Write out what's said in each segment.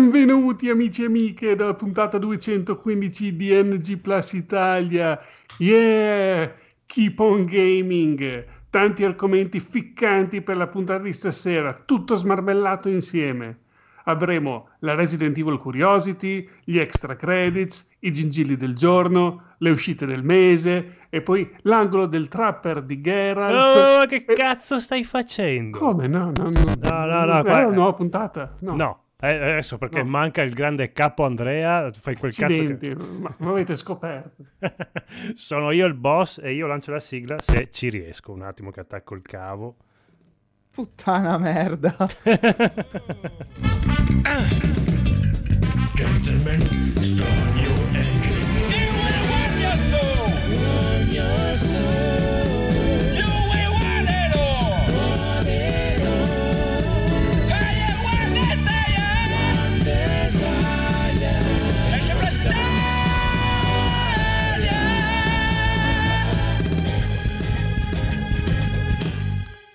Benvenuti amici e amiche dalla puntata 215 di NG Plus Italia. Yeah! Keep on gaming. Tanti argomenti ficcanti per la puntata di stasera, tutto smarmellato insieme. Avremo la Resident Evil Curiosity, gli extra credits, i gingilli del giorno, le uscite del mese e poi l'angolo del trapper di Geralt. Oh, che e... cazzo stai facendo? Come no? No, no, no, no, no, Era una nuova puntata? No. no. Eh, adesso perché no. manca il grande capo Andrea, fai quel Accidenti, cazzo che... ma, ma avete scoperto. Sono io il boss e io lancio la sigla se ci riesco. Un attimo che attacco il cavo. Puttana merda. Gentlemen, start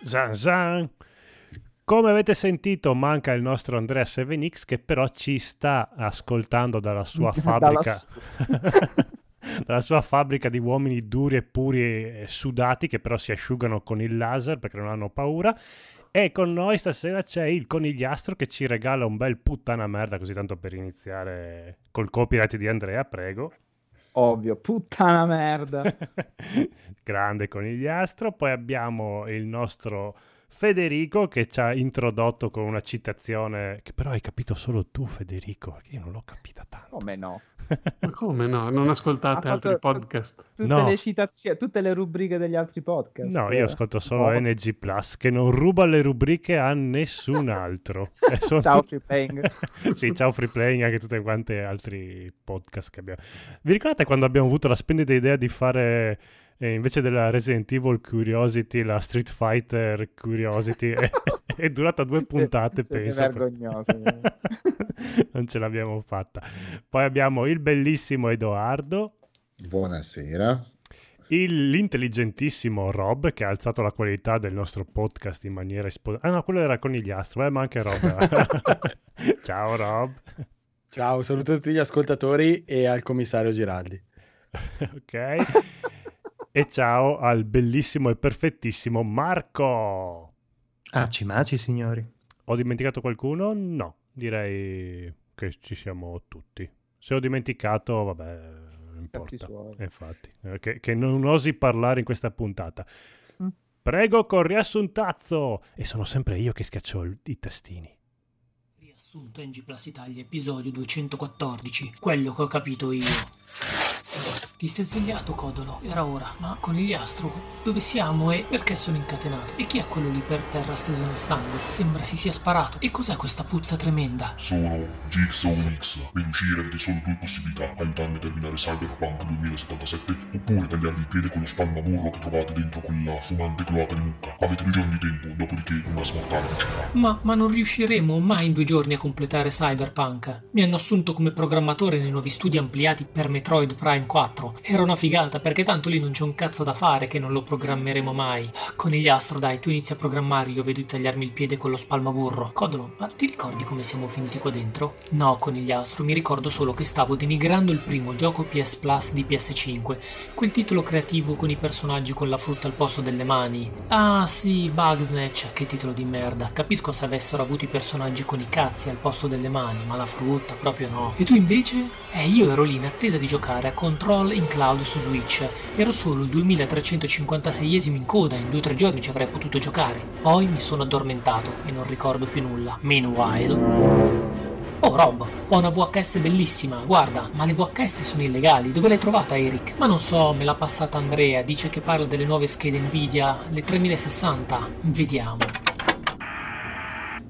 Zan zan. Come avete sentito, manca il nostro Andrea 7X che però ci sta ascoltando dalla sua fabbrica. dalla sua fabbrica di uomini duri e puri e sudati che però si asciugano con il laser perché non hanno paura. E con noi stasera c'è il conigliastro che ci regala un bel puttana merda, così tanto per iniziare col copyright di Andrea, prego. Ovvio, puttana merda. Grande conigliastro. Poi abbiamo il nostro Federico che ci ha introdotto con una citazione che però hai capito solo tu, Federico, perché io non l'ho capita tanto. Come no? Ma come no? Non ascoltate altri podcast? Tutte no. le citazioni, tutte le rubriche degli altri podcast. No, io ascolto solo oh. NG Plus che non ruba le rubriche a nessun altro. ciao tu... Free Playing. sì, ciao Free Playing anche tutte quante altri podcast che abbiamo. Vi ricordate quando abbiamo avuto la splendida idea di fare e invece della Resident Evil Curiosity, la Street Fighter Curiosity è, è durata due puntate, Siete penso. vergognoso. non ce l'abbiamo fatta. Poi abbiamo il bellissimo Edoardo. Buonasera. Il, l'intelligentissimo Rob che ha alzato la qualità del nostro podcast in maniera esponenziale. Ah no, quello era conigliastro, eh, ma anche Rob. Ciao Rob. Ciao, saluto a tutti gli ascoltatori e al commissario Giraldi. ok. E ciao al bellissimo e perfettissimo Marco. Aci maci, signori. Ho dimenticato qualcuno? No, direi che ci siamo tutti. Se ho dimenticato, vabbè, non importa. Infatti, eh, che, che, non osi parlare in questa puntata. Mm. Prego con riassuntazzo! E sono sempre io che schiaccio i tastini. Riassunto NG Plus Italia, episodio 214. Quello che ho capito io. Ti sei svegliato, Codolo? Era ora. Ma conigliastro, dove siamo e perché sono incatenato? E chi è quello lì per terra steso nel sangue? Sembra si sia sparato. E cos'è questa puzza tremenda? Sono Jigsaw Mix. Per uscire avete solo due possibilità. Aiutarmi a terminare Cyberpunk 2077 oppure tagliarvi il piede con lo spalmamurro che trovate dentro quella fumante cloaca di mucca. Avete due giorni di tempo, dopodiché una smontata vincerà. Ma, ma non riusciremo mai in due giorni a completare Cyberpunk. Mi hanno assunto come programmatore nei nuovi studi ampliati per Metroid Prime 4 4. Era una figata perché tanto lì non c'è un cazzo da fare che non lo programmeremo mai. Conigliastro, dai, tu inizi a programmare, io vedo di tagliarmi il piede con lo spalmaburro. Codolo, ma ti ricordi come siamo finiti qua dentro? No, Conigliastro, mi ricordo solo che stavo denigrando il primo gioco PS Plus di PS5, quel titolo creativo con i personaggi con la frutta al posto delle mani. Ah sì, Bugsnatch, che titolo di merda. Capisco se avessero avuto i personaggi con i cazzi al posto delle mani, ma la frutta proprio no. E tu invece? Eh, io ero lì in attesa di giocare a Control in cloud su Switch. Ero solo il 2356esimo in coda, in 2-3 giorni ci avrei potuto giocare. Poi mi sono addormentato e non ricordo più nulla. Meanwhile... Oh Rob, ho una VHS bellissima, guarda, ma le VHS sono illegali, dove l'hai trovata Eric? Ma non so, me l'ha passata Andrea, dice che parla delle nuove schede Nvidia, le 3060. Vediamo.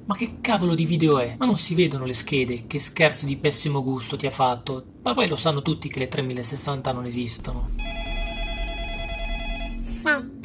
Ma che cavolo di video è? Ma non si vedono le schede, che scherzo di pessimo gusto ti ha fatto. Ma poi lo sanno tutti che le 3060 non esistono.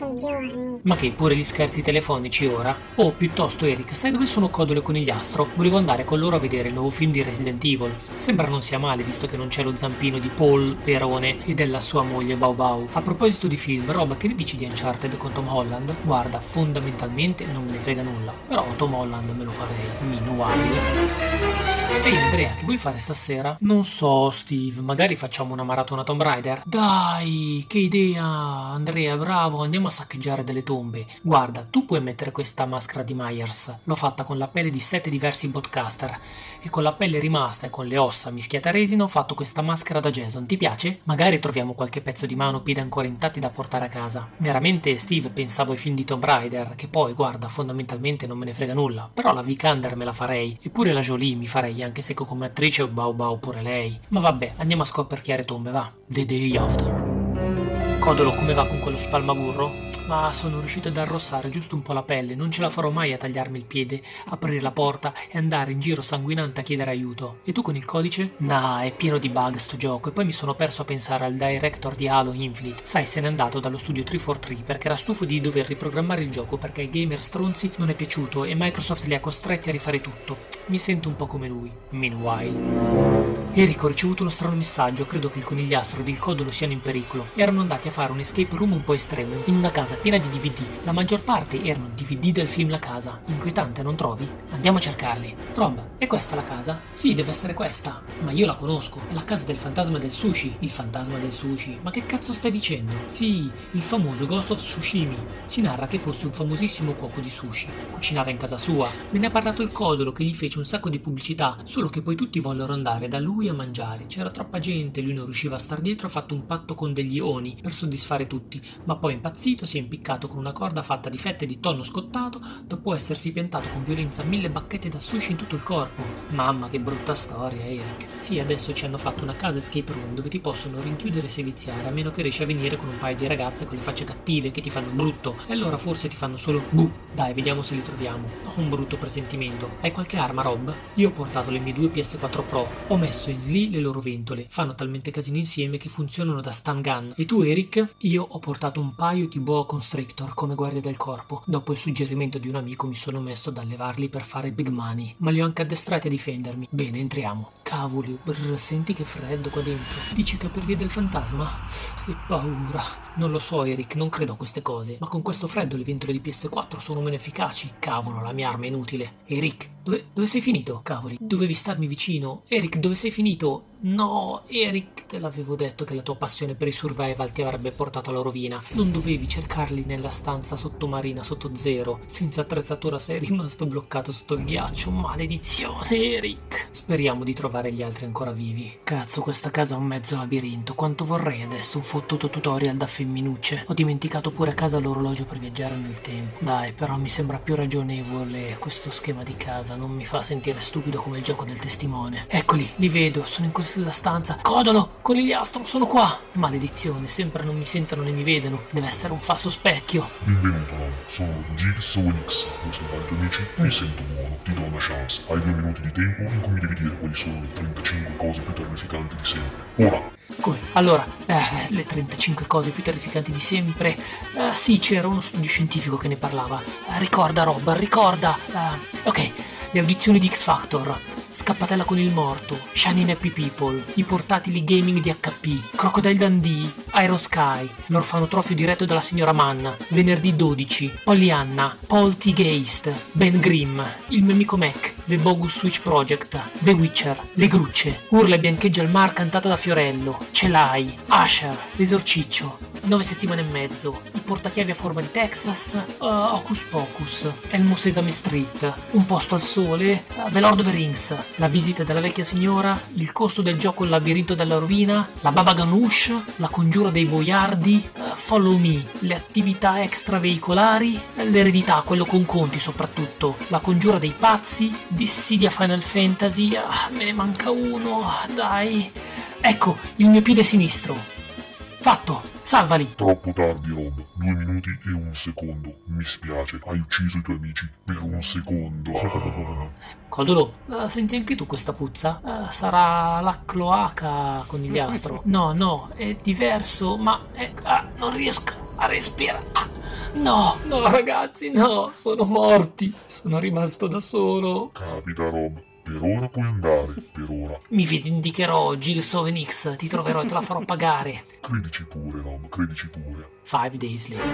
Sette giorni Ma che pure gli scherzi telefonici ora? Oh, piuttosto Eric, sai dove sono Codolo e Conigliastro? Volevo andare con loro a vedere il nuovo film di Resident Evil. Sembra non sia male visto che non c'è lo zampino di Paul Perone e della sua moglie Bau Bau. A proposito di film, Rob, che ne dici di Uncharted con Tom Holland? Guarda, fondamentalmente non me ne frega nulla, però Tom Holland me lo farei. Meanwhile. Ehi Andrea, che vuoi fare stasera? Non so, Steve, magari facciamo una maratona Tomb Raider? Dai, che idea, Andrea, bravo, andiamo a saccheggiare delle tombe. Guarda, tu puoi mettere questa maschera di Myers. L'ho fatta con la pelle di sette diversi podcaster e con la pelle rimasta e con le ossa mischiate a resina ho fatto questa maschera da Jason. Ti piace? Magari troviamo qualche pezzo di manopide ancora intatti da portare a casa. Veramente, Steve, pensavo ai film di Tomb Raider, che poi, guarda, fondamentalmente non me ne frega nulla, però la Vikander me la farei, eppure la Jolie mi farei anche se come attrice o Bau Bau pure lei. Ma vabbè, andiamo a scoperchiare tombe, va. The day after. Codolo, come va con quello spalmaburro? Ma sono riuscito ad arrossare giusto un po' la pelle, non ce la farò mai a tagliarmi il piede, aprire la porta e andare in giro sanguinante a chiedere aiuto. E tu con il codice? Nah, è pieno di bug sto gioco e poi mi sono perso a pensare al director di Halo Infinite. Sai, se n'è andato dallo studio 343 perché era stufo di dover riprogrammare il gioco perché ai gamer stronzi non è piaciuto e Microsoft li ha costretti a rifare tutto. Mi sento un po' come lui. Meanwhile. Eric, ho ricevuto uno strano messaggio, credo che il conigliastro ed il codolo siano in pericolo. Erano andati a fare un escape room un po' estremo, in una casa piena di DVD. La maggior parte erano DVD del film La Casa. Inquietante, non trovi? Andiamo a cercarli. Rob, è questa la casa? Sì, deve essere questa. Ma io la conosco. È la casa del fantasma del sushi. Il fantasma del sushi. Ma che cazzo stai dicendo? Sì, il famoso Ghost of Tsushimi. Si narra che fosse un famosissimo cuoco di sushi. Cucinava in casa sua. Me ne ha parlato il codolo che gli fece un sacco di pubblicità, solo che poi tutti vollero andare da lui a mangiare. C'era troppa gente, lui non riusciva a star dietro, ha fatto un patto con degli oni per soddisfare tutti, ma poi impazzito si è impiccato con una corda fatta di fette di tonno scottato dopo essersi piantato con violenza mille bacchette da sushi in tutto il corpo. Mamma che brutta storia, Eric. Sì, adesso ci hanno fatto una casa escape room dove ti possono rinchiudere e seviziare, a meno che riesci a venire con un paio di ragazze con le facce cattive che ti fanno brutto. E allora forse ti fanno solo buh. Dai, vediamo se li troviamo. Ho un brutto presentimento. Hai qualche arma, Rob? Io ho portato le mie due PS4 Pro. Ho messo in sli le loro ventole. Fanno talmente casino insieme che funzionano da stun gun. E tu, Eric? Io ho portato un paio di boa constrictor come guardia del corpo. Dopo il suggerimento di un amico mi sono messo ad allevarli per fare big money. Ma li ho anche addestrati a difendermi. Bene, entriamo. Cavoli, brr, senti che freddo qua dentro. Dici che per via del fantasma? Che paura. Non lo so, Eric, non credo a queste cose. Ma con questo freddo le ventole di PS4 sono meno efficaci. Cavolo, la mia arma è inutile. Eric, dove, dove sei finito? Cavoli, dovevi starmi vicino. Eric, dove sei finito? No, Eric, te l'avevo detto che la tua passione per i survival ti avrebbe portato alla rovina. Non dovevi cercarli nella stanza sottomarina sotto zero. Senza attrezzatura sei rimasto bloccato sotto il ghiaccio. Maledizione, Eric. Speriamo di trovare gli altri ancora vivi. Cazzo, questa casa è un mezzo labirinto. Quanto vorrei adesso un fottuto tutorial da femminucce. Ho dimenticato pure a casa l'orologio per viaggiare nel tempo. Dai, però mi sembra più ragionevole questo schema di casa. Non mi fa sentire stupido come il gioco del testimone. Eccoli, li vedo, sono in quella stanza. Codolo, conigliastro, sono qua. Maledizione, sempre non mi sentono né mi vedono. Deve essere un falso specchio. Benvenuto. Sono Jigsaw X. Vuoi salvare i tuoi amici? Mi sento buono, ti do una chance. Hai due minuti di tempo in cui mi devi dire quali sono le 35 cose più terrificanti di sempre. Ora! Come? Allora, eh, le 35 cose più terrificanti di sempre. Eh, sì, c'era uno studio scientifico che ne parlava. Eh, ricorda, Rob, ricorda. Eh, ok, le audizioni di X Factor. Scappatella con il morto, Shining Happy People, i portatili gaming di HP, Crocodile Dundee, Aero Sky, l'orfanotrofio diretto dalla signora Mann, Venerdì 12, Pollyanna, Poltergeist, Ben Grimm, il mio amico Mac, The Bogus Switch Project, The Witcher, Le Grucce, Urla e biancheggia al mar cantata da Fiorello, Celai, Asher, L'esorciccio, 9 settimane e mezzo, i portachiavi a forma di Texas, uh, Hocus Pocus, Elmo Sesame Street, Un posto al sole, uh, The Lord of the Rings, la visita della vecchia signora, il costo del gioco Il labirinto della rovina, la Baba Ganoush, la congiura dei boiardi, uh, Follow Me, le attività extraveicolari, l'eredità, quello con conti soprattutto, la congiura dei pazzi, Dissidia Final Fantasy, ah, me ne manca uno, dai. Ecco, il mio piede sinistro. Fatto, salvali. Troppo tardi, Rob. Due minuti e un secondo. Mi spiace, hai ucciso i tuoi amici per un secondo. Codolo, eh, senti anche tu questa puzza? Eh, sarà la cloaca conigliastro. No, no, è diverso, ma è- ah, non riesco a respirare. Ah, No, no ragazzi, no, sono morti. Sono rimasto da solo. Capita, Rob. Per ora puoi andare, per ora. Mi vendicherò, Gilles Ovenix. Ti troverò e te la farò pagare. Credici pure, Rob, credici pure. Five days later.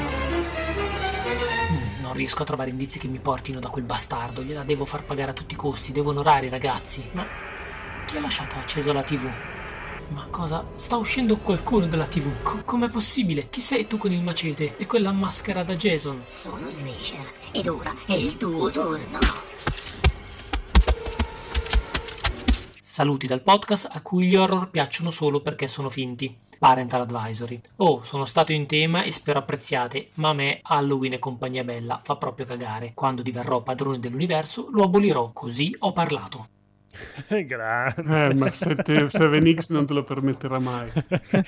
Mm, non riesco a trovare indizi che mi portino da quel bastardo. Gliela devo far pagare a tutti i costi. Devo onorare i ragazzi. Ma chi ha lasciato accesa la TV? Ma cosa? Sta uscendo qualcuno dalla TV. Co- com'è possibile? Chi sei tu con il macete e quella maschera da Jason? Sono Slasher ed ora è il tuo turno. Saluti dal podcast a cui gli horror piacciono solo perché sono finti. Parental Advisory. Oh, sono stato in tema e spero apprezziate, ma a me Halloween e compagnia bella fa proprio cagare. Quando diverrò padrone dell'universo lo abolirò, così ho parlato. Grande. Eh, ma 7X non te lo permetterà mai.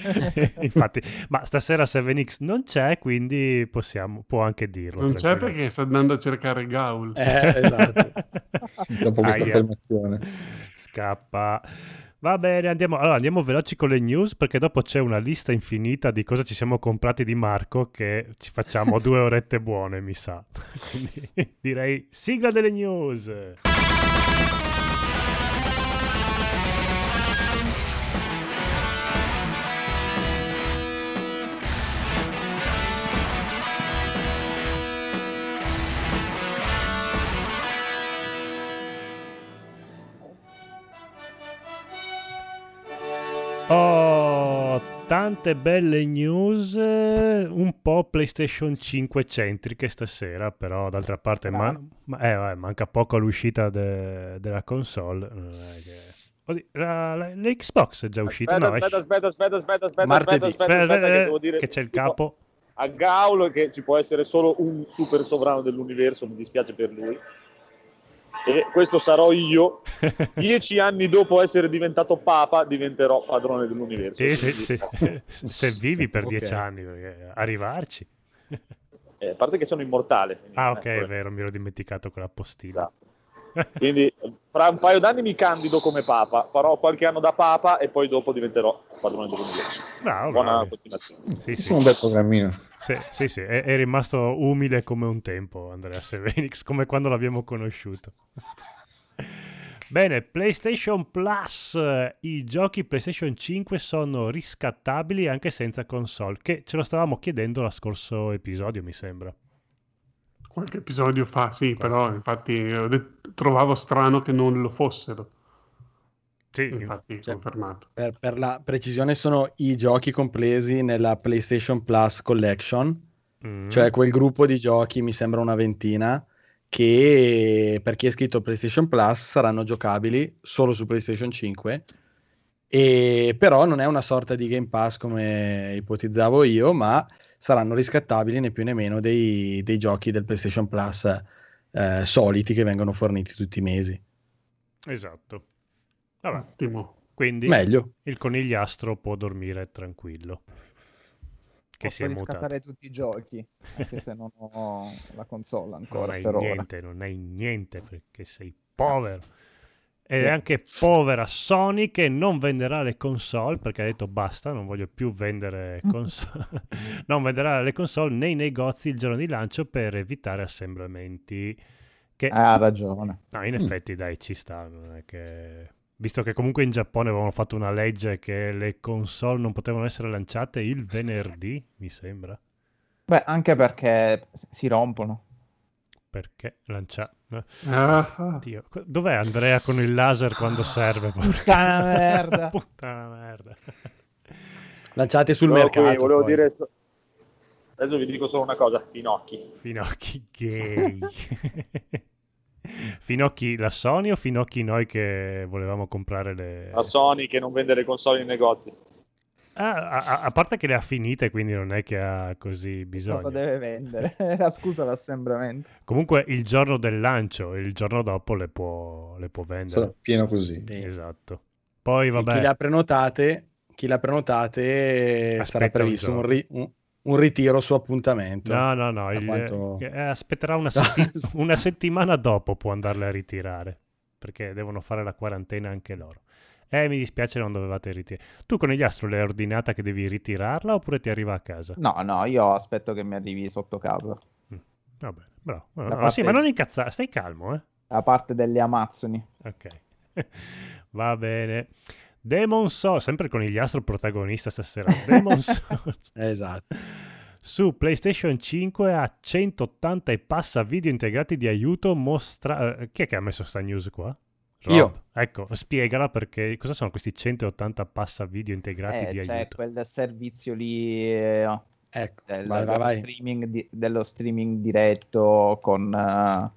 Infatti, ma stasera 7X non c'è, quindi possiamo, può anche dirlo. Non c'è perché sta andando a cercare Gaul. Eh, esatto. Dopo questa Aia. affermazione. Scappa. Va bene, andiamo, allora, andiamo veloci con le news perché dopo c'è una lista infinita di cosa ci siamo comprati di Marco che ci facciamo due orette buone, mi sa. Quindi direi sigla delle news. Oh, tante belle news, eh, un po' PlayStation 5 centriche stasera, però d'altra parte ma- ma- eh, vabbè, manca poco all'uscita de- della console. Oddio, la, la- l'Xbox è già uscita, Aspetta, no? aspetta, esce- aspetta, aspetta, aspetta, aspetta, Martedì. aspetta, aspetta, aspetta, Eh, che eh, devo dire che c'è il capo. a Gaul che ci può essere solo un super sovrano dell'universo, mi dispiace per lui. E questo sarò io. Dieci anni dopo essere diventato papa, diventerò padrone dell'universo. Sì, sì, Quindi, sì. Se vivi per Ok. dieci anni, arrivarci. eh, a parte che sono immortale. quindi Ah, non ok, è vero, mi ero dimenticato quella postina. Esatto. Quindi fra un paio d'anni mi candido come papa, farò qualche anno da papa e poi dopo diventerò padrone dell'universo. Bravo, Buona bravo. continuazione. Sì, sì. Sono un bel programmino. Sì, sì, sì, è, è rimasto umile come un tempo Andrea Sevenix, come quando l'abbiamo conosciuto. Bene, PlayStation Plus, i giochi PlayStation 5 sono riscattabili anche senza console, che ce lo stavamo chiedendo lo scorso episodio, mi sembra. Qualche episodio fa, sì, però infatti det- trovavo strano che non lo fossero. Sì, Infatti, Cioè, confermato. Per, per la precisione sono i giochi compresi nella PlayStation Plus Collection, Mm. cioè quel gruppo di giochi, mi sembra una ventina, che per chi è iscritto a PlayStation Plus saranno giocabili solo su PlayStation 5. E però non è una sorta di Game Pass come ipotizzavo io, ma saranno riscattabili né più né meno dei, dei giochi del PlayStation Plus eh, soliti che vengono forniti tutti i mesi. Esatto. Vabbè, Ottimo. quindi Meglio. il conigliastro può dormire tranquillo. Che si Posso è mutato. riscattare tutti i giochi, anche se non ho la console Non ancora hai per ora. niente, non hai niente perché sei povero. Ed è anche povera Sony che non venderà le console perché ha detto basta, non voglio più vendere console. non venderà le console nei negozi il giorno di lancio per evitare assemblamenti. Che... Eh, ha ragione. No, in effetti dai, ci sta, non è che... Visto che comunque in Giappone avevano fatto una legge che le console non potevano essere lanciate il venerdì, mi sembra. Beh, anche perché si rompono. Perché lancia... eh, Ah. Dio, dov'è Andrea con il laser quando serve? Puttana merda. Puttana merda. Lanciate sul Volevo- mercato. volevo poi. dire adesso vi dico solo una cosa finocchi Finocchi gay. Finocchi la Sony o Finocchi noi che volevamo comprare le... a Sony che non vende le console in negozi Ah, a, a- a parte che le ha finite, quindi non è che ha così bisogno. Cosa deve vendere? La scusa l'assembramento. Comunque il giorno del lancio, il giorno dopo le può, le può vendere. Sarà pieno così. Sì. Esatto. Poi Sì, vabbè, chi le ha prenotate, chi le ha prenotate Aspetta sarà previsto un, ri- un- un ritiro su appuntamento. no, no, no, il- quanto- eh, aspetterà una, setti- una settimana dopo può andarle a ritirare, perché devono fare la quarantena anche loro. Eh, mi dispiace, non dovevate ritirare. Tu con gli astro l'hai ordinata che devi ritirarla oppure ti arriva a casa? No, no, io aspetto che mi arrivi sotto casa. Va bene, bravo. No, parte- sì, ma non incazzare, stai calmo, eh. Da parte delle Amazzoni. Ok, va bene. Demon Souls, sempre con gli astro protagonista stasera. Demon Souls Esatto. su PlayStation 5 a 180 e passa video integrati di aiuto mostra... eh, chi è che ha messo sta news qua? Rob. Io. Ecco, spiegala perché cosa sono questi 180 passa video integrati Eh, di c'è aiuto? quel servizio lì eh, Ecco, del- vai, vai, dello, vai. Streaming di- dello streaming diretto con... eh,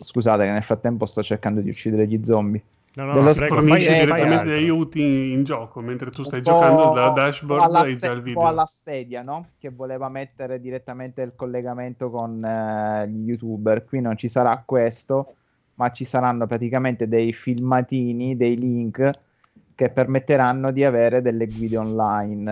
Scusate che nel frattempo sto cercando di uccidere gli zombie. No, no, dello prego, fai- direttamente gli aiuti in gioco mentre tu stai giocando dalla un po' dashboard alla hai già il un po' video. alla Stadia, no? Che voleva mettere direttamente il collegamento con eh, gli youtuber. Qui non ci sarà questo, ma ci saranno praticamente dei filmatini, dei link che permetteranno di avere delle guide online.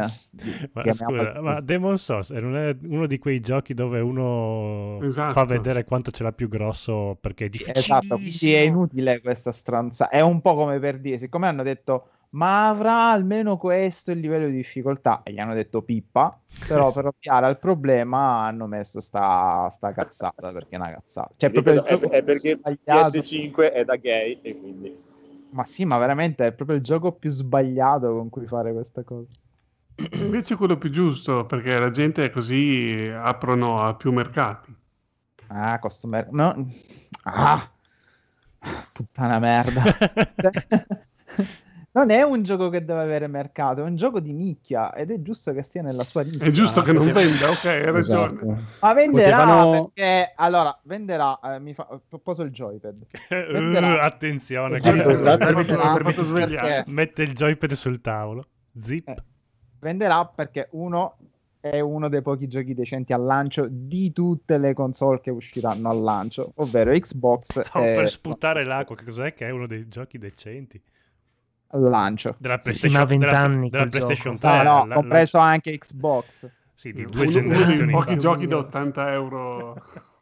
Ma scusa, ma. Demon Souls non è uno di quei giochi dove uno Esatto. fa vedere quanto ce l'ha più grosso perché è difficile. Esatto, quindi è inutile questa stronza. È un po' come per dire, siccome hanno detto ma avrà almeno questo il livello di difficoltà e gli hanno detto pippa, però per ovviare al problema hanno messo sta, sta cazzata perché è una cazzata. Cioè, proprio il Ripeto, gioco è, è perché sbagliato. PS5 è da gay e quindi... Ma sì, ma veramente è proprio il gioco più sbagliato con cui fare questa cosa. Invece è quello più giusto perché la gente così aprono a più mercati. Ah, customer... No. Ah! Puttana merda. non è un gioco che deve avere mercato, è un gioco di nicchia ed è giusto che stia nella sua nicchia. È giusto che non poteva- venda, ok, hai ragione. Esatto. Ma venderà Potevano- perché allora venderà. eh, mi fa... poso il joypad. Uh, Venderà- attenzione, che- svegliare. perché- mette il joypad sul tavolo. Zip. Eh, venderà perché uno è uno dei pochi giochi decenti al lancio di tutte le console che usciranno al lancio, ovvero Xbox Stavo e per sputare l'acqua. Che cos'è che è uno dei giochi decenti? Lancio. Della Sì, PlayStation, ma della, vent'anni della PlayStation gioco. 3. No, no, la- compreso la- anche Xbox. Sì, di due generazioni pochi fa. giochi da 80 euro.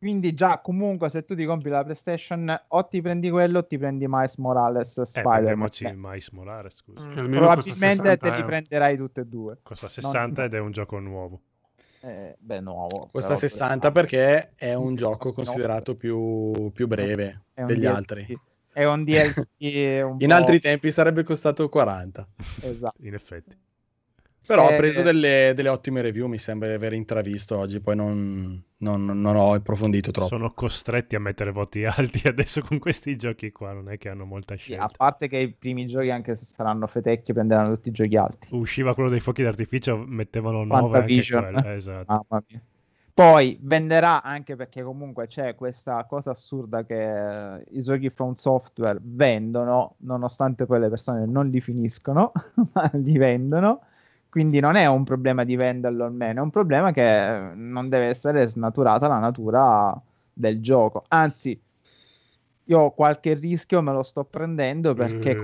Quindi già comunque se tu ti compri la PlayStation o ti prendi quello o ti prendi Miles Morales Eh, Spider-Man. Che Miles Morales, scusa. Costa Probabilmente 60 te li prenderai tutte e due. Costa 60 ed è un gioco nuovo. Eh, beh, nuovo. Costa però- 60 perché è un Sì, gioco considerato più, più breve degli altri. È un DLC un In po'- altri tempi sarebbe costato 40. Esatto. In effetti. Però Eh, ha preso delle, delle ottime review, mi sembra di aver intravisto oggi, poi non, non- non ho approfondito troppo. Sono costretti a mettere voti alti adesso con questi giochi qua. Non è che hanno molta Sì, a scelta. parte che i primi giochi, anche se saranno fetecchi, prenderanno tutti i giochi alti. Usciva quello dei fuochi d'artificio, mettevano 9 anche Fantavision. quello. Esatto. Mamma mia. Poi venderà anche perché comunque c'è questa cosa assurda che eh, i giochi from software vendono, nonostante poi le persone non li finiscono, ma li vendono. Quindi non è un problema di venderlo o meno, è un problema che eh, non deve essere snaturata la natura del gioco. Anzi, io qualche rischio me lo sto prendendo perché Eh,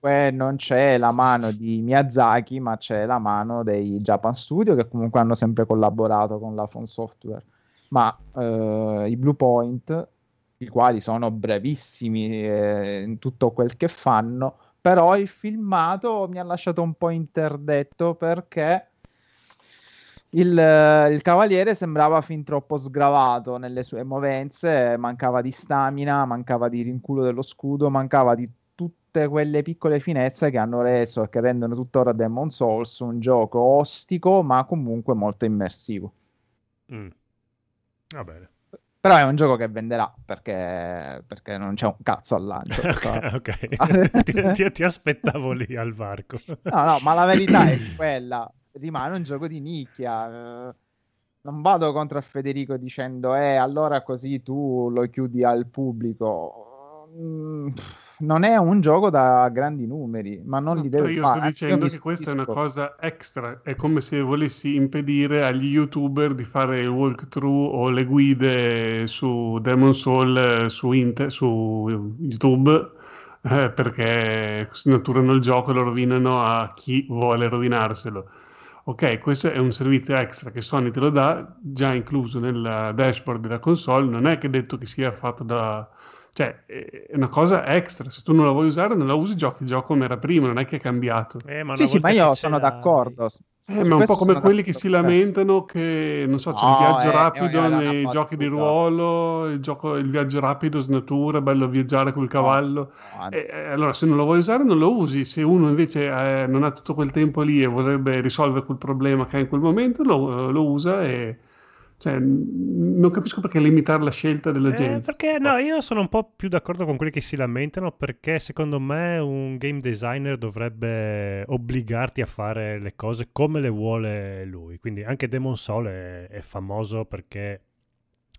comunque non c'è la mano di Miyazaki, ma c'è la mano dei Japan Studio che comunque hanno sempre collaborato con la From Software. Ma eh, i Blue Point, i quali sono bravissimi eh, in tutto quel che fanno, però il filmato mi ha lasciato un po' interdetto perché il, eh, il cavaliere sembrava fin troppo sgravato nelle sue movenze, mancava di stamina, mancava di rinculo dello scudo, mancava di tutte quelle piccole finezze che hanno reso e che rendono tuttora Demon Souls un gioco ostico ma comunque molto immersivo. mm. Va bene. Però è un gioco che venderà perché, perché non c'è un cazzo al lancio. ok, ok. ti, ti- ti aspettavo lì al varco. No, no, ma la verità è quella. Rimane un gioco di nicchia. eh, Non vado contro Federico dicendo, eh, allora così tu lo chiudi al pubblico. Mm, Non è un gioco da grandi numeri, ma non li Però deve io fare. sto Anzi, dicendo mi che questa è una cosa extra, è come se volessi impedire agli youtuber di fare il walkthrough o le guide su Demon Soul su, Inter- su YouTube eh, perché snaturano il gioco e lo rovinano a chi vuole rovinarselo. Ok, questo è un servizio extra che Sony te lo dà, già incluso nel dashboard della console, non è che è detto che sia fatto da Cioè, è una cosa extra. Se tu non la vuoi usare, non la usi, giochi il gioco come era prima, non è che è cambiato. Eh, ma Sì, sì, ma io sono l'hai- d'accordo. Eh, ma un questo po' come quelli che si lamentano che, non so, c'è No, il viaggio eh, rapido era una nei giochi di ruolo, il, gioco, il viaggio rapido, snatura, bello viaggiare col cavallo. No, anzi. E, eh, allora, se non lo vuoi usare, non lo usi. Se uno invece eh, non ha tutto quel tempo lì e vorrebbe risolvere quel problema che ha in quel momento, lo, lo usa e... Cioè, non capisco perché limitare la scelta della Eh, gente. perché no, io sono un po' più d'accordo con quelli che si lamentano perché secondo me un game designer dovrebbe obbligarti a fare le cose come le vuole lui. Quindi anche Demon Soul è, è famoso perché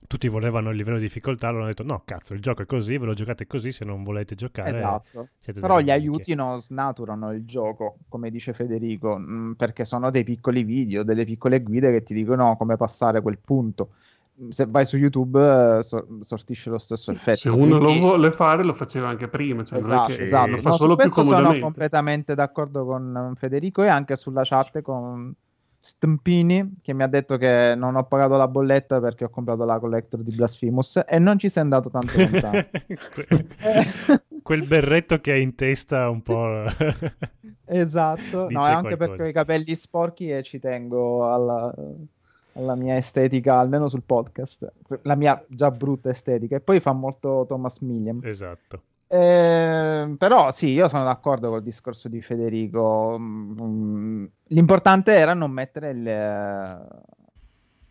tutti volevano il livello di difficoltà, loro hanno detto no, cazzo, il gioco è così, ve lo giocate così, se non volete giocare Esatto. Però gli minchie. aiuti non snaturano il gioco, come dice Federico, mh, perché sono dei piccoli video, delle piccole guide che ti dicono come passare quel punto. Mh, Se vai su YouTube eh, so- sortisce lo stesso effetto. Se uno lo vuole fare, lo faceva anche prima. Cioè, non è Esatto, che esatto. lo fa No, solo più questo sono comodamente. completamente d'accordo con Federico e anche sulla chat con Stampini che mi ha detto che non ho pagato la bolletta perché ho comprato la collector di Blasphemous e non ci sei andato tanto lontano. Que- Quel berretto che hai in testa un po'... Esatto, no, è anche qualcosa. perché ho i capelli sporchi e ci tengo alla, alla mia estetica, almeno sul podcast, la mia già brutta estetica. E poi fa molto Thomas Milliam. Esatto. Eh, però sì, io sono d'accordo col discorso di Federico. Mm, L'importante era non mettere il-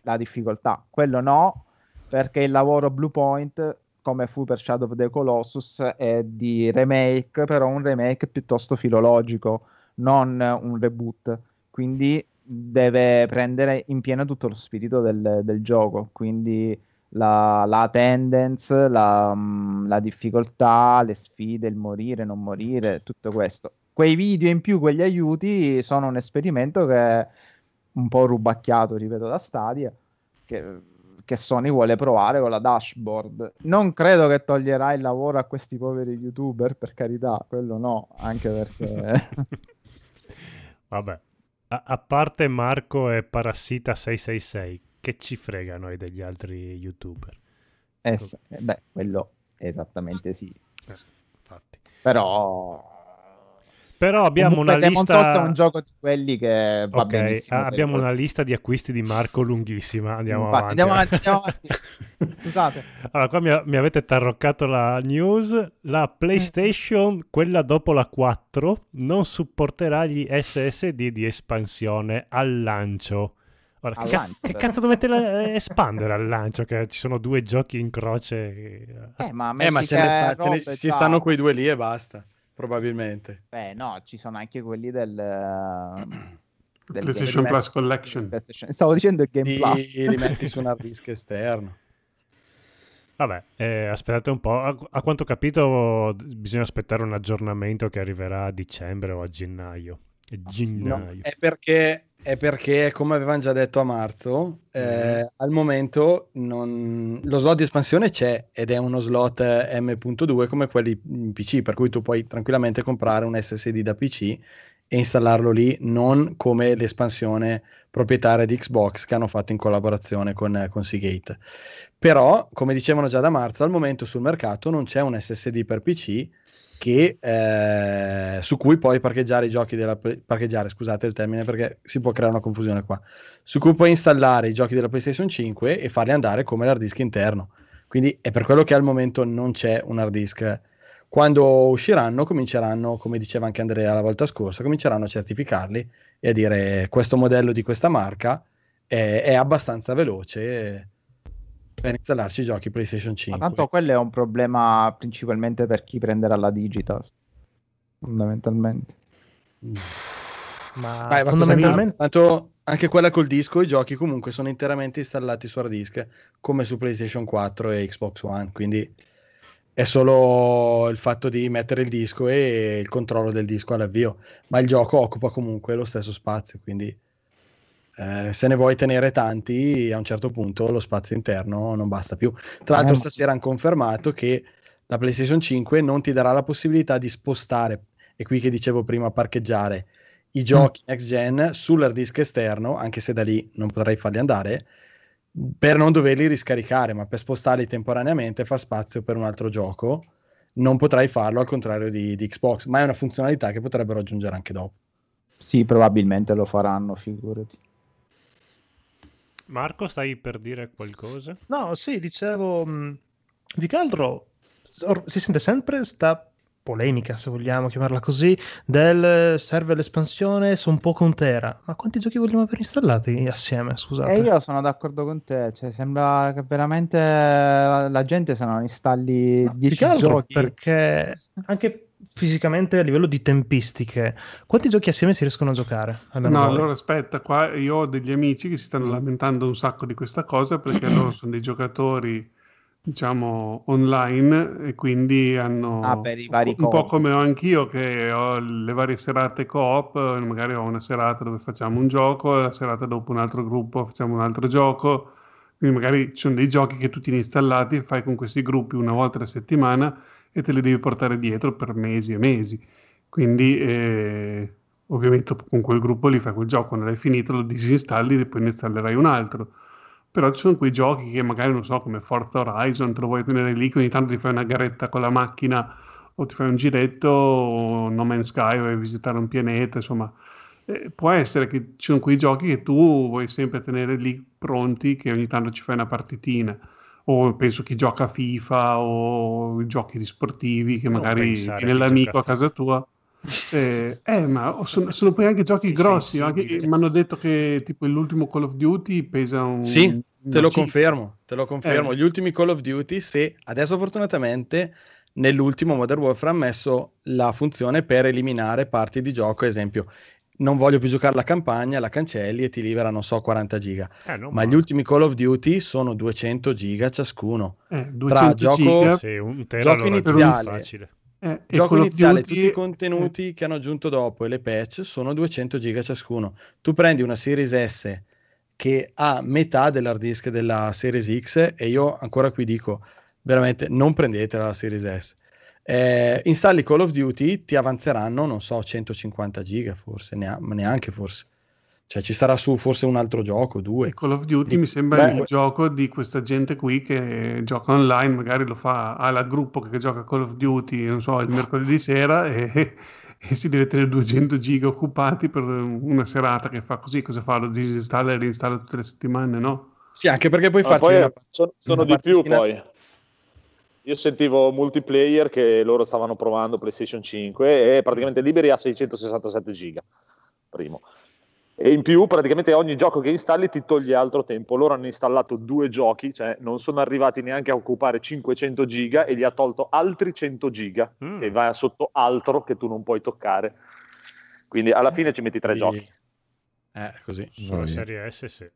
la difficoltà. Quello no, perché il lavoro Bluepoint, come fu per Shadow of the Colossus, è di remake, però un remake piuttosto filologico, non un reboot. Quindi deve prendere in pieno tutto lo spirito del, del gioco. Quindi la, la attendance, la, mm, la difficoltà, le sfide, il morire, non morire, tutto questo. Quei video in più, quegli aiuti sono un esperimento che è un po' rubacchiato, ripeto, da Stadia, che, che Sony vuole provare con la dashboard. Non credo che toglierà il lavoro a questi poveri youtuber, per carità, quello no, anche perché... Vabbè, a, a parte Marco e Parassita 666, che ci frega noi degli altri youtuber? Eh, s- eh, beh, quello esattamente sì. Eh, infatti. Però... Però abbiamo Comunque una Demon's lista... Souls è un gioco di quelli che va Ok, benissimo. ah, abbiamo una lista di acquisti di Marco lunghissima. Andiamo Va- avanti. andiamo avanti, andiamo avanti. Scusate. Allora, qua mi, mi avete tarroccato la news. La PlayStation, quella dopo la 4, non supporterà gli SSD di espansione al lancio. Ora, che, cazzo, che cazzo dovete la- espandere al lancio? Che ci sono due giochi in croce. Eh, ma, Eh, ma ce ne sta- ce ne- si già- stanno quei due lì e basta, probabilmente. Beh, no, ci sono anche quelli del... eh, del PlayStation Game Plus Collection. PlayStation- Stavo dicendo il Game Li, Plus. li metti su un hard disk esterno. Vabbè, eh, aspettate un po'. A, a quanto ho capito, bisogna aspettare un aggiornamento che arriverà a dicembre o a gennaio. Ah, gennaio. È perché, è perché, come avevano già detto a marzo, eh, al momento non- lo slot di espansione c'è ed è uno slot eh, M.2 come quelli in PC, per cui tu puoi tranquillamente comprare un SSD da PC e installarlo lì, non come l'espansione proprietaria di Xbox che hanno fatto in collaborazione con, con Seagate. Però, come dicevano già da marzo, al momento sul mercato non c'è un SSD per PC che, eh, su cui puoi parcheggiare i giochi della parcheggiare, scusate il termine perché si può creare una confusione qua, su cui puoi installare i giochi della PlayStation 5 e farli andare come l'hard disk interno. Quindi è per quello che al momento non c'è un hard disk. Quando usciranno, cominceranno, come diceva anche Andrea la volta scorsa, cominceranno a certificarli e a dire questo modello di questa marca è, è abbastanza veloce per installarci i giochi PlayStation Ma 5. tanto quello è un problema principalmente per chi prenderà la digital. Fondamentalmente. Ma Dai, ma fondamentalmente... tanto anche quella col disco, i giochi comunque sono interamente installati su hard disk, come su PlayStation 4 e Xbox One, quindi è solo il fatto di mettere il disco e il controllo del disco all'avvio, ma il gioco occupa comunque lo stesso spazio, quindi eh, se ne vuoi tenere tanti, a un certo punto lo spazio interno non basta più. Tra l'altro Eh, stasera hanno confermato che la PlayStation 5 non ti darà la possibilità di spostare, e qui che dicevo prima parcheggiare, i giochi next gen sull'hard disk esterno, anche se da lì non potrai farli andare, per non doverli riscaricare, ma per spostarli temporaneamente far spazio per un altro gioco. Non potrai farlo al contrario di, di Xbox, ma è una funzionalità che potrebbero aggiungere anche dopo. Sì, probabilmente lo faranno, figurati. Marco, stai per dire qualcosa? No, sì, dicevo, mh, più che altro si sente sempre sta polemica, se vogliamo chiamarla così, del serve l'espansione su un po' con Tera. Ma quanti giochi vogliamo aver installati assieme, scusate? E io sono d'accordo con te, cioè, sembra che veramente la gente se non installi Più 10 che altro giochi... perché anche fisicamente a livello di tempistiche, quanti giochi assieme si riescono a giocare? No, allora aspetta, qua io ho degli amici che si stanno lamentando un sacco di questa cosa perché loro sono dei giocatori, diciamo, online e quindi hanno Ah, per i vari un po' coop. come ho anch'io che ho le varie serate coop, magari ho una serata dove facciamo un gioco, la serata dopo un altro gruppo facciamo un altro gioco, quindi magari ci sono dei giochi che tu tieni installati e fai con questi gruppi una volta alla settimana e te li devi portare dietro per mesi e mesi. Quindi eh, ovviamente con quel gruppo lì fai quel gioco, quando l'hai finito lo disinstalli e poi ne installerai un altro. Però ci sono quei giochi che magari, non so, come Forza Horizon, te lo vuoi tenere lì, ogni tanto ti fai una garetta con la macchina o ti fai un giretto, o No Man's Sky, vai a visitare un pianeta, insomma. Eh, può essere che ci sono quei giochi che tu vuoi sempre tenere lì pronti, che ogni tanto ci fai una partitina. O penso chi gioca a FIFA o giochi di sportivi, che magari viene l'amico a casa tua. Eh, eh, ma sono, sono poi anche giochi Sei grossi. Mi hanno detto che tipo l'ultimo Call of Duty pesa un. Sì, te lo cifra. confermo, te lo confermo. Eh. Gli ultimi Call of Duty, se adesso fortunatamente nell'ultimo Modern Warfare hanno messo la funzione per eliminare parti di gioco, esempio, non voglio più giocare la campagna, la cancelli e ti libera, non so, 40 giga. Eh, non Ma gli male. ultimi Call of Duty sono 200 giga ciascuno. Eh, Tra 200 gioco, giga. Sì, un gioco iniziale, facile. Eh, gioco iniziale, Duty- tutti i contenuti che hanno aggiunto dopo e le patch sono 200 giga ciascuno. Tu prendi una Series S che ha metà dell'hard disk della Series X e io ancora qui dico veramente non prendetela la Series S. Eh, installi Call of Duty, ti avanzeranno, non so, 150 giga forse, neanche forse. Cioè ci sarà su forse un altro gioco, due. E Call of Duty Di- mi sembra Beh, il gioco di questa gente qui che gioca online, magari lo fa, ha il gruppo che gioca Call of Duty, non so, il mercoledì sera e, e si deve tenere 200 giga occupati per una serata che fa così, cosa fa? Lo disinstalla e reinstalla tutte le settimane, no? Sì, anche perché puoi Ma farci poi una, sono, sono una di più poi. Io sentivo multiplayer che loro stavano provando PlayStation 5 e praticamente liberi a 667 giga. Primo. E in più praticamente ogni gioco che installi ti toglie altro tempo. Loro hanno installato due giochi, cioè non sono arrivati neanche a occupare 500 giga e gli ha tolto altri 100 giga Mm. e va sotto altro che tu non puoi toccare. Quindi alla fine ci metti tre Quindi- giochi. Eh, così. Sulla serie S sì.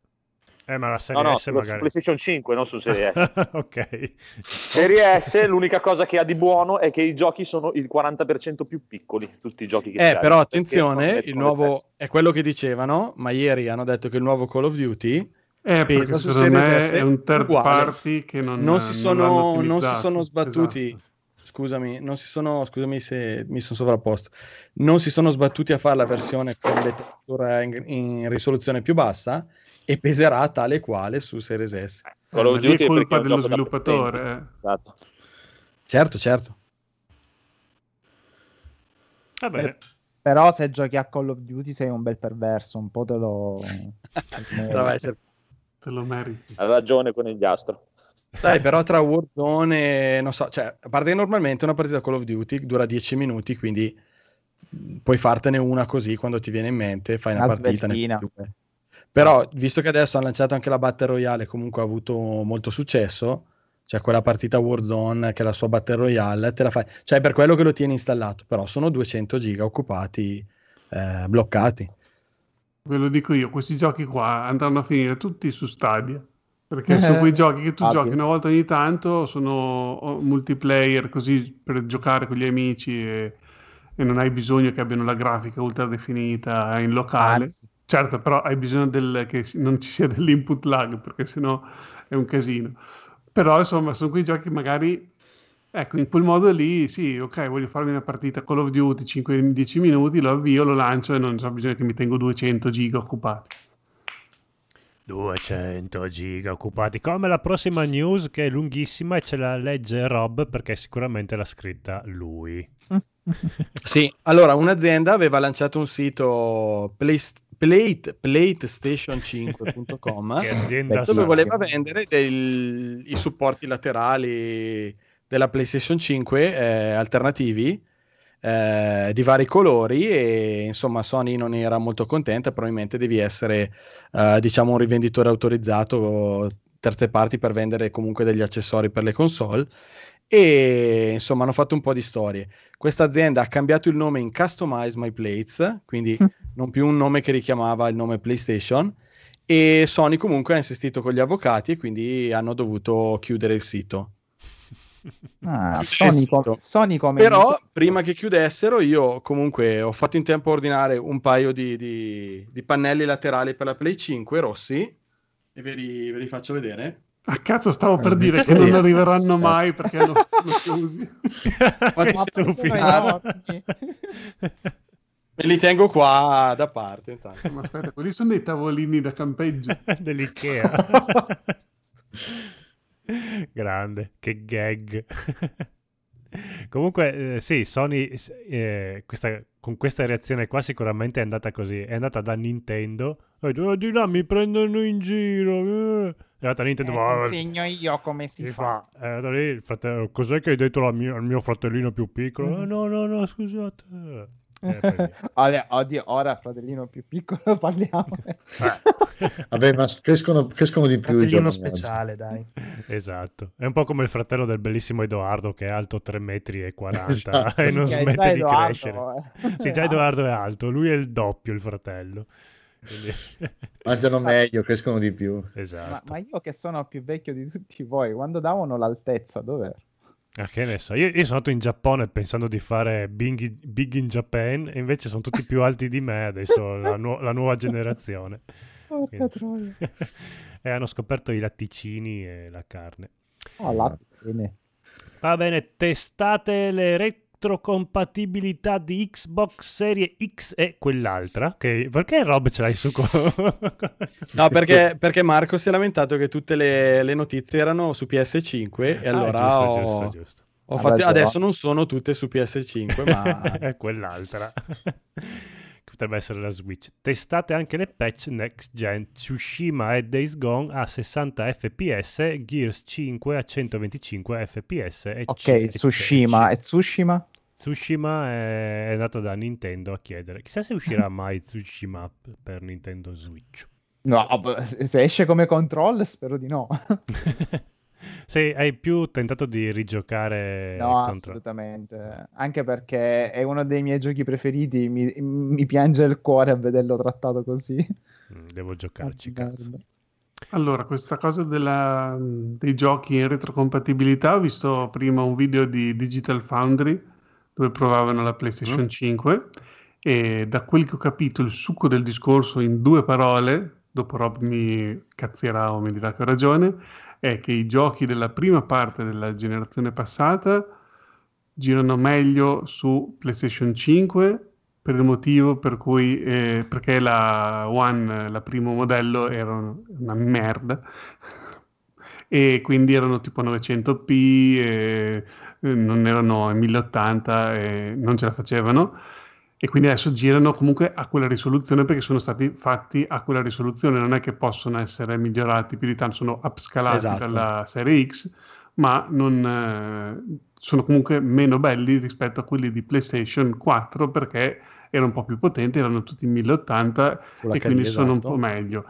Eh, ma la No, serie no, S su, su magari... PlayStation 5, non su Serie S. ok. Serie S, l'unica cosa che ha di buono è che i giochi sono il 40% più piccoli, tutti i giochi che Eh, però attenzione, non il nuovo è quello che dicevano, ma ieri hanno detto che il nuovo Call of Duty Eh, pesa su me S è un third uguale. party che non, non si non sono, l'hanno non si sono sbattuti. Esatto. Scusami, non si sono, scusami se mi sono sovrapposto. Non si sono sbattuti a fare la versione con le in, in risoluzione più bassa e peserà tale quale su Series S. Call of ma lì è colpa dello sviluppatore, eh. Esatto. Certo, certo. Va bene. Però se giochi a Call of Duty sei un bel perverso, un po' te lo... Vabbè, cer- Te lo meriti. Ha ragione con il Gastro. Dai, però tra Warzone, non so, cioè, a parte che normalmente una partita Call of Duty dura 10 minuti, quindi mh, puoi fartene una così quando ti viene in mente, fai una, Una partita. ne fai sveltina. due. Però, visto che adesso hanno lanciato anche la Battle Royale, comunque ha avuto molto successo, cioè quella partita Warzone che è la sua Battle Royale, te la fai, cioè per quello che lo tieni installato, però sono 200 giga occupati, eh, bloccati. Ve lo dico io, questi giochi qua andranno a finire tutti su Stadia. Perché sono quei giochi che tu Ah, giochi una volta ogni tanto, sono multiplayer così per giocare con gli amici e, e non hai bisogno che abbiano la grafica ultra definita in locale. Anzi. Certo, però hai bisogno del, che non ci sia dell'input lag perché sennò è un casino. Però insomma sono quei giochi magari, ecco, in quel modo lì, sì, ok, voglio farmi una partita Call of Duty 5-10 minuti, lo avvio, lo lancio e non ho bisogno che mi tengo 200 giga occupati. 200 giga occupati. Come la prossima news che è lunghissima e ce la legge Rob perché sicuramente l'ha scritta lui. Sì, allora un'azienda aveva lanciato un sito Playst- Plate, PlayStation5.com Che azienda dove sa. voleva vendere del- i supporti laterali della PlayStation 5 eh, alternativi eh, di vari colori e insomma Sony non era molto contenta, probabilmente devi essere eh, diciamo un rivenditore autorizzato terze parti per vendere comunque degli accessori per le console e insomma hanno fatto un po' di storie. Questa azienda ha cambiato il nome in Customize My Plates, quindi non più un nome che richiamava il nome PlayStation e Sony comunque ha insistito con gli avvocati e quindi hanno dovuto chiudere il sito. Ah, Sony, com-. Sony come Però prima che chiudessero io comunque ho fatto in tempo a ordinare un paio di, di- di pannelli laterali per la Play 5 rossi e ve li, ve li faccio vedere. A cazzo stavo per dire che non arriveranno mai perché hanno chiusi. Ma stufi. sono enormi. Me li tengo qua da parte intanto. Ma aspetta, quelli sono dei tavolini da campeggio. Dell'Ikea. Grande, che gag. Comunque, eh, sì, Sony eh, questa- con questa reazione qua sicuramente è andata così. È andata da Nintendo. "Oh, di là mi prendono in giro. eh." È andata Nintendo. Eh, "Va, insegno io come si, si fa. fa. È andato lì il fratello. Cos'è che hai detto mia- al mio fratellino più piccolo? Mm. "Eh, no, no, no, scusate. Eh. Oddio, ora fratellino più piccolo parliamo. Vabbè, ma crescono, crescono di più i Fratellino speciale, dai. Esatto, è un po' come il fratello del bellissimo Edoardo che è alto 3 metri e 40 Esatto. e non smette di Edoardo, crescere. eh. Sì, già Edoardo è alto, lui è il doppio il fratello. Quindi- Mangiano meglio, crescono di più. Ma, esatto. ma io che sono più vecchio di tutti voi, quando davano l'altezza, dov'ero? Ah, che ne so, io, io sono andato in Giappone pensando di fare Big, Big in Japan e invece sono tutti più alti di me adesso, la, nu- la nuova generazione. Porca Quindi- troia. e hanno scoperto i latticini e la carne. Oh, bene. Va bene, testate le retrocompatibilità di Xbox Serie X e quell'altra. Che, perché Rob ce l'hai su? co- No, perché, perché Marco si è lamentato che tutte le, le notizie erano su PS5 e Ah, allora giusto, ho, giusto, giusto. ho Ha fatto- ragione. adesso non sono tutte su PS5, ma è quell'altra. Che Potrebbe essere la Switch. Testate anche le patch next gen Tsushima e Days Gone a 60 fps, Gears 5 a 125 fps. Ok, Tsushima. E Tsushima? Tsushima è, è andato da Nintendo a chiedere. Chissà se uscirà mai Tsushima per Nintendo Switch. No, se esce come control, spero di no. Se hai più tentato di rigiocare No, contro... assolutamente. Anche perché è uno dei miei giochi preferiti. Mi, mi piange il cuore a vederlo trattato così. Mm, Devo giocarci, cazzo. Allora, questa cosa della- dei giochi in retrocompatibilità, ho visto prima un video di Digital Foundry dove provavano la PlayStation Mm. 5 e da quel che ho capito il succo del discorso in due parole, dopo Rob mi cazzierà o mi dirà che ho ragione, è che i giochi della prima parte della generazione passata girano meglio su PlayStation 5 per il motivo per cui, eh, perché la One, la primo modello, era un- una merda e quindi erano tipo 900p, e, eh, non erano in 1080 e non ce la facevano. E quindi adesso girano comunque a quella risoluzione perché sono stati fatti a quella risoluzione, non è che possono essere migliorati più di tanto, sono upscalati Esatto. dalla serie X, ma non, eh, sono comunque meno belli rispetto a quelli di PlayStation 4 perché erano un po' più potenti, erano tutti in 1080 Full e quindi sono un esatto. po' meglio.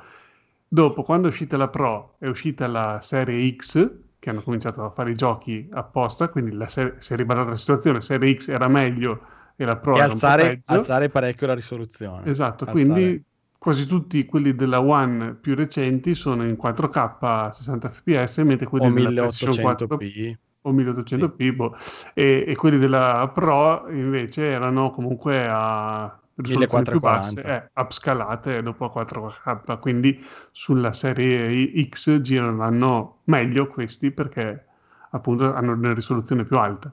Dopo, quando è uscita la Pro, è uscita la serie X, che hanno cominciato a fare i giochi apposta, quindi serie, si è ribaltata la situazione, serie X era meglio e la Pro e era alzare, alzare parecchio la risoluzione. Esatto, Alzare. quindi quasi tutti quelli della One più recenti sono in 4K a 60 fps, mentre quelli o della PlayStation 4 1800p. o 1800p, boh, e, e quelli della Pro invece erano comunque a risoluzioni più basse, 1440. eh, upscalate dopo a 4K, quindi sulla serie X girano meglio questi perché appunto hanno una risoluzione più alta.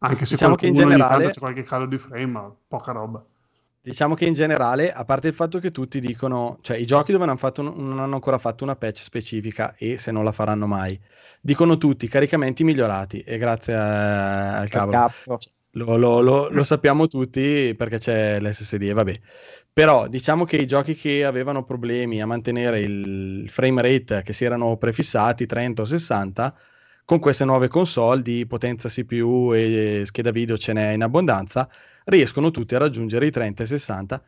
Anche se Diciamo che in generale- c'è qualche calo di frame, ma poca roba. Diciamo che in generale, a parte il fatto che tutti dicono, cioè i giochi dove non hanno, fatto non hanno ancora fatto una patch specifica e se non la faranno mai, dicono tutti caricamenti migliorati e grazie a- al cavolo. Cazzo. Lo, lo- lo- lo sappiamo tutti perché c'è l'SSD vabbè. Però diciamo che i giochi che avevano problemi a mantenere il frame rate che si erano prefissati 30 o 60, con queste nuove console di potenza CPU e scheda video ce n'è in abbondanza, riescono tutti a raggiungere i 30 e 60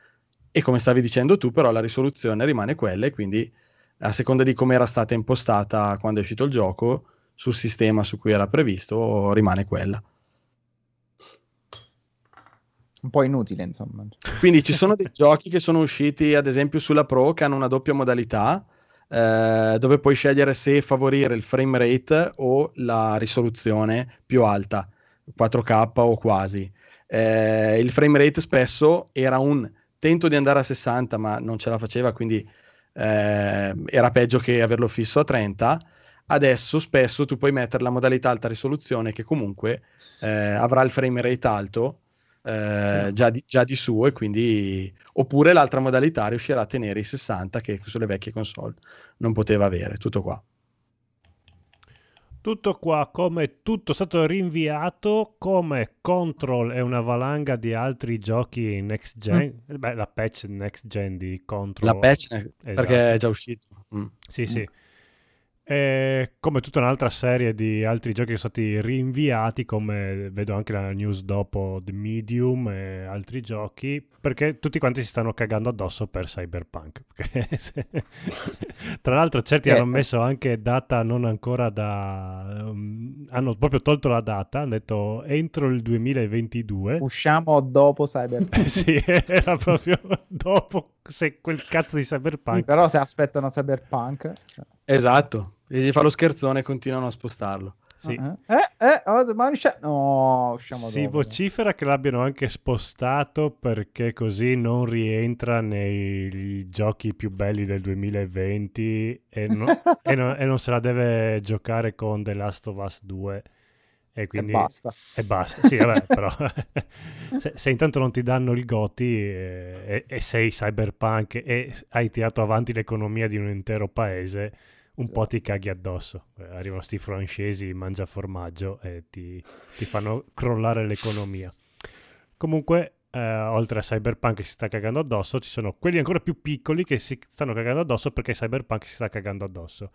e come stavi dicendo tu però la risoluzione rimane quella e quindi a seconda di come era stata impostata quando è uscito il gioco sul sistema su cui era previsto rimane quella. Un po' inutile, insomma. Quindi ci sono dei giochi che sono usciti, ad esempio, sulla Pro che hanno una doppia modalità, eh, dove puoi scegliere se favorire il frame rate o la risoluzione più alta, 4K o quasi. Eh, il frame rate spesso era un tento di andare a 60, ma non ce la faceva, quindi eh, era peggio che averlo fisso a 30. Adesso spesso tu puoi mettere la modalità alta risoluzione che comunque eh, avrà il frame rate alto eh, già, di, già di suo e quindi oppure l'altra modalità riuscirà a tenere i 60 che sulle vecchie console non poteva avere tutto qua Tutto qua, come tutto è stato rinviato, come Control e una valanga di altri giochi next gen, beh, la patch next gen di Control. la patch Esatto. perché è già uscito Mm. Sì, sì. E come tutta un'altra serie di altri giochi che sono stati rinviati, come vedo anche la news dopo The Medium e altri giochi, perché tutti quanti si stanno cagando addosso per Cyberpunk. Tra l'altro certi Eh. hanno messo anche data non ancora da... um, hanno proprio tolto la data, hanno detto entro il 2022. Usciamo dopo Cyberpunk. Sì, era proprio dopo se quel cazzo di Cyberpunk. Però se aspettano Cyberpunk... cioè, esatto e gli fa lo scherzone e continuano a spostarlo Sì. Eh, eh, oh, ma usci- no, usciamo Si dopo. vocifera che l'abbiano anche spostato perché così non rientra nei giochi più belli del 2020 e, no- e no- e non se la deve giocare con The Last of Us 2. E quindi basta. E basta, sì, vabbè, però se, se intanto non ti danno il Goti e, e- e sei cyberpunk e hai tirato avanti l'economia di un intero paese, un po' ti caghi addosso. Eh, Arrivano sti francesi, mangia formaggio e ti, ti fanno crollare l'economia. Comunque, eh, oltre a Cyberpunk che si sta cagando addosso, ci sono quelli ancora più piccoli che si stanno cagando addosso perché Cyberpunk si sta cagando addosso.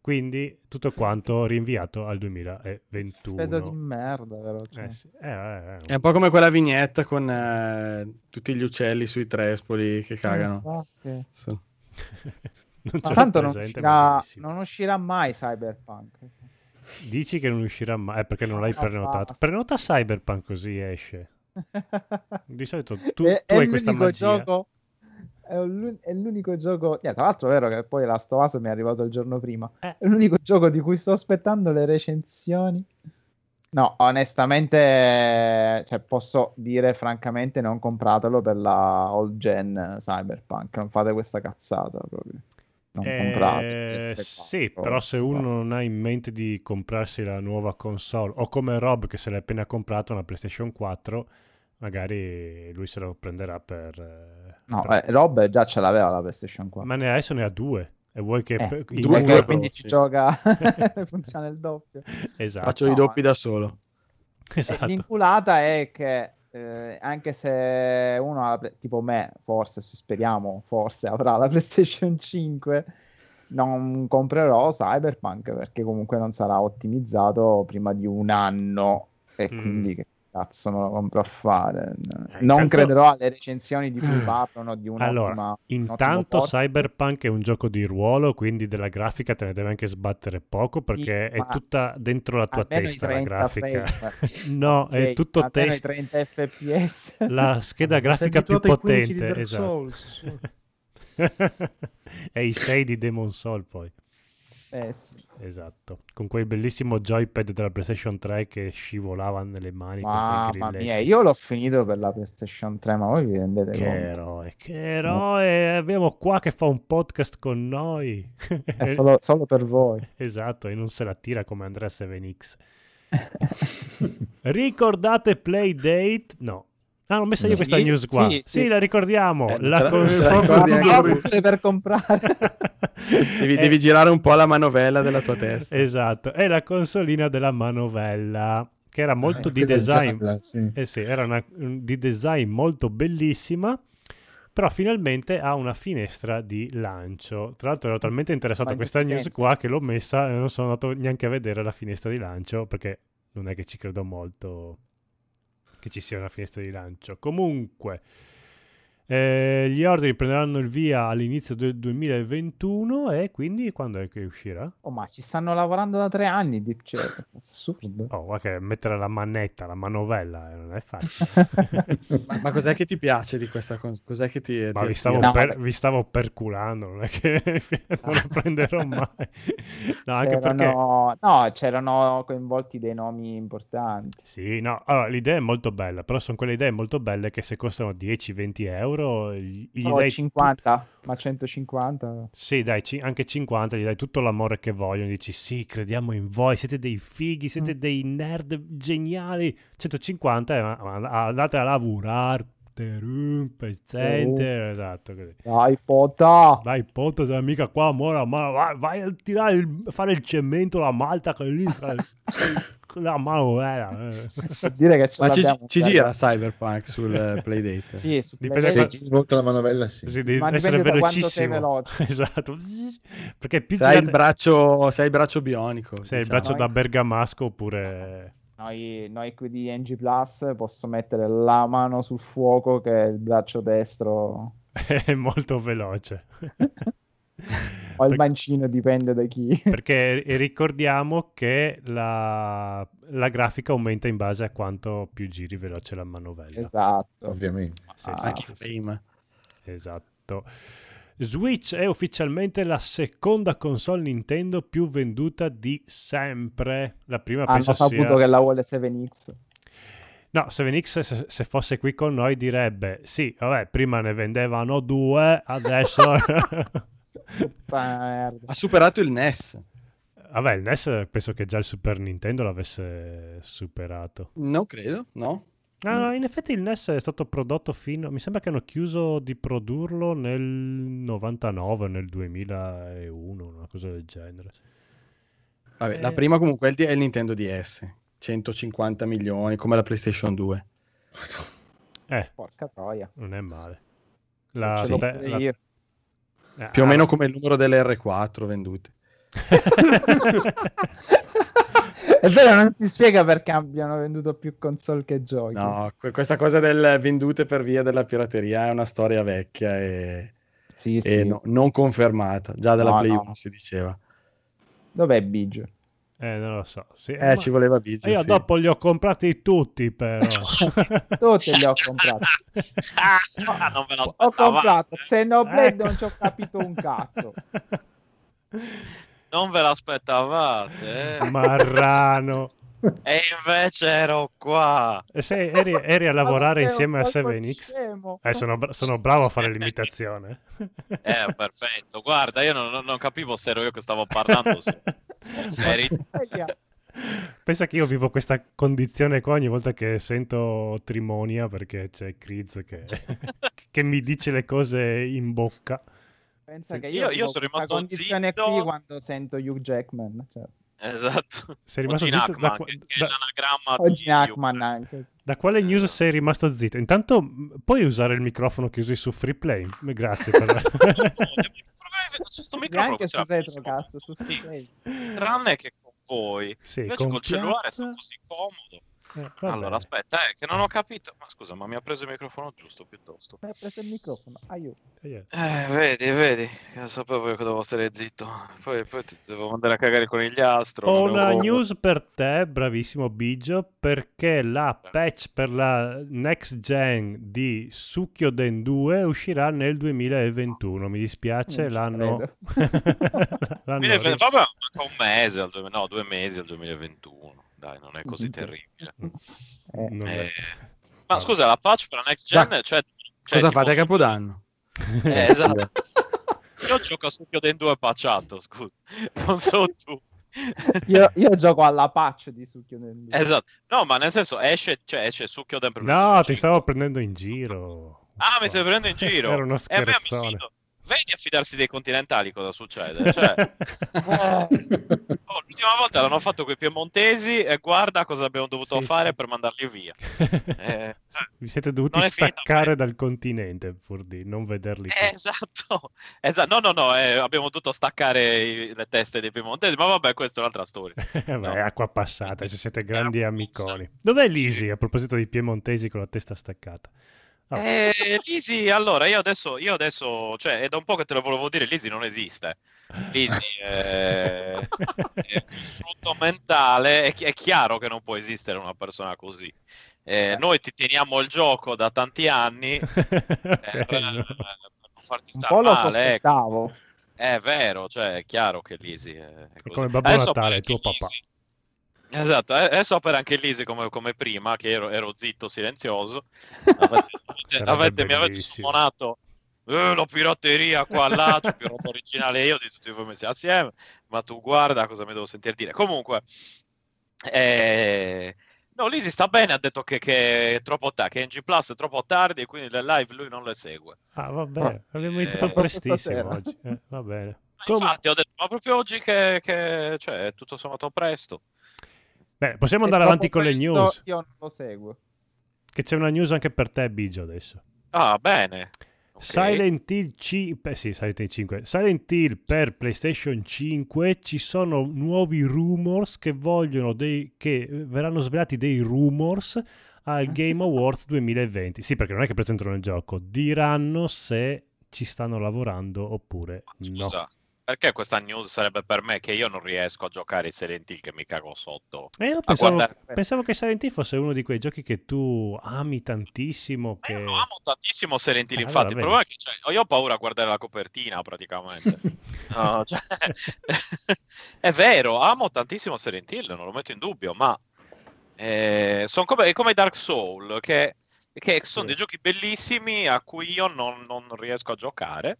Quindi tutto quanto rinviato al 2021. Pedo di merda, però. cioè. Eh sì, eh, eh, eh. è un po' come quella vignetta con eh, tutti gli uccelli sui trespoli che cagano Infatti. So- Non Ma tanto non uscirà, non uscirà mai Cyberpunk. Dici che non uscirà mai, è perché non l'hai No, prenotato. Prenota Cyberpunk così esce. Di solito tu, è, tu è hai questa magia. gioco. È, un- è l'unico gioco. eh, tra l'altro, è vero che poi Last of Us mi è arrivato il giorno prima. Eh. È l'unico gioco di cui sto aspettando le recensioni. No, onestamente, cioè, posso dire francamente, non compratelo per la old gen Cyberpunk. Non fate questa cazzata proprio. Non Eh, comprate. sì, però se uno non ha in mente di comprarsi la nuova console, o come Rob che se l'è appena comprata una PlayStation 4, magari lui se lo prenderà per... eh, No, per- eh, Rob già ce l'aveva la PlayStation 4. Ma ne adesso ne ha due. E vuoi che Eh, due che- quindi ci sì. gioca funziona il doppio Esatto. faccio i No, doppi da solo esatto. L'inculata è che eh, anche se uno Play- tipo me, forse se speriamo, forse avrà la PlayStation 5, non comprerò Cyberpunk perché comunque non sarà ottimizzato prima di un anno e Mm. quindi che cazzo me lo compro a fare? non intanto- crederò alle recensioni di cui parlano di un'ottima Allora, intanto. Cyberpunk è un gioco di ruolo, quindi della grafica te ne deve anche sbattere poco perché Sì, è tutta dentro la tua testa la 30 grafica. No, è Ok, tutto almeno i test. 30 fps. La scheda grafica più abituato ai 15 di potente, esatto. Souls, è i 6 di Demon Soul poi. Eh sì. Esatto, con quel bellissimo joypad della PlayStation 3 che scivolava nelle mani Mamma mia, io l'ho finito per la PlayStation 3, ma voi vi rendete Che conto? eroe, che eroe! Abbiamo qua che fa un podcast con noi. È solo, solo per voi. Esatto, e non se la tira come Andrea 7X. Ricordate Playdate? No, Ah, l'ho messa io Sì, questa news qua. Sì, sì, sì. la ricordiamo. Eh, la la- ricordi anche stai per comprare. Devi, Eh, devi girare un po' la manovella della tua testa. Esatto, è la consolina della manovella, che era molto Eh, di design. gialla, sì. Eh sì, era una, di design molto bellissima, però finalmente ha una finestra di lancio. Tra l'altro ero talmente interessato Ma a questa news senso? qua che l'ho messa e non sono andato neanche a vedere la finestra di lancio perché non è che ci credo molto che ci sia una finestra di lancio. Comunque, eh, gli ordini prenderanno il via all'inizio del 2021 e quindi quando è che uscirà? Oh, ma ci stanno lavorando da tre anni. di- Cioè, assurdo. Oh, guarda che mettere la manetta, la manovella, eh, non è facile. Ma, ma cos'è che ti piace di questa cosa? Cos'è che ti... Ma ti- vi stavo, No, per- vi stavo perculando, non è che non lo prenderò mai. No, anche perché... C'erano... No, c'erano coinvolti dei nomi importanti. Sì, no, allora, l'idea è molto bella, però sono quelle idee molto belle che se costano 10-20 euro gli, gli Oh, dai... 50, ma 150. Sì, dai, anche 50, gli dai tutto l'amore che vogliono, dici sì, crediamo in voi, siete dei fighi, siete Mm. dei nerd geniali. 150, eh, andate a lavorare, pezzente, esatto, così. Dai, pota. Dai, poto, sei mica qua, mora, ma vai, vai a tirare, il- fare il cemento, la malta, che lì, la mano, eh. Per dire che Ma ci, ci gira Cyberpunk sul eh, Playdate? Sì, su Dipende Play- da- Se giri molto la manovella, sì. Sì, devi Ma essere dipende da quanto sei velocissimo. veloce. Esatto. Perché più Se hai il girate- braccio, se hai il braccio bionico. se hai il diciamo. braccio da bergamasco oppure... Noi, noi qui di NG Plus posso mettere la mano sul fuoco che è il braccio destro è molto veloce. o il Per- mancino, dipende da chi. Perché ricordiamo che la, la grafica aumenta in base a quanto più giri veloce la manovella. Esatto. Ovviamente. Sì, Ah, sì. Esatto. Switch è ufficialmente la seconda console Nintendo più venduta di sempre. La prima Hanno penso saputo sia... che la vuole 7X. No, 7X se, se fosse qui con noi direbbe sì, vabbè, prima ne vendevano due, adesso... Ha superato il NES. vabbè, il NES penso che già il Super Nintendo l'avesse superato. Non credo, no? Ah, no, in effetti il NES è stato prodotto fino... Mi sembra che hanno chiuso di produrlo nel 99, nel 2001, una cosa del genere. Vabbè, la Eh. prima comunque è il, Nintendo DS. 150 milioni, come la PlayStation 2. Eh, Porca troia. non è male. La, te- la- eh, Più o ah, meno come il numero delle R4 vendute. È vero, non si spiega perché abbiano venduto più console che giochi. No, que- questa cosa del vendute per via della pirateria è una storia vecchia e, Sì, e sì. no- non confermata. Già dalla No, Play no. 1 si diceva. Dov'è Biggio? Eh, non lo so. Sì, Eh, ma- ci voleva Biggio, Io sì. dopo li ho comprati tutti, però. Tutti li ho comprati. Ah, non ve lo Ho comprato Xenoblade, Ecco. non ci ho capito un cazzo. Non ve l'aspettavate. eh. Marrano. E invece ero qua. E se eri, eri a lavorare sei insieme a un poco 7X? scemo. Eh, sono, sono bravo a fare l'imitazione. Eh, perfetto. Guarda, io non, non- capivo se ero io che stavo parlando. se- se eri-. Pensa che io vivo questa condizione qua ogni volta che sento Trimonia perché c'è Kriz che, che mi dice le cose in bocca. Pensa Sì. che Io- io, sono rimasto zitto. qui quando sento Hugh Jackman. Cioè, Esatto. Sei rimasto Oggi zitto da, Hackman, qua- che, che da- oggi di Hackman anche. da quale news sei rimasto zitto? Intanto puoi usare il microfono che usi su Freeplay? Grazie per... C'è sto microfono Neanche che su benissimo. Retrocast, su Play. Tranne che con voi. Sì, Invece con col cellulare sono così comodo. Eh, Allora, bene. aspetta, eh, che non ho capito. Ma scusa, ma mi ha preso il microfono giusto piuttosto. Hai preso il microfono, aiuto. Eh, vedi, vedi, che non sapevo io che dovevo stare zitto. Poi, poi ti devo mandare a cagare il conigliastro. Ho una devo- news per te, bravissimo Biggio, perché la patch per la next gen di Sukkyoden 2 uscirà nel 2021. Mi dispiace, Mille- ri- Vabbè, manca un mese, al due- no, due mesi al 2021. Dai, non è così terribile. Eh, Eh, Ma scusa, la patch per la next gen, Già. cioè, cioè, Cosa fate a su- Capodanno? Eh, esatto. Io gioco a Succhio Den 2 patchato, scusa. Non so tu. Io, io gioco alla patch di succhio nel Esatto. No, ma nel senso esce, cioè, esce succhio dentro No, ti stavo prendendo in giro. Ah, mi stai prendendo in giro. Era uno E mi scherzone. fido. Vedi a fidarsi dei continentali cosa succede? Cioè, oh, l'ultima volta l'hanno fatto con i piemontesi e guarda cosa abbiamo dovuto Sì, fare sì. per mandarli via. Eh, Vi siete dovuti staccare dal continente pur di non vederli più. esatto, esatto. No, no, no, eh, abbiamo dovuto staccare i- le teste dei piemontesi, ma vabbè, questa è un'altra storia. Eh, beh, acqua passata, se siete grandi Eh, amiconi. Dov'è Lisi a proposito di piemontesi con la testa staccata? Ah. Eh, Lisi, allora, io adesso, io adesso, cioè, è da un po' che te lo volevo dire, Lisi non esiste. Lisi è, è un frutto mentale, è, è chiaro che non può esistere una persona così. Eh, noi ti teniamo il gioco da tanti anni eh, per, per non farti Un stare po' lo male, ecco. È vero, cioè, è chiaro che Lisi è, è È così. come Babbo Adesso Natale, tuo anche papà. Esatto, eh, adesso per anche Lisi come, come prima, che ero, ero zitto, silenzioso. Avete, avete- mi avete suonato eh, la pirateria qua là, c'è più roba originale io di tutti voi messi assieme, ma tu guarda cosa mi devo sentire dire. Comunque, eh, no, Lisi sta bene, ha detto che, che è troppo tardi, che NG Plus è troppo tardi e quindi le live lui non le segue. Ah, vabbè, abbiamo iniziato Eh, prestissimo oggi. Eh, va bene. Ma Com- Infatti ho detto, ma proprio oggi che, che cioè, è tutto sommato presto. Bene, possiamo andare avanti con le news. Io non lo seguo. Che c'è una news anche per te, Bigio, adesso. Ah, bene. Ok. Silent Hill 5, sì, Silent Hill 5. Silent Hill per PlayStation 5 ci sono nuovi rumors che vogliono dei che verranno svelati dei rumors al Game Awards 2020. Sì, perché non è che presentano il gioco, diranno se ci stanno lavorando oppure no. Perché questa news sarebbe per me che io non riesco a giocare i Silent Hill che mi cago sotto? E io A pensavo, guardare- pensavo che Silent Hill fosse uno di quei giochi che tu ami tantissimo. Che... Io amo tantissimo Silent Hill, Eh, infatti, allora, il problema è che cioè, io ho paura a guardare la copertina praticamente. No, cioè, è vero, amo tantissimo Silent Hill, non lo metto in dubbio, ma sono come, come Dark Soul, che, che sono dei giochi bellissimi a cui io non, non riesco a giocare.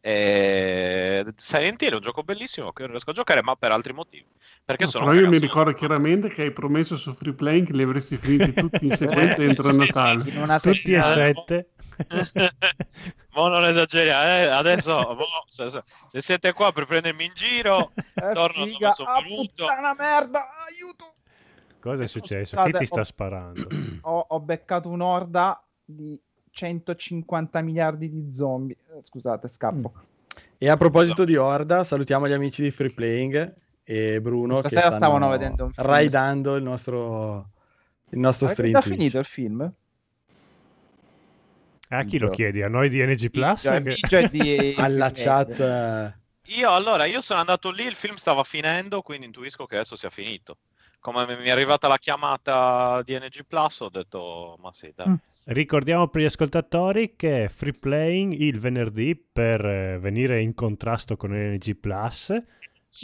E Silent Hill è un gioco bellissimo che io non riesco a giocare, ma per altri motivi. Perché No, sono però io mi ricordo chiaramente che hai promesso su Free Playing che li avresti finiti tutti in sequenza entro Sì, Natale. sì, sì. Una Tutti e sette. Ma non esageriamo, eh, adesso mo, se, se- siete qua per prendermi in giro, Eh, torno figa. dove sono Ah, venuto. puttana merda, aiuto! Cosa è successo? Scusate, Chi ti sta ho- sparando? Ho, ho beccato un'orda di 150 miliardi di zombie. Eh, Scusate, scappo. E a proposito di Horda, salutiamo gli amici di Free Playing e Bruno Stasera che stanno stavano vedendo un film. raidando il nostro, il nostro stream Twitch. finito il film? A chi lo chiedi? A noi di NG Plus? Che- di- Alla chat Io allora, io sono andato lì, il film stava finendo, quindi intuisco che adesso sia finito. Come mi è arrivata la chiamata di NG Plus, ho detto, ma sì, dai. Mm. Ricordiamo per gli ascoltatori che Free Playing il venerdì per eh, venire in contrasto con NG Plus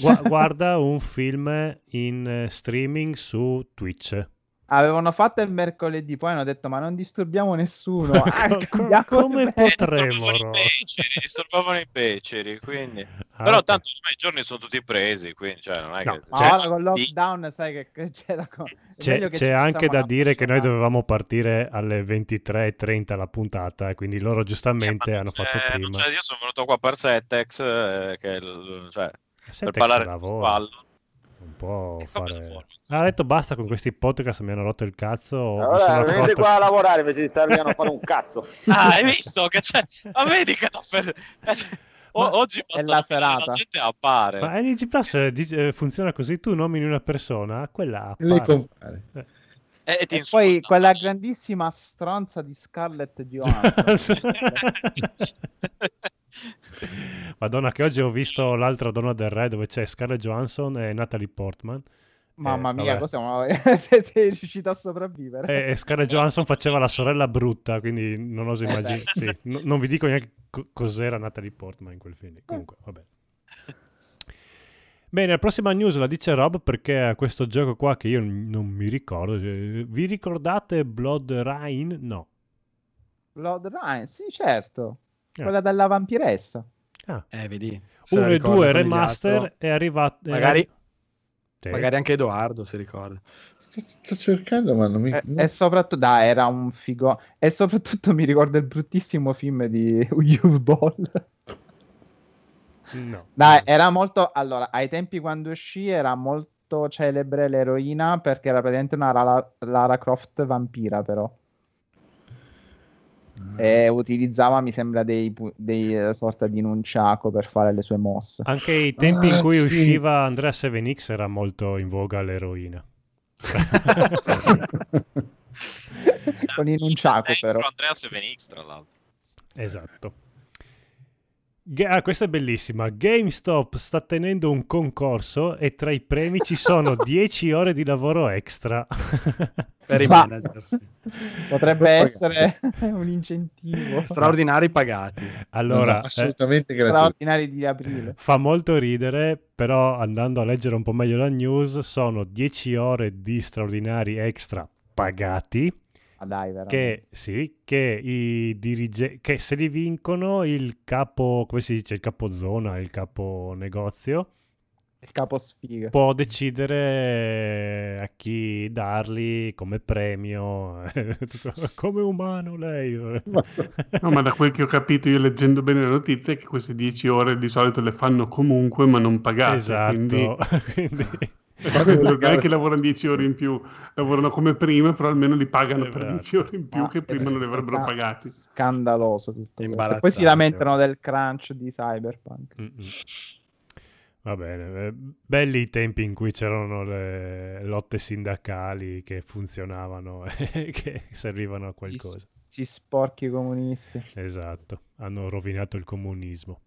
gua- guarda un film in eh, streaming su Twitch. Avevano fatto il mercoledì, poi hanno detto ma non disturbiamo nessuno. Ah, come il potremmo? Disturbavano i Ro? beceri, disturbavano i beceri, quindi... Ah, Però ok. tanto ormai i giorni sono tutti presi, quindi cioè, non è No, che... Ma C'è- ora con Di- lockdown sai che- c'è da... co- è C'è, c'è anche da dire che noi dovevamo partire alle 23.30 la puntata, e quindi loro giustamente Eh, hanno fatto prima. io sono venuto qua per Setex, eh, che è il- cioè, per Setex parlare di lavora. E come fare... lavora? Ha detto basta con questi podcast, mi hanno rotto il cazzo. Allora, venite accorto- qua a lavorare invece di stare lì a non fare un cazzo. Ah, hai visto che c'è? Ma vedi che t'ho fer- O- oggi È la vedere la serata. gente appare. Ma NG Plus eh, eh, funziona così, tu nomini una persona, quella E lei appare. compare. E, e ti E insulta. poi quella grandissima stronza di Scarlett Johansson. Madonna, che oggi ho visto l'altra donna del re dove c'è Scarlett Johansson e Natalie Portman. Mamma Eh, mia, ma- se sei riuscito a sopravvivere. E, e Scarlett Johansson faceva la sorella brutta, quindi non oso immaginare. sì, no- non vi dico neanche co- cos'era Natalie Portman in quel film. lì. Comunque, vabbè. Bene, la prossima news la dice Rob perché questo gioco qua che io non mi ricordo. cioè, Vi ricordate Blood Rain? No. Blood Ryan, sì, certo. Eh. Quella della vampiressa. Ah. eh, vedi. se la 1 e ricorda 2 conigliastro. remaster è arrivato. è Magari, arri- Magari anche Edoardo si ricorda. Sto, sto cercando, ma non mi. E, e soprattutto, dai, era un figo. E soprattutto mi ricordo il bruttissimo film di Uwe Ball. No. Dai, era molto. Allora, ai tempi quando uscì era molto celebre l'eroina perché era praticamente una Lara, Lara Croft vampira, però. E utilizzava, mi sembra, dei, dei eh, sorta di nunciaco per fare le sue mosse. Anche i tempi in Ah, cui sì. usciva Andrea 7X era molto in voga l'eroina. Con i nunciaco, però. Andrea Sevenix, tra l'altro. Esatto. Ah, questa è bellissima. GameStop sta tenendo un concorso e tra i premi ci sono 10 ore di lavoro extra. Per i Ma- manager, sì. Potrebbe essere un incentivo. Straordinari pagati. Allora, No, eh, assolutamente gratuito. straordinari di aprile. fa molto ridere, però andando a leggere un po' meglio la news, sono 10 ore di straordinari extra pagati Ah, dai, che sì, che i dirige- che se li vincono il capo, come si dice, il capo zona, il capo negozio Il capo sfiga. può decidere a chi darli come premio, come umano lei. No, ma da quel che ho capito io leggendo bene la notizia è che queste 10 ore di solito le fanno comunque ma non pagate. Esatto, Quindi quindi- non è che lavorano 10 ore in più, lavorano come prima, però almeno li pagano per Esatto. 10 ore in più Ma che prima non li avrebbero pagati. Scandaloso tutto. Poi si lamentano del crunch di Cyberpunk. Mm-mm. Va bene, eh, belli i tempi in cui c'erano le lotte sindacali che funzionavano e che servivano a qualcosa. Si sporchi comunisti, Esatto, hanno rovinato il comunismo.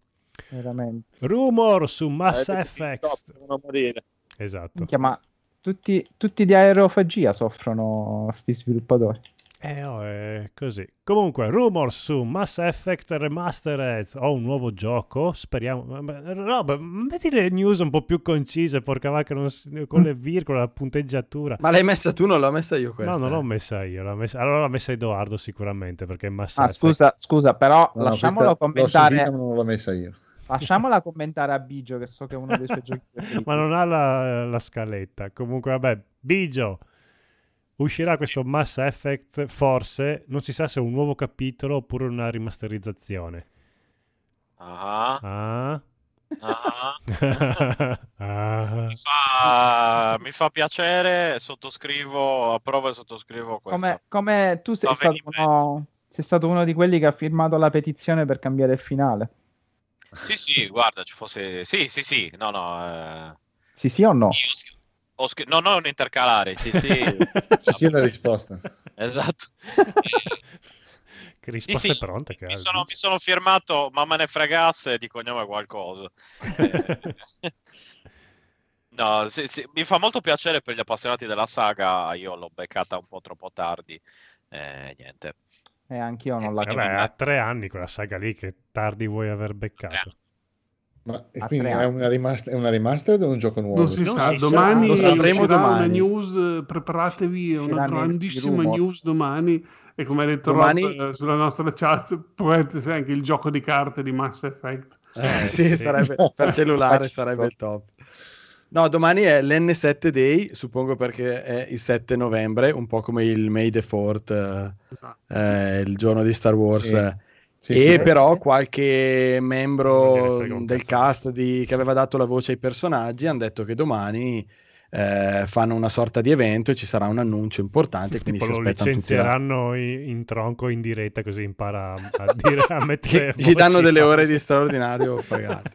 veramente. Rumor su Mass Effect. TikTok, devono morire. Esatto. Minchia, ma tutti, tutti di aerofagia soffrono sti sviluppatori. Eh, oh, è così. Comunque, rumors su Mass Effect Remastered. Ho un nuovo gioco. Speriamo. Rob, metti le news un po' più concise, porca vacca, non si- con le virgole, la punteggiatura. Ma l'hai messa tu, non l'ho messa io questa. No, non l'ho messa io. L'ho messa... Allora l'ha messa Edoardo sicuramente perché è Mass Ah, Effect. scusa, scusa, però No, no, lasciamolo l'ho commentare. non l'ho messa io. Lasciamola commentare a Bigio, che so che è uno dei suoi giochi. Ma non ha la, la scaletta. Comunque, vabbè, Bigio. Uscirà questo Mass Effect, forse, non si sa se è un nuovo capitolo oppure una rimasterizzazione. Ah, Ah? ah. Ah. Mi fa, mi fa piacere, sottoscrivo, approvo e sottoscrivo questo. Come, come tu sei stato, uno, sei stato uno di quelli che ha firmato la petizione per cambiare il finale. Sì, sì, guarda, ci fosse... Sì, sì, sì, no, no. eh, Sì, sì o no? Io s- ho scr- no, non intercalare, sì, sì. Sì, la risposta. esatto. Che risposte sì, pronte che Mi hai. sono, mi sono firmato, ma me ne fregasse di cognome qualcosa. Eh, No, sì, sì, mi fa molto piacere per gli appassionati della saga, io l'ho beccata un po' troppo tardi. Eh, niente. E anch'io non la Vabbè, ha tre anni quella saga lì che tardi vuoi aver beccato. Ma quindi è una, rimaster, è una remastered o un gioco nuovo? Non si Non sa, si sa, domani lo sapremo una news, eh, preparatevi, è una grandissima news domani e come ha detto Domani- Rob eh, sulla nostra chat può essere anche il gioco di carte di Mass Effect. Eh, sì, sì, sì. sarebbe, per cellulare sarebbe il top. No, domani è l'N7 Day, suppongo perché è il 7 novembre, un po' come il May the 4th, Esatto. eh, il giorno di Star Wars. Sì. Sì, e sì. però qualche membro del cast di- che aveva dato la voce ai personaggi hanno detto che domani eh, fanno una sorta di evento e ci sarà un annuncio importante, quindi Tipo si lo licenzieranno in, in tronco in diretta così impara a, dire a mettere Gli, danno delle ore false. di straordinario pagate.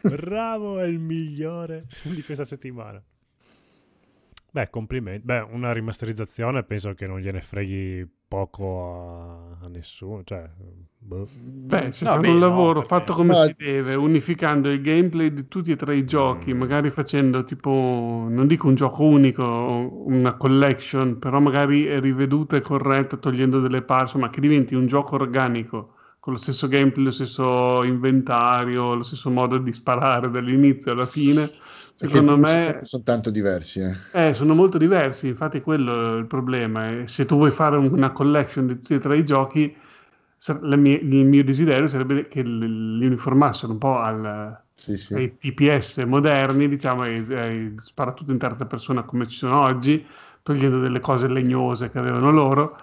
Bravo, è il migliore di questa settimana. Beh, complimenti. Beh, una rimasterizzazione penso che non gliene freghi poco a, a nessuno. Cioè, boh. Beh, se No, fanno beh, un no, lavoro perché- fatto come No. si deve, unificando il gameplay di tutti e tre i giochi, Mm. magari facendo tipo, non dico un gioco unico, una collection, però magari è riveduta e corretta, togliendo delle parti, ma che diventi un gioco organico, con lo stesso gameplay, lo stesso inventario, lo stesso modo di sparare dall'inizio alla fine. Secondo me sono tanto diversi. eh. eh, sono molto diversi, infatti quello è il problema. E se tu vuoi fare un- una collection di tutti e tre i giochi, il mio desiderio sarebbe che li uniformassero un po' al, Sì, sì. ai TPS moderni, diciamo, e, e spara tutto in terza persona come ci sono oggi, togliendo delle cose legnose che avevano loro.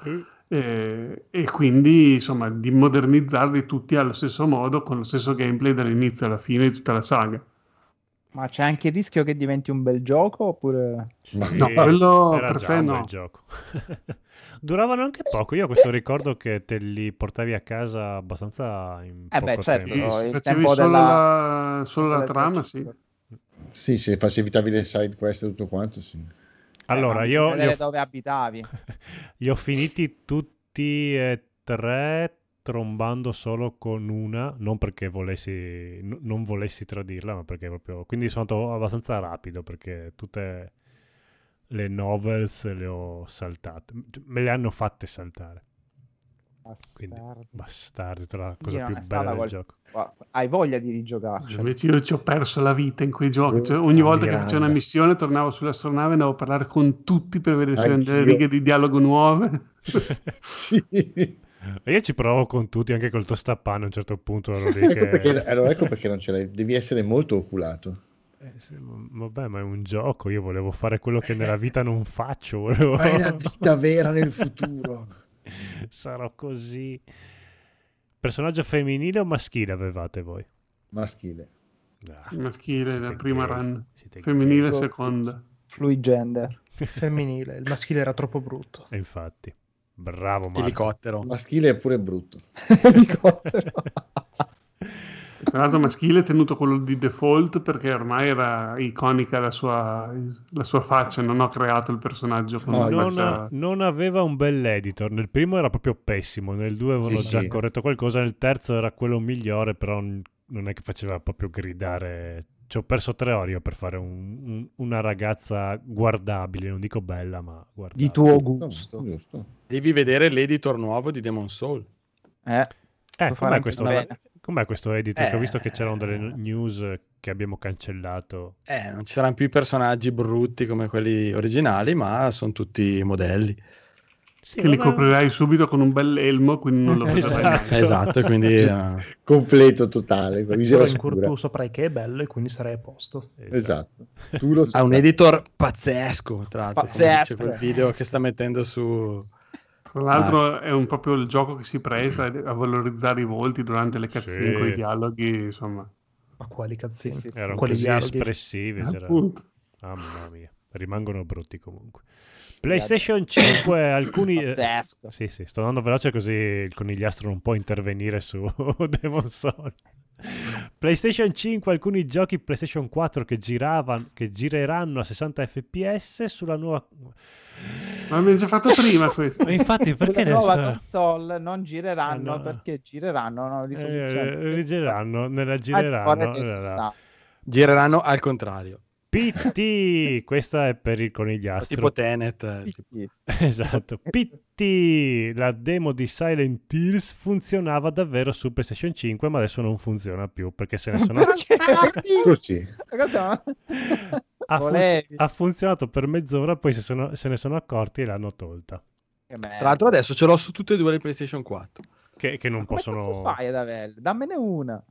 eh, e quindi insomma di modernizzarli tutti allo stesso modo con lo stesso gameplay dall'inizio alla fine di tutta la saga Ma c'è anche il rischio che diventi un bel gioco oppure... no quello Era per te un no bel gioco. Duravano anche poco. Io ho questo ricordo che te li portavi a casa abbastanza in Eh poco beh, certo, tempo. Sì, il facevi tempo solo, della- la, solo la trama sì Sì, se facevi le side quest e tutto quanto, sì. Allora, Eh, io, vedere io- dove abitavi. li ho finiti tutti e tre trombando solo con una, non perché volessi, n- non volessi tradirla, ma perché proprio... Quindi sono andato abbastanza rapido perché tutte le novels le ho saltate. Me le hanno fatte saltare. Quindi, Bastardi. bastardi, tra la cosa Io più bella del qual- gioco. Hai voglia di rigiocarci? invece io ci ho perso la vita in quei giochi Cioè, ogni Ah, volta che grande. facevo una missione tornavo sull'astronave e andavo a parlare con tutti per vedere se avevano delle righe di dialogo nuove Sì. E io ci provo con tutti, anche col tostapane a un certo punto. ero lì Ecco che- perché, allora ecco perché non ce l'hai. Devi essere molto oculato. Eh, sì, ma- vabbè, ma è un gioco, io volevo fare quello che nella vita non faccio. volevo- Ma è la vita vera nel futuro. Sarò così. Personaggio femminile o maschile avevate voi? Maschile. Ah, maschile la prima gay, run siete femminile seconda Fluid gender. Femminile, il maschile era troppo brutto. E infatti, bravo Marco. Elicottero. Maschile è pure brutto. Tra l'altro maschile è tenuto quello di default perché ormai era iconica la sua, la sua faccia, non ho creato il personaggio con No, Non, faccia... non aveva un bel editor. Nel primo era proprio pessimo, nel due avevano Sì, già sì. corretto qualcosa, nel terzo era quello migliore, però non è che faceva proprio gridare. Ci ho perso tre ore io per fare un- un- una ragazza guardabile, non dico bella, ma guardabile. Di tuo gusto. giusto. Devi vedere l'editor nuovo di Demon Soul. Eh, Eh, com'è questo, com'è questo editor? Che ho visto che Eh. c'erano delle news che abbiamo cancellato. Eh, non ci saranno più i personaggi brutti come quelli originali, ma sono tutti modelli. Sì, che li coprirai subito con un bel elmo, quindi non lo vedrai. Esatto. Esatto, e quindi eh, Completo totale, visera scura. curto saprai che è bello e quindi sarai a posto. Esatto. Tu lo ha un editor pazzesco, tra l'altro. Pazzesco. quel video che sta mettendo su... Tra l'altro è un, proprio il gioco che si presta a valorizzare i volti durante le cutscene Sì. con i dialoghi, insomma. Ma quali cazzini? Sì, sì, sì. Erano Quali così dialoghi? espressivi. Ah, mamma mia, rimangono brutti comunque. PlayStation 5, alcuni... eh, Pazzesco. sì, sì, sto andando veloce così il conigliastro non può intervenire su Demon Soul. PlayStation 5, alcuni giochi PlayStation 4 che, giravano, che gireranno a 60 fps sulla nuova... Ma l'abbiamo già fatto prima questo. Infatti perché Sulla nuova adesso... console non gireranno Eh, no. perché gireranno no, risoluzione. Eh, rigireranno, nella gireranno. eh, sa. Gireranno al contrario. PT, questa è per il conigliastro. Tipo Tenet. eh, tipo-. Esatto. PT, la demo di Silent Hills funzionava davvero su PlayStation 5, ma adesso non funziona più perché se ne sono... Cosa? ha, Volevi. ha funzionato per mezz'ora, poi se, sono- se ne sono accorti e l'hanno tolta. Tra l'altro adesso ce l'ho su tutte e due le PlayStation 4. Che, che non Come possono... cazzo fai ad averle? Dammene una.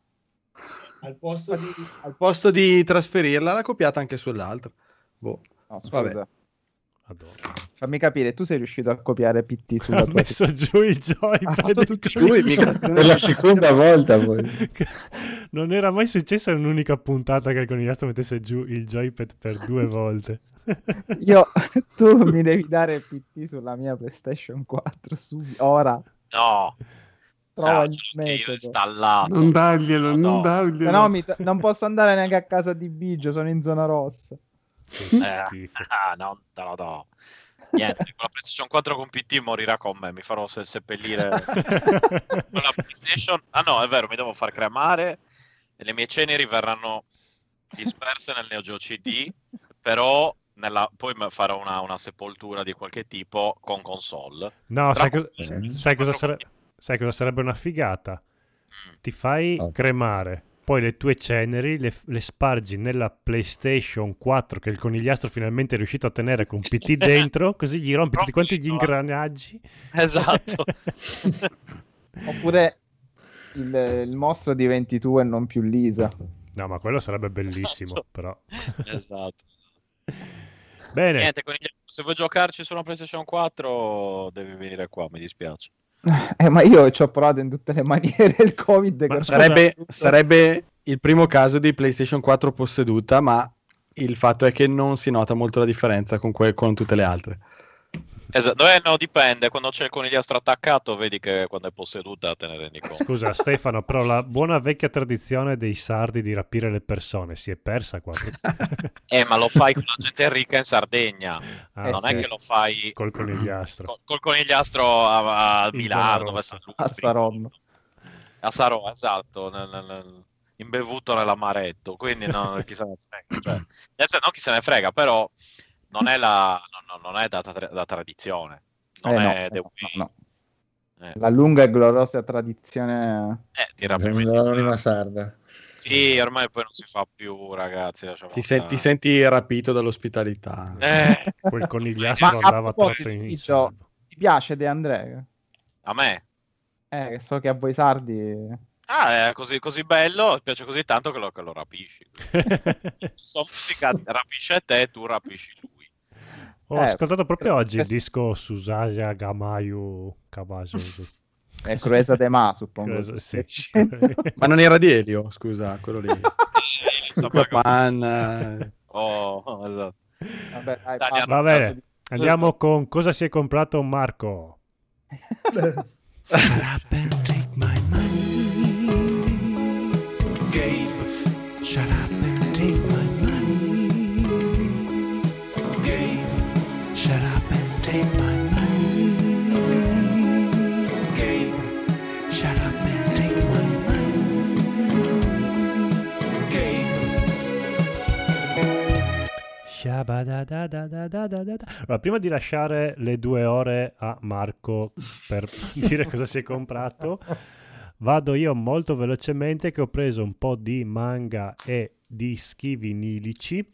Al posto di, al posto di trasferirla l'ha copiata anche sull'altra. Boh. No, Vabbè. scusa. Adoro. Fammi capire, tu sei riuscito a copiare PT sulla Ha tua messo giù il joypad. Ha tutto il microfono. Per la seconda volta poi. Non era mai successo in un'unica puntata che il conigliastro mettesse giù il joypad per due volte. Io, tu mi devi dare PT sulla mia PlayStation 4 subito, ora. No, Trova Ah, il metodo. installato. Non darglielo, No, non no. darglielo. No, mi t- non posso andare neanche a casa di Biggio, sono in zona rossa. Eh, ah, non te lo do. Niente, con la PlayStation 4 con PT morirà con me, mi farò se- seppellire con la PlayStation. Ah no, è vero, mi devo far cremare e le mie ceneri verranno disperse nel Neo Geo CD, però nella- poi farò una, una sepoltura di qualche tipo con console. No, sai, co- sai cosa, 4 sare- sai cosa sarebbe una figata? Mm. Ti fai Oh. cremare, poi le tue ceneri le, le spargi nella PlayStation 4 che il conigliastro finalmente è riuscito a tenere con PT dentro, così gli rompi tutti quanti gli ingranaggi. Esatto. Oppure il, il mostro diventi tu e non più Lisa. No, ma quello sarebbe bellissimo, però. esatto. Bene. Niente, se vuoi giocarci su una PlayStation 4 devi venire qua, mi dispiace. Eh, ma io ci ho provato in tutte le maniere il Covid. che- Sarebbe, sarebbe il primo caso di PlayStation 4 posseduta, ma il fatto è che non si nota molto la differenza con, que- con tutte le altre. Esatto, eh, no, dipende, quando c'è il conigliastro attaccato vedi che quando è posseduta te ne rendi conto. Scusa Stefano, però la buona vecchia tradizione dei sardi di rapire le persone si è persa qua. Eh, ma lo fai con la gente ricca in Sardegna, Ah, non sì. è che lo fai Col conigliastro. col, col conigliastro a, a Milano, A Saronno. a Saro, esatto, nel- nel- nel- imbevuto nell'amaretto, quindi non, chi se ne frega, cioè, non chi se ne frega, però non è, la, non- è da, tra- da tradizione, non Eh, no, è The no, Wii. no. Eh. La lunga e gloriosa tradizione. Eh, di rapimento. Sarda. Sì, ormai poi non si fa più, ragazzi. Ti, sen- ti senti rapito dall'ospitalità. Eh, Quel conigliastro andava tratto in salvo. ti piace De André? a me? Eh, so che a voi sardi. Ah, è così, così bello, piace così tanto che lo, che lo rapisci. Sua musica rapisce te, tu rapisci lui. Ho Eh, ascoltato proprio oggi il disco Susaya Gamayu Kabasu. È Cruesa de Ma, suppongo. Cosa- sì. Ma non era di Elio, scusa, quello lì. Pan, eh, oh, esatto. Vabbè, dai, Dai, Va bene, di- andiamo con cosa si è comprato Marco. Allora, prima di lasciare le due ore a Marco per dire cosa si è comprato, vado io molto velocemente che ho preso un po' di manga e dischi vinilici.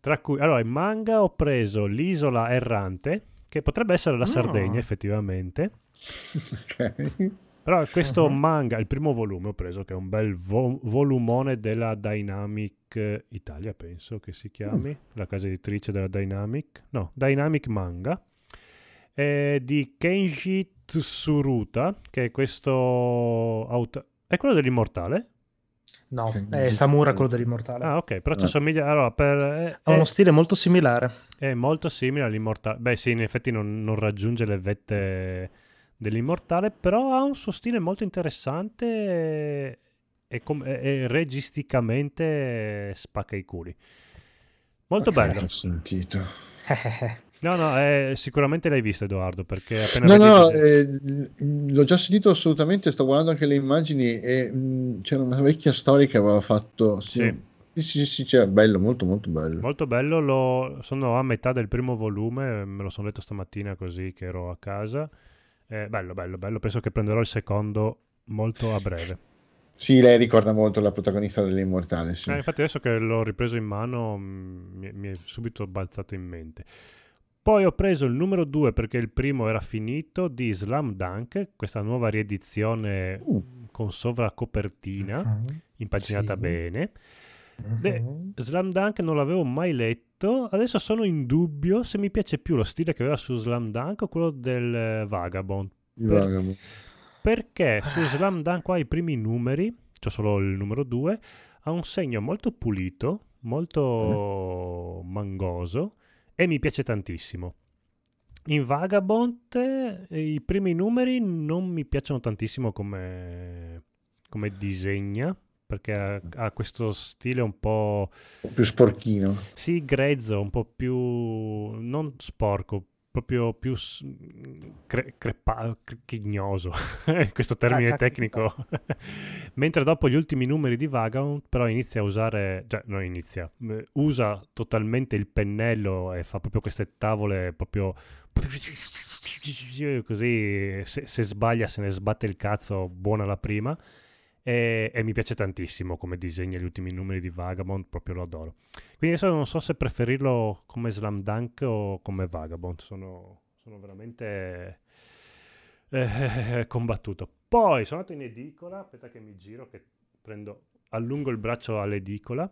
Tra cui, allora, in manga ho preso L'isola errante, che potrebbe essere la Sardegna, Ah. effettivamente. Ok. Però questo Mhm. manga, il primo volume ho preso, che è un bel vo- volumone della Dynamic Italia, penso che si chiami, la casa editrice della Dynamic, no, Dynamic Manga, è di Kenji Tsuruta, che è questo auto... È quello dell'Immortale? No, è Samura quello dell'immortale. Ah, ok, però ci Eh. assomiglia... Allora, per... è- Ha uno stile molto similare. è molto simile all'immortale. Beh, sì, in effetti non, non raggiunge le vette dell'immortale, però ha un suo stile molto interessante e, e com- e- registicamente spacca i culi. Molto Ok, bello. Ho sentito. No, no, eh, sicuramente l'hai visto, Edoardo, perché appena No, no, eh, l'ho già sentito assolutamente, sto guardando anche le immagini e mh, c'era una vecchia storia che aveva fatto... Sì, sì, sì, sì, c'era, bello, molto molto bello. Molto bello, lo- sono a metà del primo volume, me lo sono letto stamattina così che ero a casa. Eh, bello, bello, bello, penso che prenderò il secondo molto a breve. Sì, lei ricorda molto la protagonista dell'Immortale, sì. Eh, infatti adesso che l'ho ripreso in mano mm, mi, mi è subito balzato in mente. Poi ho preso il numero 2 perché il primo era finito di Slam Dunk, questa nuova riedizione con sovracopertina, impaginata Sì. bene. Beh, Slam Dunk non l'avevo mai letto, adesso sono in dubbio se mi piace più lo stile che aveva su Slam Dunk o quello del eh, Vagabond. Per- Vagabond. Perché su Slam Dunk qua i primi numeri, c'ho solo il numero 2, ha un segno molto pulito, molto mangoso e mi piace tantissimo. In Vagabond eh, i primi numeri non mi piacciono tantissimo come, come disegna, perché ha, ha questo stile un po'... Più sporchino. Sì, grezzo, un po' più... non sporco, proprio più cre- crepa- chignoso, questo termine Ah, tecnico. Mentre dopo gli ultimi numeri di Vagabond però inizia a usare, cioè non inizia, eh, usa totalmente il pennello e fa proprio queste tavole proprio così, se, se sbaglia se ne sbatte il cazzo, buona la prima. E, e mi piace tantissimo come disegna gli ultimi numeri di Vagabond, proprio lo adoro. Quindi adesso non so se preferirlo come Slam Dunk o come Vagabond, sono, sono veramente eh, combattuto. Poi sono andato in edicola, aspetta che mi giro che prendo allungo il braccio all'edicola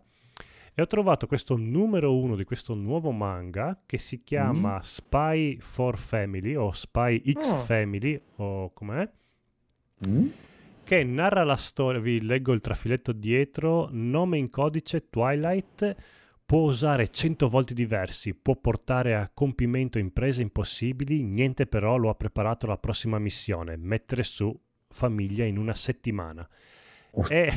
e ho trovato questo numero uno di questo nuovo manga che si chiama Mm. Spy for Family o Spy X Oh. Family o com'è? Mm? Che narra la storia, vi leggo il trafiletto dietro, nome in codice Twilight, può usare 100 volti diversi, può portare a compimento imprese impossibili, niente però lo ha preparato alla prossima missione, mettere su famiglia in una settimana. E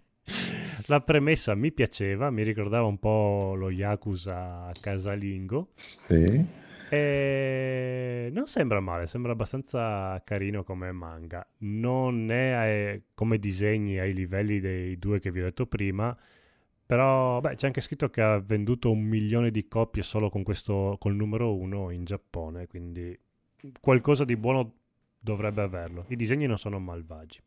la premessa mi piaceva, mi ricordava un po' lo Yakuza casalingo. Sì. E non sembra male, sembra abbastanza carino come manga. Non è eh, come disegni ai livelli dei due che vi ho detto prima, però beh, c'è anche scritto che ha venduto un milione di copie solo con questo, col numero uno in Giappone, quindi qualcosa di buono dovrebbe averlo. I disegni non sono malvagi.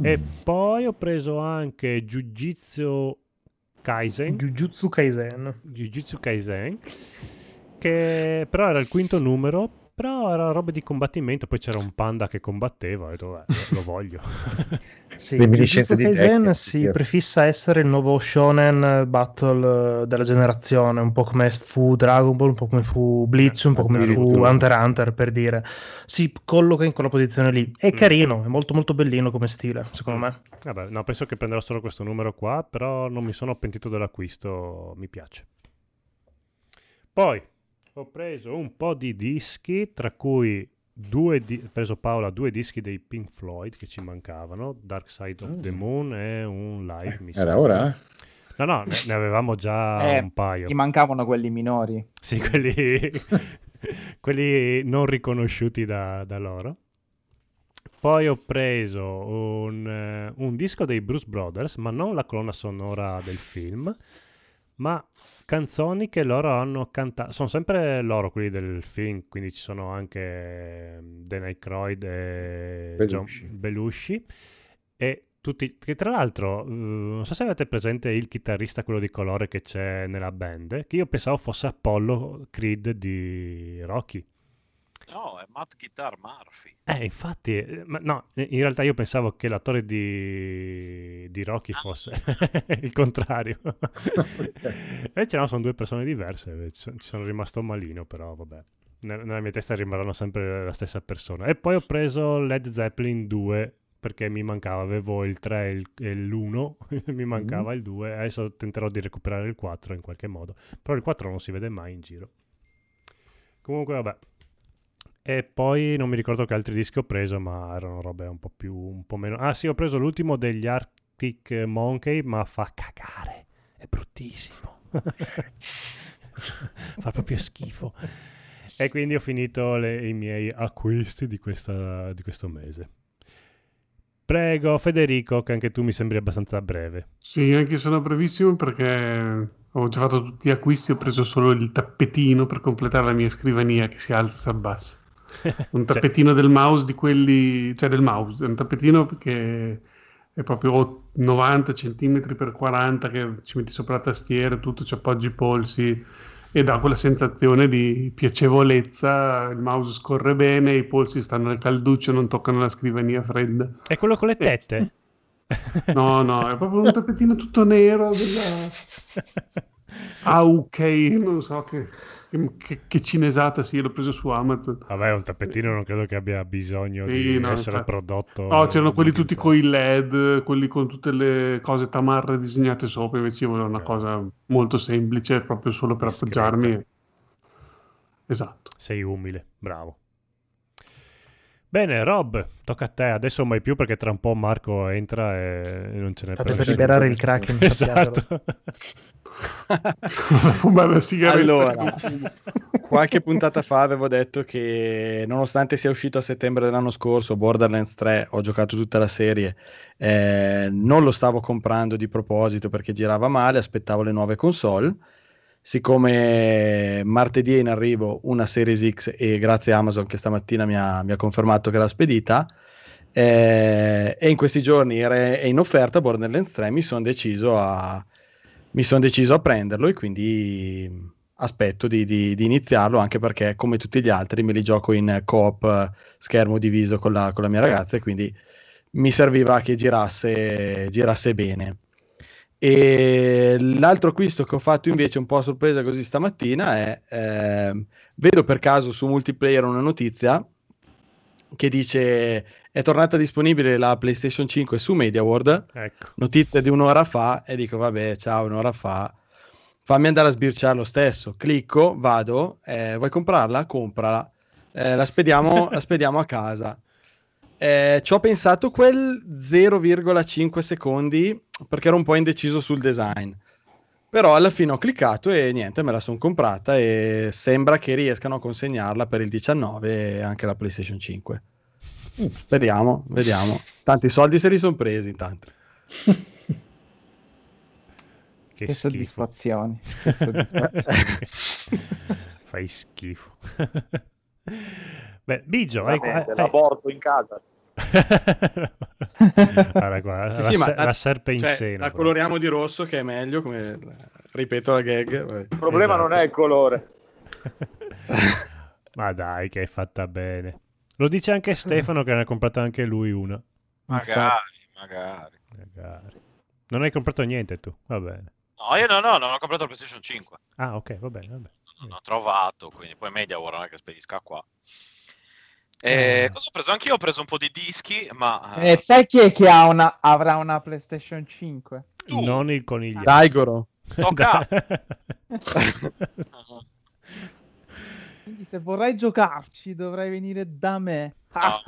E poi ho preso anche Jujutsu Kaisen. Jujutsu Kaisen. Jujutsu Kaisen. Che però era il quinto numero. Però era roba di combattimento. Poi c'era un panda che combatteva. Ho detto, "Beh, lo- lo voglio. Sì, Jujutsu di Kaisen Jack, si sì. prefissa essere il nuovo shonen battle eh, della generazione, un po' come fu Dragon Ball, un po' come fu Bleach, un po' come fu. Hunter x Hunter, per dire. Si colloca in quella posizione lì. È Mm. carino, è molto molto bellino come stile, secondo me. Vabbè, no, penso che prenderò solo questo numero qua. Però non mi sono pentito dell'acquisto. Mi piace. Poi ho preso un po' di dischi, tra cui due di- ho preso Paola due dischi dei Pink Floyd che ci mancavano, Dark Side of the Moon e un live. mi Era sembra. ora? No, no, ne, ne avevamo già Eh, un paio. Gli mancavano quelli minori. Sì, quelli, quelli non riconosciuti da, da loro. Poi ho preso un, eh, un disco dei Bruce Brothers, ma non la colonna sonora del film, ma canzoni che loro hanno cantato. Sono sempre loro quelli del film, quindi ci sono anche ehm, Dan Aykroyd e Belushi. John Belushi. E tutti, che tra l'altro, eh, non so se avete presente il chitarrista, quello di colore che c'è nella band, che io pensavo fosse Apollo Creed di Rocky. No, è Matt Guitar Murphy. Eh, infatti, eh, ma no, in realtà io pensavo che l'attore di, di Rocky fosse il contrario. Invece no, sono due persone diverse, ci sono- rimasto malino, però vabbè. Ne- Nella mia testa rimarranno sempre la stessa persona. E poi ho preso Led Zeppelin 2 perché mi mancava, avevo il 3 e il- e l'1, mi mancava il 2, adesso tenterò di recuperare il 4 in qualche modo, però il 4 non si vede mai in giro. Comunque vabbè. E poi non mi ricordo che altri dischi ho preso, ma erano robe un po' più, un po' meno... Ah sì, ho preso l'ultimo degli Arctic Monkey, ma fa cagare, è bruttissimo. fa proprio schifo. E quindi ho finito le- i miei acquisti di, questa- di questo mese. Prego, Federico, che anche tu mi sembri abbastanza breve. Sì, anche io sono brevissimo perché ho già fatto tutti gli acquisti, ho preso solo il tappetino per completare la mia scrivania che si alza e abbassa. Un Cioè- tappetino del mouse di quelli, cioè del mouse, è un tappetino che è proprio 90 cm per 40 che ci metti sopra la tastiera, tutto, ci appoggi i polsi e dà quella sensazione di piacevolezza, il mouse scorre bene, i polsi stanno al calduccio, non toccano la scrivania fredda. È quello con le tette? No, no, è proprio un tappetino tutto nero della AUK, non so che, che, che- cinesata sia, l'ho preso su Amazon. Vabbè, un tappetino non credo che abbia bisogno Sì, di no, essere infatti. prodotto. No, c'erano quelli tutti con i LED, quelli con tutte le cose tamarre disegnate sopra, invece io volevo una cosa molto semplice, proprio solo per Discreta. appoggiarmi. Esatto. Sei umile, bravo. Bene, Rob, tocca a te. Adesso mai più perché tra un po' Marco entra e non ce n'è State per liberare il Kraken, Esatto. Fumare la sigaretta. Allora, qualche puntata fa avevo detto che nonostante sia uscito a settembre dell'anno scorso Borderlands 3, ho giocato tutta la serie, eh, non lo stavo comprando di proposito perché girava male, aspettavo le nuove console. Siccome martedì è in arrivo una Series X e grazie a Amazon che stamattina mi ha, mi ha confermato che l'ha spedita, eh, e in questi giorni era, è in offerta Borderlands 3, mi sono deciso sono deciso a prenderlo e quindi aspetto di, di- di iniziarlo anche perché come tutti gli altri me li gioco in coop schermo diviso con la, con la mia ragazza e quindi mi serviva che girasse, girasse bene. E l'altro acquisto che ho fatto invece un po' a sorpresa così stamattina è, ehm, vedo per caso su multiplayer una notizia che dice è tornata disponibile la PlayStation 5 su MediaWorld, Ecco. notizia di un'ora fa e dico vabbè ciao un'ora fa, fammi andare a sbirciare lo stesso, clicco, vado, eh, vuoi comprarla? Comprala, Eh, la, spediamo, la spediamo a casa. Eh, ci ho pensato quel 0,5 secondi perché ero un po' indeciso sul design. Però alla fine ho cliccato e niente, me la sono comprata e sembra che riescano a consegnarla per il 19 anche la PlayStation 5. Speriamo, vediamo. Tanti soldi se li sono presi intanto. Che, Che schifo. soddisfazioni. Che soddisfazioni. Fai schifo. Beh, Bigio, hai, hai- l'aborto in casa. Guarda qua, Sì, la, sì, ta- la serpe in cioè, seno. La proprio. coloriamo di rosso che è meglio, come ripeto la gag. Il problema Esatto. non è il colore. Ma dai, che è fatta bene. Lo dice anche Stefano che ne ha comprato anche lui una. Magari, magari. Magari. Non hai comprato niente tu, va bene. No, io no, no, non ho comprato la PlayStation 5. Ah, ok, va bene, va bene. Non ho trovato, quindi poi MediaWorld non è che spedisca qua. Eh. E cosa ho preso? Anch'io ho preso un po' di dischi, ma... Eh, sai chi è che ha una, avrà una PlayStation 5? Non il coniglio. Daigoro. Sto ca- Quindi se vorrai giocarci dovrai venire da me. No,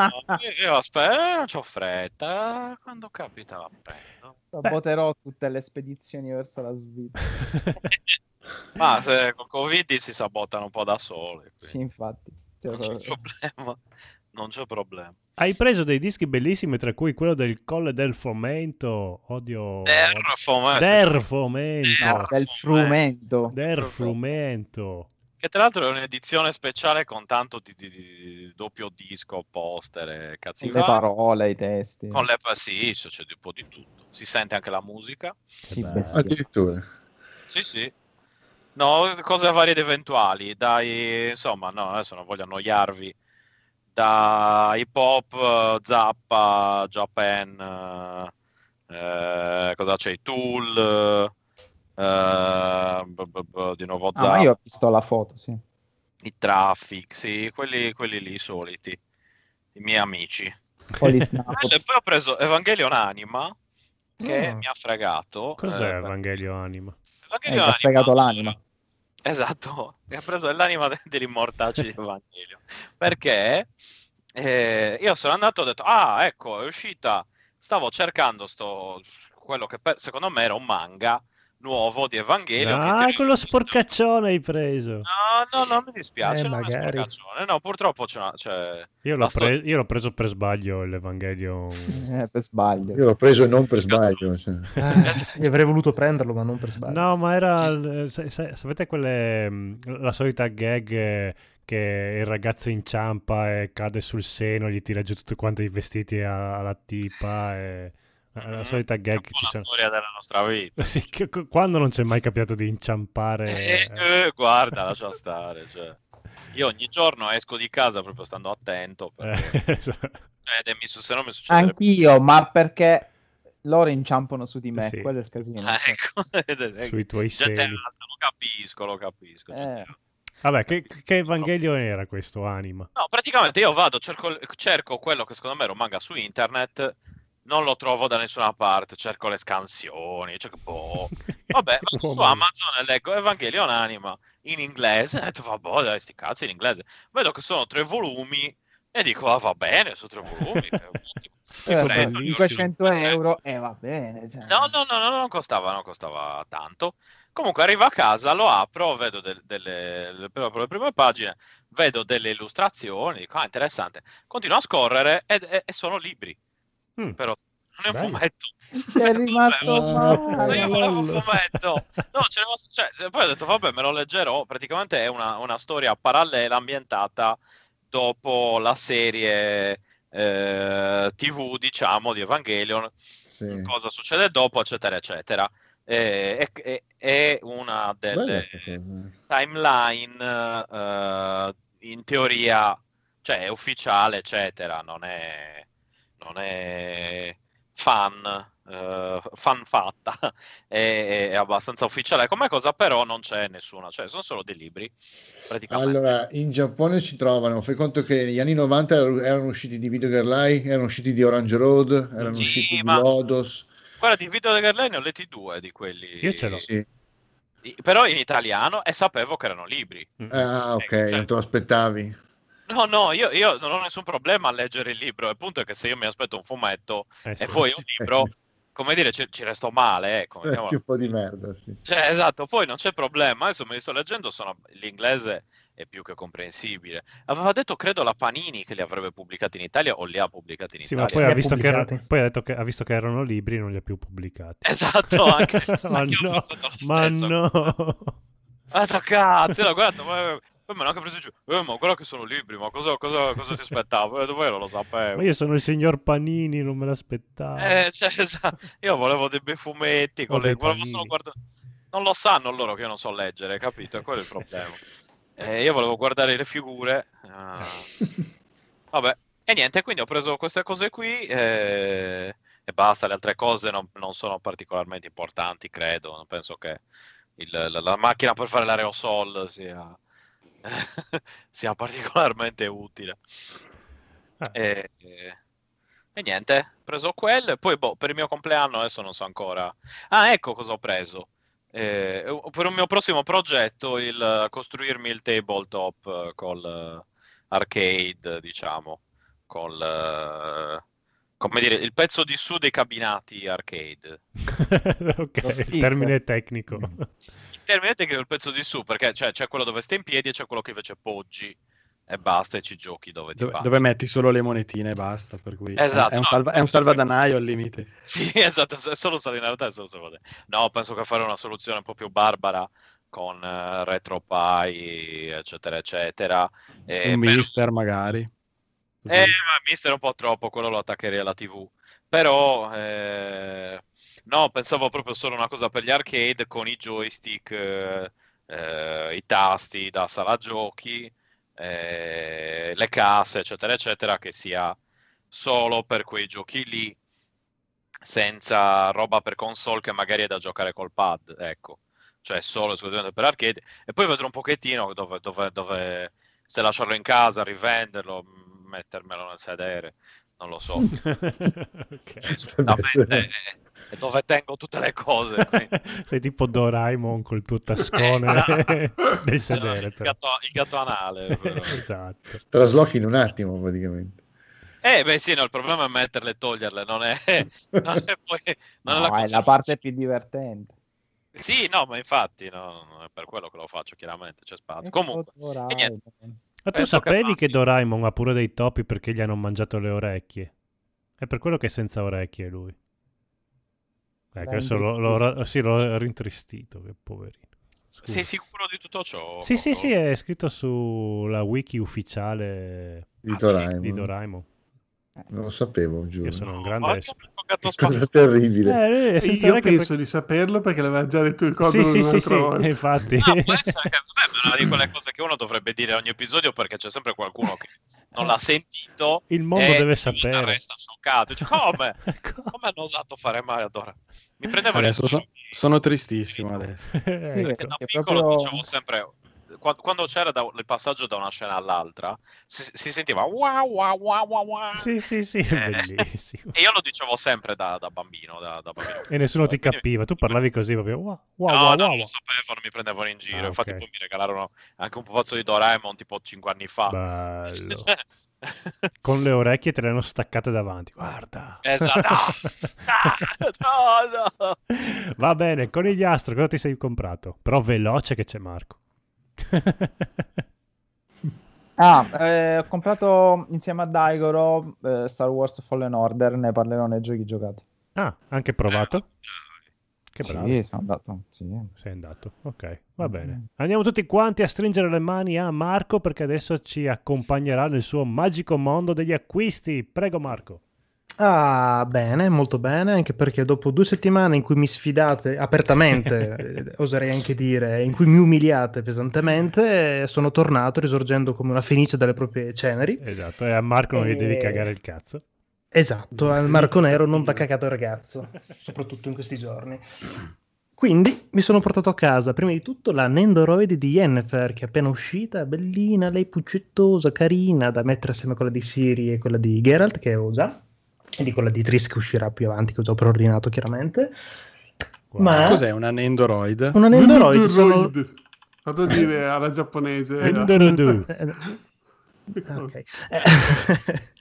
io aspetta, non c'ho fretta. Quando capita prendo. Saboterò tutte le spedizioni verso la Svizzera. Ma se con Covid si sabotano un po' da sole. Sì, infatti. Cioè, Non c'è problema. Non c'è problema. Hai preso dei dischi bellissimi, tra cui quello del Colle del Fomento. Odio. Der Fomento. Der Fomento. No, del frumento. Der Frumento. Che tra l'altro è un'edizione speciale con tanto di, di- di doppio disco, poster e cazzi le vari. parole, i testi. Con le sì, c'è un po' di tutto. Si sente anche la musica. Sì. Addirittura. Sì, sì. No, cose varie ed eventuali. Dai, insomma, no, adesso non voglio annoiarvi. Da hip hop, eh, Zappa, Japan, eh, eh, cosa c'è? I Tool, eh, b- b- b- di nuovo Ah, Zappa, ma io ho visto la foto, sì. i Traffic, sì, quelli, quelli lì soliti, i miei amici. Poi E poi ho preso Evangelion Anima, che Ah. mi ha fregato. Cos'è eh, Evangelio Anima? Eh, Evangelion ti ha fregato l'anima. Esatto, mi ha preso l'anima de- degli immortaggi di Evangelio. Perché eh, io sono andato e ho detto, ah, ecco, è uscita, stavo cercando sto, quello che per- secondo me era un manga nuovo di Evangelio. che Ah, quello sporcaccione hai preso. No, no, no, mi dispiace, Eh, non magari. No, purtroppo c'è una... c'è- Io l'ho, la sto- pre- io l'ho preso per sbaglio l'Evangelio. Eh, per sbaglio. Io l'ho preso non per sbaglio. cioè. Eh, io avrei voluto prenderlo, ma non per sbaglio. No, ma era. sa- sa- sapete quelle. mh, La solita gag eh, che il ragazzo inciampa e cade sul seno, gli tira giù tutti quanti i vestiti alla tipa. E... La la solita gag che ci la sono. storia della nostra vita. Sì, che- quando non c'è mai capitato di inciampare. Eh, eh, guarda, lascia stare. Cioè. Io ogni giorno esco di casa proprio stando attento. Perché... Eh, esatto. È- mi su- se no mi succede Anch'io, ma perché loro inciampano su di me, Sì. quello è il casino. Ah, ecco. È- Sui tuoi gente seni. lo capisco, lo capisco. Eh, Vabbè, che, che Evangelio era questo anima? No, praticamente io vado, cerco, cerco quello che secondo me era un manga su internet, non lo trovo da nessuna parte, cerco le scansioni, cerco, boh. Vabbè, vado su. Amazon e leggo Evangelion Anima in inglese, e detto, vabbè, dai, sti cazzi in inglese. Vedo che sono tre volumi e dico, ah, va bene, sono tre volumi. eh, prendo, 500 euro e va bene. cioè. No, no, no, no, non costava, non costava tanto. Comunque arrivo a casa, lo apro, vedo del- delle, le, prime, le prime pagine, vedo delle illustrazioni, dico, ah, interessante. Continuo a scorrere ed- e, e sono libri, Mm, però non è un bello. fumetto. È rimasto Ma male. io volevo un fumetto. No, ce posso- cioè, poi ho detto, vabbè, me lo leggerò. Praticamente è una, una storia parallela ambientata dopo la serie eh, TV, diciamo, di Evangelion Sì. cosa succede dopo, eccetera, eccetera. Eh, È, è- è una delle cosa. timeline, eh, in teoria, cioè è ufficiale, eccetera, non è, non è fan, eh, fan fatta, è, è abbastanza ufficiale. Come cosa però non c'è nessuna, cioè sono solo dei libri. Allora, in Giappone si trovano, fai conto che negli anni 90 erano, erano usciti di Video Girl Eye, erano usciti di Orange Road, erano Sì, usciti ma- di Lodos. Guarda, di Video Girl ne ho letti due di quelli. Io ce l'ho. Sì. Però in italiano e sapevo che erano libri. Ah, ok, Ecco, cioè- non te lo aspettavi. No, no, io, io non ho nessun problema a leggere il libro. Il punto è che se io mi aspetto un fumetto Eh e sì. poi un libro, come dire, ci, ci resto male, ecco. Mettiamola- un po' di merda, sì. Cioè, esatto, poi non c'è problema. Adesso me li sto leggendo, sono... l'inglese è più che comprensibile. Aveva detto, credo, la Panini che li avrebbe pubblicati in Italia o li ha pubblicati in Sì, ma Italia. poi ha, Li ha visto che, era- pubblicati. poi ha detto che ha visto che erano libri e non li ha più pubblicati. Esatto, anche. ma anche no, ma stesso. no. Sta cazzo, l'ho guardato, ma... Poi me l'ho anche preso giù. Eh, ma guarda che sono libri, ma cosa, cosa, cosa ti aspettavo? Eh, Dove non lo sapevo? Ma io sono il signor Panini, non me l'aspettavo. Eh, cioè, esatto. Io volevo dei bei fumetti, con le... volevo panini. solo guardare... Non lo sanno loro che io non so leggere, capito? È quello il problema. Eh, io volevo guardare le figure. ah. Vabbè. E niente, quindi ho preso queste cose qui eh, e basta. Le altre cose non, non sono particolarmente importanti, credo. Non penso che il- la, la macchina per fare l'aerosol sia, sia particolarmente utile. Ah. E, e niente, ho preso quelle. Poi boh, per il mio compleanno adesso non so ancora. Ah, ecco cosa ho preso. Eh, per un mio prossimo progetto, il eh, costruirmi il tabletop eh, col eh, arcade, diciamo, col eh, come dire, il pezzo di su dei cabinati arcade. ok, il termine tecnico. Il termine tecnico è il pezzo di su, perché cioè, c'è quello dove stai in piedi e c'è quello che invece poggi e basta e ci giochi dove ti Dove, dove metti solo le monetine e basta. Per cui Esatto, è, un no. salva- è un salvadanaio al limite. Sì, esatto, è solo in realtà è solo salvate. No, penso che fare una soluzione un po' più barbara con eh, RetroPie, eccetera, eccetera. E un per- mister magari. Così. Eh, ma Mister è un po' troppo, quello lo attaccherei alla TV. Però, eh, no, pensavo proprio solo una cosa per gli arcade con i joystick, eh, eh, i tasti da sala giochi, eh, le casse, eccetera, eccetera, che sia solo per quei giochi lì, senza roba per console che magari è da giocare col pad, ecco. Cioè solo esclusivamente per arcade. E poi vedrò un pochettino dove, dove, dove se lasciarlo in casa, rivenderlo, mettermelo nel sedere, non lo so. Ok. No, beh, eh, eh, dove tengo tutte le cose. quindi- Sei tipo Doraemon col tuo tascone del sedere. il, gatto, il gatto anale. però. esatto. Traslochi in un attimo praticamente. Eh, beh, sì, no, il problema è metterle e toglierle, non è, non è poi non è la No, è la parte più divertente. Sì, no, ma infatti, no, non è per quello che lo faccio, chiaramente, c'è spazio. Comunque, Ora- e niente. Ma tu che sapevi basti. che Doraemon ha pure dei topi perché gli hanno mangiato le orecchie? È per quello che è senza orecchie lui. Ecco, adesso l'ho, l'ho- sì, l'ho rintristito, che poverino. Scusa. Sei sicuro di tutto ciò? Sì, sì, sì, è scritto sulla wiki ufficiale Di Doraemon. di Doraemon. Non lo sapevo, giuro. Io sono un grande... anche es- un gatto Cosa terribile. Eh, senza Io penso perché- di saperlo perché l'aveva già detto il codice sì, sì, sì, volta. infatti. No, può essere che vabbè, ma è una di quelle cose che uno dovrebbe dire a ogni episodio perché c'è sempre qualcuno che non l'ha sentito. Il mondo e deve sapere. Resta scioccato. Dice, come? Ecco. Come hanno osato fare male ad ora? Mi prendevo Adesso giro. so- sono tristissimo adesso. Sì, Ecco. Perché da che piccolo proprio- dicevo sempre, quando, quando c'era da- il passaggio da una scena all'altra, si, si sentiva wow, wow, wow, wow, wow. Sì, sì, sì, Eh, bellissimo. E io lo dicevo sempre da, da bambino. Da, da bambino. E nessuno ti Quindi- capiva, tu parlavi così proprio wow, wow, no, wow, no, wow. lo sapevano, mi prendevano in giro. Ah, Infatti, ok. poi mi regalarono anche un pupazzo di Doraemon tipo 5 anni fa. Bello. Con le orecchie te le hanno staccate davanti, guarda. Esatto. Ah, no, no. Va bene, conigliastro, cosa ti sei comprato? Però veloce che c'è Marco. Ah, eh, ho comprato insieme a Daigoro eh, Star Wars Fallen Order, ne parlerò nei giochi giocati. ah, anche provato? Che bravo. Sì, sono andato. Sì. Sei andato, ok, va bene. Andiamo tutti quanti a stringere le mani a Marco perché adesso ci accompagnerà nel suo magico mondo degli acquisti. Prego Marco. Ah, bene, molto bene, anche perché dopo due settimane in cui mi sfidate apertamente, eh, oserei anche dire, in cui mi umiliate pesantemente, sono tornato risorgendo come una fenice dalle proprie ceneri. Esatto, e a Marco non gli devi cagare il cazzo. Esatto, al Marco Nero non va cagato il ragazzo, soprattutto in questi giorni. Quindi mi sono portato a casa, prima di tutto, la Nendoroid di Yennefer, che è appena uscita, bellina, lei puccettosa, carina, da mettere assieme a quella di Siri e quella di Geralt, che ho già, e di quella di Triss che uscirà più avanti, che ho già preordinato chiaramente. Ma Cos'è una Nendoroid? una Nendoroid sono... Vado a dire alla giapponese. Nendoroid. Ok. Eh,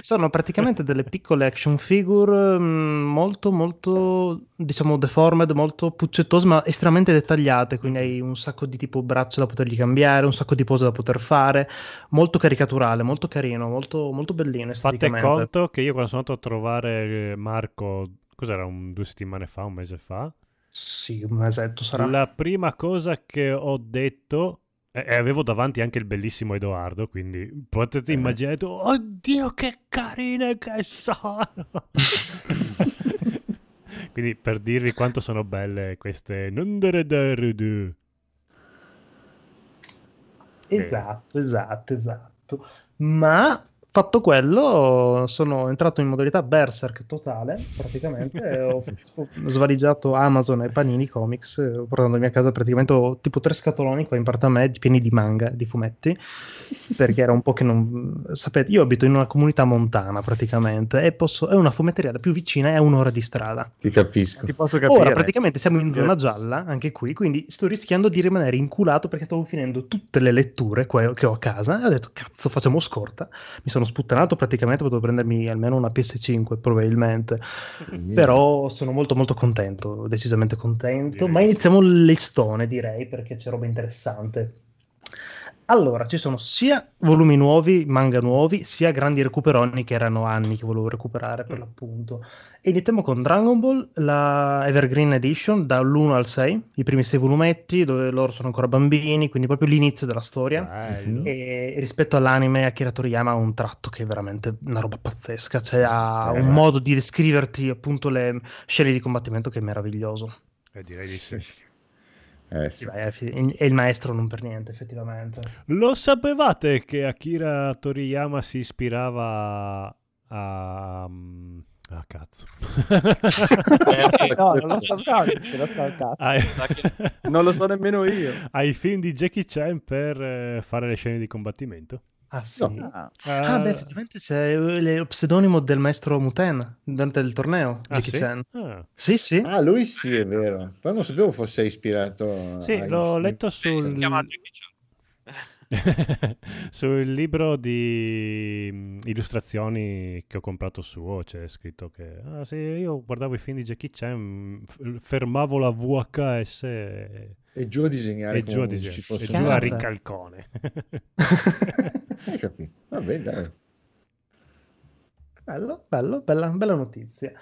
sono praticamente delle piccole action figure mm, molto molto diciamo deformed, molto puccettose ma estremamente dettagliate, quindi hai un sacco di tipo braccia da potergli cambiare, un sacco di pose da poter fare, molto caricaturale, molto carino, molto, molto bellino Fate conto che io quando sono andato a trovare eh, Marco, cos'era, un, due settimane fa, un mese fa? Sì, un mesetto sarà. La prima cosa che ho detto, e avevo davanti anche il bellissimo Edoardo, quindi potete immaginare, tu, oddio che carine che sono! quindi per dirvi quanto sono belle queste... Esatto, esatto, esatto. Ma fatto quello, sono entrato in modalità berserk totale, praticamente, ho ho svaligiato Amazon e Panini Comics, eh, portandomi a casa praticamente ho tipo tre scatoloni qua in parte a me, pieni di manga, di fumetti, perché era un po' che non... Sapete, io abito in una comunità montana praticamente, e posso... è una fumetteria la più vicina, è a un'ora di strada. Ti capisco. Ti posso capire. Ora praticamente siamo in zona gialla, anche qui, quindi sto rischiando di rimanere inculato perché stavo finendo tutte le letture que- che ho a casa e ho detto cazzo facciamo scorta. Mi sono sputtanato praticamente, potevo prendermi almeno una PS5 probabilmente, però sono molto molto contento, decisamente contento. Ma iniziamo il listone direi perché c'è roba interessante. Allora, ci sono sia volumi nuovi, manga nuovi, sia grandi recuperoni che erano anni che volevo recuperare per l'appunto. Iniziamo con Dragon Ball, la Evergreen Edition, dall'1 al 6, i primi 6 volumetti, dove loro sono ancora bambini, quindi proprio l'inizio della storia. Bello. E rispetto all'anime, Akira Toriyama ha un tratto che è veramente una roba pazzesca, cioè ha Eh. un modo di descriverti appunto le scene di combattimento che è meraviglioso. Eh, direi di sì. Eh, Sì, vai, è è il maestro non per niente, effettivamente. Lo sapevate che Akira Toriyama si ispirava a... mm, Ah, cazzo. No, non lo sapevo, ce lo so cazzo. Ai- Non lo so nemmeno io. Ai film di Jackie Chan per eh, fare le scene di combattimento. Ah sì? Ah, Ah, beh, effettivamente c'è eh, lo pseudonimo del maestro Muten durante il torneo, Ah, Jackie sì? Chan. Ah. Sì, sì. Ah, lui sì, è vero. Però non sapevo fosse ispirato Sì, l'ho letto sul... Si chiama Jackie Chan. sul libro di illustrazioni che ho comprato suo c'è scritto che ah, sì, io guardavo i film di Jackie Chan, f- fermavo la VHS e, E giù a disegnare e giù, a, diseg- e giù a ricalcone. Hai capito? Vabbè, dai. Bello, bello, bella, bella notizia.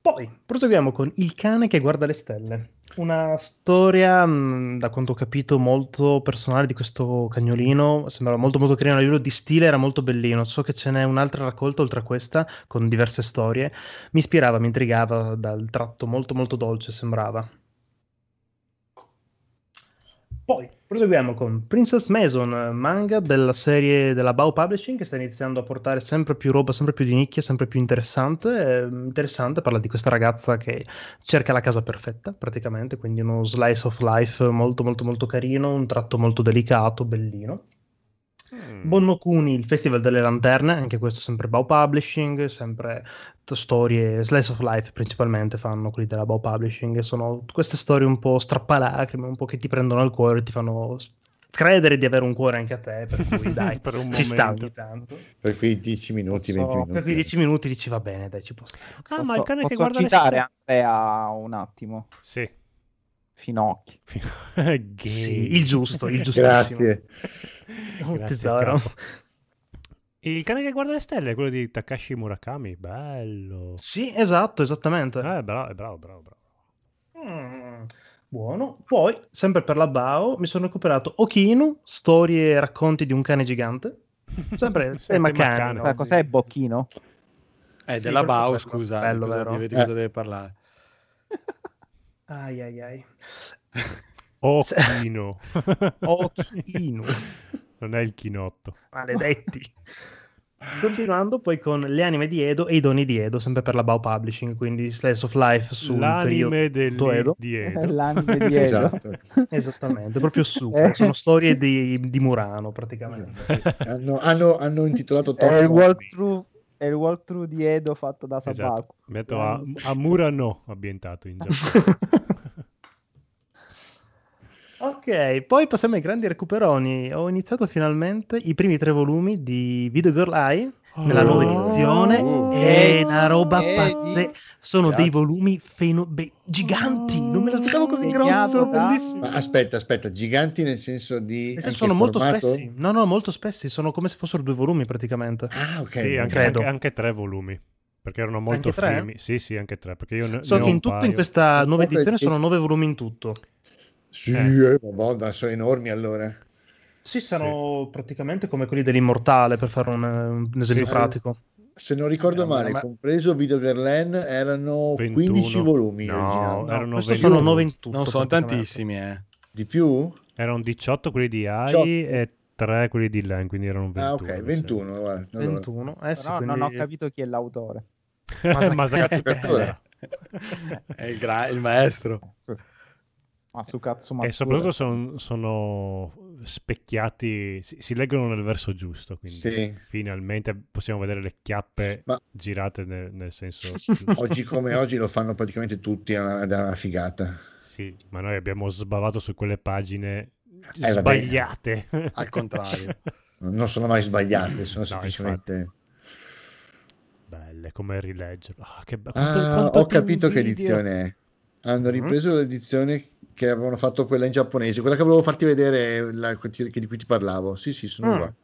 Poi proseguiamo con Il cane che guarda le stelle. Una storia, mh, da quanto ho capito, molto personale di questo cagnolino. Sembrava molto molto carino. A livello di stile era molto bellino. So che ce n'è un'altra raccolta oltre a questa, con diverse storie. Mi ispirava, mi intrigava dal tratto molto molto dolce, sembrava. Poi proseguiamo con Princess Mason, manga della serie della Bao Publishing che sta iniziando a portare sempre più roba, sempre più di nicchia, sempre più interessante. Eh, interessante, parla di questa ragazza che cerca la casa perfetta, praticamente, quindi uno slice of life molto molto molto carino, un tratto molto delicato, bellino. Mm. Bonnokuni, il Festival delle Lanterne, anche questo sempre Bao Publishing, sempre t- storie, slice of life principalmente fanno quelli della Bao Publishing, sono queste storie un po' strappalacrime, un po' che ti prendono al cuore e ti fanno credere di avere un cuore anche a te, per cui dai, Per un ci sta momento. ogni tanto. Per quei 10 minuti, So, 20 minuti. per quei 10 minuti dici va bene, dai, ci può stare. Ah, posso ma il cane che guarda le citare stelle... Andrea un attimo? Sì. Finocchi. Sì, il giusto, il giustissimo. Grazie. Un Grazie, tesoro. capo. Il cane che guarda le stelle è quello di Takashi Murakami, bello. Sì, esatto, esattamente. Eh, bravo, bravo, bravo, bravo. Mm, buono. Poi, sempre per la Bao, mi sono recuperato Okinu, storie e racconti di un cane gigante. Sempre tema cane. cane. Ma cos'è Bocchino? Eh, Sì, della Bao, scusa. Bello, di cosa, vero? di cosa Eh. deve parlare? Ai ai ai. Okino. Okinu. Non è il chinotto. Maledetti. Continuando poi con le anime di Edo e i doni di Edo, sempre per la Bao Publishing, quindi Slice of Life sul L'anime del- Edo. di Edo. L'anime di Edo. Esatto. Esattamente, proprio su. Eh. Sono storie di, di Murano praticamente. hanno, hanno, hanno intitolato È il Tokyo walkthrough, è il walkthrough di Edo fatto da Esatto. Sabaku. Metto a, a Murano ambientato in Giappone. Ok, poi passiamo ai grandi recuperoni. Ho iniziato finalmente i primi tre volumi di Video Girl Eye nella nuova edizione. Oh. È una roba Vedi? pazzesca. Sono Grazie. dei volumi feno- beh, giganti. Non me l'aspettavo così Segnato grosso. Ma aspetta, aspetta, giganti nel senso di... Nel senso, anche sono molto formato? spessi. No, no, molto spessi. Sono come se fossero due volumi praticamente. Ah, ok. sì, anche, credo. anche- anche tre volumi. Perché erano molto firmi. Sì, sì, anche tre. Perché io ne, So ne ho che in tutto in paio. questa nuova edizione sono nove volumi in tutto. Sì, Eh. eh, madonna, sono enormi allora. Sì, sono praticamente come quelli dell'Immortale, per fare un, un esempio Sì, sì. pratico. Se non ricordo Eh, ma- male, ma- compreso Video Girl erano 21. 15 volumi No, erano 21. sono nove in tutto. Non sono tantissimi, eh. Di più? Erano 18 quelli di AI 18. e 3 quelli di Len, quindi erano 21. Ah, ok, mi sembra. 21, guarda. allora. 21. Eh sì, Però non quindi- ho capito chi è l'autore. Masakatsu Katsura. È il, gra- il maestro. Ma su cazzo E soprattutto son- sono specchiati, si, si leggono nel verso giusto, quindi Sì. finalmente possiamo vedere le chiappe Ma- girate nel, nel senso giusto. Oggi come oggi lo fanno praticamente tutti, è una, è una figata. Sì, ma noi abbiamo sbavato su quelle pagine vabbè. sbagliate. Al contrario. Non sono mai sbagliate, sono No, semplicemente... Belle, come rileggerlo. Ah, che be- Ah, quanto- ho capito che invidio. edizione è. Hanno Mhm. ripreso l'edizione che avevano fatto quella in giapponese, quella che volevo farti vedere, la- che di cui ti parlavo. Sì, sì, sono Mm, uguali.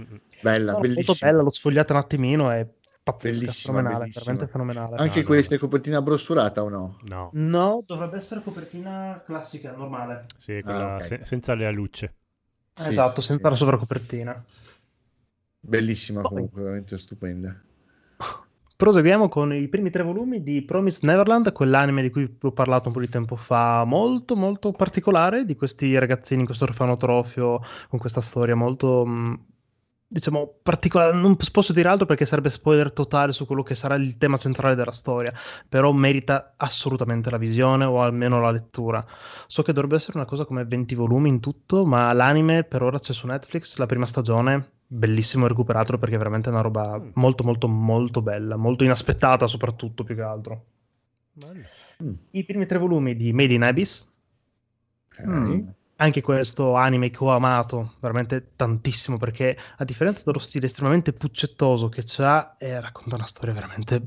mm. Bella, No, bellissima. molto bella, l'ho sfogliata un attimino, è pazzesca, Bellissima, fenomenale, bellissima. veramente fenomenale. Anche No, no, questa è copertina brossurata o no? No, No, dovrebbe essere copertina classica, normale. sì, è quella Ah, ok. se- senza le aluce. Sì, esatto, sì, senza sì. la sovracopertina. Bellissima Poi- comunque, veramente stupenda. Proseguiamo con i primi tre volumi di Promised Neverland, quell'anime di cui vi ho parlato un po' di tempo fa, molto molto particolare, di questi ragazzini in questo orfanotrofio, con questa storia molto, mh, diciamo, particolare. Non posso dire altro perché sarebbe spoiler totale su quello che sarà il tema centrale della storia, però merita assolutamente la visione o almeno la lettura. So che dovrebbe essere una cosa come 20 volumi in tutto, ma l'anime per ora c'è su Netflix, la prima stagione, bellissimo recuperatelo perché è veramente una roba Mm. molto molto molto bella, molto inaspettata soprattutto più che altro. Bello. I primi tre volumi di Made in Abyss, Ok. Mm. anche questo anime che ho amato veramente tantissimo perché a differenza dello stile estremamente puccettoso che c'ha, eh, racconta una storia veramente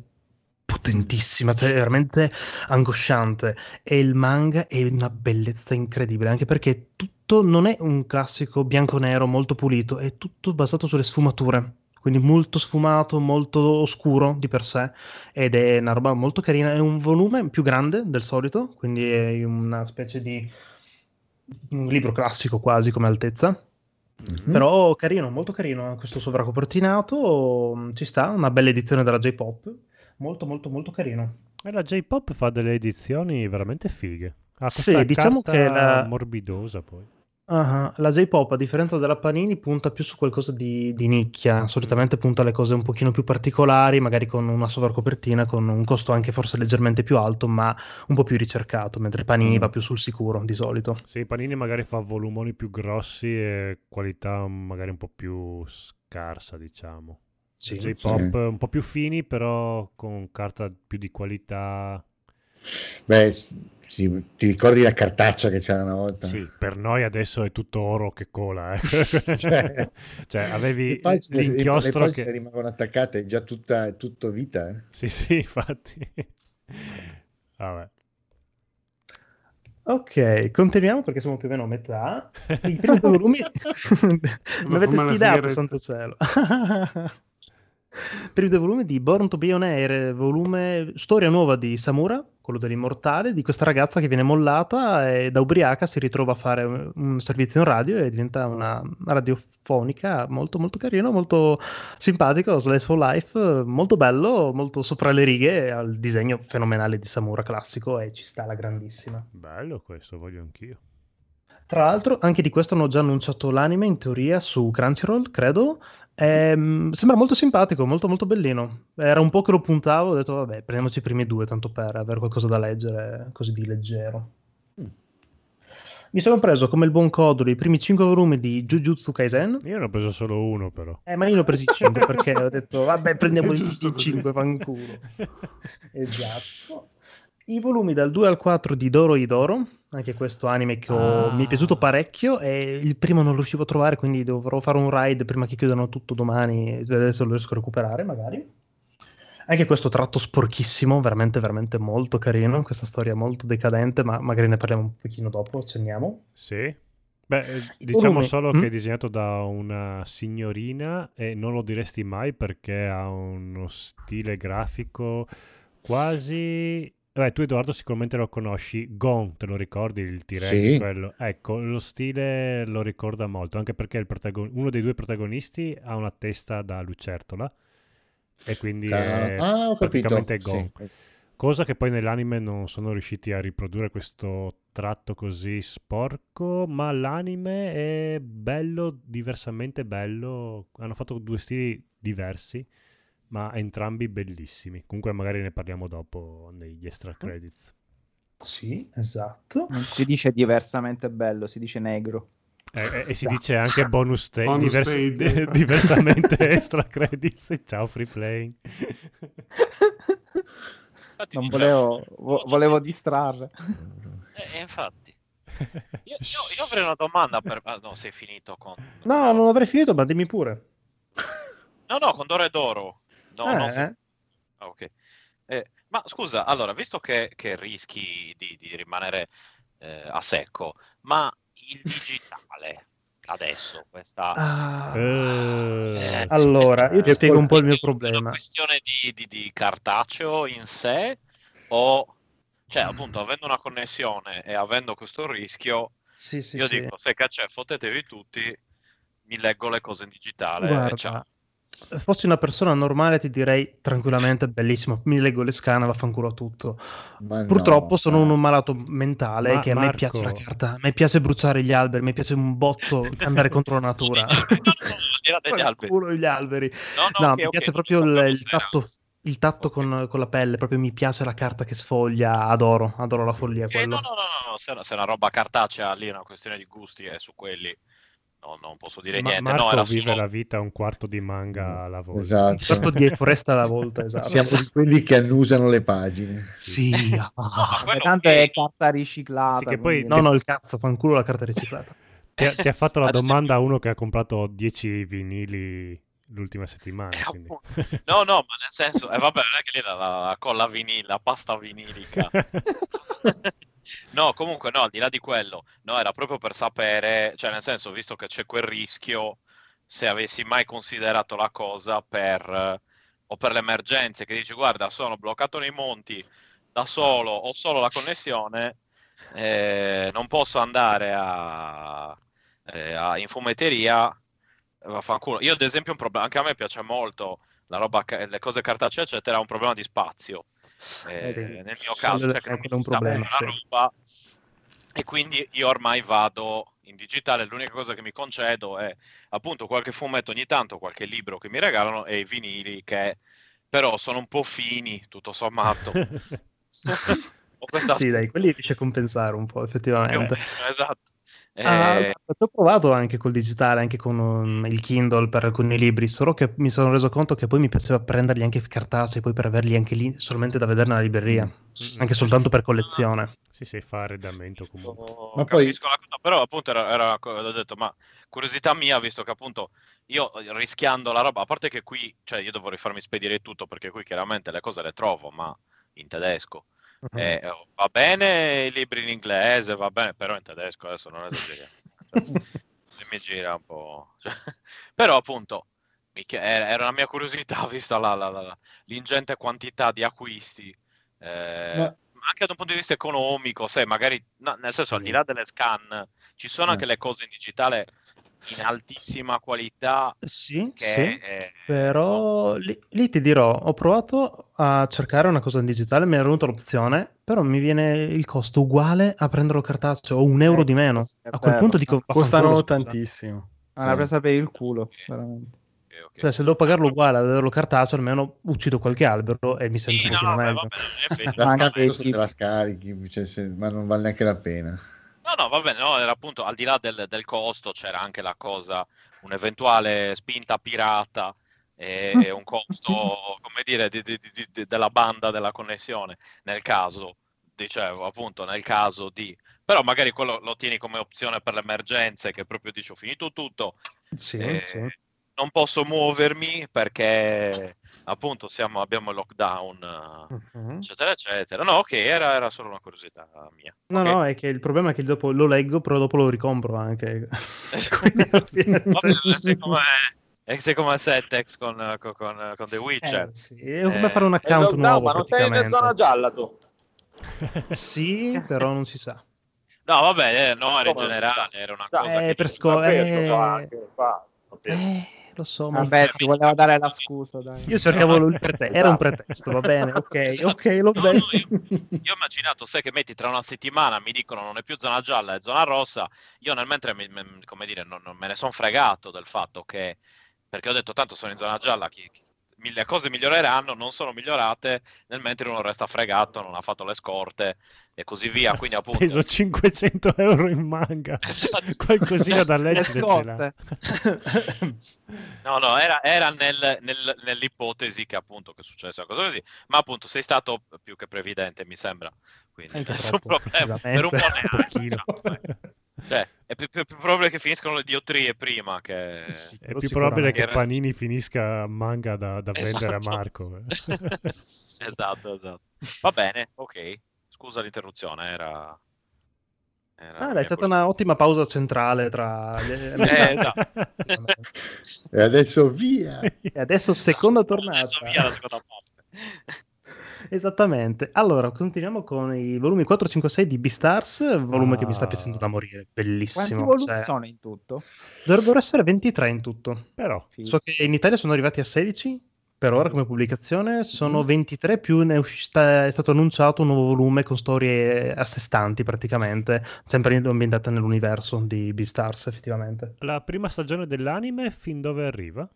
potentissima, cioè veramente angosciante e il manga è una bellezza incredibile anche perché tutto non è un classico bianco-nero molto pulito, è tutto basato sulle sfumature. Quindi molto sfumato, molto oscuro di per sé ed è una roba molto carina. È un volume più grande del solito, quindi è una specie di un libro classico quasi come altezza. Mhm. Però carino, molto carino. Questo sovracopertinato ci sta, una bella edizione della J-Pop. Molto, molto, molto carino. E la J-Pop fa delle edizioni veramente fighe. Ha Sì, diciamo carta che la- morbidosa poi. Ah, La J-Pop, a differenza della Panini, punta più su qualcosa di, di nicchia. Solitamente punta alle cose un pochino più particolari, magari con una sovracopertina, con un costo anche forse leggermente più alto, ma un po' più ricercato, mentre Panini Mm. va più sul sicuro di solito. Sì, Panini magari fa volumoni più grossi e qualità magari un po' più scarsa, diciamo. Sì, J-pop sì. un po' più fini, però con carta più di qualità. Beh, sì, ti ricordi la cartaccia che c'era una volta? Sì, per noi adesso è tutto oro che cola. eh. Cioè, Cioè, avevi le pagine, le- l'inchiostro le che... rimangono attaccate, è già tutta, tutto vita. eh. Sì, sì, infatti. Vabbè. Ok, continuiamo perché siamo più o meno a metà. I primi due volumi mi avete sfidato, santo cielo. Primi due volumi di Born to Be on Air, volume storia nuova di Samura, quello dell'immortale, di questa ragazza che viene mollata e da ubriaca si ritrova a fare un un servizio in radio e diventa una radiofonica molto molto carino, molto simpatico, Slice for Life, molto bello, molto sopra le righe, ha il disegno fenomenale di Samura classico e ci sta la grandissima. Bello questo, voglio anch'io. Tra l'altro, anche di questo hanno già annunciato l'anime in teoria su Crunchyroll, credo. Ehm, sembra molto simpatico, molto molto bellino. Era un po' che lo puntavo, ho detto vabbè, prendiamoci i primi due, tanto per avere qualcosa da leggere, così di leggero. Mi sono preso come il buon Codolo i primi 5 volumi di Jujutsu Kaisen. Io ne ho preso solo uno, però. Eh, ma io ne ho presi 5 perché ho detto vabbè, prendiamo i 5, fanculo. esatto. I volumi dal 2 al 4 di Doro Idoro, anche questo anime che ho- Ah. mi è piaciuto parecchio e il primo non riuscivo a trovare, quindi dovrò fare un ride prima che chiudano tutto domani, se lo riesco a recuperare magari. Anche questo tratto sporchissimo, veramente, veramente molto carino, questa storia molto decadente, ma magari ne parliamo un pochino dopo, accenniamo. Sì. Beh, eh, diciamo solo Mm? che è disegnato da una signorina e non lo diresti mai perché ha uno stile grafico quasi... Beh, tu Edoardo sicuramente lo conosci, Gon, te lo ricordi il T-Rex Sì. quello? Ecco, lo stile lo ricorda molto, anche perché il protagon- uno dei due protagonisti ha una testa da lucertola e quindi è Ah, praticamente Gon. Sì. Cosa che poi nell'anime non sono riusciti a riprodurre questo tratto così sporco, ma l'anime è bello, diversamente bello. Hanno fatto due stili diversi, ma entrambi bellissimi. Comunque magari ne parliamo dopo negli extra credits. Sì, esatto. Non si dice diversamente bello, si dice negro. E, e- e si dice anche bonus, sta- Bonus divers- stage. diversamente extra credits. Ciao free playing. Infatti, Non diciamo, volevo, vo- volevo distrarre. eh, eh, infatti. Io, io- io avrei una domanda per... ah, no, sei finito con... No, non avrei finito, ma dimmi pure. No, no, con Doro e Doro. No, Eh, non sei- eh. Ah, ok. Eh, ma scusa, allora, visto che, che rischi di, di rimanere eh, a secco, ma il digitale adesso, questa... Ah, Eh, allora, io ti spiego un po' il mio È una problema. questione di, di- di cartaceo in sé o... Cioè, appunto, avendo una connessione e avendo questo rischio, Sì, sì, io sì. dico, che c'è, fottetevi tutti, mi leggo le cose in digitale e Guarda, ciao. Fossi una persona normale ti direi tranquillamente bellissimo, mi leggo le scane, vaffanculo a tutto. Ma Purtroppo no, sono dai. un malato mentale Ma- che a me Marco- piace la carta, a me piace bruciare gli alberi, mi piace un botto andare contro la natura. Degli alberi. Culo gli alberi. No, no, No, ok, mi piace non proprio il, il era- tatto, il tatto con, con la pelle, proprio mi piace la carta che sfoglia, adoro, adoro la follia Eh, quello. no, no, no, no, no, se, è una roba cartacea lì è una questione di gusti e su quelli no, non posso dire Ma- niente. Marco no, era vive solo... la vita un quarto di manga alla volta. Esatto. Certo di foresta alla volta, esatto. Siamo di quelli che annusano le pagine. Sì, ah. ma quello Tanto ok. è carta riciclata. Sì, che poi- No, no, il cazzo, fanculo la carta riciclata. Ti ha, ti ha fatto la Ad esempio- domanda uno che ha comprato 10 vinili l'ultima settimana. Eh, quindi. No, no, ma nel senso, e vabbè, non è che lì la, la, la colla vinile, la pasta vinilica. no, comunque, no, al di là di quello, no, era proprio per sapere, cioè, nel senso, visto che c'è quel rischio, se avessi mai considerato la cosa per, o per le emergenze, che dici, guarda, sono bloccato nei monti da solo, ho solo la connessione, eh, non posso andare a, eh, a- in fumetteria, vaffanculo. Io, ad esempio, un problema, anche a me piace molto la roba, le cose cartacee, eccetera, è un problema di spazio. Eh. Nel mio caso, cioè, che non mi problema, la sì. roba, e quindi io ormai vado in digitale. L'unica cosa che mi concedo è appunto qualche fumetto ogni tanto, qualche libro che mi regalano e i vinili che però sono un po' fini, tutto sommato. Sì, dai, quelli riesce a compensare un po', effettivamente. esatto. Ah, Eh, ho provato anche col digitale, anche con um, il Kindle per alcuni libri, solo che mi sono reso conto che poi mi piaceva prenderli anche cartacei, poi per averli anche lì solamente da vedere nella libreria, Mm. anche soltanto per collezione. Sì, sì, fa arredamento comunque. Oh, Ma poi- capisco la cosa, però appunto era, era ho detto, ma curiosità mia, visto che appunto io rischiando la roba, a parte che qui, cioè io dovrei farmi spedire tutto perché qui chiaramente le cose le trovo, ma in tedesco. Eh, oh, va bene i libri in inglese, va bene, però in tedesco adesso non esageriamo. Cioè, se mi gira un po'. cioè, però appunto era una mia curiosità vista la- la- la- l'ingente quantità di acquisti. eh, Ma- anche da un punto di vista economico, sai, magari no, nel senso Sì. al di là delle scan, ci sono Eh. anche le cose in digitale in altissima qualità. Sì, che sì, è- però lì, lì ti dirò, ho provato a cercare una cosa in digitale, mi è venuta l'opzione, però mi viene il costo uguale a prenderlo cartaceo o un euro di meno. A quel vero. punto dico, Costano scusa. tantissimo. È una presa per il culo, veramente. Cioè, se devo pagarlo uguale a vederlo cartaceo, almeno uccido qualche albero e mi sento un pochino meglio. La Anche scarichi, i- se te la scarichi, cioè, se- ma non vale neanche la pena. No, no, va bene, no, era appunto al di là del, del costo, c'era anche la cosa, un'eventuale spinta pirata e, e un costo, come dire, di- di- di- della banda della connessione, nel caso, dicevo, appunto, nel caso di... Però magari quello lo tieni come opzione per le emergenze, che proprio dici ho finito tutto, Sì, eh, sì. Non posso muovermi perché appunto siamo, abbiamo il lockdown, eh, Mhm. eccetera, eccetera. No, ok, era, era solo una curiosità mia. No, Ok. no, è che il problema è che dopo lo leggo, però dopo lo ricompro anche. Vabbè, sei come, è sei come Settex con, con, con, con The Witcher. Eh, sì, è come fare un È account lockdown, nuovo ma non sei in zona gialla tu. Sì, però non si sa. No, vabbè, eh, no, era in generale, era una cosa Eh, che... per sco- Vabbè, eh, anche. Vabbè. eh, lo so, ma Vabbè, si voleva dare la scusa, dai. io cercavo il pretesto, era un pretesto, va bene, ok, Esatto. ok, lo No, vedo. no, io, io ho immaginato, sai che metti tra una settimana mi dicono non è più zona gialla, è zona rossa, io nel mentre, mi- mi- come dire, non, non me ne sono fregato del fatto che, perché ho detto tanto sono in zona gialla, chi- chi- mille cose miglioreranno, non sono migliorate, nel mentre uno resta fregato, non ha fatto le scorte e così via, quindi Ho appunto... speso 500 euro in manga. Esatto. Qualcosina da Le leggere. No, no, era, era nel- nel- nell'ipotesi che appunto che successe una cosa così, ma appunto sei stato più che previdente, mi sembra. Quindi Anche nessun troppo, problema. Per un po' neanche. Cioè, è più, più- più probabile che finiscano le diottrie prima che... Sì, È più probabile che Panini finisca manga da, da vendere a Esatto. Marco. eh. esatto, esatto. Va bene, ok. Scusa l'interruzione, era... era Ah, dai, è stata colpa. un'ottima pausa centrale tra le... Eh, esatto. E adesso via. E adesso seconda tornata. Adesso via la seconda parte. Esattamente. Allora, continuiamo con i volumi 4, 5, 6 di Beastars, volume che mi sta Ah. piacendo da morire, Quanti bellissimo. volumi cioè, sono in tutto? dovrebbero essere 23 in tutto. Però, So che in Italia sono arrivati a 16 per ora come pubblicazione, sono Mm. 23 più ne è, uscita- è stato annunciato un nuovo volume con storie a sé stanti praticamente, sempre ambientate nell'universo di Beastars effettivamente. la prima stagione dell'anime fin dove arriva?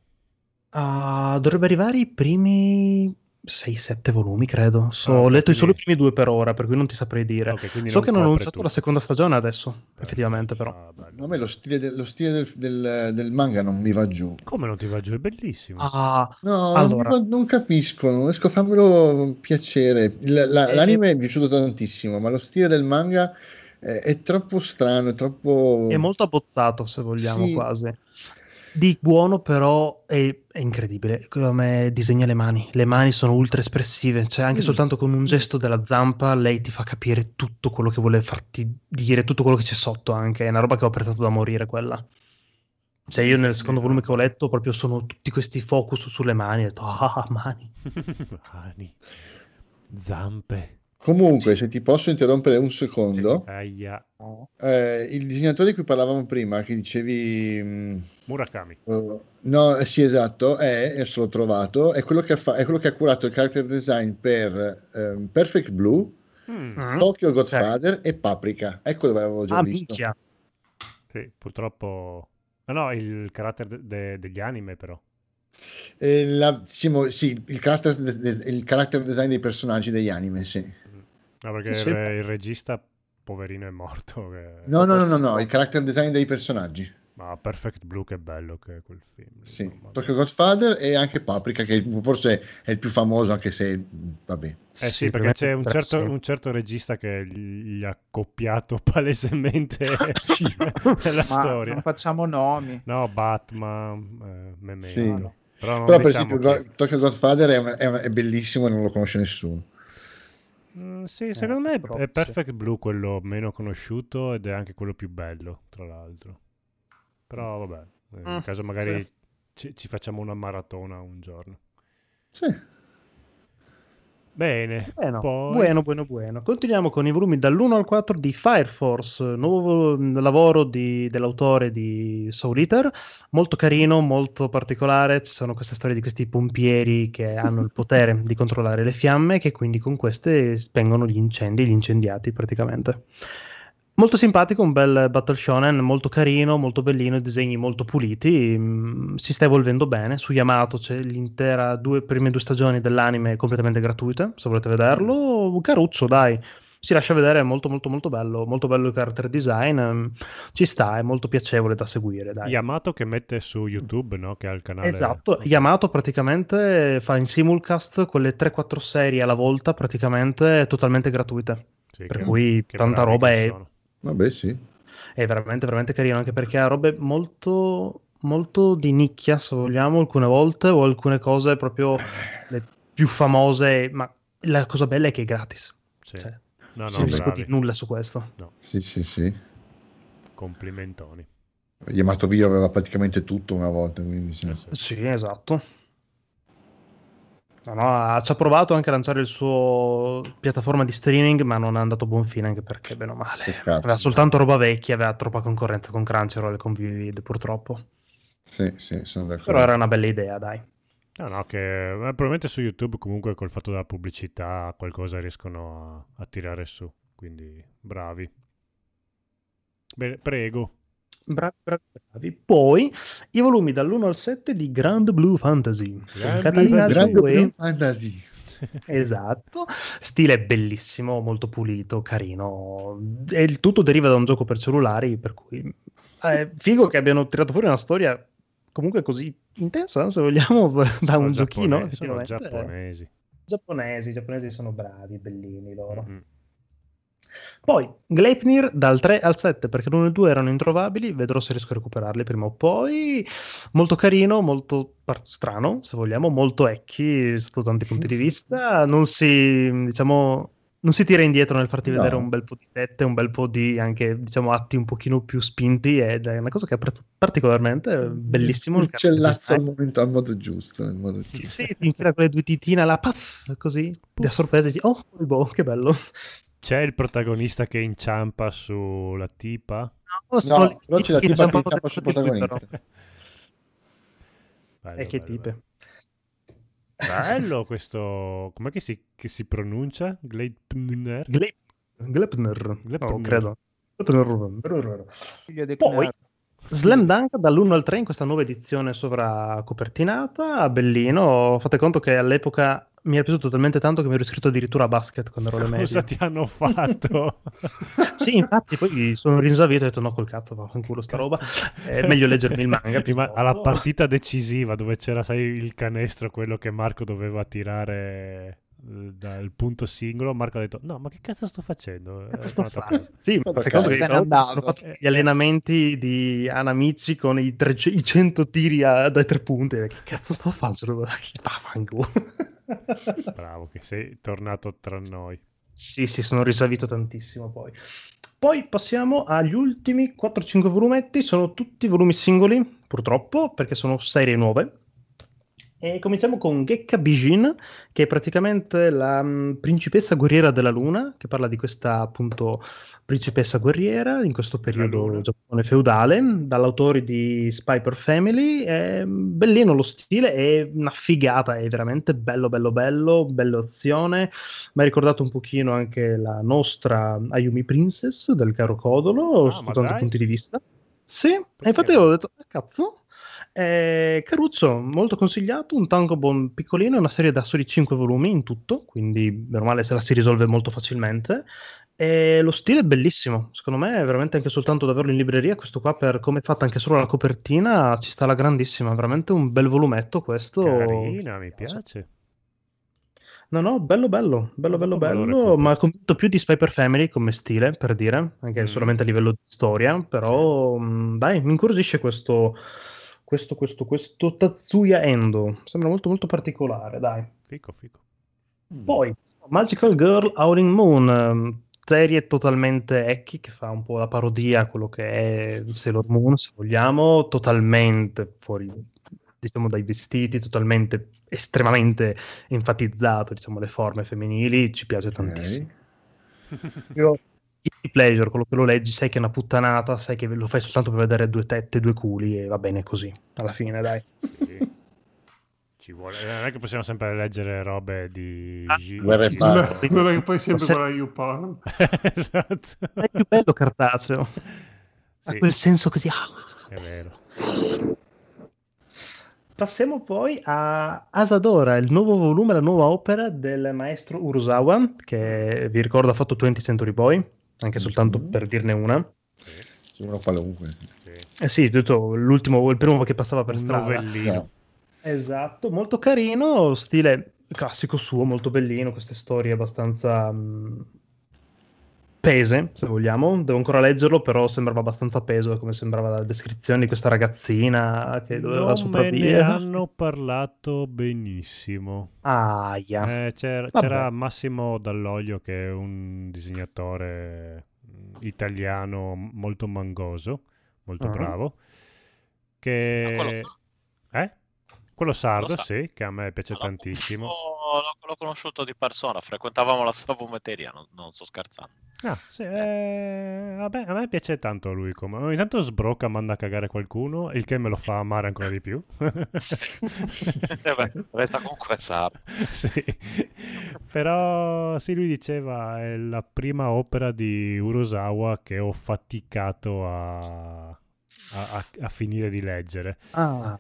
Ah, dovrebbe arrivare i primi 6-7 volumi, credo. So- Ah, ho letto quindi- solo i primi due per ora, per cui non ti saprei dire. Ok, quindi so che hanno copre annunciato la seconda stagione adesso, effettivamente, però. Ah. A me lo stile, del, lo stile del, del- del manga non mi va giù. Come non ti va giù? È bellissimo. Ah, No, Allora. non, non capisco, non riesco a farmelo piacere. Il- la- Eh, l'anime mi è piaciuto tantissimo, ma lo stile del manga è, è troppo strano, è troppo... è molto abbozzato, se vogliamo, Sì. quasi. Di buono, però, è, è incredibile come disegna le mani. Le mani sono ultra espressive, cioè anche Mm. soltanto con un gesto della zampa lei ti fa capire tutto quello che vuole farti dire, tutto quello che c'è sotto anche. È una roba che ho apprezzato da morire quella. Cioè io nel secondo volume che ho letto proprio sono tutti questi focus sulle mani, ho detto ah, mani. Mani. Zampe. Comunque, se ti posso interrompere un secondo, eh, il disegnatore di cui parlavamo prima, che dicevi... mh, Murakami. eh, no, eh, sì, esatto, è, adesso l'ho trovato, è quello, che ha fa- è quello che ha curato il character design per ehm, Perfect Blue, Mm. Mm? Tokyo Godfather e Paprika. Ecco dove l'avevo già Ah, visto. minchia. Sì, purtroppo... Ah no, il carattere de- de- degli anime però. Eh, la- sì, sì, il, character, de- il character design dei personaggi degli anime, sì. No, perché Sì. il, il regista, poverino, è morto. che- No, no, no, no, no, il character design dei personaggi. Ma Perfect Blue che bello che è quel film. Sì, mia. Tokyo Godfather e anche Paprika, che forse è il più famoso, anche se, vabbè. Eh sì, Sì, perché per c'è un certo, sì. un certo regista che gli ha copiato palesemente Sì. nella Ma storia. non facciamo nomi. No, Batman, eh, Memento. Sì. Però Però per diciamo esempio chi. Go- Tokyo Godfather è, un- è un- è bellissimo e non lo conosce nessuno. Mm, sì, secondo me è-. Perfect Blue quello meno conosciuto ed è anche quello più bello, tra l'altro. Però vabbè, eh, in Mm, caso magari sì. ci, ci facciamo una maratona un giorno. Sì. Bene, Bueno, poi... buono, buono, buono. Continuiamo con i volumi dall'1 al 4 di Fire Force, nuovo mm, lavoro di- dell'autore di Soul Eater, molto carino, molto particolare. Ci sono queste storie di questi pompieri che hanno il potere di controllare le fiamme, che quindi con queste spengono gli incendi, gli incendiati praticamente. Molto simpatico, un bel battle shonen, molto carino, molto bellino, disegni molto puliti, mm, si sta evolvendo bene. Su Yamato c'è l'intera due, prime due stagioni dell'anime completamente gratuite, se volete vederlo. Caruccio, dai, si lascia vedere, è molto molto molto bello, molto bello il character design, mm, ci sta, è molto piacevole da seguire, dai. Yamato che mette su YouTube, no? Che ha il canale... Esatto, Yamato praticamente fa in simulcast quelle 3-4 serie alla volta, praticamente totalmente gratuite. Sì, per che- cui che tanta roba è, sono. Vabbè, sì. è veramente veramente carino, anche perché ha robe molto molto di nicchia, se vogliamo, alcune volte, o alcune cose proprio le più famose, ma la cosa bella è che è gratis. Sì. Cioè, No, no, non dire nulla su questo. Sì, sì, sì. Complimentoni. Yamato Vio aveva praticamente tutto una volta, quindi sì. Sì, esatto. No, no, ha- ci ha provato anche a lanciare il suo piattaforma di streaming, ma non è andato a buon fine, anche perché, bene o male, Peccato. aveva soltanto roba vecchia, aveva troppa concorrenza con Crunchyroll e con Vivid, purtroppo. Sì, sì, sono d'accordo. Però era una bella idea, dai. No, no, che eh, probabilmente su YouTube comunque col fatto della pubblicità qualcosa riescono a, a tirare su, quindi bravi. Bene, prego. Bravi, bravi, bravi. Poi i volumi dall'1 al 7 di Grand Blue Fantasy. Grand Catalina Due. Blue Fantasy. Esatto, stile bellissimo, molto pulito, carino. E il tutto deriva da un gioco per cellulari, per cui è figo che abbiano tirato fuori una storia comunque così intensa, se vogliamo, da Sono un giochino. giappone- sono giapponesi. Giapponesi, i giapponesi sono bravi, bellini loro. Mm. Poi Gleipnir dal 3 al 7 perché l'1 e il 2 erano introvabili, vedrò se riesco a recuperarli prima o poi. Molto carino, molto par- strano, se vogliamo, molto ecchi sotto tanti punti di vista. Non si, diciamo, non si tira indietro nel farti No. vedere un bel po' di tette, un bel po' di anche, diciamo, atti un pochino più spinti ed è una cosa che apprezzo particolarmente, bellissimo. il character Uccellazzo al, momento, al modo giusto. Al modo Sì, giusto. sì, ti infila quelle due titine là, puff, così, da sorpresa, dici, oh, boh, che bello. C'è il protagonista che inciampa sulla tipa? No, No, però c'è la tipa che inciampano incappa sul protagonista. Bello, E che bello, tipe. Bello questo... Com'è che si, che si pronuncia? Gleipnir? Gleip- Gleipnir, Gleipnir. no, credo. Figlio di Poi. Slam Dunk dall'1 al 3 in questa nuova edizione sovracopertinata, bellino. Fate conto che all'epoca mi è piaciuto talmente tanto che mi ero iscritto addirittura a basket quando ero alle medie. Cosa ti hanno fatto? Sì, infatti, poi sono rinsavito e ho detto no col cazzo, vaffanculo sta roba. È meglio leggermi il manga. Prima, alla partita decisiva dove c'era, sai, il canestro, quello che Marco doveva tirare eh, dal punto singolo, Marco ha detto, no, ma che cazzo sto facendo? Cazzo È sto facendo? Sì, ma Perché fai conto che hanno fatto gli allenamenti di Anamici con i, 300 i 100 tiri a- dai tre punti. Che cazzo sto facendo? Vaffanculo. Bravo, che sei tornato tra noi. Sì, sì, sono risavito tantissimo poi. Poi passiamo agli ultimi 4-5 volumetti, sono tutti volumi singoli, purtroppo, perché sono serie nuove. E cominciamo con Gekka Bijin, che è praticamente la mh, principessa guerriera della luna, che parla di questa appunto principessa guerriera in questo periodo. Giappone feudale, dall'autore di Spy per Family. È bellino lo stile, è una figata, è veramente bello, bello, bello, bello azione. Mi ha ricordato un pochino anche la nostra Ayumi Princess del caro Codolo, Ah, sotto tanti punti di vista. Sì, Perché infatti ho detto, "Ah, cazzo. Eh, Caruccio, molto consigliato, un tankobon piccolino, è una serie da soli 5 volumi in tutto, quindi meno male se la si risolve molto facilmente. E lo stile è bellissimo, secondo me è veramente anche soltanto da averlo in libreria, questo qua per come è fatta anche solo la copertina ci sta la grandissima, veramente un bel volumetto questo. Carina, mi piace. No, no, bello, bello, bello, bello, bello, ma convinto più di Spy per Family come stile, per dire, anche Mm. solamente a livello di storia, però mh, dai, mi incuriosisce questo, questo, questo, questo Tatsuya Endo, sembra molto, molto particolare, dai. Fico, fico. Poi, Magical Girl Howling Moon, ehm, serie totalmente Ecchi che fa un po' la parodia a quello che è Sailor Moon, se vogliamo, totalmente fuori, diciamo dai vestiti totalmente estremamente enfatizzato diciamo le forme femminili ci piace tantissimo io pleasure quello che lo leggi sai che è una puttanata sai che lo fai soltanto per vedere due tette due culi e va bene così alla fine dai Ci vuole. eh, Non è che possiamo sempre leggere robe di... gi- guerra e gi- pace. Non è che poi sempre Ma se- con la YouPorn. esatto. è più bello cartaceo ha Sì. quel senso così ah. È vero. Passiamo poi a Asadora, il nuovo volume, la nuova opera del maestro Urusawa, che vi ricordo ha fatto 20 Century Boy, anche soltanto per dirne una. Sì, uno qualunque. Eh sì, detto, l'ultimo, il primo che passava per Un strada. novellino. Esatto, molto carino, stile classico suo, molto bellino, queste storie abbastanza mh, pese, se vogliamo. Devo ancora leggerlo, però sembrava abbastanza peso, come sembrava la descrizione di questa ragazzina che doveva Non me ne sopravvivere. hanno parlato benissimo. Aia. Eh, c'era, c'era Massimo Dall'Olio che è un disegnatore mm, italiano molto mangoso, molto Ah. bravo. Che... Quello- Eh? Sardo, sì, che a me piace tantissimo. Oh, l'ho, l'ho conosciuto di persona, frequentavamo la savumeteria, non, non sto scherzando. Ah, sì, eh, vabbè, a me piace tanto lui come... Ogni tanto sbrocca, manda a cagare qualcuno, il che me lo fa amare ancora di più. Eh beh, resta comunque sardo. sì. Però sì, lui diceva è la prima opera di Urosawa che ho faticato a, a- a- a finire di leggere. Ah.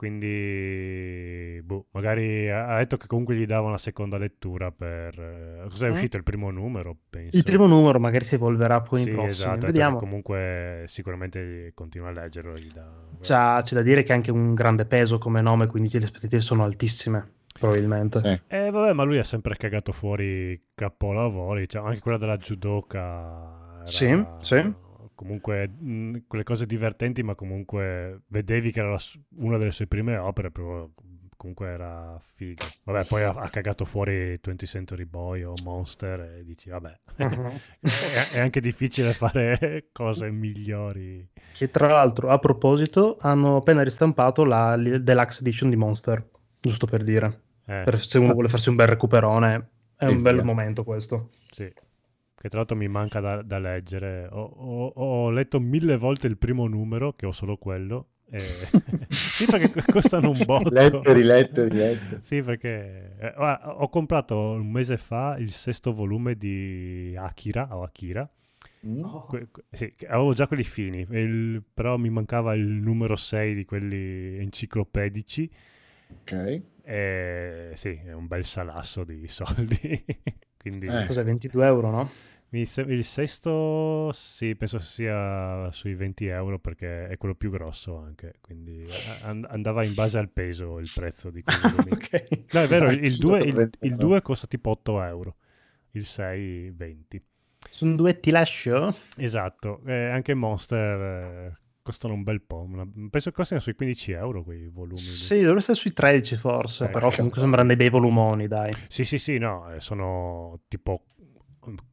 Quindi, boh, magari ha detto che comunque gli dava una seconda lettura per... eh, Cos'è Mm. uscito il primo numero, penso. Il primo numero magari si evolverà poi Sì, nei prossimi. esatto, Vediamo. comunque sicuramente continua a leggerlo. Gli dà... C'è da dire che ha anche un grande peso come nome, quindi le aspettative sono altissime, probabilmente. Eh, vabbè, ma lui ha sempre cagato fuori capolavori, cioè, anche quella della judoka. era Sì, sì. Comunque, mh, quelle cose divertenti, ma comunque vedevi che era la su- una delle sue prime opere, però comunque era figo. Vabbè, poi ha, ha cagato fuori 20th Century Boy o Monster e dici, vabbè, Mhm. è, è anche difficile fare cose migliori. Che tra l'altro, a proposito, hanno appena ristampato la Deluxe Edition di Monster, giusto per dire. Eh. Per- se uno vuole farsi un bel recuperone, è un bel momento questo. Sì, che tra l'altro mi manca da, da leggere. Ho, ho- ho letto mille volte il primo numero, che ho solo quello. e- sì, perché co- costano un botto. Letto, riletto, riletto. Sì, perché eh, ho comprato un mese fa il sesto volume di Akira, o Akira. Mm? Que- que- sì, avevo già quelli fini, il- però mi mancava il numero 6 di quelli enciclopedici. Ok. E sì, è un bel salasso di soldi. Quindi... Eh. Cos'è, 22 euro, no? Mi se- il sesto, sì, penso sia sui 20 euro perché è quello più grosso anche, quindi and- andava in base al peso il prezzo di quelli. volumi. Ok. No, è vero, il 2 il, 20 il euro. due costa tipo 8 euro, il 6 20. Sono due ti lascio? Esatto, e anche Monster eh, costano un bel po', una- penso che costino sui 15 euro quei volumi. Sì, dovrebbe essere sui 13 forse, Eh, però comunque sembrano dei bei volumoni, dai. Sì, sì, sì, no, eh, sono tipo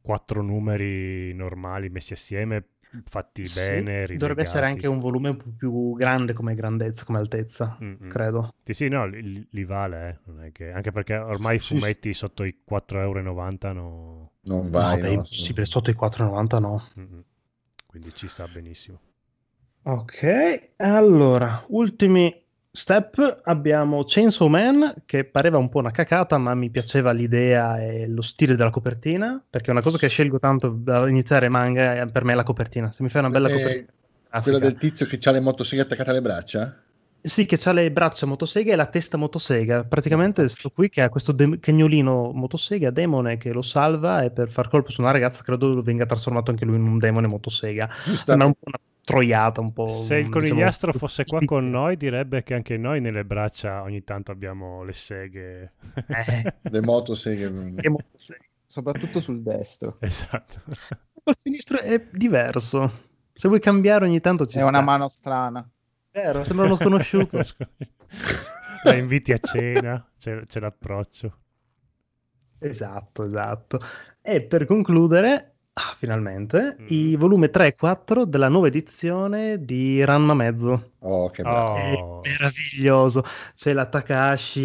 quattro numeri normali messi assieme, fatti Sì, bene, dovrebbe essere rilegati. anche un volume un po' più grande come grandezza, come altezza, Mm-mm. credo. Sì, sì, no, li, li vale, eh, non è che- anche perché ormai i Sì, fumetti sotto i 4,90 euro no... Non No, vai, beh, no, impossibile, sotto i 4,90 no. Mm-mm. quindi ci sta benissimo. Ok, allora, ultimi step abbiamo Chainsaw Man che pareva un po' una cacata ma mi piaceva l'idea e lo stile della copertina perché è una cosa che scelgo tanto da iniziare manga è per me la copertina. Se mi fai una bella Eh, copertina grafica. del tizio che ha le motoseghe attaccate alle braccia? sì che ha le braccia motosega e la testa motosega. Praticamente sto qui che ha questo de- cagnolino motosega demone che lo salva e per far colpo su una ragazza credo venga trasformato anche lui in un demone motosega. Sembra un po' una troiata un po' Se il diciamo, conigliastro fosse qua con noi direbbe che anche noi nelle braccia ogni tanto abbiamo le seghe. Eh. Le motoseghe. Motoseghe, soprattutto sul destro. Esatto. Col sinistro è diverso. Se vuoi cambiare ogni tanto ci È sta. una mano strana. Vero, sembra uno sconosciuto. La inviti a cena, c'è, c'è l'approccio. esatto, esatto. E per concludere ah, finalmente, Mm. i volume 3 e 4 della nuova edizione di Ranma Mezzo. Oh, che bello. Oh. È meraviglioso. C'è la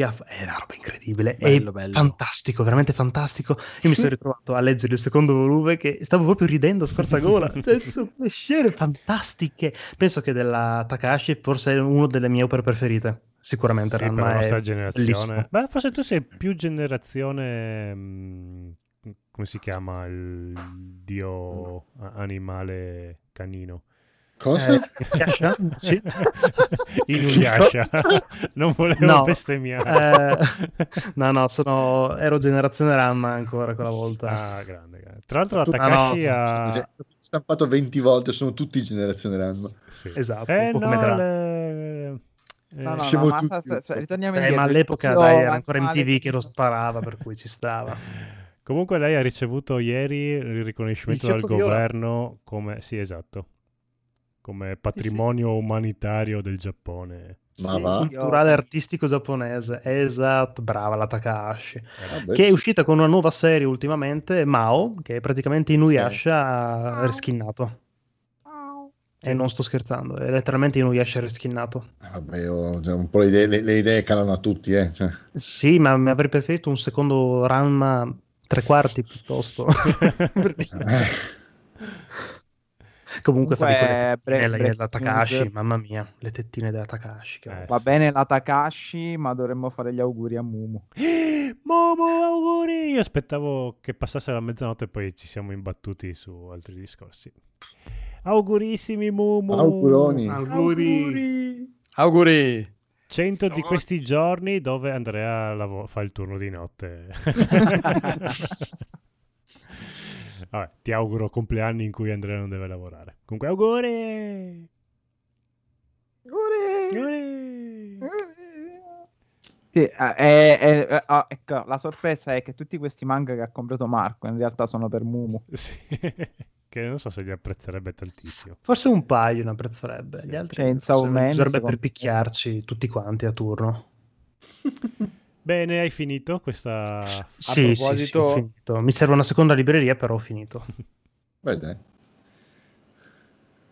a f- è una roba incredibile. Bello, è bello. fantastico, veramente fantastico. Io mi sono ritrovato a leggere il secondo volume che stavo proprio ridendo a squarzagola. Cioè, ci sono delle scene fantastiche. Penso che della Takahashi forse è una delle mie opere preferite. Sicuramente Sì, per Ranma la è nostra generazione. bellissimo. Beh, forse tu sei più generazione. Come si chiama il dio animale canino? Cosa? Eh? Sì. Inuyasha. non volevo No, bestemmiare. eh, no, no, sono... ero generazione Ranma ancora quella volta. Ah, grande, grande. Tra l'altro la Takashi Ah, no, ha... Stampato 20 volte, sono tutti generazione Ranma. Sì. Esatto, Eh un po' no, le- eh, No, no, Siamo no, ma tutti po'. ritorniamo Eh, indietro. ma all'epoca dai, era ancora MTV che lo sparava, per cui ci stava. Comunque lei ha ricevuto ieri il riconoscimento Il dal governo come... Sì, esatto. Come patrimonio umanitario del Giappone. Ma Sì, va. Culturale artistico giapponese, esatto, brava la Takahashi. Vabbè, Che è sì. uscita con una nuova serie ultimamente, Mao, che è praticamente Inuyasha reskinnato. E non sto scherzando, è letteralmente Inuyasha reskinnato. Vabbè, ho già un po' le idee, le, le idee calano a tutti, eh. Cioè, Sì, ma mi avrei preferito un secondo Ranma tre quarti piuttosto. Per dire. eh, Comunque fa di Comunque, quelle tettine bre- la- news. mamma mia, le tettine della Takahashi. che Eh. Va bene la Takashi, ma dovremmo fare gli auguri a Mumu. Momo, auguri! Io aspettavo che passasse la mezzanotte e poi ci siamo imbattuti su altri discorsi. Augurissimi Mumu! Auguroni. Auguri. Auguri! 100 di Auguri. questi giorni dove Andrea lavo- fa il turno di notte. Vabbè, ti auguro compleanni in cui Andrea non deve lavorare. Comunque, auguri! Auguri! Sì, eh, eh, eh, eh, ah, ecco, la sorpresa è che tutti questi manga che ha comprato Marco in realtà sono per Mumu. Sì, che non so se li apprezzerebbe tantissimo. Forse un paio ne apprezzerebbe, gli altri Man, secondo per picchiarci tutti quanti a turno. Bene, hai finito questa... Sì, sì, sì, proposito- ho finito. Mi serve una seconda libreria, però ho finito. beh, dai.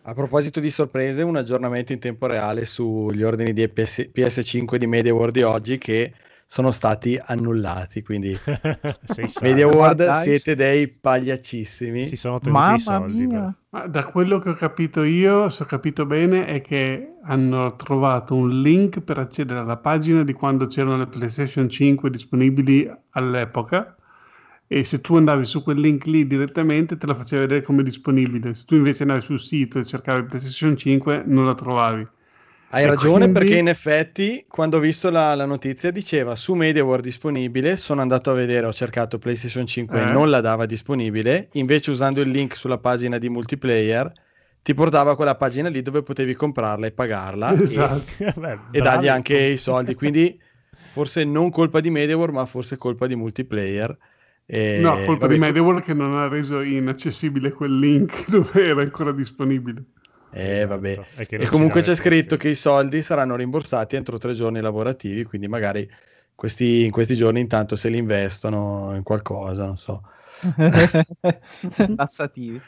A proposito di sorprese, un aggiornamento in tempo reale sugli ordini di PS- PS5 di Media World di oggi che sono stati annullati. Quindi. Media World, siete dei pagliaccissimi. Si sono tenuti i Mamma soldi. però. mia! Ma da quello che ho capito io, se ho capito bene, è che hanno trovato un link per accedere alla pagina di quando c'erano le PlayStation 5 disponibili all'epoca e se tu andavi su quel link lì direttamente te la faceva vedere come disponibile. Se tu invece andavi sul sito e cercavi PlayStation 5 non la trovavi. Hai E ragione quindi- perché in effetti quando ho visto la, la notizia diceva su Media World disponibile, sono andato a vedere, ho cercato PlayStation 5 e Eh. non la dava disponibile, invece usando il link sulla pagina di multiplayer ti portava a quella pagina lì dove potevi comprarla e pagarla e- Esatto. Beh, e, dargli anche i soldi, quindi forse non colpa di Media World ma forse colpa di multiplayer. E, No, colpa vabbè, di MediaWorld che non ha reso inaccessibile quel link dove era ancora disponibile. Eh, vabbè. Esatto, e che E comunque c'è scritto che i soldi saranno rimborsati entro tre giorni lavorativi, quindi magari questi, in questi giorni intanto se li investono in qualcosa, non so. Tassativi.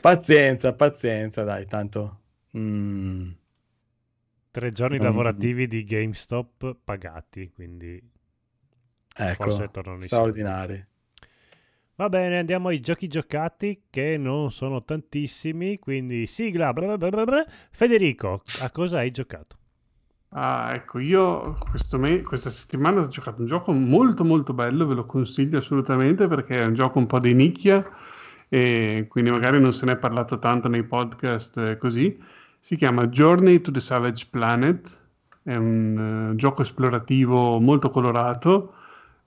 Pazienza, pazienza, dai, tanto... mm, Tre giorni Non- lavorativi di GameStop pagati, quindi ecco, straordinari. Va bene, andiamo ai giochi giocati che non sono tantissimi, quindi sigla. bla bla bla. Federico, a cosa hai giocato? Ah, ecco, io me- questa settimana ho giocato un gioco molto molto bello, ve lo consiglio assolutamente perché è un gioco un po' di nicchia e quindi magari non se ne è parlato tanto nei podcast eh, così. Si chiama Journey to the Savage Planet, è un eh, gioco esplorativo molto colorato,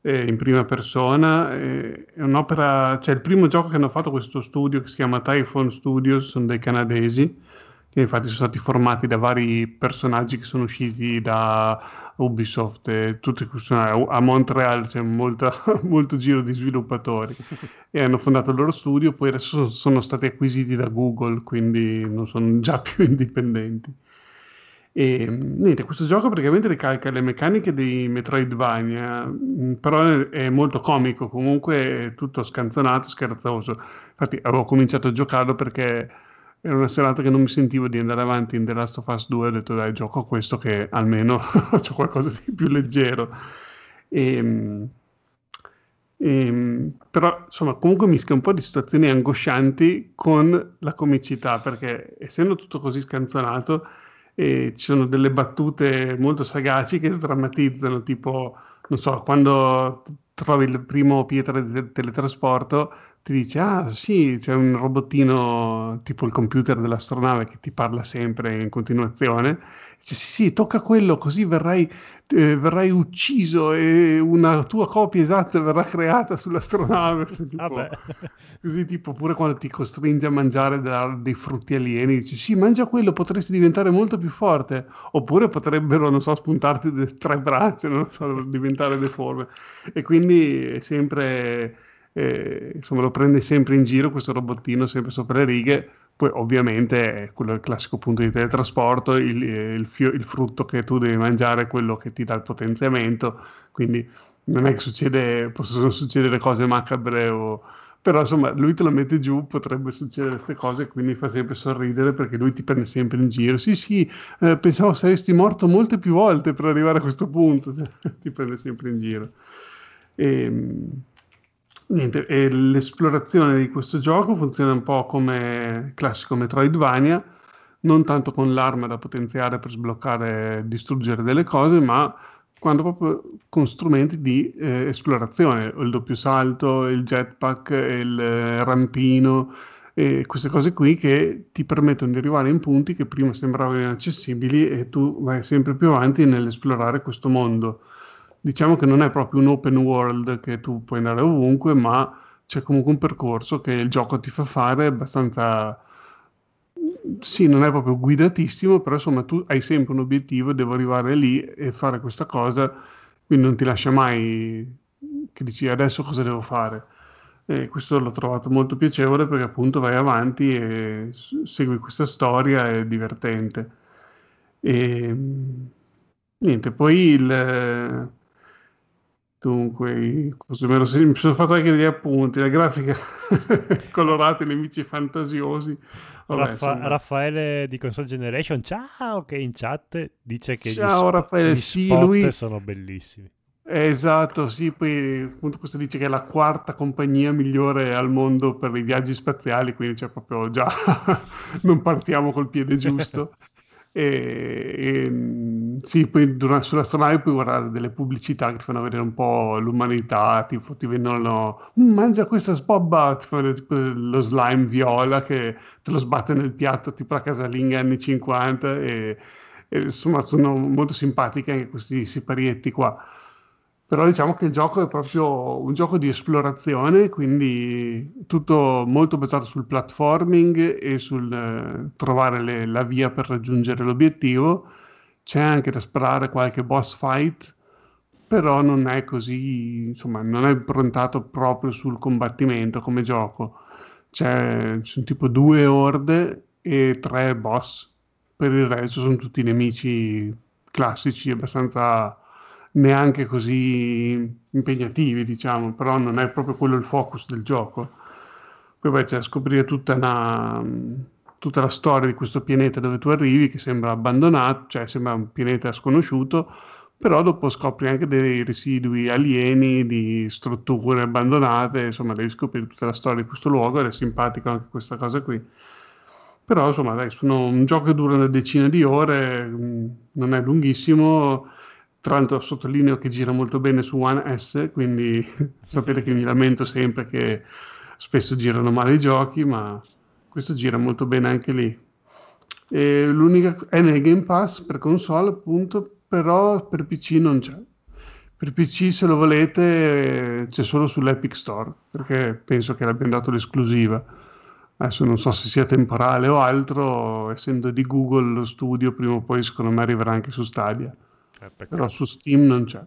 eh, in prima persona, eh, è un'opera, cioè il primo gioco che hanno fatto questo studio che si chiama Typhon Studios, sono dei canadesi che infatti sono stati formati da vari personaggi che sono usciti da Ubisoft e tutti a Montreal c'è molta- molto giro di sviluppatori. E hanno fondato il loro studio poi adesso sono stati acquisiti da Google quindi non sono già più indipendenti E niente, questo gioco praticamente ricalca le meccaniche dei Metroidvania, mh, però è, molto comico, comunque è tutto scanzonato, scherzoso. Infatti avevo cominciato a giocarlo perché era una serata che non mi sentivo di andare avanti in The Last of Us 2, ho detto dai, gioco questo che almeno c'è qualcosa di più leggero. E, e, però insomma comunque mischia un po' di situazioni angoscianti con la comicità, perché essendo tutto così scanzonato e ci sono delle battute molto sagaci che sdrammatizzano, tipo, non so, quando trovi il primo pietra di te- teletrasporto, ti dice, ah sì, c'è un robottino tipo il computer dell'astronave che ti parla sempre in continuazione. Dice, sì, sì, tocca quello, così verrai, eh, verrai ucciso e una tua copia esatta verrà creata sull'astronave. Tipo. Così tipo pure quando ti costringe a mangiare da- dei frutti alieni, dici sì, mangia quello, potresti diventare molto più forte. Oppure potrebbero, non so, spuntarti tre braccia, non so, diventare deforme. E quindi è sempre, eh, insomma, lo prende sempre in giro questo robottino, sempre sopra le righe. Poi ovviamente è quello il classico punto di teletrasporto, il, eh, il fio- il frutto che tu devi mangiare è quello che ti dà il potenziamento, quindi non è che succede, possono succedere cose macabre o... Però insomma, lui te lo mette giù, potrebbe succedere queste cose, quindi fa sempre sorridere perché lui ti prende sempre in giro. Sì, sì, eh, pensavo saresti morto molte più volte per arrivare a questo punto, cioè, ti prende sempre in giro. E, niente, e l'esplorazione di questo gioco funziona un po' come classico Metroidvania, non tanto con l'arma da potenziare per sbloccare e distruggere delle cose, ma quando proprio con strumenti di eh, esplorazione, il doppio salto, il jetpack, il eh, rampino, queste cose qui che ti permettono di arrivare in punti che prima sembravano inaccessibili e tu vai sempre più avanti nell'esplorare questo mondo. Diciamo che non è proprio un open world che tu puoi andare ovunque, ma c'è comunque un percorso che il gioco ti fa fare abbastanza sì, non è proprio guidatissimo, però insomma tu hai sempre un obiettivo, devo arrivare lì e fare questa cosa, quindi non ti lascia mai che dici adesso cosa devo fare. E questo l'ho trovato molto piacevole perché appunto vai avanti e segui questa storia, è divertente. E niente, poi il... Dunque, cosa me lo- mi sono fatto anche degli appunti, la grafica colorata, i nemici fantasiosi. Vabbè, Raffa-. Raffaele di Console Generation, ciao, che in chat dice che gli Ciao, sp- Raffaele, gli sì, spot lui- sono bellissimi. Esatto, sì, poi appunto questo dice che è la quarta compagnia migliore al mondo per i viaggi spaziali, quindi c'è proprio già non partiamo col piede giusto. E, e, sì, poi durante, sull'astronave puoi guardare delle pubblicità che ti fanno vedere un po' l'umanità, tipo ti vendono, "Mm, mangia questa sbobba, ti tipo lo slime viola che te lo sbatte nel piatto, tipo la casalinga anni 50 e, e, insomma sono molto simpatiche anche questi siparietti qua. Però diciamo che il gioco è proprio un gioco di esplorazione, quindi tutto molto basato sul platforming e sul eh, trovare le- la via per raggiungere l'obiettivo. C'è anche da sparare qualche boss fight, però non è così, insomma, non è improntato proprio sul combattimento come gioco. C'è, sono tipo due orde e tre boss. Per il resto sono tutti nemici classici, abbastanza neanche così impegnativi, diciamo, però non è proprio quello il focus del gioco. Poi vai c'è a scoprire tutta, una- tutta la storia di questo pianeta dove tu arrivi, che sembra abbandonato, cioè sembra un pianeta sconosciuto, però dopo scopri anche dei residui alieni, di strutture abbandonate, insomma devi scoprire tutta la storia di questo luogo ed è simpatico anche questa cosa qui. Però insomma dai, sono un gioco che dura una decina di ore, mh, non è lunghissimo, tra l'altro sottolineo che gira molto bene su One S, quindi sapete che mi lamento sempre che spesso girano male i giochi, ma questo gira molto bene anche lì. E l'unica è nel Game Pass per console, appunto, però per PC non c'è. Per PC, se lo volete, c'è solo sull'Epic Store, perché penso che l'abbiano dato l'esclusiva. Adesso non so se sia temporale o altro, essendo di Google lo studio, prima o poi secondo me arriverà anche su Stadia. Eh. Però su Steam non c'è.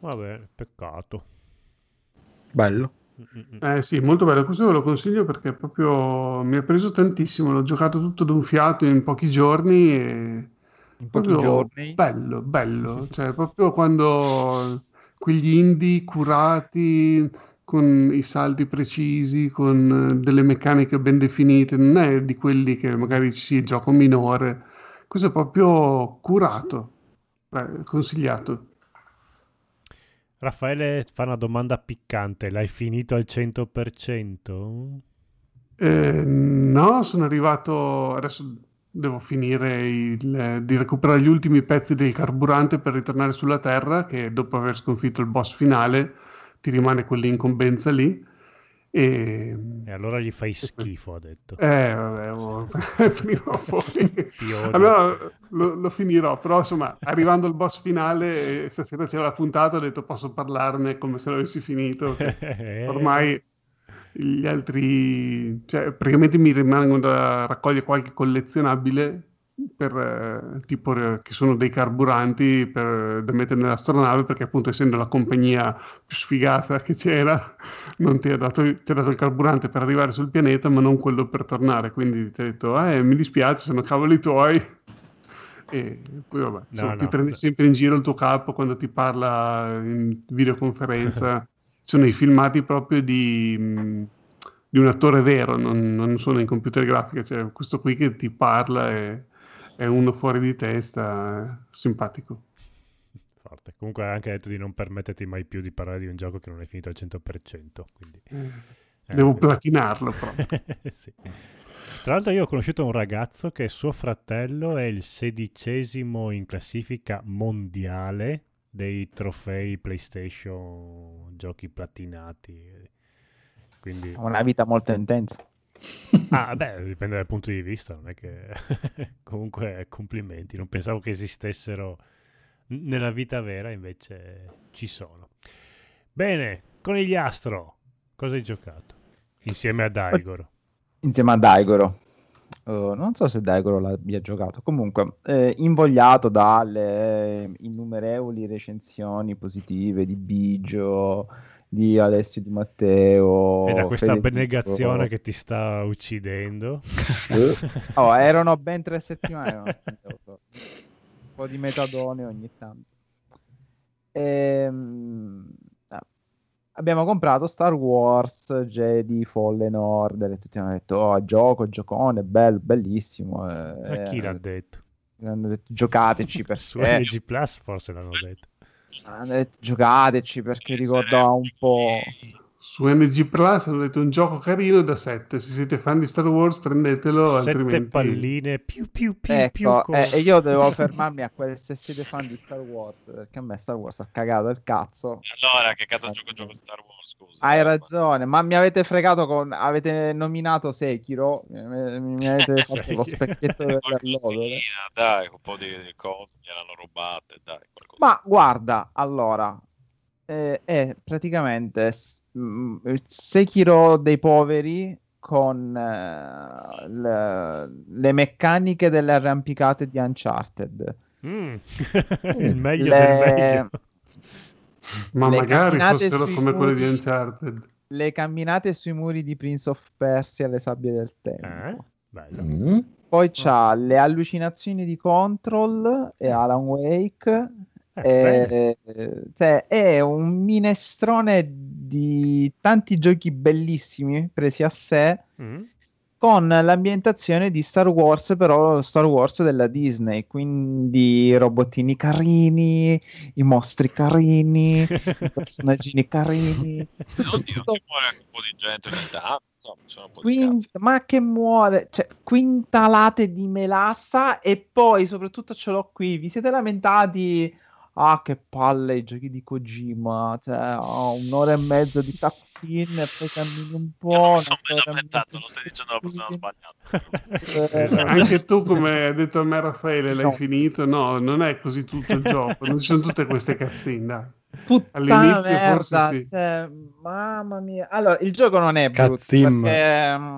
Vabbè, peccato. Bello. Eh sì, molto bello. Questo ve lo consiglio perché proprio mi ha preso tantissimo. L'ho giocato tutto d'un fiato in pochi giorni e In pochi giorni. bello, bello. Cioè, proprio quando quegli indie curati con i salti precisi, con eh, delle meccaniche ben definite, non è di quelli che magari ci si gioca minore. Questo è proprio curato, Beh, consigliato. Raffaele fa una domanda piccante. L'hai finito al 100%? Eh, no, sono arrivato. Adesso devo finire il- di recuperare gli ultimi pezzi del carburante per ritornare sulla Terra, che dopo aver sconfitto il boss finale ti rimane quell'incombenza lì. E E allora gli fai schifo, ha detto. eh, vabbè, prima o poi. Allora lo, lo finirò, però insomma, arrivando al boss finale, eh, stasera c'era la puntata, ho detto posso parlarne come se l'avessi finito. che Ormai gli altri, cioè, praticamente mi rimangono da raccogliere qualche collezionabile per, eh, tipo che sono dei carburanti per- da mettere nell'astronave perché appunto essendo la compagnia più sfigata che c'era non ti ha dato, ti ha dato il carburante per arrivare sul pianeta ma non quello per tornare. Quindi ti ha detto eh mi dispiace sono cavoli tuoi. E poi vabbè insomma, no. ti prendi sempre in giro il tuo capo quando ti parla in videoconferenza. Sono i filmati proprio di, mh, di un attore vero, non, non sono in computer grafica, cioè questo qui che ti parla è, è uno fuori di testa, è simpatico. Forte. Comunque hai anche detto di non permetterti mai più di parlare di un gioco che non hai finito al 100%. Quindi... Eh, Devo quindi- platinarlo proprio. Sì. Tra l'altro io ho conosciuto un ragazzo che suo fratello è il sedicesimo in classifica mondiale dei trofei PlayStation giochi platinati. Quindi... Ha una vita molto intensa. Ah, beh, dipende dal punto di vista, non è che... Comunque, complimenti, non pensavo che esistessero nella vita vera, invece ci sono. Bene, Conigliastro, cosa hai giocato? Insieme a Daigoro. Insieme a Daigoro. Uh, non so se Daigoro l'abbia giocato. Comunque, eh, invogliato dalle innumerevoli recensioni positive di Bigio, di Alessio Di Matteo. E da questa Federico. abnegazione che ti sta uccidendo. Oh, erano ben tre settimane. Un po' di metadone ogni tanto. Ehm, ah, abbiamo comprato Star Wars Jedi Fallen Order e tutti hanno detto oh, gioco, giocone, bello, bellissimo. A eh, chi l'ha detto? hanno detto giocateci Su perché NG Plus forse l'hanno detto. Giocateci perché ricorda un po' Su NG Plus hanno detto un gioco carino da 7, se siete fan di Star Wars prendetelo, Sette altrimenti... palline più più più più Ecco, con- eh, e io devo fermarmi a quel se siete fan di Star Wars, perché a me Star Wars ha cagato il cazzo. Allora, che cazzo gioco gioco di Star Wars, scusa. Hai ragione, ma mi avete fregato con... avete nominato Sekiro, mi, mi avete fatto lo specchietto dell'allodole. Dai, un po' di, di cose che erano rubate, dai. qualcosa. Ma guarda, allora, eh, è praticamente Sekiro dei poveri con eh, le, le meccaniche delle arrampicate di Uncharted. Mm, il meglio Le- del meglio. Ma le magari fossero come quelle di muri- Uncharted. Le camminate sui muri di Prince of Persia, le sabbie del tempo. Eh? Bello. Mm. Poi c'ha le allucinazioni di Control e Alan Wake. Eh, Eh, cioè, è un minestrone di tanti giochi bellissimi presi a sé Mm. con l'ambientazione di Star Wars, però Star Wars della Disney, quindi i robottini carini, i mostri carini, i personaggini carini. Oddio, ti muore anche un po' di gente ogni tanto. Insomma, ci sono un po' di Quin- ma che muore, cioè, quintalate di melassa e poi soprattutto ce l'ho qui. Vi siete lamentati? Ah, che palle i giochi di Kojima, cioè, ho un'ora e mezza di cutscene e poi cammini un po'. Mi sono lamentato, mezza lo stai dicendo la persona sbagliata. Eh, Esatto. Anche tu, come ha detto a me Raffaele, l'hai No. finito? No, non è così tutto il gioco, non ci sono tutte queste dai. Puttana All'inizio merda, forse sì. cioè, mamma mia. Allora, il gioco non è brutto Cazzim. perché mm,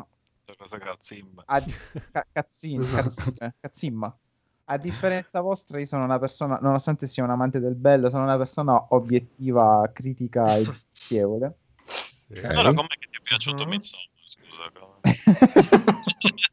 Cosa cazzimba. a, ca- cazzin- Esatto. cazzim- cazzimma. A differenza vostra, io sono una persona, nonostante sia un amante del bello, sono una persona obiettiva, critica e piacevole. Allora, com'è che ti è piaciuto Midsommar? Scusa.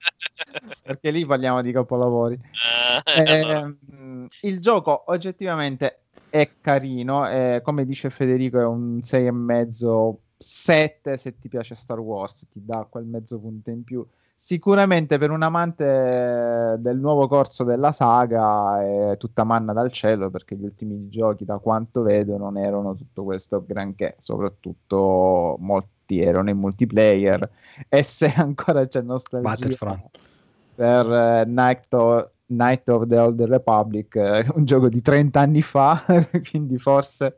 perché lì parliamo di capolavori. Eh, Ehm, il gioco oggettivamente è carino, eh, come dice Federico è un 6,5 7 se ti piace Star Wars, ti dà quel mezzo punto in più. Sicuramente per un amante del nuovo corso della saga è tutta manna dal cielo perché gli ultimi giochi, da quanto vedo, non erano tutto questo granché, soprattutto molti erano in multiplayer. E se ancora c'è nostalgia per eh, Night, of, Night of the Old Republic, eh, un gioco di 30 anni fa, quindi forse...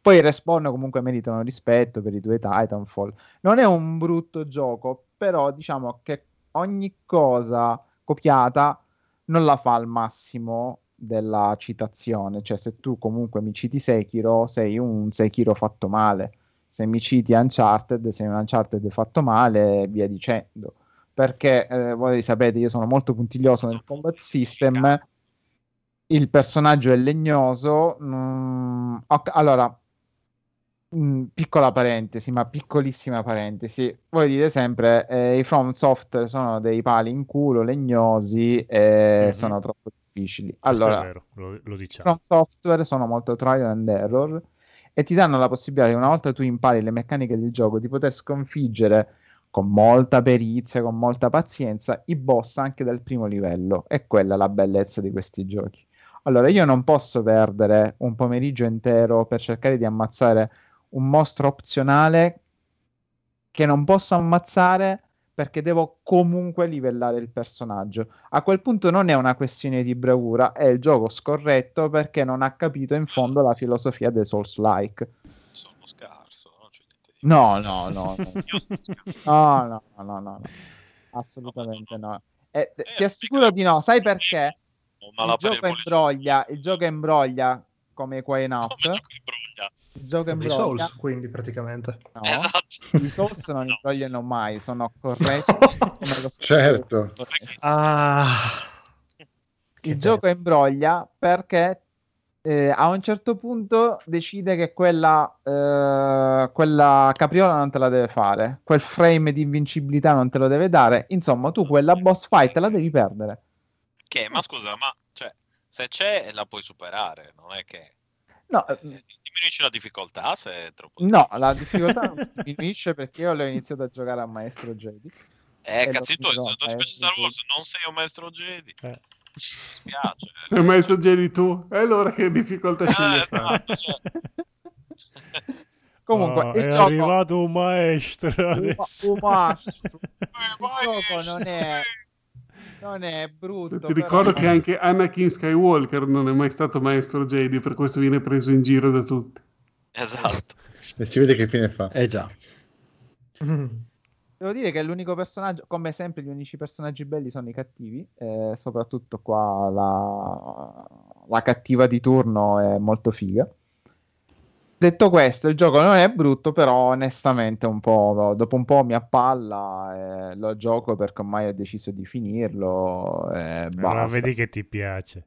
Poi Respawn comunque meritano rispetto per i due Titanfall. Non è un brutto gioco, però diciamo che ogni cosa copiata non la fa al massimo della citazione. Cioè, se tu comunque mi citi Sekiro, sei un Sekiro fatto male. Se mi citi Uncharted, sei un Uncharted fatto male, e via dicendo. Perché eh, voi sapete, io sono molto puntiglioso nel combat system. Il personaggio è legnoso. mm, ok, allora, Mm, piccola parentesi, ma piccolissima parentesi. Voi dite sempre eh, i From Software sono dei pali in culo, legnosi e Mhm. sono troppo difficili. Allora, è vero, lo, lo diciamo. From Software sono molto trial and error e ti danno la possibilità che una volta tu impari le meccaniche del gioco di poter sconfiggere con molta perizia, con molta pazienza i boss anche del primo livello. E quella è la bellezza di questi giochi. Allora, io non posso perdere un pomeriggio intero per cercare di ammazzare un mostro opzionale che non posso ammazzare perché devo comunque livellare il personaggio. A quel punto non è una questione di bravura, è il gioco scorretto perché non ha capito in fondo la filosofia dei Souls-like. Sono scarso, no? Cioè, No, no, no, no. No, no, no, no, no. Assolutamente no. E, t- ti assicuro di no, sai perché? Il gioco imbroglia, il gioco imbroglia come Quay Out. Il gioco Dei imbroglia. Souls, quindi praticamente. No, Esatto. i Souls non imbrogliano mai, sono corretti come lo Certo. Ah, Il gioco imbroglia perché eh, a un certo punto decide che quella, eh, quella capriola non te la deve fare, quel frame di invincibilità non te lo deve dare. Insomma, tu quella boss fight la devi perdere. Che, ma scusa, ma cioè, se c'è la puoi superare, non è che No, eh, diminuisce la difficoltà se è troppo no, la difficoltà non si diminuisce perché io l'ho iniziato a giocare a Maestro Jedi. Eh, tu, finirò se non ti Maestro Star Wars, non sei un maestro Jedi. Eh. Mi dispiace. Se hai messo Jedi tu, e allora che difficoltà Eh, scegli esatto, cioè, Comunque, Oh, il è gioco... arrivato un maestro Un, un mastro. Il gioco non è, non è brutto. Ti ricordo però- che anche Anakin Skywalker non è mai stato maestro Jedi, per questo viene preso in giro da tutti. esatto. E si vede che fine fa. Eh già. Devo dire che l'unico personaggio, come sempre, gli unici personaggi belli sono i cattivi. eh, soprattutto qua la, la cattiva di turno è molto figa. Detto questo, il gioco non è brutto, però onestamente un po', dopo un po' mi appalla. e lo gioco perché ormai ho deciso di finirlo. E Allora basta. vedi che ti piace.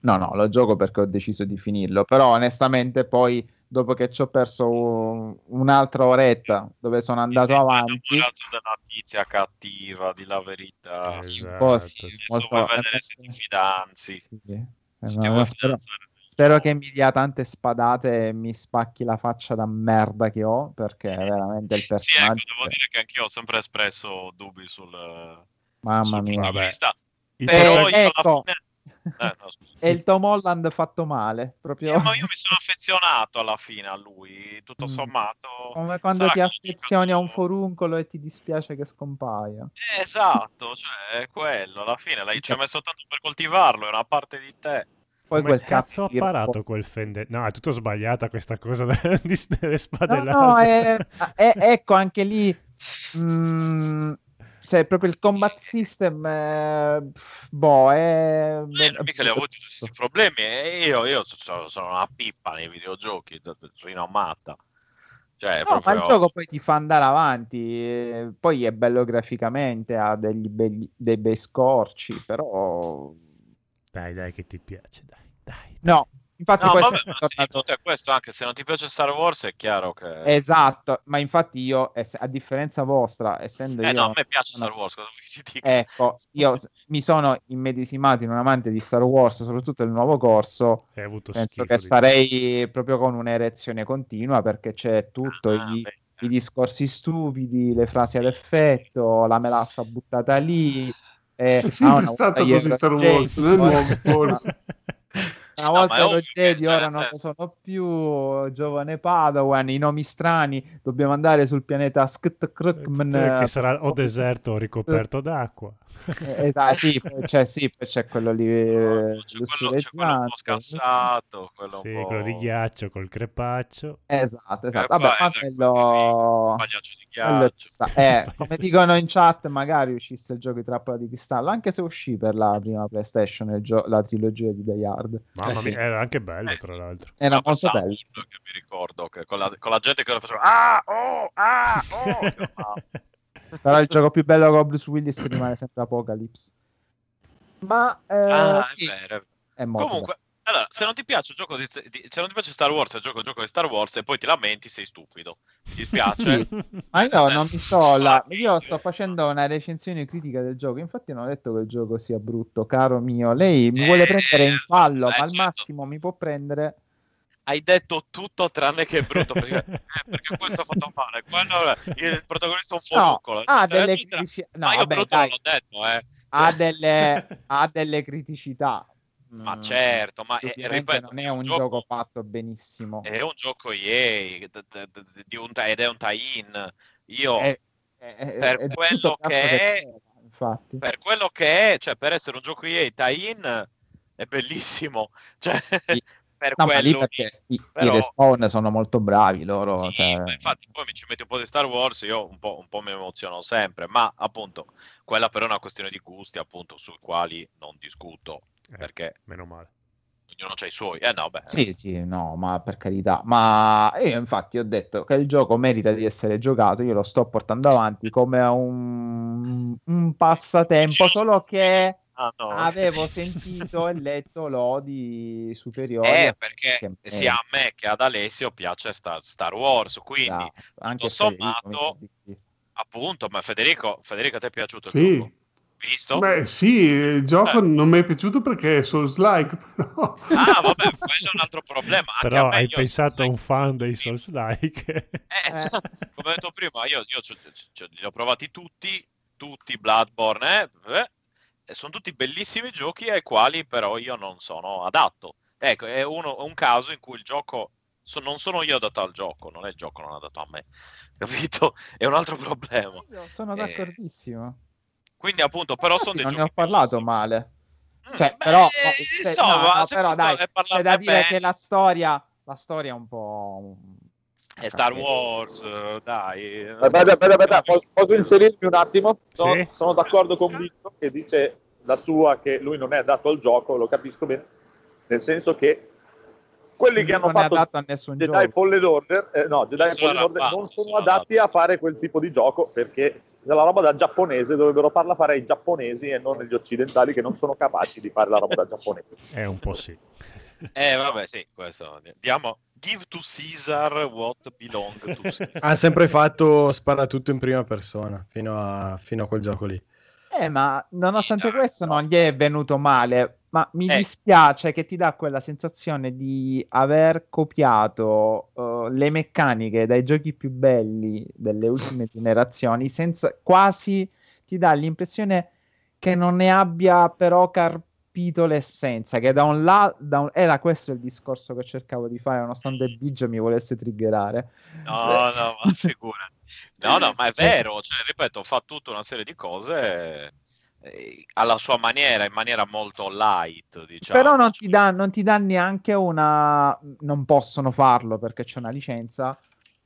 No, no, lo gioco perché ho deciso di finirlo, però onestamente poi dopo che ci ho perso un- un'altra oretta dove sono andato avanti, della tizia cattiva, di la verità. Esatto. po' sì, molto- vedere se ti fidanzi. sì, eh, vuoi spero, fidanzare. Spero che mi dia tante spadate e mi spacchi la faccia da merda che ho, perché è veramente il Sì, ecco, personaggio... devo dire che anch'io ho sempre espresso dubbi sul, Mamma sul mia. Però Eh, io ecco. alla fine... Eh, no. È il Tom Holland fatto male, proprio Eh, ma io mi sono affezionato alla fine a lui, tutto Mm. sommato. come quando ti affezioni a un foruncolo e ti dispiace che scompaia. Eh, esatto, cioè è quello, alla fine lei ci ha messo tanto per coltivarlo, è una parte di te. Poi Come quel cazzo ha parato quel fende? No, è tutto sbagliata questa cosa delle spade No, no, è- è- ecco anche lì, mm, cioè proprio il combat system, eh, boh, è... Eh, mica li ha avuti tutti questi problemi e io, io sono, sono una pippa nei videogiochi, rinomata. Cioè, No, ma proprio... il gioco poi ti fa andare avanti, eh, poi è bello graficamente, ha degli belli- dei bei scorci, però Dai, dai, che ti piace, dai, dai. no, Infatti, No, poi vabbè, tornato- tutto è questo, anche se non ti piace Star Wars è chiaro che... Esatto, ma infatti io, a differenza vostra, essendo Eh io... no, a me piace Star Wars, cosa vuoi che ti dica? Ecco, io mi sono immedesimato in un amante di Star Wars, soprattutto il nuovo corso. Hai avuto Penso che sarei proprio con un'erezione continua perché c'è tutto, Ah, i, i discorsi stupidi, le frasi ad effetto, la melassa buttata lì. E, È sempre ah, una stato così Star Wars, non è nuovo forse. Una No, volta è ero Jedi, cioè, ora non lo senso- sono più. Giovane Padawan, i nomi strani. Dobbiamo andare sul pianeta Skit-Krukman. Eh, che sarà o deserto o ricoperto d'acqua. Eh, esatto, sì, poi c'è, sì, poi c'è quello lì. eh, C'è quello, c'è quello un po' scassato, quello Sì, un po'... quello di ghiaccio col crepaccio. Esatto, esatto. Eh, Vabbè, esatto, quello... pagliaccio di quello ghiaccio. ci sta. Eh, come dicono in chat, magari uscisse il gioco di Trappola di Cristallo, anche se uscì per la prima PlayStation il gio- la trilogia di Die Hard. Mamma Eh, sì. mia, era anche bello, tra l'altro. Era Ma molto bello. che mi ricordo che con la, con la gente che lo faceva ah oh ah oh ah. Però il gioco più bello con Bruce Willis rimane sempre Apocalypse. Ma eh, Ah, sì, è vero. è molto Comunque, allora, se non ti piace il gioco di, di- se non ti piace Star Wars, il gioco, il gioco di Star Wars e poi ti lamenti, sei stupido. Mi dispiace. Sì. Ma io non mi sto là, fa io sto facendo una recensione critica del gioco. Infatti, non ho detto che il gioco sia brutto, caro mio. Lei mi vuole Eh, prendere in fallo, scusa, ma al certo. massimo mi può prendere. Hai detto tutto tranne che è brutto perché, eh, perché questo ha fatto male. Quello, il protagonista è un No, fornuncolo. ha eccetera, delle criticità. No, Ma io vabbè, brutto dai, non l'ho detto, eh. ha delle, ha delle criticità. Ma Mm, certo, ma è, indubbiamente ripeto, non è un gioco fatto benissimo. È un gioco EA d- d- d- di un, ed è un tie-in. Io, È- è- è- per è quello che è, infatti. per quello che è, cioè per essere un gioco EA tie-in, è bellissimo. Cioè, Sì. per No, quello perché i, i però- respawn sono molto bravi loro. Sì, cioè- infatti poi mi ci metti un po' di Star Wars, io un po', un po' mi emoziono sempre, ma appunto quella però è una questione di gusti appunto sui quali non discuto, Eh, perché Meno male. ognuno ha i suoi. Eh no, beh, Sì, sì, no, ma per carità. Ma io infatti ho detto che il gioco merita di essere giocato, io lo sto portando avanti come un, un passatempo, solo che Ah, no. avevo sentito e letto lodi superiori. Eh, perché che- sia a me che ad Alessio piace sta- Star Wars, quindi Esatto, anche Federico sommato, sì. appunto, ma Federico, Federico, a te è piaciuto il Sì. gioco? Visto? Beh, sì, il gioco Eh. non mi è piaciuto perché è Souls-like, però... Ah, vabbè, quello è un altro problema. Anche Però a hai pensato a un fan dei Souls-like. Eh, esatto, come ho detto prima, io, io li ho provati tutti, tutti Bloodborne, eh, eh, sono tutti bellissimi giochi ai quali però io non sono adatto. Ecco, è uno- un caso in cui il gioco, so- non sono io adatto al gioco, non è il gioco non adatto a me, capito? È un altro problema. Io sono Eh, d'accordissimo. Quindi appunto, però sono dei non ne giochi ho parlato bellissimi. male. Mm, Cioè, beh, però, insomma, no, no, se però dai, è c'è da dire bene, che la storia, la storia è un po'... è Star Wars, dai. Aspetta, aspetta, aspetta, posso, posso inserirmi un attimo? Sono, Sì. sono d'accordo con Vito che dice la sua che lui non è adatto al gioco, lo capisco bene, nel senso che quelli che hanno non è fatto adatto a nessun Jedi gioco. Fallen Order, eh, no, Jedi Sono Fallen Order non sono sono adatti a fare quel tipo di gioco perché la roba da giapponese dovrebbero farla fare ai giapponesi e non agli occidentali che non sono capaci di fare la roba da giapponese. È un po' sì. Eh, vabbè, sì, questo. Diamo, give to Caesar what belong to Caesar. Ha sempre fatto sparatutto in prima persona fino a, fino a quel gioco lì. Eh, ma nonostante Sì, questo non gli è venuto male, ma mi Eh. dispiace che ti dà quella sensazione di aver copiato eh, le meccaniche dai giochi più belli delle ultime generazioni, senza quasi ti dà l'impressione che non ne abbia però carpito l'essenza, che da un lato era questo il discorso che cercavo di fare, nonostante Biggio mi volesse triggerare. No, no, ma figurati. No, no, ma è vero, cioè, ripeto, fa tutta una serie di cose eh, alla sua maniera, in maniera molto light, diciamo. Però non ti, dà, non ti dà neanche una. Non possono farlo perché c'è una licenza,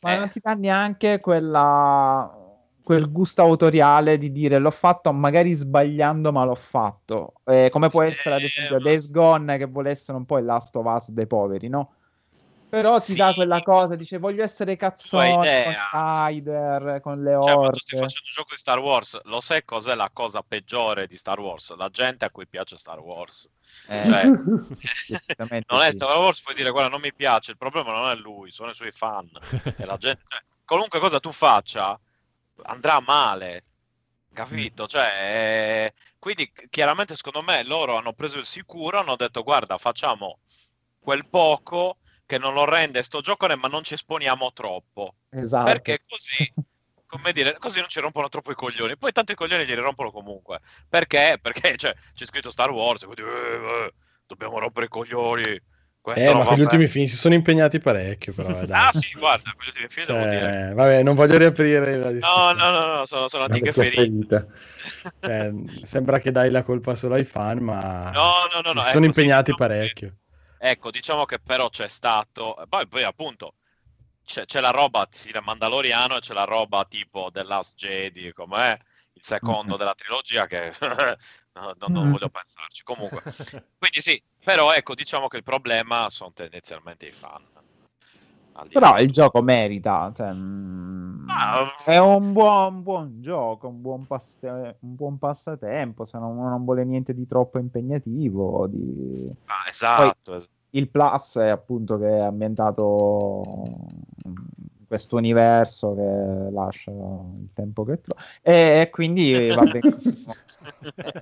ma Eh. non ti dà neanche quella. Quel gusto autoriale di dire l'ho fatto magari sbagliando, ma l'ho fatto. Eh, come può essere ad esempio Eh, ma- Days Gone, che vuole essere un po' il Last of Us dei poveri, no? Però ti Sì. dà quella cosa, dice voglio essere cazzone con. Ryder, con le Cioè, tu stai facendo un gioco di Star Wars, lo sai cos'è la cosa peggiore di Star Wars? La gente a cui piace Star Wars. Eh, Cioè, non è. Star Wars, puoi dire guarda non mi piace, il problema non è lui, sono i suoi fan. E la gente, cioè, qualunque cosa tu faccia andrà male, capito? Cioè, eh, quindi chiaramente secondo me loro hanno preso il sicuro, hanno detto guarda facciamo quel poco che non lo rende sto giocone ma non ci esponiamo troppo. Esatto. Perché così, come dire, così non ci rompono troppo i coglioni. Poi tanto i coglioni glieli rompono comunque. Perché? Perché cioè, c'è scritto Star Wars, quindi eh, eh, dobbiamo rompere i coglioni. Questo Eh, ma va con gli bene. ultimi film si sono impegnati parecchio, però. eh, dai. Ah sì, guarda, con gli ultimi film devo dire. Cioè, vabbè, non voglio riaprire la No, discussione. no, no, no, sono, sono antiche ferite. ferita. Cioè, sembra che dai la colpa solo ai fan, ma No, no, no, no, si ecco, sono sì, impegnati diciamo che- parecchio. Ecco, diciamo che però c'è stato, poi, poi appunto c'è, c'è la roba stile Mandaloriano e c'è la roba tipo The Last Jedi, com'è il secondo Mhm. della trilogia che no, no, non voglio pensarci. Comunque, quindi sì, però ecco, diciamo che il problema sono tendenzialmente i fan. Però il gioco merita, cioè, Ah, è un buon, buon gioco, un buon, passe- un buon passatempo, se non, non vuole niente di troppo impegnativo. Di... Ah, esatto, es- Il plus è appunto che è ambientato questo universo che lascia il tempo che trova e, e quindi va benissimo.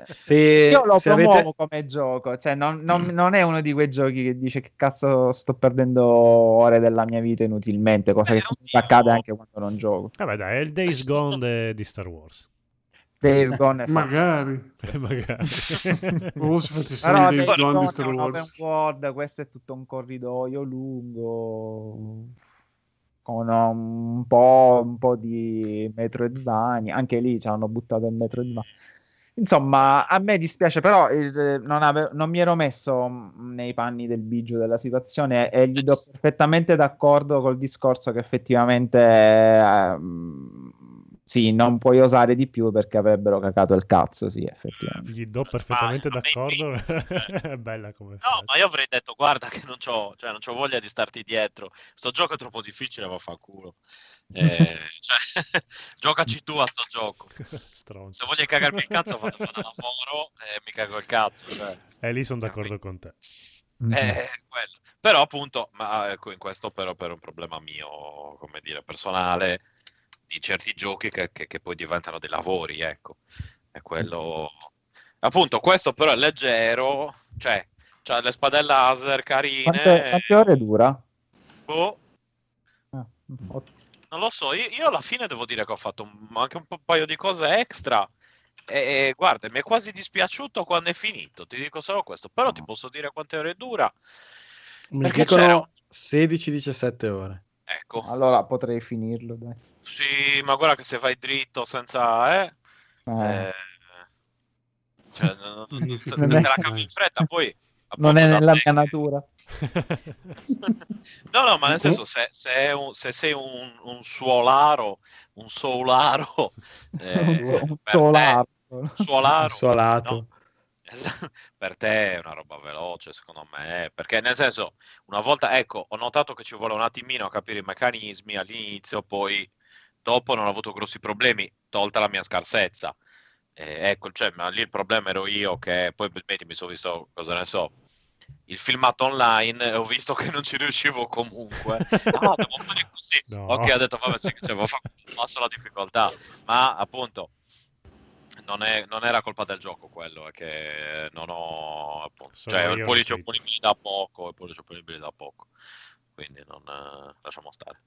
Se, Io lo se promuovo avete... come gioco, cioè non, non- non è uno di quei giochi che dice che cazzo sto perdendo ore della mia vita inutilmente, cosa Eh, che comunque accade anche quando non gioco. Vabbè, dai, è il Days Gone de- di Star Wars. Days Gone è Magari. Eh, Magari. Oh, se Però Days Gone di Star Wars. world, questo è tutto un corridoio lungo con un po', un po' di Metroidvania, anche lì ci hanno buttato il Metroidvania. Insomma, a me dispiace, però eh, non, ave- non mi ero messo mh, nei panni del bigio della situazione e gli do perfettamente d'accordo col discorso che effettivamente ehm, sì, non puoi osare di più perché avrebbero cacato il cazzo, sì, effettivamente. Gli do perfettamente Ma- d'accordo. primis, è bella come No, frase. ma io avrei detto, guarda che non c'ho, cioè, non c'ho voglia di starti dietro. Sto gioco è troppo difficile, vaffanculo. Eh, cioè, giocaci tu a sto gioco. Stronzo. Se voglio cagarmi il cazzo, vado a fare lavoro e mi cago il cazzo. Cioè. E lì sono d'accordo con te. Eh, quello. Però appunto, ma ecco, in questo però per un problema mio, come dire, personale, di certi giochi che, che- che poi diventano dei lavori, ecco. È quello... Appunto, questo però è leggero, cioè, c'ha le spadelle laser carine. Quante, quante ore dura? boh, Ah, ot- non lo so, io, io alla fine devo dire che ho fatto un- anche un po- paio di cose extra. E, e guarda, mi è quasi dispiaciuto quando è finito, ti dico solo questo. Però ti posso dire quante ore dura. Mi Perché dicono 16-17 ore. Ecco, Allora potrei finirlo, dai. Sì, ma guarda che se vai dritto senza... Eh, Eh, eh, cioè, no- no- Sì, sì, te, non te è- la cavi in fretta, poi... non è nella te mia natura. No, no, ma nel senso, se, se, è un- se sei un, un suolaro, un soularo, eh, Un te- un suolaro, Solato. no? Esatto. per te è una roba veloce, secondo me, perché nel senso, una volta, ecco, ho notato che ci vuole un attimino a capire i meccanismi all'inizio, poi dopo non ho avuto grossi problemi, tolta la mia scarsezza. Eh, ecco, cioè, ma lì il problema ero io che poi vedi, mi sono visto, cosa ne so, il filmato online e ho visto che non ci riuscivo comunque. Ah, devo fare così. No. Ok, ho detto, vabbè, sì, cioè, fare passo la difficoltà, ma appunto non, è- non era colpa del gioco quello, è che non ho appunto, cioè io il pollice opponibile da poco, il pollice opponibile da poco, quindi non eh, lasciamo stare.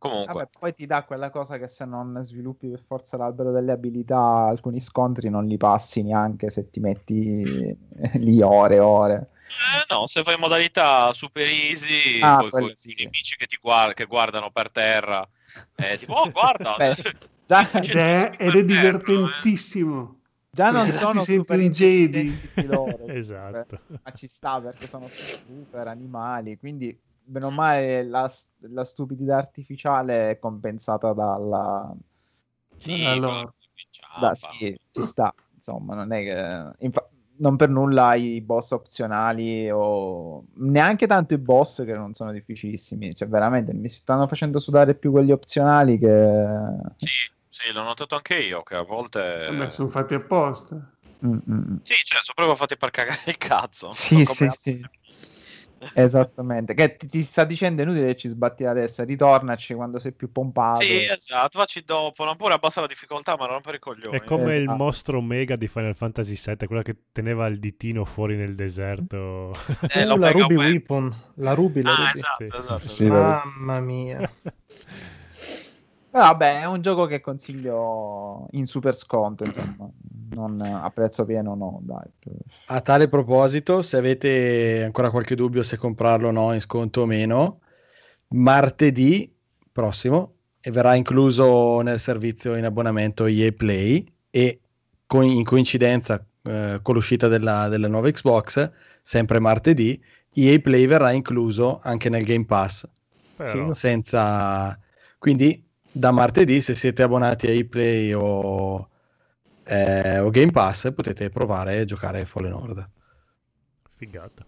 Comunque, Vabbè, poi ti dà quella cosa che se non sviluppi per forza l'albero delle abilità, alcuni scontri non li passi neanche se ti metti lì ore e ore. Eh, no, se fai in modalità super easy, Ah, con quello i sì. nemici che ti guard- che guardano per terra, eh, tipo, oh, guarda, Beh, già, Ed è, ed è divertentissimo. già non sono super un Jedi. loro, Esatto. ma ci sta perché sono super animali, quindi bene o male la, la stupidità artificiale è compensata dalla... sì, Allora. però, da- sì, ci sta, insomma, non è che... infa- non per nulla i boss opzionali o neanche tanto i boss che non sono difficilissimi. Cioè, veramente mi stanno facendo sudare più quelli opzionali che. Sì, sì, l'ho notato anche io che a volte. Vabbè, sono fatti apposta. Mm, mm, mm. Sì, cioè, sono proprio fatti per cagare il cazzo. Sì, Sono sì, sì. Esattamente. Che ti, ti sta dicendo è inutile che ci sbatti la testa, ritornaci quando sei più pompato. Sì, esatto, facci dopo, non pure abbassa la difficoltà, ma non per i coglioni. È come il Esatto. mostro Omega di Final Fantasy VII, quello che teneva il ditino fuori nel deserto. Eh, la Mega Ruby. Weapon. La Ruby, la Ah, Ruby. esatto, Sì. esatto. Sì, esatto. Mamma mia. Però vabbè, è un gioco che consiglio in super sconto, insomma, non a prezzo pieno no, dai. A tale proposito, se avete ancora qualche dubbio se comprarlo o no in sconto o meno, martedì prossimo e verrà incluso nel servizio in abbonamento EA Play e co- in coincidenza eh, con l'uscita della, della nuova Xbox, sempre martedì, EA Play verrà incluso anche nel Game Pass. Però, Senza... Quindi da martedì, se siete abbonati a EA Play o, eh, o Game Pass, potete provare a giocare Fallen Order. figata.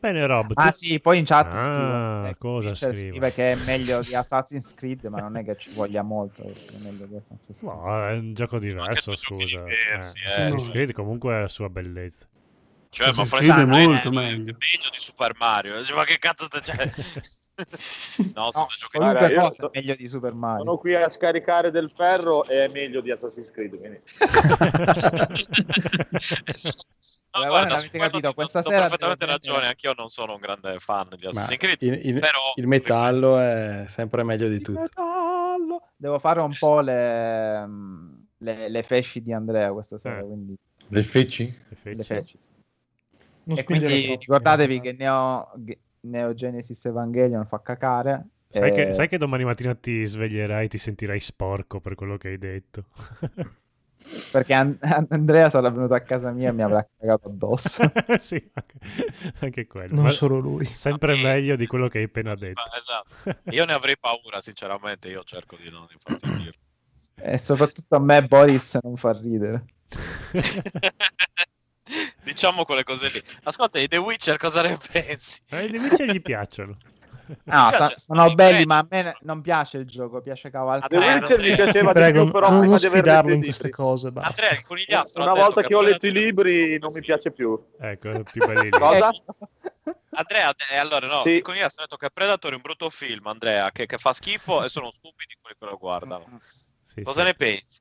Bene, Rob. Ah tu- sì, poi in chat Ah, scrive, eh, cosa Witcher scrive? scrive che è meglio di Assassin's Creed, ma non è che ci voglia molto. È meglio di Assassin's Creed. No, è un gioco diverso, scusa. diversi, Eh, eh. Assassin's. Creed comunque ha la sua bellezza. Cioè, ma Assassin's fra Creed è molto è meglio. meglio di Super Mario. Cioè, Ma che cazzo stai cioè... No, sono No, Raga, io sto- meglio di Super Mario. Sono qui a scaricare del ferro e è meglio di Assassin's Creed. Quindi... Esatto. Eh, No, guarda, guarda, avete capito, questa sera perfettamente ragione, prendere- anch'io non sono un grande fan di Assassin's Creed, il, il- però il metallo è sempre meglio di tutto. Metallo. Devo fare un po' le, le, le fesci di Andrea questa sera, Eh. quindi Le feci? Le feci. le feci. sì. E quindi ricordatevi eh. che Neo, Ge- Neo Genesis Evangelion fa cacare. Sai, e- che, sai che domani mattina ti sveglierai e ti sentirai sporco per quello che hai detto. Perché An- Andrea sarà venuto a casa mia e mi avrà cagato addosso. sì, anche, anche quello. Non Ma solo lui. sempre Vabbè. meglio di quello che hai appena detto. Ma- esatto. Io ne avrei paura, sinceramente, io cerco di non infastidire. e soprattutto a me Boris non fa ridere. diciamo quelle cose lì. Ascolta, i The Witcher cosa ne pensi? Eh, I nemici gli piacciono. No, piace- sono belli, ma a me non piace il gioco, piace A cavalcare. The Eh, Witcher mi piaceva di più, però non, prima di aver in queste cose. Basta. Andrea, il conigliastro Una volta che ho letto i libri non mi piace più. Ecco, più belli. Cosa? Andrea, eh, allora no, Sì. il conigliastro ha detto che Predator è un brutto film, Andrea, che, che fa schifo e sono stupidi quelli che lo guardano. Sì, Cosa sì. ne pensi?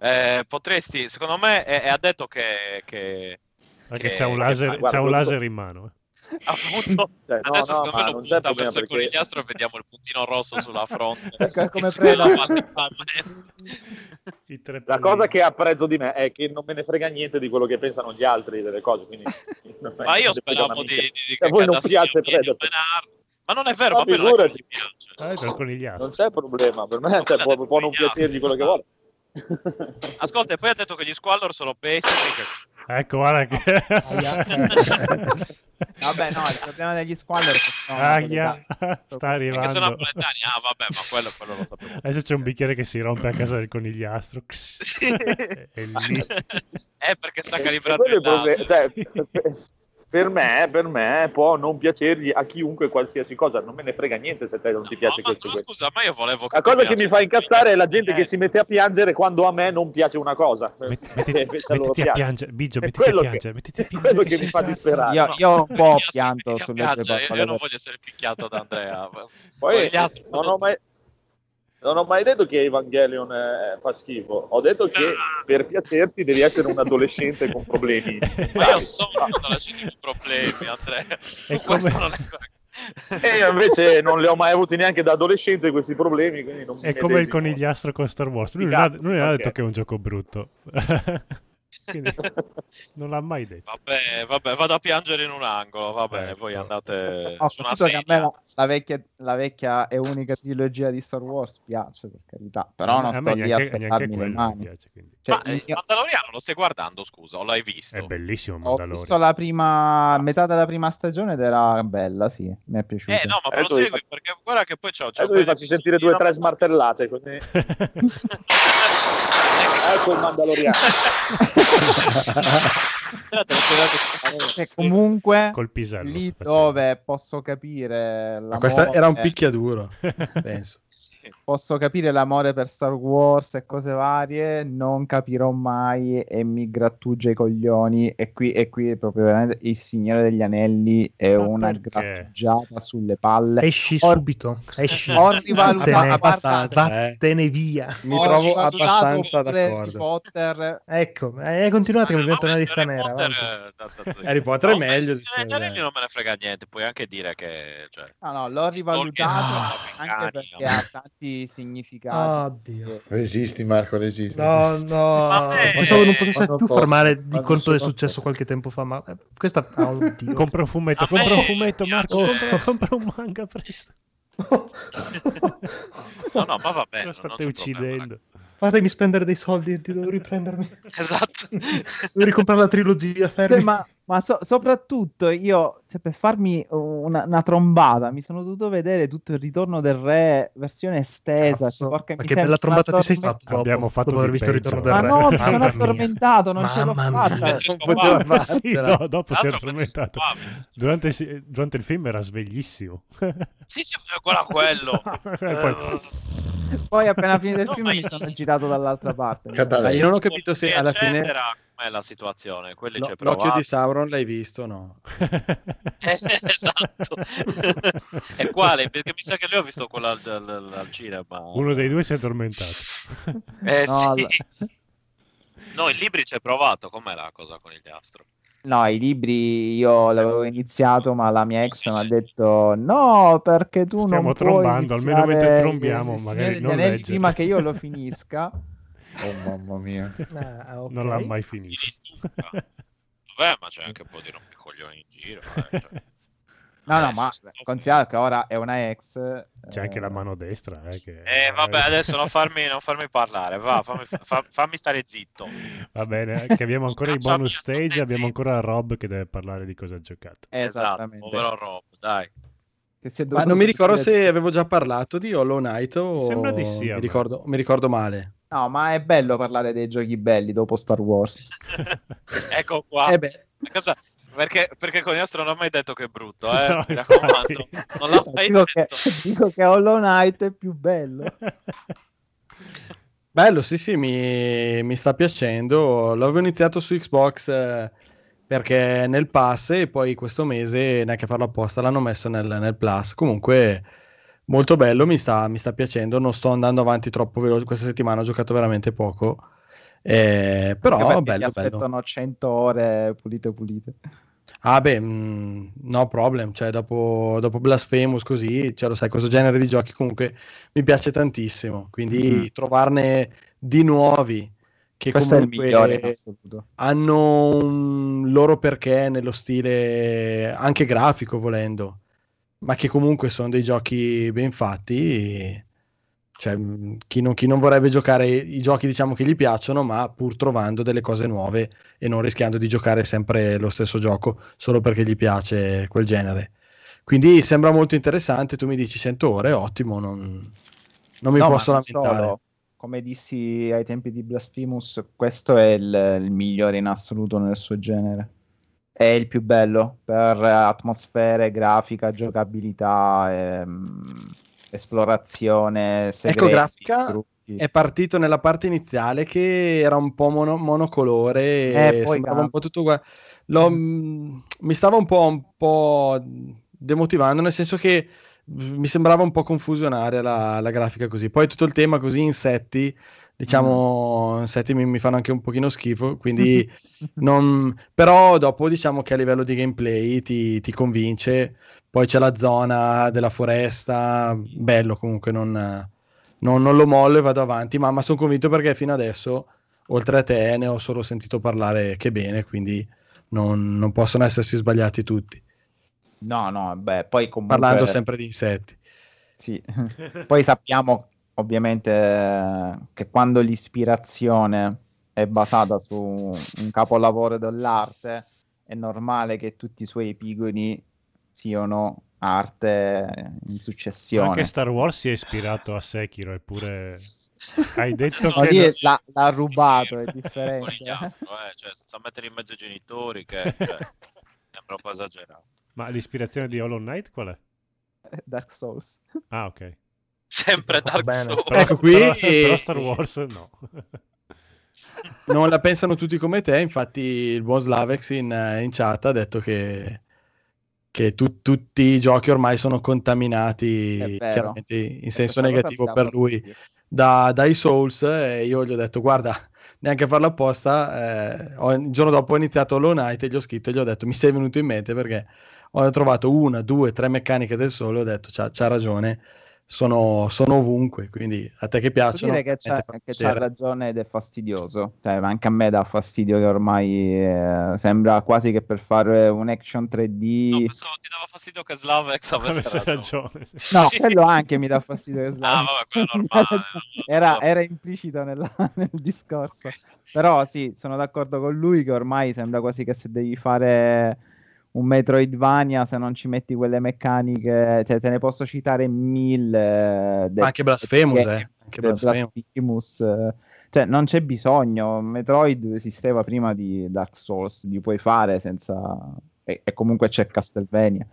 Eh, potresti, secondo me, e, e ha detto che, che Che- c'ha un laser, guarda, c'ha un laser in mano. eh. appunto Cioè, no, adesso no, secondo me lo c'è punta verso il perché- conigliastro e vediamo il puntino rosso sulla fronte. Ecco, come tre La cosa che apprezzo di me è che non me ne frega niente di quello che pensano gli altri delle cose. Quindi Ma io speravo di, di, di Se che a voi non piace Predator. Ma non è vero, No, ma a me non piace. Ah, c'è il conigliastro. Non c'è problema, per me cioè, può, non piacergli quello che vuole. Ascolta, e poi ha detto che gli Squallor sono pessimi. Che... Ecco, guarda che... Vabbè, no, il problema degli squadri è che sono napoletani. sta Perché sono arrivando. napoletani. Ah, vabbè, ma quello, quello lo sapevo. Adesso c'è un bicchiere che si rompe a casa del conigliastro. E lì... È perché sta E calibrando è il laser. cioè, sì. Per- me, per me può non piacergli a chiunque qualsiasi cosa, non me ne frega niente se a te non ti piace No, ma- questo. questo. scusa, ma io volevo La cosa che mi fa incazzare è la gente Eh, che si mette a piangere quando a me non piace una cosa. Metti- mettiti, a mettiti piangere, Biggio, mettiti a quello che- piangere, mettiti a è piangere. quello che mi fa disperare. Io, io un po' pianto sulle tue piangere, io, non voglio essere picchiato da Andrea. Poi Gli altri non ho, mai, non ho mai detto che Evangelion eh, fa schifo, ho detto che per piacerti devi essere un adolescente con problemi. Ma io sono un adolescente con problemi, Andrea. E Questo come- non è. E io invece non li ho mai avuti neanche da adolescente questi problemi. Quindi non È mi come il conigliastro con Star Wars. Lui non ha, lui non ha detto che è un gioco brutto. Quindi non l'ha mai detto. Vabbè, vabbè, vado a piangere in un angolo, va bene, voi andate Ho su una sedia. la, la vecchia, la vecchia e unica trilogia di Star Wars piace, per carità. Però non a sto lì a neanche, neanche spettarmi le mi mani. piace. Cioè, Ma eh, io- Mandaloriano lo stai guardando, scusa, o l'hai visto? È bellissimo ho Mandalorian. visto la prima metà della prima stagione ed era bella, sì, mi è piaciuta. Eh no, ma Adesso prosegui vi perché guarda che poi c'ho, c'ho Adesso vi faccio sentire due o tre smartellate. Così. Eh, ecco il Mandaloriano. E comunque Col pisello lì dove posso capire Ma questa era un picchiaduro, penso. Posso capire l'amore per Star Wars e cose varie, non capirò mai e mi grattugia i coglioni. E qui, e qui è proprio veramente il Signore degli Anelli è Ma una perché? grattugiata sulle palle. Esci Ho- subito, esci. Ho rivalutato Vattene, abbastanza, eh. vattene via. Mi ho trovo rivalutato abbastanza d'accordo. Potter. Ecco, eh, continuate che mi diventa una lista nera. Eh, Harry Potter è meglio Anelli non me ne frega niente, puoi anche dire che... Cioè, No, no, l'ho rivalutato anche perché ha tanti significati. Oddio. Resisti Marco, resisti. No, no, Vabbè. pensavo non potesse Quando più posso, fermare di quanto è successo qualche tempo fa, ma eh, questa... ah, oddio. Compra un fumetto, compra un fumetto, Marco, compra, compra un manga presto. No, no, ma va bene. Lo non state c'è problema, uccidendo. Fatemi spendere dei soldi, ti devo riprendermi. Esatto. Devo ricomprare la trilogia, fermi. Sì, ma ma so- soprattutto io, cioè, per farmi una, una trombata, mi sono dovuto vedere tutto il ritorno del re, versione estesa. Cazzo, cioè, porca ma che bella trombata ti sei fatto dopo, Abbiamo fatto dopo aver visto il ritorno del Ma re. no, mi sono addormentato, non ce l'ho fatta. Poteva scopava. Sì, no, dopo si è addormentato. Durante, durante il film era sveglissimo. Sì, sì, guarda quello. E poi- Poi appena finito il film ma mi sono girato dall'altra parte. Ma io non ho capito se alla fine com'è la situazione? Quelli c'è l'occhio di Sauron l'hai visto, no? Eh, esatto. e quale? Perché mi sa che lui ha visto quello al, al- al cinema. Uno dei due si è addormentato. Eh No, sì. No, in libri c'è provato. Com'è la cosa con il diastro? No, i libri io l'avevo iniziato, ma la mia ex mi ha detto no, perché tu Stiamo non trombando, puoi almeno mentre trombiamo, magari non leggere. prima che io lo finisca. Oh mamma mia. Ah, ok. Non l'ha mai finito. Vabbè, ma c'è anche un po' di rompicoglioni in giro. eh, cioè. No, no, ma considerato che ora è una ex. C'è anche eh, la mano destra. Eh, che... Eh, vabbè, adesso non farmi, non farmi parlare. Va, fammi, fa- fammi stare zitto. Va bene, che abbiamo ancora i bonus stage, abbiamo ancora Rob che deve parlare di cosa ha giocato. Esatto, Esattamente. povero Rob, dai. Ma non mi ricordo se avevo già parlato di Hollow Knight o sembra di sì, mi ricordo, mi ricordo male. No, ma è bello parlare dei giochi belli dopo Star Wars. Ecco qua. Eh beh, Cosa- Perché, perché con Iastro non ho mai detto che è brutto, eh? No, Mi raccomando. Non l'ho mai Dico che, detto. dico che Hollow Knight è più bello. bello, sì, sì, mi, mi sta piacendo. L'avevo iniziato su Xbox eh, perché nel pass e poi questo mese, neanche a farlo apposta, l'hanno messo nel, nel plus. Comunque, molto bello, mi sta, mi sta piacendo. Non sto andando avanti troppo veloce. Questa settimana ho giocato veramente poco. Eh, però, bello, bello. aspettano 100 ore pulite pulite. Ah beh, mh, no problem, cioè dopo, dopo Blasphemous così, cioè lo sai, questo genere di giochi comunque mi piace tantissimo, quindi Mm. trovarne di nuovi che Questo è il comunque hanno un loro perché nello stile anche grafico volendo, ma che comunque sono dei giochi ben fatti, cioè mh, chi non, chi non vorrebbe giocare i giochi diciamo che gli piacciono, ma pur trovando delle cose nuove e non rischiando di giocare sempre lo stesso gioco solo perché gli piace quel genere. Quindi sembra molto interessante, tu mi dici 100 ore, ottimo, non, non mi No, posso lamentare. solo. Come dissi ai tempi di Blasphemous, questo è il, il migliore in assoluto nel suo genere. È il più bello per atmosfere, grafica, giocabilità, ehm, esplorazione, segreti, Ecco, grafica trucchi. è partito nella parte iniziale che era un po' mono- monocolore Eh, e poi sembrava un po' tutto uguale. Mh, mi stava un po', un po' demotivando, nel senso che mi sembrava un po' confusionare la, la grafica così. Poi tutto il tema così, insetti, diciamo, insetti mi, mi fanno anche un pochino schifo, quindi non... Però dopo diciamo che a livello di gameplay ti, ti convince. Poi c'è la zona della foresta, bello comunque, non, non- non lo mollo e vado avanti, ma, ma sono convinto perché fino adesso, oltre a te, ne ho solo sentito parlare che bene, quindi non, non possono essersi sbagliati tutti, No, no, beh, poi comunque... parlando sempre di insetti. Sì. Poi sappiamo ovviamente che quando l'ispirazione è basata su un capolavoro dell'arte, è normale che tutti i suoi epigoni siano arte in successione. Anche Star Wars si è ispirato a Sekiro, eppure hai detto No, che... lì no- l'ha, l'ha rubato, è differente. Eh, cioè, senza mettere in mezzo i genitori, che cioè, sembra un po' esagerato. Ma l'ispirazione di Hollow Knight qual è? Dark Souls. Ah, ok. Sempre Dark bene. Souls. Però, Ecco, qui- però- però Star Wars no. Non la pensano tutti come te, infatti il buon Slavex in, in chat ha detto che, che tu- tutti i giochi ormai sono contaminati in E senso negativo per lui da- dai Souls e io gli ho detto guarda neanche a farlo apposta eh, ho- il giorno dopo ho iniziato Hollow Knight e gli ho scritto e gli ho detto mi sei venuto in mente perché ho trovato una, due, tre meccaniche del solo e ho detto c'ha, c'ha ragione sono, sono ovunque quindi a te che piacciono dire che c'ha, che c'ha ragione ed è fastidioso. Cioè, anche a me dà fastidio che ormai eh, sembra quasi che per fare un action 3D. No, pensavo ti dava fastidio che Slavex avesse ragione. No, quello anche mi dà fastidio che Ah, vabbè, quello è normale. era, era implicito nella- nel discorso. Però sì, sono d'accordo con lui che ormai sembra quasi che se devi fare un Metroidvania, se non ci metti quelle meccaniche, cioè te ne posso citare mille. Ma anche Blasphemous, eh, anche. Blasphemous, eh, cioè non c'è bisogno. Metroid esisteva prima di Dark Souls, li puoi fare senza. E, e comunque c'è Castlevania.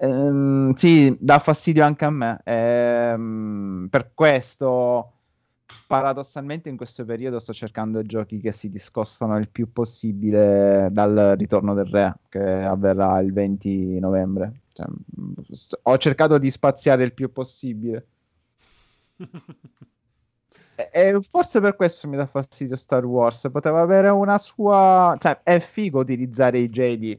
Ehm, sì, dà fastidio anche a me. Ehm, per questo, paradossalmente, in questo periodo sto cercando giochi che si discostano il più possibile dal ritorno del re, che avverrà il 20 novembre. Cioè, st- ho cercato di spaziare il più possibile. E, e forse per questo mi dà fastidio Star Wars. Poteva avere una sua. Cioè, è figo utilizzare i Jedi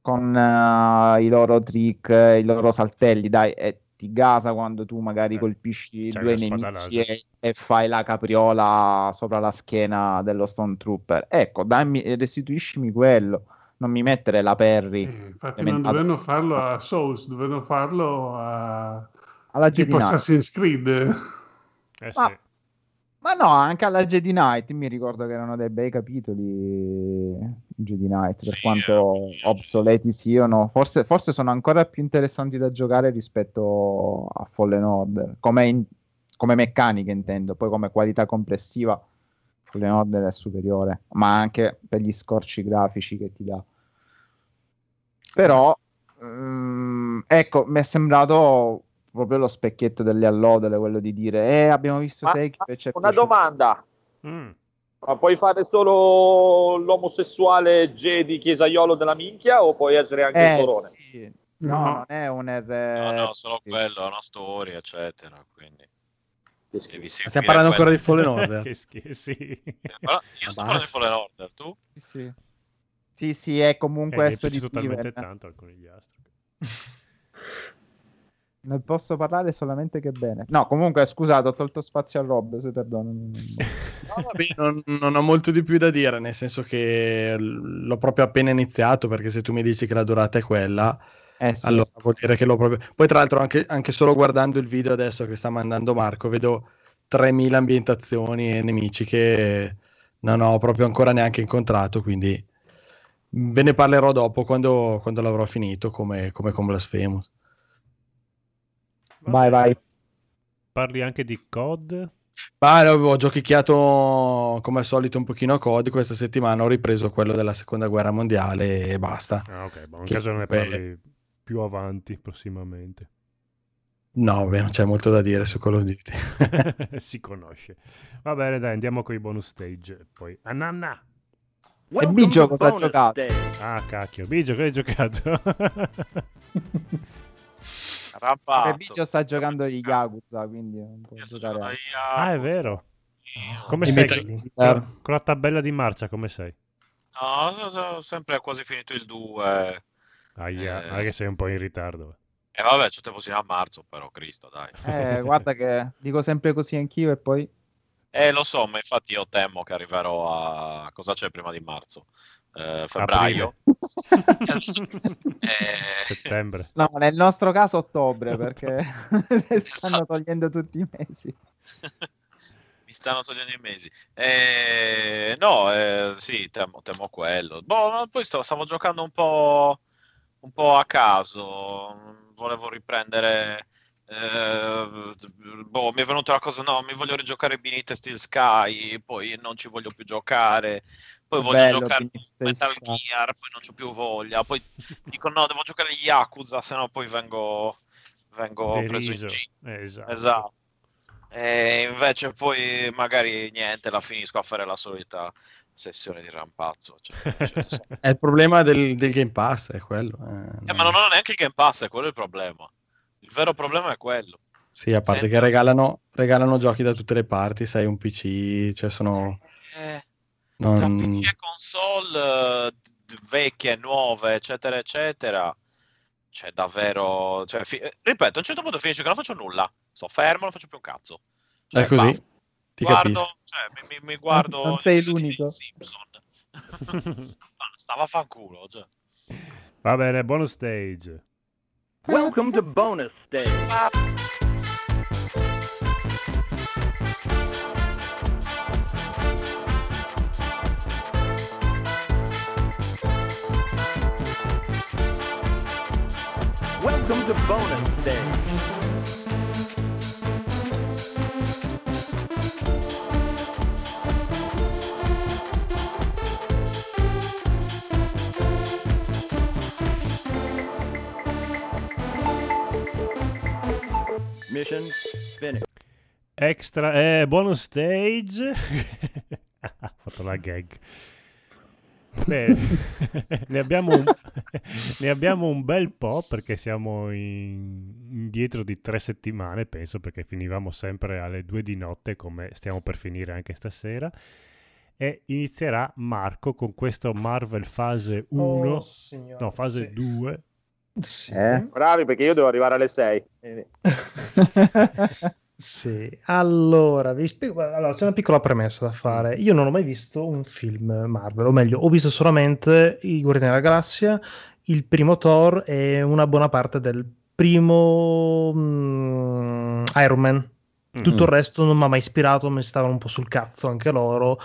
con eh, i loro trick, i loro saltelli, dai, e ti gasa quando tu magari Eh, colpisci due nemici e, e fai la capriola sopra la schiena dello Stormtrooper. Ecco, dammi, restituiscimi quello, non mi mettere la Perry. Eh, infatti non dovevano farlo a Souls, dovevano farlo a Alla Jedi tipo. Assassin's Creed. Eh sì. Ma no, anche alla Jedi Knight mi ricordo che erano dei bei capitoli i Jedi Knight, per Sì, quanto eh, obsoleti siano, forse, forse sono ancora più interessanti da giocare rispetto a Fallen Order, come, in- come meccanica intendo, poi come qualità complessiva Fallen Order è superiore, ma anche per gli scorci grafici che ti dà. Però, mm, ecco, mi è sembrato proprio lo specchietto delle allodole, quello di dire, eh, abbiamo visto Ma- Sekiro e ci è Una piaciuto." domanda. Mm. Ma puoi fare solo l'omosessuale Jedi chiesaiolo della minchia o puoi essere anche Eh, il corone? sì. No, No. non è un R. No, no, solo quello, è una storia, eccetera. Quindi stiamo parlando ancora di. Fallen Order che schifo, sì. Però io sto parlando di Fallen Order, tu? Sì, sì. Sì, sì, è Eh, comunque mi è esso di piaciuto talmente Steven. tanto al conigliastro. Ne posso parlare solamente che bene. No, comunque, scusate, ho tolto spazio a Rob, se perdono. No, vabbè, non, non ho molto di più da dire, nel senso che l'ho proprio appena iniziato, perché se tu mi dici che la durata è quella, Eh sì, allora vuol dire che l'ho proprio... Poi tra l'altro anche, anche solo guardando il video adesso che sta mandando Marco, vedo 3000 ambientazioni e nemici che non ho proprio ancora neanche incontrato, quindi ve ne parlerò dopo quando, quando l'avrò finito, come, come con Blasphemous. Va vai, vai. Parli anche di COD? Ma no, ho giochicchiato come al solito un pochino a COD questa settimana, ho ripreso quello della seconda guerra mondiale e basta. Ah, ok, boh, in Che caso ne parli più avanti, prossimamente. No, vabbè, non c'è molto da dire su Call of Duty. si conosce. Va bene, dai, andiamo con i bonus stage. Poi, Ananna! E Biggio cosa ha giocato? Ah, cacchio, Bigio, che hai giocato? Rampazzo. E Biggio sta giocando gli Yakuza, quindi non può giocare. ah, è vero. Come sei? Con, la tabella di marcia, come sei? No, so- so- sempre quasi finito il 2. Aia, Eh, ah, che sei un po' in ritardo. E vabbè, c'è tempo sino a marzo, però, Cristo, dai. Eh, guarda che dico sempre così anch'io e poi... Eh, lo so, ma infatti io temo che arriverò a... Cosa c'è prima di marzo? Eh, febbraio. Eh, Settembre. No, nel nostro caso ottobre, perché stanno Esatto. togliendo tutti i mesi. Mi stanno togliendo i mesi. Eh, no, eh, sì, temo, temo quello. Boh, poi sto- stavo giocando un po', un po' a caso. volevo riprendere. eh, boh, mi è venuta la cosa, no, mi voglio rigiocare Beneath Steel Sky, poi non ci voglio più giocare, poi voglio Bello, giocare Metal. Gear, poi non c'ho più voglia, poi dico no, devo giocare gli Yakuza, se no poi vengo, vengo preso in giro. Eh, esatto. Esatto. E invece poi magari niente, la finisco a fare la solita sessione di rampazzo. eccetera, eccetera. È il problema del, del Game Pass, è quello. eh, Eh, ma non ho neanche il Game Pass, è quello il problema. Il vero problema è quello. Sì, a parte Senti- che regalano, regalano giochi da tutte le parti, sai, un PC, cioè sono... Eh, non- tra PC e console eh, vecchie, nuove, eccetera, eccetera. Cioè, davvero. Cioè, fi- eh, ripeto, a un certo punto finisce che non faccio nulla. Sto fermo, non faccio più un cazzo. Cioè, È così, basta. ti guardo, capisco. cioè, mi, mi- mi guardo Non sei l'unico. Simpson. Basta, vaffanculo. Cioè. Va bene, bonus stage. Welcome to bonus stage. To bonus stage. Mission finished. Extra, eh, bonus stage. Ha fatto la gag. Bene, ne, abbiamo un, ne abbiamo un bel po' perché siamo in- indietro di tre settimane, penso, perché finivamo sempre alle due di notte come stiamo per finire anche stasera. E inizierà Marco con questo Marvel fase 1, Oh, no, fase sì. 2. Eh? Bravi perché io devo arrivare alle 6. Sì, allora, vi spiego, allora, c'è una piccola premessa da fare. Io non ho mai visto un film Marvel, o meglio, ho visto solamente I Guardiani della Galassia, il primo Thor e una buona parte del primo mm, Iron Man. Tutto il resto non mi ha mai ispirato, mi stavano un po' sul cazzo anche loro.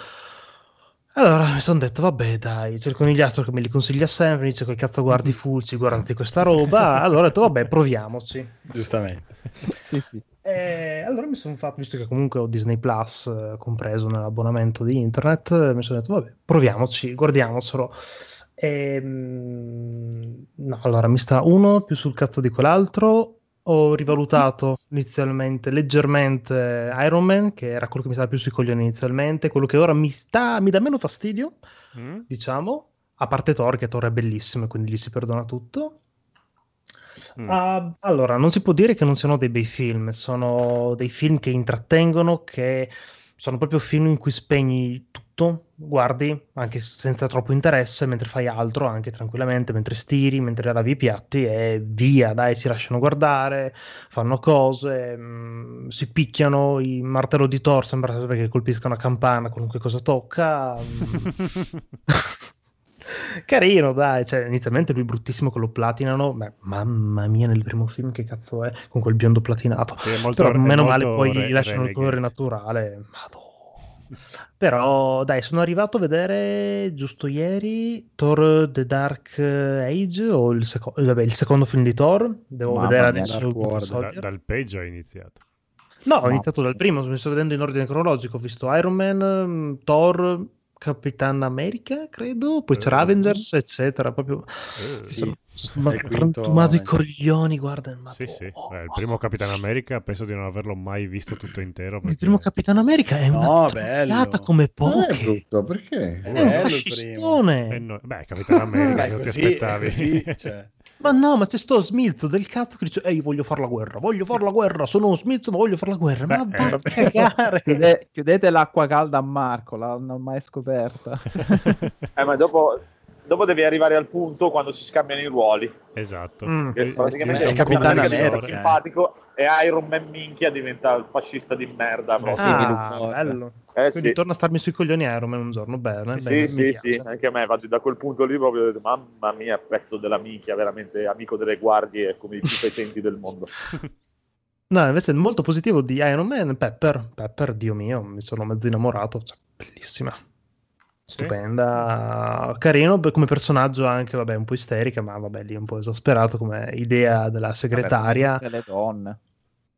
Allora mi sono detto, vabbè, dai, c'è il conigliastro che me li consiglia sempre, mi dice che cazzo guardi Fulci, guardati questa roba. Allora ho detto, vabbè, proviamoci. Giustamente. sì, sì. E allora mi sono fatto, visto che comunque ho Disney Plus eh, compreso nell'abbonamento di internet, eh, mi sono detto, vabbè, proviamoci, guardiamocelo. E, mm, no, allora mi sta uno più sul cazzo di quell'altro. Ho rivalutato inizialmente leggermente Iron Man, che era quello che mi stava più sui coglioni inizialmente, quello che ora mi sta, mi dà meno fastidio, Mm? diciamo, a parte Thor, che Thor è bellissimo e quindi gli si perdona tutto. Mm. Ah, allora, non si può dire che non siano dei bei film, sono dei film che intrattengono, che sono proprio film in cui spegni tutto, guardi anche senza troppo interesse, mentre fai altro, anche tranquillamente, mentre stiri, mentre lavi i piatti e via, dai, si lasciano guardare, fanno cose, mm, si picchiano, il martello di Thor sembra che colpisca una campana, qualunque cosa tocca. Carino, dai, cioè, inizialmente lui bruttissimo che lo platinano, beh, mamma mia, nel primo film che cazzo è, con quel biondo platinato. Sì, molto- Però meno male poi re- gli lasciano il colore naturale. Madò. Però dai, sono arrivato a vedere giusto ieri Thor The Dark Age o il, seco- vabbè, il secondo film di Thor. Devo Mamma vedere adesso. Da- dal peggio ha iniziato. No, ho iniziato dal primo, mi sto vedendo in ordine cronologico. Ho visto Iron Man, mm, Thor, Capitan America, credo, poi c'era Eh. Avengers, eccetera. Proprio Eh, Sì. è il quinto coglioni, guarda. ma- Sì, sì. Eh, il primo Capitano America penso di non averlo mai visto tutto intero. Il perché- primo Capitan America è una No, bello. come Non è poche. brutto, perché? È un bello il fascistone. Eh, no- Beh, Capitano America, Beh, cosa ti aspettavi? così, cioè. Ma no, ma c'è sto smilzo del cazzo che dice Ehi, voglio fare la guerra, voglio fare la guerra, sono uno smilzo ma voglio fare la guerra. ma Beh, va eh, a cagare. Chiude- chiudete l'acqua calda a Marco, l'hanno ormai scoperta. Eh, ma dopo, dopo devi arrivare al punto quando si scambiano i ruoli. esatto. Mm. Che Eh, praticamente è il Capitano America, eh. simpatico e Iron Man minchia diventa il fascista di merda. proprio. sì, Ah, Luke. bello. Eh Quindi sì, torna a starmi sui coglioni Iron Man un giorno, bene. sì, bene, sì, sì, piace. anche a me, infatti da quel punto lì proprio ho detto, mamma mia, pezzo della minchia, veramente amico delle guardie come i più fetenti del mondo. No, invece è molto positivo di Iron Man, Pepper. Pepper, Dio mio, mi sono mezzo innamorato, cioè, bellissima. Stupenda, carino beh, come personaggio anche, vabbè, un po' isterica, ma vabbè, lì un po' esasperato come idea della segretaria. Vabbè, tutte le donne.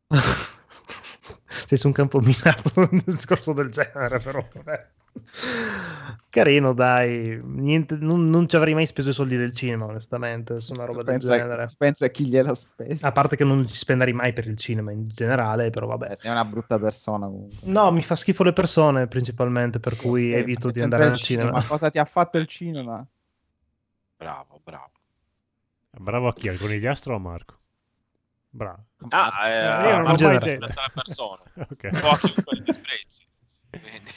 Sei su un campo minato un discorso del genere, però vabbè. Carino, dai. Niente, non, non ci avrei mai speso i soldi del cinema, onestamente, su una roba del pensa, genere. pensa a chi gliela spesa. A parte che non ci spenderei mai per il cinema in generale, però vabbè. Sei una brutta persona comunque. No, mi fa schifo le persone principalmente, per cui Sì, evito di andare al cinema. Ma cosa ti ha fatto il cinema? Bravo, bravo. Bravo a chi? Al conigliastro o a Marco? Bravo. Ah, Eh, eh, io non ho mai detto. alle persone. Ok. Un po' a chiunque li disprezzi. Quindi...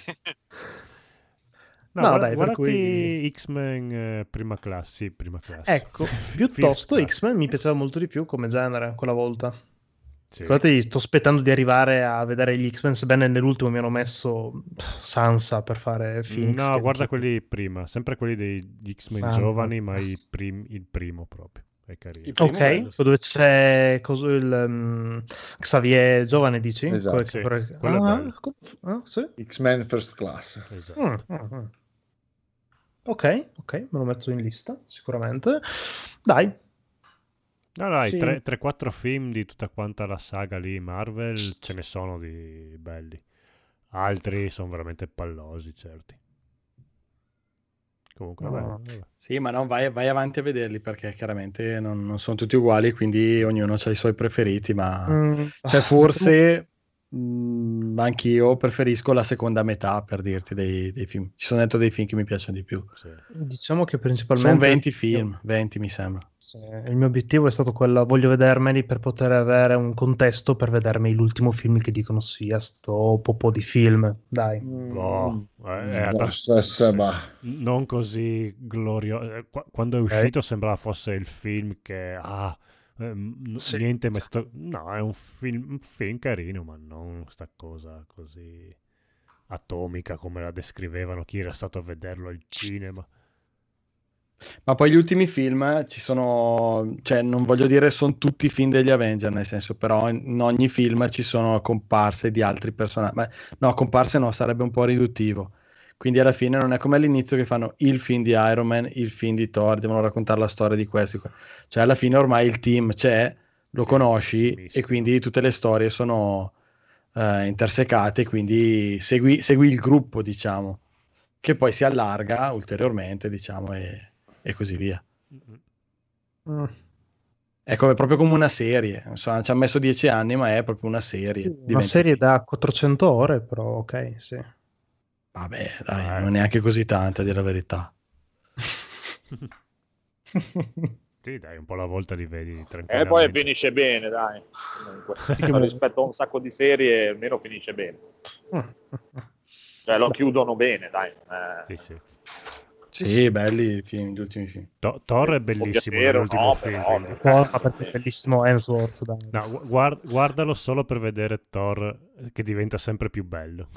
No, No, guarda- dai, per guardati cui- X-Men eh, prima classe, sì, prima classe. Ecco, piuttosto. X-Men mi piaceva molto di più come genere quella volta. Sì. Guardate, sto aspettando di arrivare a vedere gli X-Men, sebbene nell'ultimo mi hanno messo Sansa per fare Phoenix. No, guarda quelli prima, sempre quelli degli X-Men Santo. giovani, ma i prim- il primo proprio. È carino. È bello, Ok, dove c'è coso- il um, Xavier giovane, dici? Esatto. Quel- Sì, quel- quello ah, ah, sì? X-Men First Class. Esatto. Mm, mm, mm. Ok, ok, me lo metto in lista, sicuramente. Dai, No, dai, Sì. 3-4 film di tutta quanta la saga lì, Marvel, ce ne sono di belli. Altri sono veramente pallosi, certi. Comunque, vabbè, No. vabbè. Sì, ma no, vai, vai avanti a vederli perché chiaramente non, non sono tutti uguali, quindi ognuno ha i suoi preferiti, ma Mm, cioè forse mh, anch'io preferisco la seconda metà per dirti dei, dei film. Ci sono dentro dei film che mi piacciono di più. Sì. diciamo che principalmente... Sono 20 film, 20 mi sembra. Sì, il mio obiettivo è stato quello, voglio vedermeli per poter avere un contesto per vedermi l'ultimo film che dicono sia sto popò di film, dai. Boh, eh, è Boh, atta- se- se- ma- non così glorioso. Quando è uscito sembrava fosse il film che ah, ehm, Sì. niente, ma è stato... no, è un film, un film carino, ma non sta cosa così atomica come la descrivevano chi era stato a vederlo al cinema. Ma poi gli ultimi film ci sono, cioè non voglio dire sono tutti film degli Avenger, nel senso però in in ogni film ci sono comparse di altri personaggi. Ma, no, comparse no, sarebbe un po' riduttivo. Quindi alla fine non è come all'inizio che fanno il film di Iron Man, il film di Thor, devono raccontare la storia di questo. Cioè alla fine ormai il team c'è, lo Sì, conosci si e mischiano. quindi tutte le storie sono eh, intersecate, quindi segui, segui il gruppo, diciamo, che poi si allarga ulteriormente, diciamo, e, e così via. Mm. È come- proprio come una serie, insomma, ci ha messo dieci anni, ma è proprio una serie. di Una 20 serie da 400 ore, però ok, sì. Vabbè, dai, Eh. non è neanche così tanta, a dire la verità. Sì, dai, un po' alla volta li vedi E poi finisce bene, dai. Comunque, rispetto a un sacco di serie, almeno finisce bene. Cioè, lo chiudono bene, dai. Eh, Sì, sì. Sì, belli i film, gli ultimi film. To- Thor è bellissimo piacere, nell'ultimo no, film. però, perché è bellissimo Hemsworth, dai. No, gu- guard- guardalo solo per vedere Thor che diventa sempre più bello.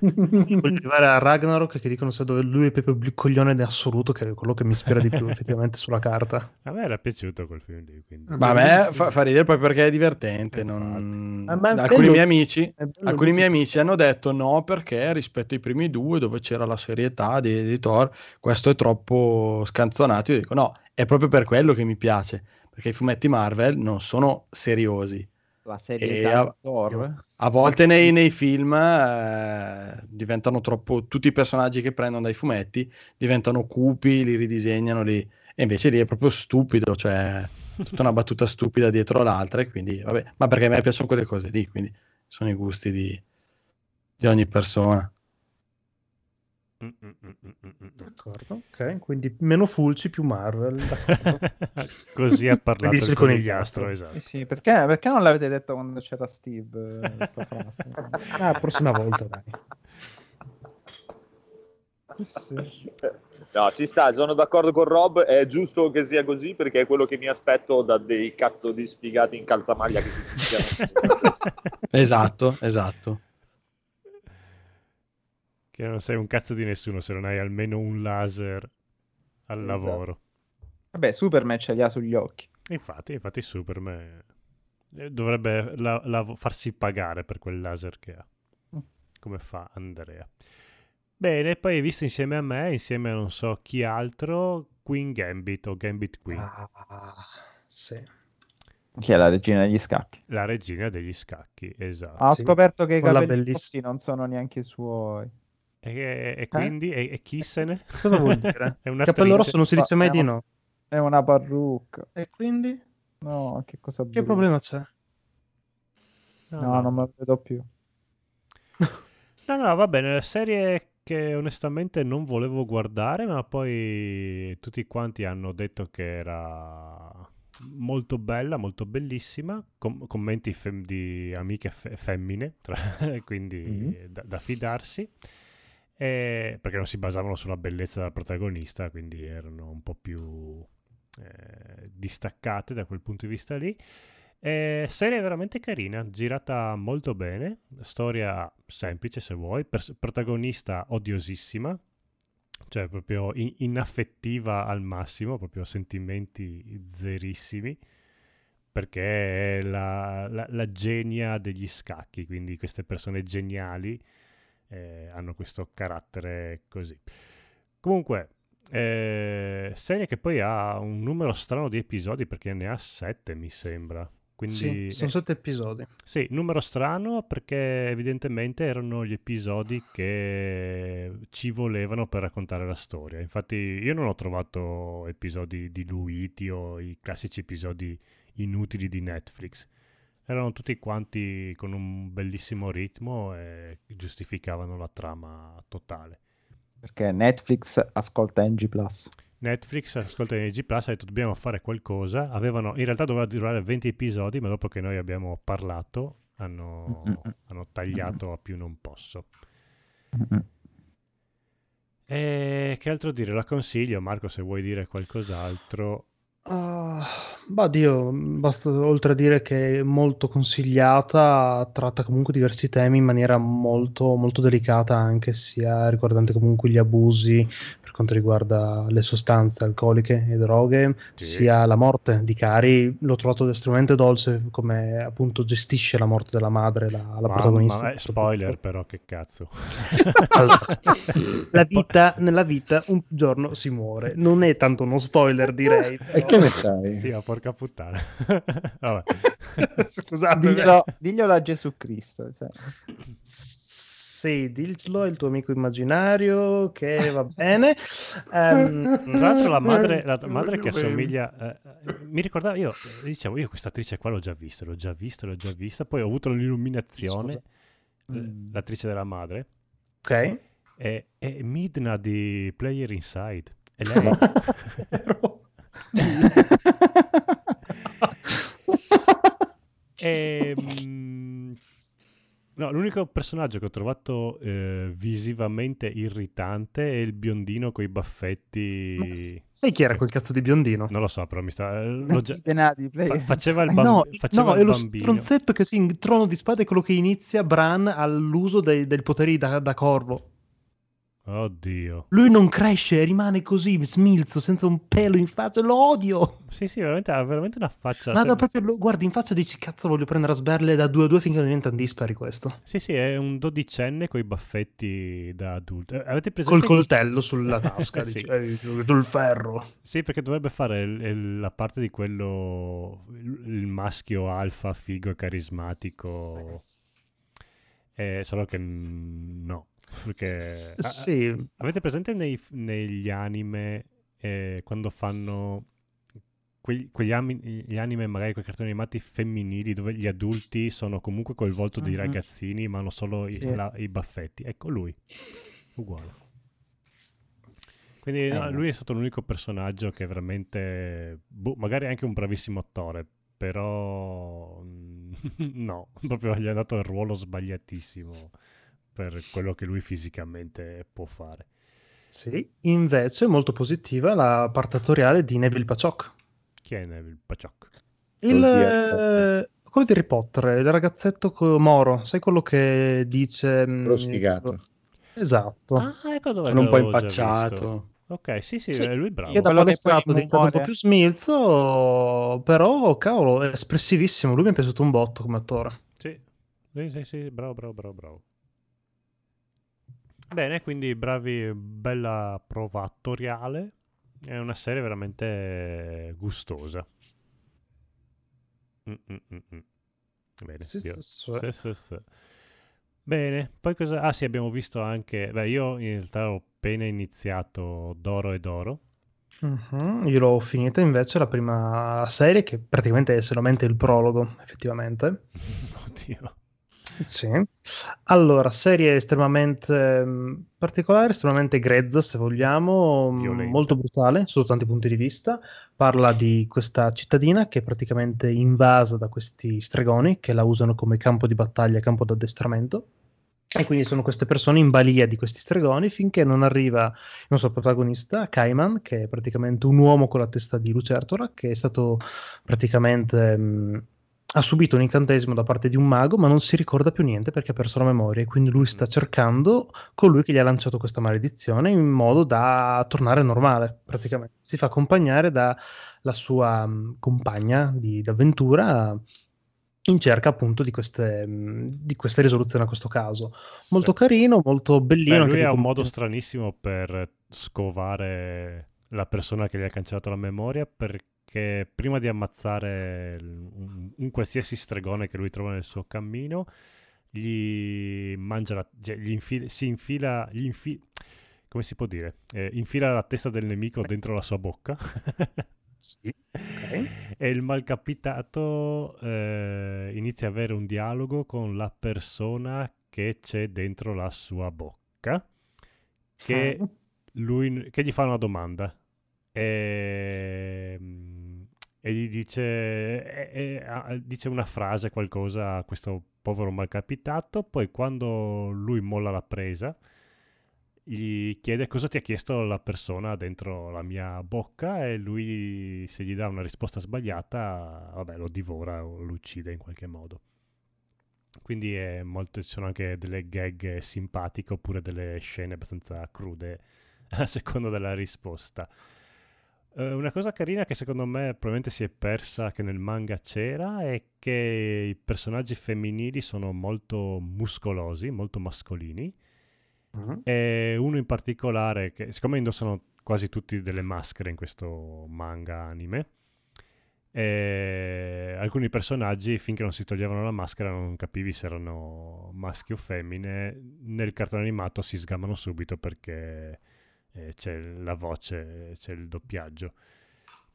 Voglio arrivare a Ragnarok che dicono se dove lui è proprio il coglione in assoluto, che è quello che mi ispira di più effettivamente sulla carta. A me era piaciuto quel film lì, quindi... Ma a me fa, fa ridere proprio perché è divertente. Eh, non- ma è Alcuni miei amici, è alcuni miei amici hanno detto no perché rispetto ai primi due dove c'era la serietà di, di Thor, questo è troppo scanzonato. Io dico no, è proprio per quello che mi piace, perché i fumetti Marvel non sono seriosi. La serie a-. A volte nei, nei film eh, diventano troppo. Tutti i personaggi che prendono dai fumetti diventano cupi, li ridisegnano lì. E invece lì è proprio stupido, cioè tutta una battuta stupida dietro l'altra. E quindi, vabbè, ma perché a me piacciono quelle cose lì, quindi sono i gusti di, di ogni persona. Mm, mm, mm, mm, mm, mm. D'accordo, ok, quindi meno Fulci più Marvel. d'accordo. Così ha parlato il conigliastro, esatto. Eh sì, perché, perché non l'avete detto quando c'era Steve eh, questa frase? Ah, la prossima volta, dai. Sì. No, ci sta, sono d'accordo con Rob, è giusto che sia così perché è quello che mi aspetto da dei cazzo di sfigati in calzamaglia che si. Esatto, esatto. Che non sei un cazzo di nessuno se non hai almeno un laser al Esatto. lavoro. Vabbè, Superman ce li ha sugli occhi. Infatti, infatti Superman eh, dovrebbe la- la- farsi pagare per quel laser che ha. Come fa Andrea? Bene, poi hai visto insieme a me, insieme a non so chi altro, Queen Gambit o Gambit Queen. Ah, sì. Chi è la regina degli scacchi? La regina degli scacchi, esatto. Ha scoperto che i capelli bellissima. non sono neanche i suoi. E, e quindi, e, e chi se ne? Cosa vuol dire? È Capello rosso non si dice mai di no. È una parrucca. E quindi? No, che cosa Che brutta. problema c'è? No, no. non me lo vedo più. No, no, va bene, serie che onestamente non volevo guardare, ma poi tutti quanti hanno detto che era molto bella, molto bellissima, com- commenti fem- di amiche fe- femmine, tra- quindi da, da fidarsi, e- perché non si basavano sulla bellezza del protagonista, quindi erano un po' più eh, distaccate da quel punto di vista lì. Eh, serie veramente carina, girata molto bene, storia semplice se vuoi, pers- protagonista odiosissima, cioè proprio in- inaffettiva al massimo, proprio sentimenti zerissimi, perché è la, la- la genia degli scacchi, quindi queste persone geniali eh, hanno questo carattere così. Comunque, eh, serie che poi ha un numero strano di episodi perché ne ha sette, mi sembra. Quindi Sì, sono eh, sette episodi. sì, numero strano perché evidentemente erano gli episodi che ci volevano per raccontare la storia. Infatti io non ho trovato episodi diluiti o i classici episodi inutili di Netflix. Erano tutti quanti con un bellissimo ritmo e giustificavano la trama totale. Perché Netflix ascolta NG Plus. Netflix, ascolta NG Plus, ha detto dobbiamo fare qualcosa. Avevano, in realtà doveva durare 20 episodi, ma dopo che noi abbiamo parlato hanno, hanno tagliato a più non posso. E che altro dire? La consiglio, Marco, se vuoi dire qualcos'altro. Ah, bah, Dio, basta oltre a dire che è molto consigliata, tratta comunque diversi temi in maniera molto, molto delicata, anche sia riguardante comunque gli abusi quanto riguarda le sostanze alcoliche e droghe, Sì. sia la morte di Cari. L'ho trovato estremamente dolce come appunto gestisce la morte della madre, la, la Ma- protagonista. ma spoiler però, che cazzo. La vita, nella vita un giorno si muore. Non è tanto uno spoiler, direi. E che ne sai? Sì, ma porca puttana. Vabbè. Scusate. Diglielo, diglielo a Gesù Cristo. cioè. Sì, dillo al tuo amico immaginario che va bene. Ehm, Tra l'altro la madre, la madre che assomiglia... eh, mi ricordavo, io eh, dicevo, io questa attrice qua l'ho già vista, l'ho già vista, l'ho già vista, poi ho avuto l'illuminazione, eh, l'attrice della madre, Ok. è, è Midna di Player Inside, è lei. Ehm, no, l'unico personaggio che ho trovato eh, visivamente irritante è il biondino con i baffetti. Sai chi era quel cazzo di biondino? Non lo so, però mi sta. eh, l'ho già- fa- faceva il, Eh, bamb- no, faceva no, il è lo bambino. stronzetto che si in trono di spada è quello che inizia Bran all'uso dei, del potere da, da corvo. Oddio. Lui non cresce, rimane così, smilzo, senza un pelo in faccia, lo odio. Sì, sì, veramente, ha veramente una faccia. Ma da proprio lo guardi in faccia e dici cazzo voglio prendere a sberle da 2 a 2 finché non diventa dispari questo. Sì, sì, è un dodicenne con i baffetti da adulto. Eh, Avete presente? Col coltello sulla tasca, Sì. dici, "Ehi, sul ferro. Sì, perché dovrebbe fare il- il- la parte di quello, il, il maschio alfa, figo e carismatico. Eh, solo che no, perché... a- Sì. avete presente nei- negli anime eh, quando fanno quegli, quegli ami- gli anime, magari quei cartoni animati femminili dove gli adulti sono comunque col volto dei Mhm. ragazzini ma hanno solo i, Sì. la- i baffetti? Ecco lui, uguale. Quindi no, Eh. lui è stato l'unico personaggio che veramente, boh, magari anche un bravissimo attore, però mm, no, proprio gli ha dato il ruolo sbagliatissimo per quello che lui fisicamente può fare. Sì, invece molto positiva la parte attoriale di Neville Paciok. Chi è Neville Paciok? Il, eh, quello di Harry Potter, il ragazzetto co- Moro, sai quello che dice... mm, Lo sfigato. Esatto. Ah, ecco dove Sono un po' impacciato. Ok, sì, sì, Sì, lui è bravo. Io da Quello che è diventato un po' più smilzo, però cavolo, è espressivissimo. Lui mi è piaciuto un botto come attore. Sì, sì, sì, sì, bravo, bravo, bravo, bravo. Bene, quindi bravi, bella prova attoriale. È una serie veramente gustosa. Mm, mm, mm, mm. Bene, Sì, sì, sì. Bene, poi cosa... Ah sì, abbiamo visto anche... Beh, io in realtà ho appena iniziato Doro e Doro. Mhm, Io l'ho finita invece la prima serie, che praticamente è solamente il prologo, effettivamente. Oddio. Sì. Allora, serie estremamente mh, particolare, estremamente grezza, se vogliamo, mh, Violenta. molto brutale sotto tanti punti di vista. Parla di questa cittadina che è praticamente invasa da questi stregoni che la usano come campo di battaglia, campo d'addestramento. E quindi sono queste persone in balia di questi stregoni finché non arriva il nostro protagonista, Kaiman, che è praticamente un uomo con la testa di lucertola, che è stato praticamente mh, ha subito un incantesimo da parte di un mago, ma non si ricorda più niente perché ha perso la memoria. E quindi lui sta cercando colui che gli ha lanciato questa maledizione in modo da tornare normale, praticamente. Si fa accompagnare dalla sua mh, compagna di, d'avventura in cerca appunto di queste, mh, di queste risoluzioni a questo caso. Molto carino, molto bellino. Beh, lui ha un modo stranissimo per scovare la persona che gli ha cancellato la memoria perché prima di ammazzare un, un qualsiasi stregone che lui trova nel suo cammino, gli mangia la, cioè, gli infila, si infila, gli infi- come si può dire? Eh, infila la testa del nemico dentro la sua bocca. Sì, ok. E il malcapitato eh, inizia a avere un dialogo con la persona che c'è dentro la sua bocca, che, Ah. lui, che gli fa una domanda e, e gli dice, e- e- dice una frase, qualcosa a questo povero malcapitato, poi quando lui molla la presa gli chiede cosa ti ha chiesto la persona dentro la mia bocca e lui se gli dà una risposta sbagliata, vabbè, lo divora o lo uccide in qualche modo. Quindi molto, ci sono anche delle gag simpatiche oppure delle scene abbastanza crude a seconda della risposta. Eh, una cosa carina che secondo me probabilmente si è persa che nel manga c'era è che i personaggi femminili sono molto muscolosi, molto mascolini. Mhm. E uno in particolare, che siccome indossano quasi tutti delle maschere in questo manga anime, e alcuni personaggi finché non si toglievano la maschera non capivi se erano maschi o femmine. Nel cartone animato si sgamano subito perché eh, c'è la voce, c'è il doppiaggio.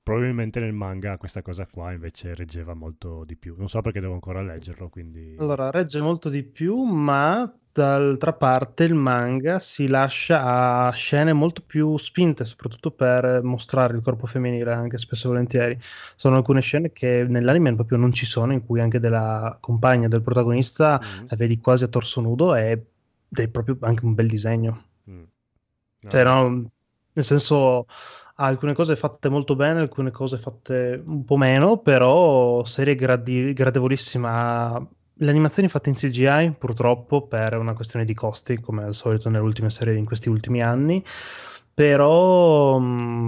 Probabilmente nel manga questa cosa qua invece reggeva molto di più. Non so perché devo ancora leggerlo, quindi... Allora, regge molto di più, ma d'altra parte il manga si lascia a scene molto più spinte, soprattutto per mostrare il corpo femminile, anche spesso e volentieri. Sono alcune scene che nell'anime proprio non ci sono, in cui anche della compagna del protagonista Mm. la vedi quasi a torso nudo ed è proprio anche un bel disegno. No, Cioè, no, nel senso, alcune cose fatte molto bene, alcune cose fatte un po' meno, però serie gradi- gradevolissima. Le animazioni fatte in CGI, purtroppo, per una questione di costi, come al solito nelle ultime serie in questi ultimi anni, però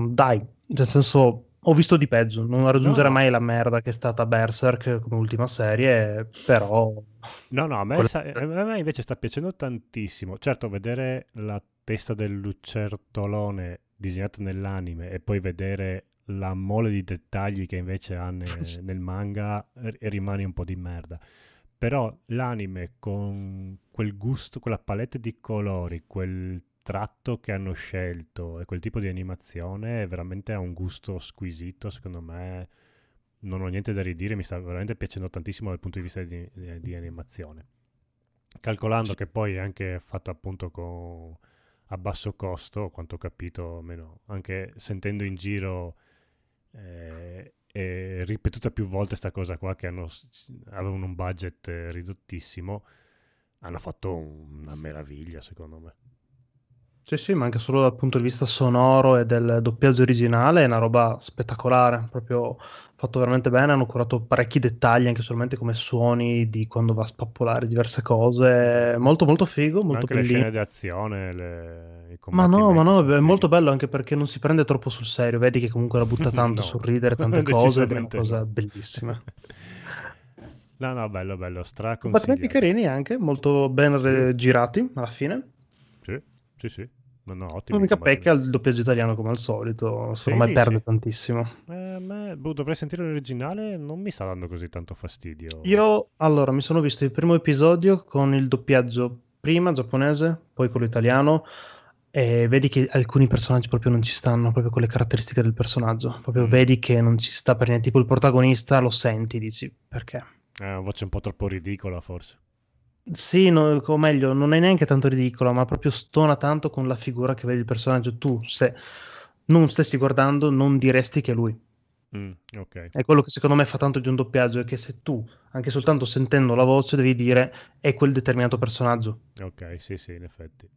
dai, nel senso, ho visto di peggio, non raggiungerà No, mai la merda che è stata Berserk come ultima serie, però... No, no, a me, Quella- sa- a me invece sta piacendo tantissimo. Certo, vedere la testa del lucertolone disegnata nell'anime e poi vedere la mole di dettagli che invece ha ne- nel manga r- rimane un po' di merda. Però l'anime con quel gusto, quella palette di colori, quel tratto che hanno scelto e quel tipo di animazione veramente ha un gusto squisito, secondo me non ho niente da ridire, mi sta veramente piacendo tantissimo dal punto di vista di, di- di animazione. Calcolando che poi è anche fatto appunto con, a basso costo, quanto ho capito, almeno anche sentendo in giro eh, e ripetuta più volte sta cosa qua che hanno, avevano un budget ridottissimo, hanno fatto un- una meraviglia secondo me. Sì, sì, ma anche solo dal punto di vista sonoro e del doppiaggio originale è una roba spettacolare, proprio fatto veramente bene, hanno curato parecchi dettagli anche solamente come suoni di quando va a spappolare diverse cose, molto molto figo, molto anche le bellino. scene di azione, le, i Ma no, ma combattimenti no, è molto bello anche perché non si prende troppo sul serio, vedi che comunque la butta tanto No, sul ridere tante cose, è una cosa bellissima. No, no, bello, bello, Combattimenti straconsigliato. carini anche, molto ben girati alla fine. Sì. sì, sì. No, no, ottimo. L'unica pecca è il doppiaggio italiano come al solito, Sì, secondo me dici? perde tantissimo. Eh, me- boh, dovrei sentire l'originale, non mi sta dando così tanto fastidio. Io allora mi sono visto il primo episodio con il doppiaggio prima giapponese, poi quello italiano, e vedi che alcuni personaggi proprio non ci stanno, proprio con le caratteristiche del personaggio. Proprio Mm. vedi che non ci sta per niente. Tipo il protagonista lo senti, dici perché? È una voce un po' troppo ridicola, forse. Sì, no, o meglio, non è neanche tanto ridicola, ma proprio stona tanto con la figura che vedi il personaggio. Tu, se non stessi guardando, non diresti che è lui. Mm, ok. È quello che secondo me fa tanto di un doppiaggio, è che se tu, anche soltanto sentendo la voce, devi dire è quel determinato personaggio. Ok, sì, sì, in effetti.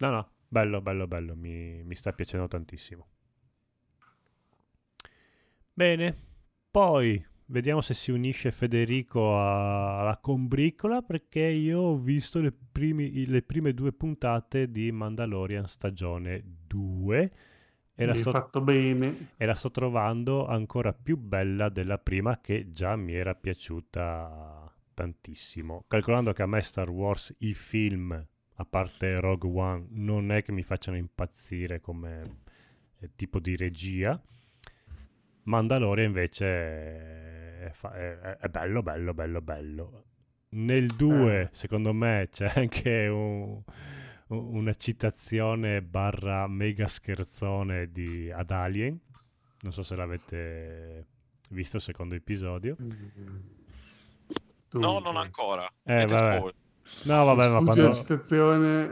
No, no, bello, bello, bello, mi, mi sta piacendo tantissimo. Bene, poi vediamo se si unisce Federico a- alla combricola perché io ho visto le, primi- le prime due puntate di Mandalorian stagione 2 e la sto fatto bene. e la sto trovando ancora più bella della prima che già mi era piaciuta tantissimo. Calcolando che a me Star Wars i film, a parte Rogue One, non è che mi facciano impazzire come eh, tipo di regia. Mandalorian invece è, fa- è- è bello, bello, bello, bello. Nel 2, Eh. secondo me, c'è anche un- una citazione barra mega scherzone di, ad Alien. Non so se l'avete visto il secondo episodio. No, non ancora. Eh, vabbè. No, vabbè, ma quando... la citazione.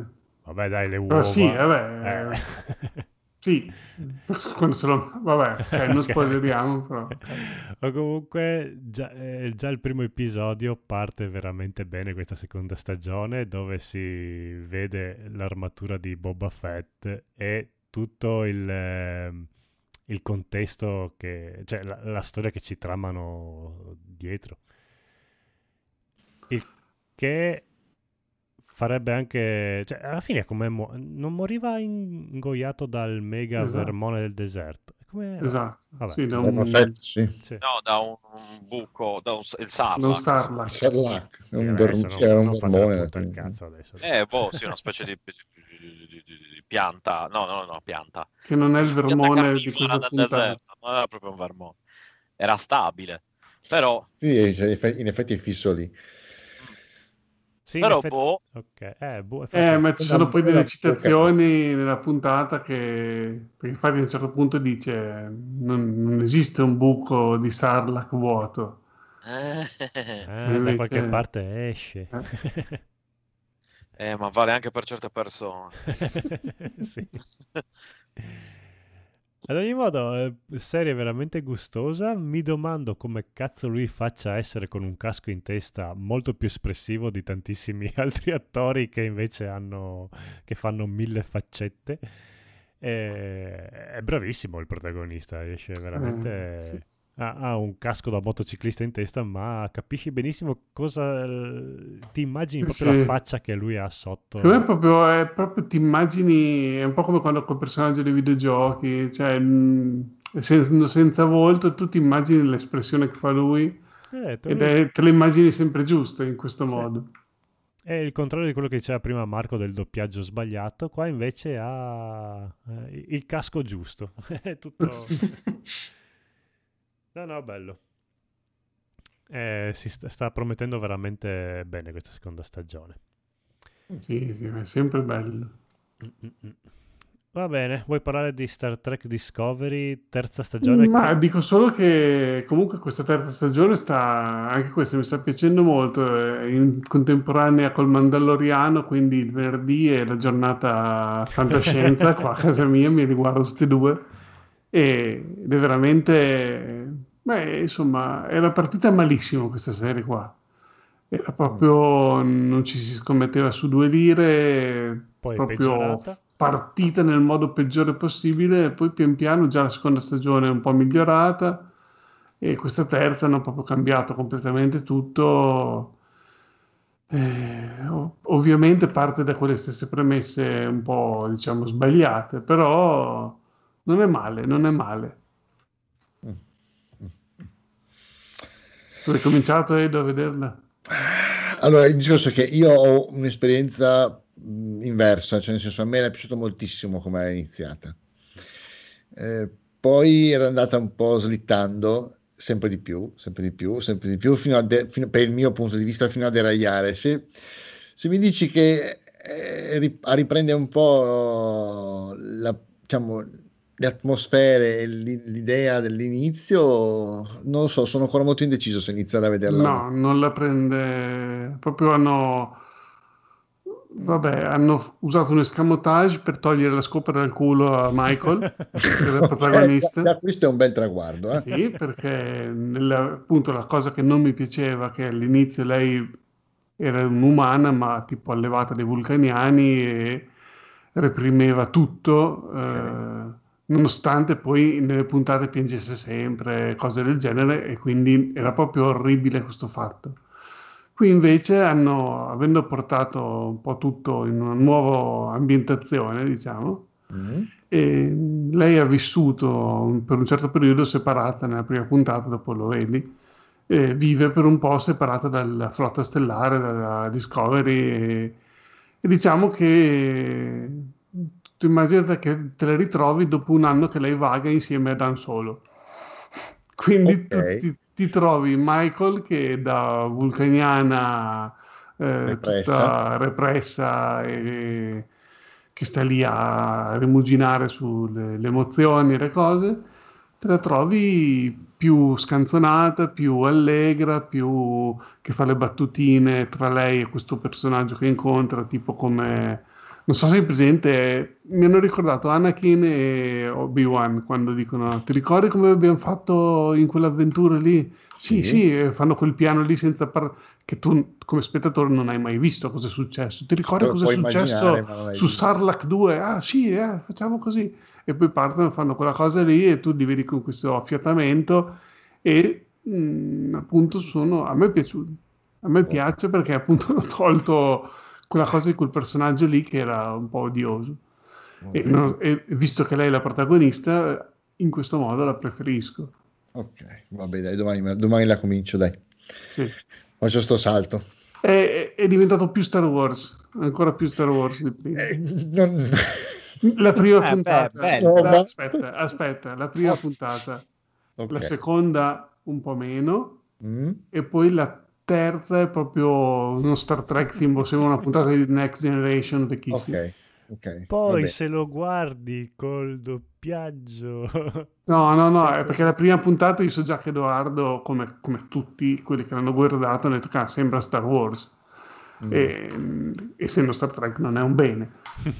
eh, Vabbè, dai, le uova. Però sì, vabbè. Eh. Sì, quando se lo... Vabbè, ok, non Ok. spoileriamo, però. O comunque già, eh, già il primo episodio parte veramente bene questa seconda stagione dove si vede l'armatura di Boba Fett e tutto il, ehm, il contesto che... cioè la, la storia che ci tramano dietro. Il che farebbe anche... cioè alla fine come... mo- non moriva ingoiato dal mega Esatto. vermone del deserto. Come? Esatto, Vabbè. sì, da un... Sì. Sì. No, da un, un buco, da un, il Sarlacc. Non Sarlacc. Sarlacc, Sì, un, dorm- non- era un vermone. al cazzo adesso. Eh, boh, sì, una specie di, di- di- di- di pianta. No, no, no, pianta. Che non è il vermone di questa del puntata. deserto, non era proprio un vermone. Era stabile. Però, Sì, in effetti- in effetti è fisso lì. Sì, però effetti- boh, Ok, eh, boh, Eh, infatti- ma ci sono poi delle citazioni nella puntata che, perché infatti a un certo punto dice non, non esiste un buco di Sarlacc vuoto. eh, Eh, da qualche parte esce. eh, ma vale anche per certe persone. Sì. Ad ogni modo, eh, serie veramente gustosa. Mi domando come cazzo lui faccia essere con un casco in testa molto più espressivo di tantissimi altri attori che invece hanno, che fanno mille faccette. E- è bravissimo il protagonista, riesce veramente... Eh, sì. Ha, ha un casco da motociclista in testa, ma capisci benissimo cosa... Ti immagini proprio Sì. la faccia che lui ha sotto. Secondo me è proprio, è proprio ti immagini, è un po' come quando col personaggio dei videogiochi, cioè essendo senza volto tu ti immagini l'espressione che fa lui Eh, ed è, te le immagini sempre giuste in questo modo. È il contrario di quello che diceva prima Marco del doppiaggio sbagliato, qua invece ha eh, il casco giusto. È tutto... No, no, bello. Eh, si sta, sta promettendo veramente bene questa seconda stagione. Sì, sì, è sempre bello. Mm-mm-mm. Va bene, vuoi parlare di Star Trek Discovery, terza stagione? Ma che- dico solo che comunque questa terza stagione sta, anche questa mi sta piacendo molto, è in contemporanea col Mandaloriano, quindi il venerdì è la giornata fantascienza, qua a casa mia mi riguardo tutte e due, e- ed è veramente, beh, insomma, era partita malissimo questa serie qua. Era proprio, non ci si scommetteva su due lire, Poi proprio peggiorata. partita nel modo peggiore possibile, poi pian piano già la seconda stagione è un po' migliorata e questa terza hanno proprio cambiato completamente tutto. Eh, ov- ovviamente parte da quelle stesse premesse un po', diciamo, sbagliate, però non è male, non è male. Tu hai cominciato Edo a vederla? Allora, il discorso è che io ho un'esperienza inversa, cioè nel senso a me era piaciuto moltissimo come era iniziata. Eh, poi era andata un po' slittando sempre di più, sempre di più, sempre di più, fino a de- fino- per il mio punto di vista, fino a deragliare. Se, se mi dici che eh, ri- a riprende un po' la, diciamo, le atmosfere e l'i- l'idea dell'inizio, non lo so, sono ancora molto indeciso se iniziare a vederla. No, non la prende. Proprio hanno. Vabbè, hanno usato un escamotage per togliere la scopa dal culo a Michael, che era il Eh, protagonista. già questo è un bel traguardo. eh. Sì, perché nella- appunto la cosa che non mi piaceva che all'inizio lei era un'umana, ma tipo allevata dai vulcaniani e reprimeva tutto, eh, nonostante poi nelle puntate piangesse sempre, cose del genere, e quindi era proprio orribile questo fatto. Qui invece hanno, avendo portato un po' tutto in una nuova ambientazione, diciamo, Mm. e lei ha vissuto per un certo periodo separata nella prima puntata, dopo lo vedi, vive per un po' separata dalla flotta stellare, dalla Discovery e, e diciamo che tu immaginate che te la ritrovi dopo un anno che lei vaga insieme a Dan Solo. Quindi tu Ok. ti, ti trovi Michael che da vulcaniana eh, Repressa. tutta repressa e che sta lì a rimuginare sulle le emozioni e le cose, te la trovi più scanzonata, più allegra, più che fa le battutine tra lei e questo personaggio che incontra, tipo come non so se è presente, mi hanno ricordato Anakin e Obi-Wan quando dicono: Ti ricordi come abbiamo fatto in quell'avventura lì? Sì, Sì. sì, fanno quel piano lì senza parlare. Che tu come spettatore non hai mai visto cosa è successo. Ti ricordi Lo cosa è successo su. Sarlacc 2? Ah, sì, eh, facciamo così. E poi partono, fanno quella cosa lì e tu li vedi con questo affiatamento e mm, appunto sono a me è piaciuto. A me piace perché appunto hanno tolto quella cosa di quel personaggio lì che era un po' odioso. E, non- e visto che lei è la protagonista, in questo modo la preferisco. Ok, vabbè, dai, domani, domani la comincio, dai. Sì. Faccio sto salto. È, è diventato più Star Wars, ancora più Star Wars di prima. non- La prima Eh, puntata, beh, la- aspetta, aspetta, la prima puntata, Ok. la seconda un po' meno, Mm? e poi la terza è proprio uno Star Trek, tipo, sembra una puntata di Next Generation vecchissima. Ok, ok. Poi vabbè. se lo guardi col doppiaggio... No, no, no, Cioè, è perché la prima puntata io so già che Edoardo, come, come tutti quelli che l'hanno guardato, hanno detto che ah, sembra Star Wars. Mm. E, mm, essendo Star Trek non è un bene.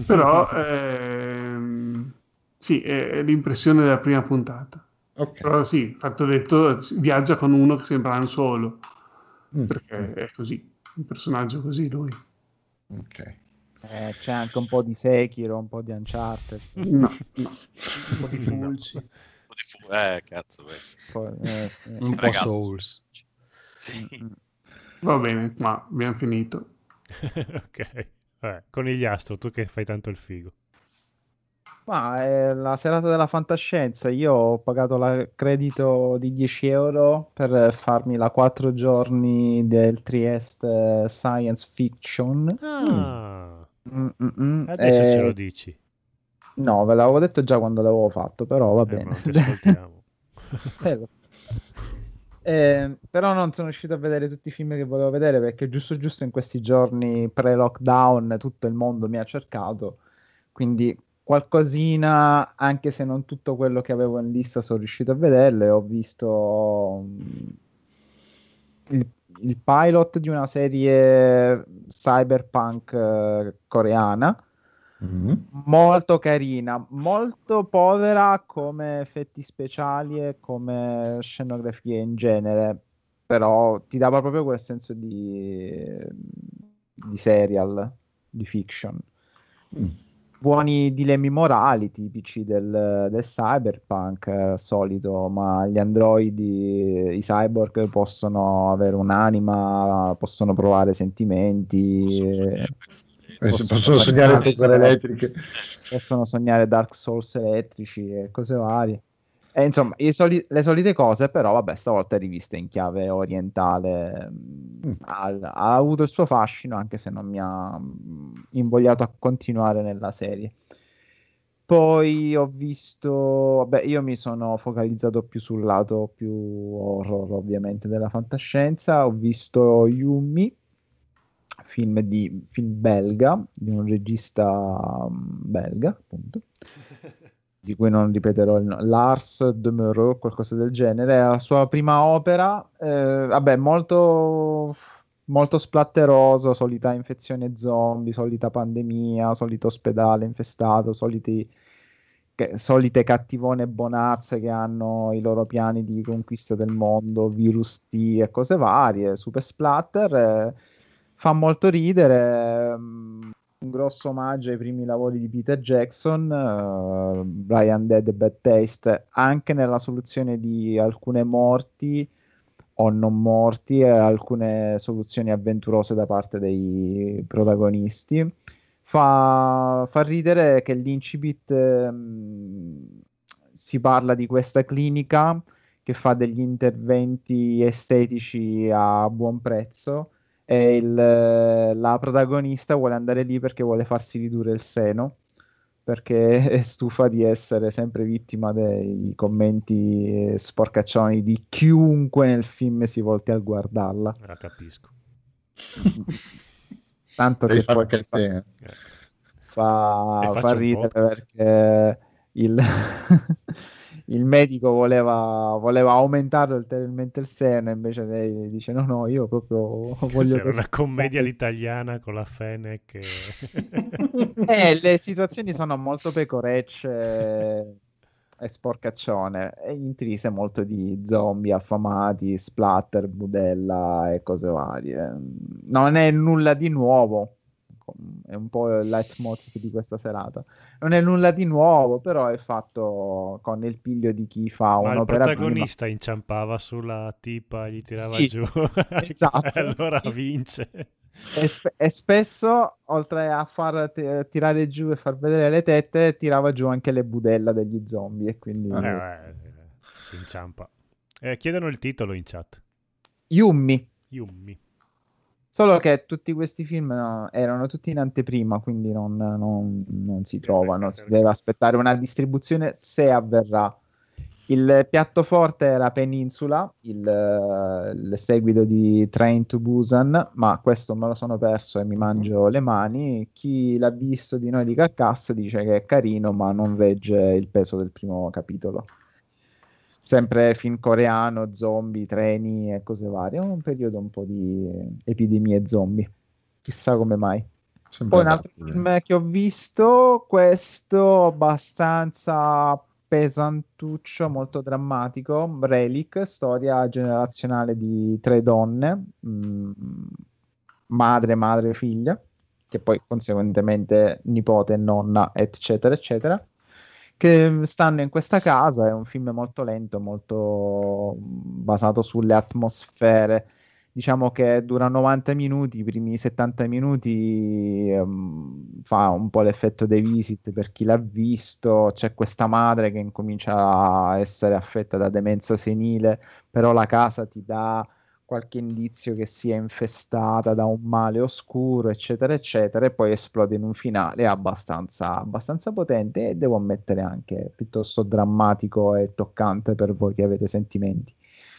Però ehm, sì, è, l'impressione della prima puntata. Ok. Però sì, fatto detto, viaggia con uno che sembra Han Solo, Mm. perché è così, un personaggio così lui. Ok. Eh, c'è anche un po' di Sekiro, un po' di Uncharted, un No, no. Un po' di po' di fu- Eh, cazzo, vedi. po', eh, sì. Un po'. Souls. Sì. Va bene, ma abbiamo finito. ok. Vabbè, conigliastro, tu che fai tanto il figo. Ma è la serata della fantascienza. Io ho pagato il credito di 10 euro per farmi la 4 giorni del Trieste Science Fiction. Ah, Mm, mm, mm. adesso ce Eh, lo dici. No, ve l'avevo detto già quando l'avevo fatto, però va Eh, bene. Eh. Eh, però non sono riuscito a vedere tutti i film che volevo vedere perché giusto giusto in questi giorni pre-lockdown tutto il mondo mi ha cercato, quindi qualcosina, anche se non tutto quello che avevo in lista sono riuscito a vederlo e ho visto mm, il, il pilot di una serie cyberpunk eh, coreana Mm. molto carina, molto povera come effetti speciali e come scenografia in genere, però ti dava proprio quel senso di, di serial, di fiction. Mm. Buoni dilemmi morali tipici del, del cyberpunk eh, solito, ma gli androidi, i cyborg possono avere un'anima, possono provare sentimenti. eh, Eh, si possono possono sognare sognare- possono sognare Dark Souls elettrici e cose varie. E insomma, i soli- le solite cose, però, vabbè, stavolta riviste in chiave orientale. mm, Ha, ha avuto il suo fascino, anche se non mi ha mm, invogliato a continuare nella serie. Poi ho visto, vabbè, io mi sono focalizzato più sul lato più horror, ovviamente, della fantascienza. Ho visto Yumi, film, di, film belga, di un regista mm, belga, appunto di cui non ripeterò il nome, Lars Demeureux, qualcosa del genere, è la sua prima opera, eh, vabbè, molto, molto splatteroso, solita infezione zombie, solita pandemia, solito ospedale infestato, soliti, che- solite cattivone bonazze che hanno i loro piani di conquista del mondo, virus T e cose varie, super splatter, eh, fa molto ridere, mm, un grosso omaggio ai primi lavori di Peter Jackson, eh, Brian Dead e Bad Taste, anche nella soluzione di alcune morti o non morti e alcune soluzioni avventurose da parte dei protagonisti. Fa, fa ridere che l'incipit ehm, si parla di questa clinica che fa degli interventi estetici a buon prezzo il- la protagonista vuole andare lì perché vuole farsi ridurre il seno, perché è stufa di essere sempre vittima dei commenti eh, sporcaccioni di chiunque nel film si volti a guardarla. La capisco. Tanto Devi che poi anche fa, fa- fa ridere perché il, il medico voleva, voleva aumentare ulteriormente il seno, invece lei dice no, no, io proprio voglio era una commedia all'italiana con la Fenech. E... Eh, le situazioni sono molto pecorecce e sporcaccione, e intrise molto di zombie affamati, splatter, budella e cose varie. Non è nulla di nuovo, è un po' il leitmotiv di questa serata. Non è nulla di nuovo, però è fatto con il piglio di chi fa Ma il un'opera prima. protagonista inciampava sulla tipa, gli tirava Sì, giù. esatto. e allora vince. E, spe- e spesso, oltre a far t- tirare giù e far vedere le tette, tirava giù anche le budella degli zombie. E quindi Eh, eh, si inciampa. Eh, chiedono il titolo in chat. Yummi. Yummi. Solo che tutti questi film no, erano tutti in anteprima, quindi non, non- non si trovano. Si deve aspettare una distribuzione se avverrà. Il piatto forte era Peninsula, il, il seguito di Train to Busan, ma questo me lo sono perso e mi mangio le mani. Chi l'ha visto di noi di Carcass dice che è carino, ma non regge il peso del primo capitolo. Sempre film coreano, zombie, treni e cose varie. Un periodo un po' di epidemie zombie. Chissà come mai. Poi un altro film che ho visto, questo abbastanza pesantuccio, molto drammatico, Relic, storia generazionale di tre donne, mm, madre, madre, figlia, che poi conseguentemente nipote, nonna, eccetera, eccetera, che stanno in questa casa, è un film molto lento, molto basato sulle atmosfere, diciamo che dura 90 minuti, i primi 70 minuti ehm, fa un po' l'effetto dei visit per chi l'ha visto, c'è questa madre che incomincia a essere affetta da demenza senile, però la casa ti dà qualche indizio che sia infestata da un male oscuro, eccetera, eccetera, e poi esplode in un finale abbastanza, abbastanza potente e devo ammettere anche piuttosto drammatico e toccante per voi che avete sentimenti.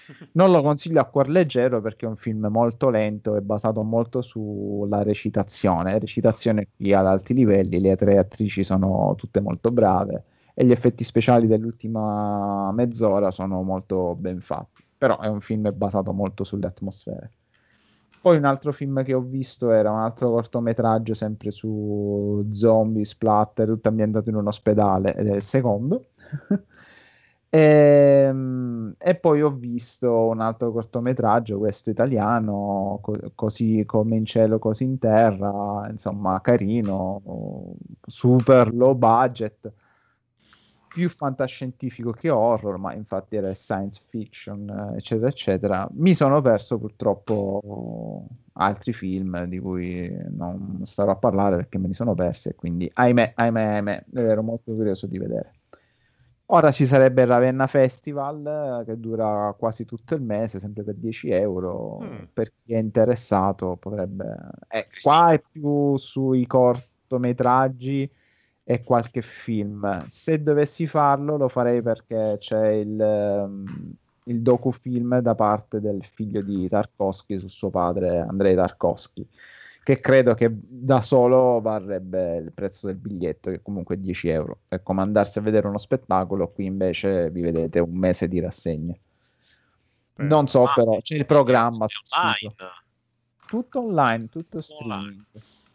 Non lo consiglio a cuor leggero perché è un film molto lento e basato molto sulla recitazione. Recitazione qui ad alti livelli, le tre attrici sono tutte molto brave e gli effetti speciali dell'ultima mezz'ora sono molto ben fatti. Però è un film basato molto sulle atmosfere. Poi un altro film che ho visto era un altro cortometraggio sempre su zombie, splatter, tutto ambientato in un ospedale, ed è il secondo. Ehm, E, poi ho visto un altro cortometraggio, questo italiano, co- così come in cielo, così in terra, insomma, carino, super low budget, più fantascientifico che horror, ma infatti era science fiction, eh, eccetera, eccetera. Mi sono perso purtroppo altri film di cui non starò a parlare perché me li sono persi e quindi ahimè, ahimè, ahimè, ero molto curioso di vedere. Ora ci sarebbe il Ravenna Festival eh, che dura quasi tutto il mese, sempre per 10 euro. Mm. Per chi è interessato potrebbe... Eh, qua è più sui cortometraggi e qualche film. Se dovessi farlo lo farei perché c'è il, ehm, il docufilm da parte del figlio di Tarkovsky su suo padre Andrei Tarkovsky che credo che da solo varrebbe il prezzo del biglietto, che comunque è 10 euro. È come andarsi a vedere uno spettacolo, qui invece vi vedete un mese di rassegne. Non so, però c'è il programma sul online. Tutto online, tutto streaming.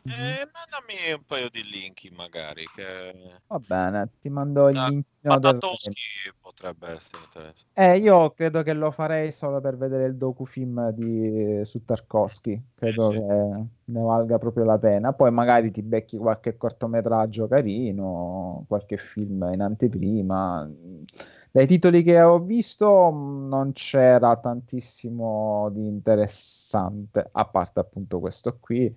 Eh, mandami un paio di link magari che Va bene, ti mando il link ma del Tatoschi potrebbe essere interessante. Eh, io credo che lo farei solo per vedere il docufilm di, su Tarkovsky, credo che ne valga proprio la pena. Poi magari ti becchi qualche cortometraggio carino, qualche film in anteprima. Dai titoli che ho visto mh, non c'era tantissimo di interessante, a parte appunto questo qui.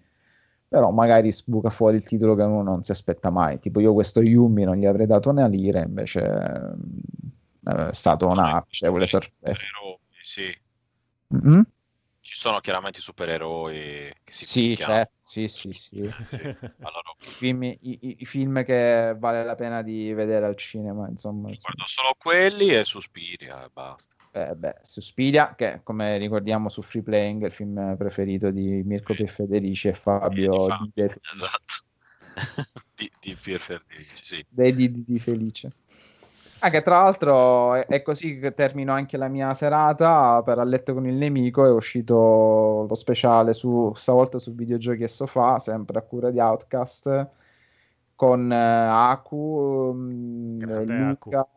Però magari sbuca fuori il titolo che uno non si aspetta mai. Tipo io questo Yumi non gli avrei dato una lira, invece mh, è stato una piacevole sorpresa. Supereroi, sì. Mhm. Ci sono chiaramente i supereroi che si Sì, certo, sì, sì, sì. Allora, I film, i- i- i film che vale la pena di vedere al cinema, insomma. guardo solo quelli e Suspiria e basta. Eh, beh, Suspiria, che come ricordiamo su Free Playing il film preferito di Mirko P. Federici e Fabio Di, De- Esatto. di, di Ferdinand, sì. dei di, di- di Felice. Ah, che tra l'altro è, è così che termino anche la mia serata per A letto con il nemico. È uscito lo speciale su stavolta su videogiochi e sofà, sempre a cura di Outcast, con eh, Aku, mm, Grande Luca,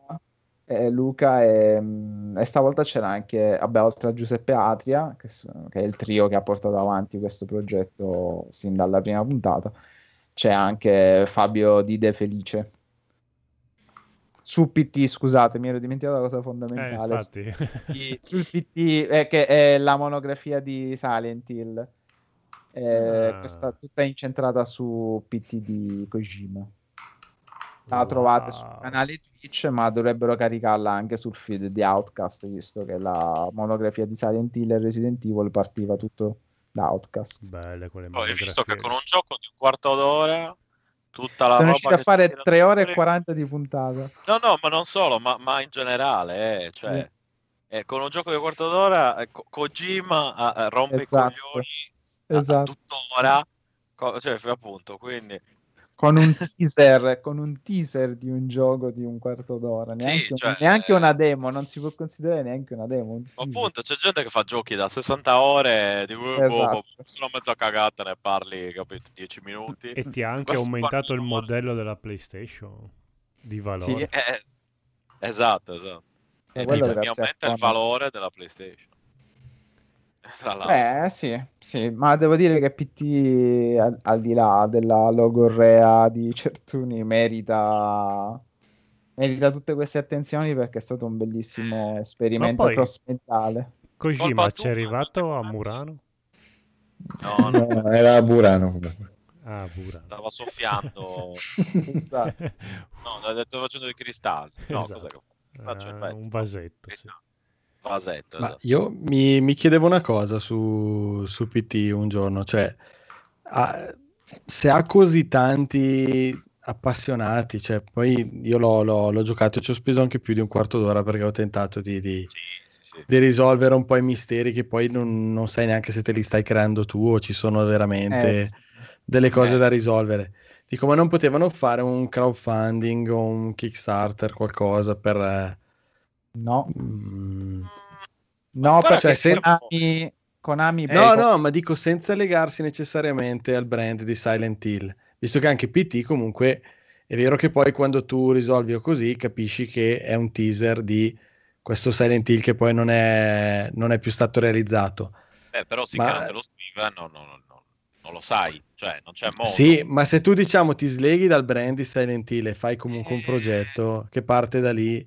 eh, Luca e, mm, e stavolta c'era anche, vabbè, oltre a Giuseppe Atria, che, che è il trio che ha portato avanti questo progetto sin dalla prima puntata, c'è anche Fabio Di De Felice. Su PT, scusate, mi ero dimenticato la cosa Eh, fondamentale. Sì, sul PT, eh, che è la monografia di Silent Hill. Eh, Ah. Questa tutta incentrata su PT di Kojima. La trovate sul canale Twitch, ma dovrebbero caricarla anche sul feed di Outcast, visto che la monografia di Silent Hill e Resident Evil partiva tutto da Outcast. Belle quelle Poi monografie. visto che con un gioco di un quarto d'ora tutta la Sono roba riuscito a fare tira 3 ore e fuori- 40 di puntata. No, no, ma non solo, ma, ma in generale, eh, cioè, eh, con un gioco di un quarto d'ora, eh, Ko- Kojima ah, eh, rompe i Esatto. coglioni a- a Esatto. tuttora, co- cioè, appunto, quindi Con un teaser, con un teaser di un gioco di un quarto d'ora, neanche, cioè, neanche una demo, non si può considerare neanche una demo. un appunto c'è gente che fa giochi da 60 ore, di cui boh, Esatto. boh, solo mezza cagata ne parli, capito, 10 minuti. E ti ha anche Questo aumentato il modello della PlayStation di valore. Sì, eh, esatto, esatto. E E quello mi aumenta il valore della PlayStation. Eh sì, sì, ma devo dire che PT, al, al di là della logorrea di Certuni, merita, merita tutte queste attenzioni perché è stato un bellissimo esperimento poi- cross-mentale. Kojima ci è arrivato a Murano? No, no, No, era a Burano comunque. Ah, Murano. stava soffiando. Esatto. No, ha detto facendo dei cristalli. No, Esatto. cos'è che faccio? Eh, Beh, un vasetto. sì. Vasetto, Ma esatto. io mi, mi chiedevo una cosa su, su PT un giorno, cioè ha- se ha così tanti appassionati, cioè poi io l'ho, l'ho- l'ho giocato e ci ho speso anche più di un quarto d'ora perché ho tentato di, di- di risolvere un po' i misteri che poi non, non sai neanche se te li stai creando tu o ci sono veramente Eh, sì. delle cose Eh. da risolvere. Dico, ma non potevano fare un crowdfunding o un Kickstarter, qualcosa per... eh, No, mm, no, perché se- Konami, Konami No, poi- no, ma dico senza legarsi necessariamente al brand di Silent Hill, visto che anche PT comunque è vero che poi quando tu risolvi o così capisci che è un teaser di questo Silent Hill che poi non è, non è più stato realizzato. Eh, però sì Ma- che lo scrive, no, no, no, no, non lo sai, cioè non c'è modo. Sì, ma se tu diciamo ti sleghi dal brand di Silent Hill e fai comunque Eh. un progetto che parte da lì,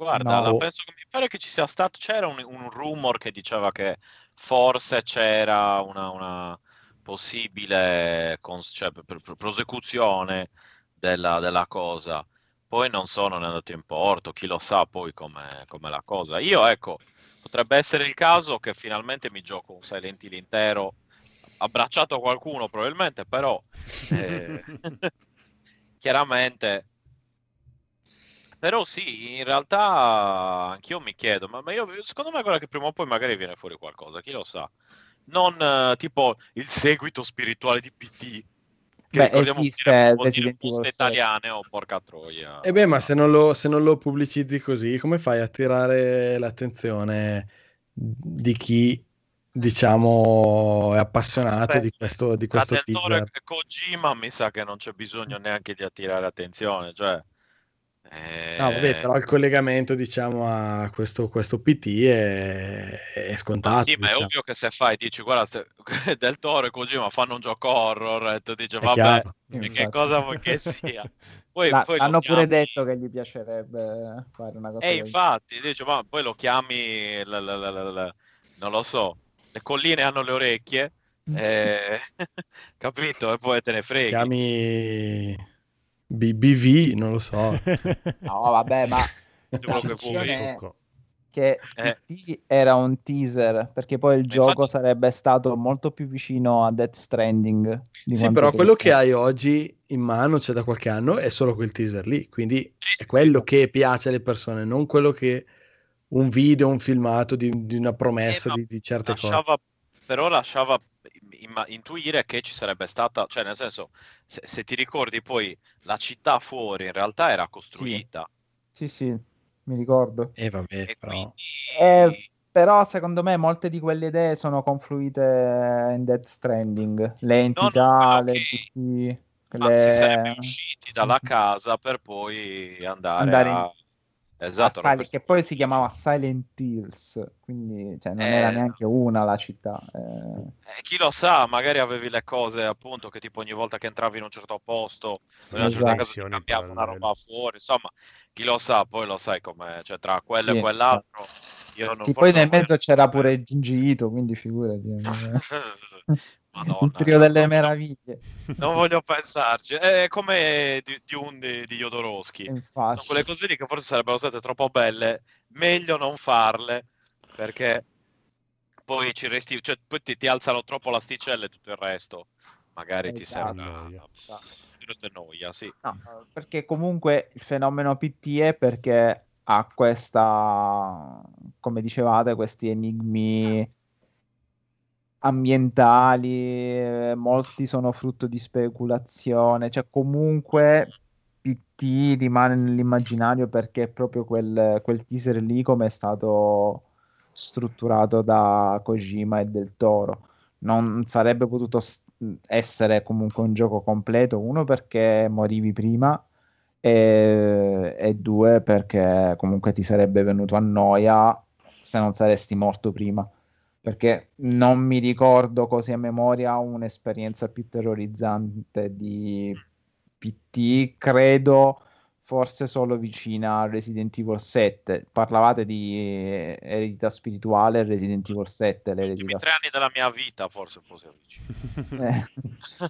Guarda, No. la penso che mi pare che ci sia stato, c'era un, un rumor che diceva che forse c'era una, una possibile cons- cioè, prosecuzione della, della cosa, poi non so, non è andato in porto, chi lo sa poi com'è, com'è la cosa. Io, ecco, potrebbe essere il caso che finalmente mi gioco un Silent Hill intero, abbracciato a qualcuno probabilmente, però eh, chiaramente... Però sì, in realtà anch'io mi chiedo, ma, ma io, secondo me guarda che prima o poi magari viene fuori qualcosa, chi lo sa. Non eh, tipo il seguito spirituale di PT, che Beh, ricordiamo esiste Resident Evil buste 7. italiane o porca troia. E beh, ma se non, lo, se non lo pubblicizzi così, come fai a attirare l'attenzione di chi, diciamo, è appassionato Beh, di questo, di questo Kojima mi sa che non c'è bisogno neanche di attirare attenzione, cioè... eh, No, vabbè, però il collegamento, diciamo, a questo, questo PT è, è Ma scontato. sì, ma è diciamo. ovvio che se fai, dici, guarda, se- Del Toro e Kojima fanno un gioco horror, e tu dici, È vabbè, chiaro. che Infatti. cosa vuoi che sia? Poi, La- poi hanno pure chiami- detto che gli piacerebbe fare una cosa E infatti, dice, ma poi lo chiami, la- la- la- la- la- non lo so, le colline hanno le orecchie, eh, capito? E poi te ne freghi. Chiami B- BV, non lo so. No, vabbè, ma che Eh. Era un teaser, perché poi il Ma gioco infatti- sarebbe stato molto più vicino a Death Stranding. Di Sì, però quello che hai oggi in mano, c'è da qualche anno, è solo quel teaser lì. Quindi è quello che piace alle persone, non quello che un video, un filmato di, di una promessa Eh, di, di certe cose. lasciava, però lasciava intuire che ci sarebbe stata, cioè nel senso, se, se ti ricordi poi la città fuori in realtà era costruita. Sì, sì, mi ricordo. E vabbè, E però... quindi Eh, però secondo me molte di quelle idee sono confluite in Death Stranding. Le entità, le PT, ma si sarebbe le... usciti dalla casa per poi andare, Andare a... Esatto, Silent- che poi si chiamava Silent Hills, quindi cioè, non Eh, era neanche una la città. eh. Eh, chi lo sa, magari avevi le cose appunto che tipo ogni volta che entravi in un certo posto, in una certa esatto. casa Missioni cambiava una roba fuori, insomma, chi lo sa, poi lo sai com'è, cioè tra quello Sì, e quell'altro, io non Sì, poi nel mezzo c'era pure Junji Ito, quindi figurati. Madonna, Il trio delle no, no, meraviglie. non voglio pensarci, è come di, di un di, di Jodorowsky, Infatti. sono quelle cose lì che forse sarebbero state troppo belle, meglio non farle, perché poi ci resti, cioè poi ti, ti alzano troppo l'asticella e tutto il resto, magari ti Esatto. sembra Noia. di noia, sì. No, perché comunque il fenomeno PT è perché ha questa, come dicevate, questi enigmi ambientali, eh, molti sono frutto di speculazione, cioè comunque PT rimane nell'immaginario perché proprio quel, quel teaser lì come è stato strutturato da Kojima e del Toro. Non sarebbe potuto essere comunque un gioco completo, uno perché morivi prima e, e due perché comunque ti sarebbe venuto a noia se non saresti morto prima. Perché non mi ricordo così a memoria un'esperienza più terrorizzante di PT, credo forse solo vicina a Resident Evil 7. Parlavate di eh, eredità spirituale, Resident Evil 7, I l'eredità tre anni della mia vita forse un po' si avvicina.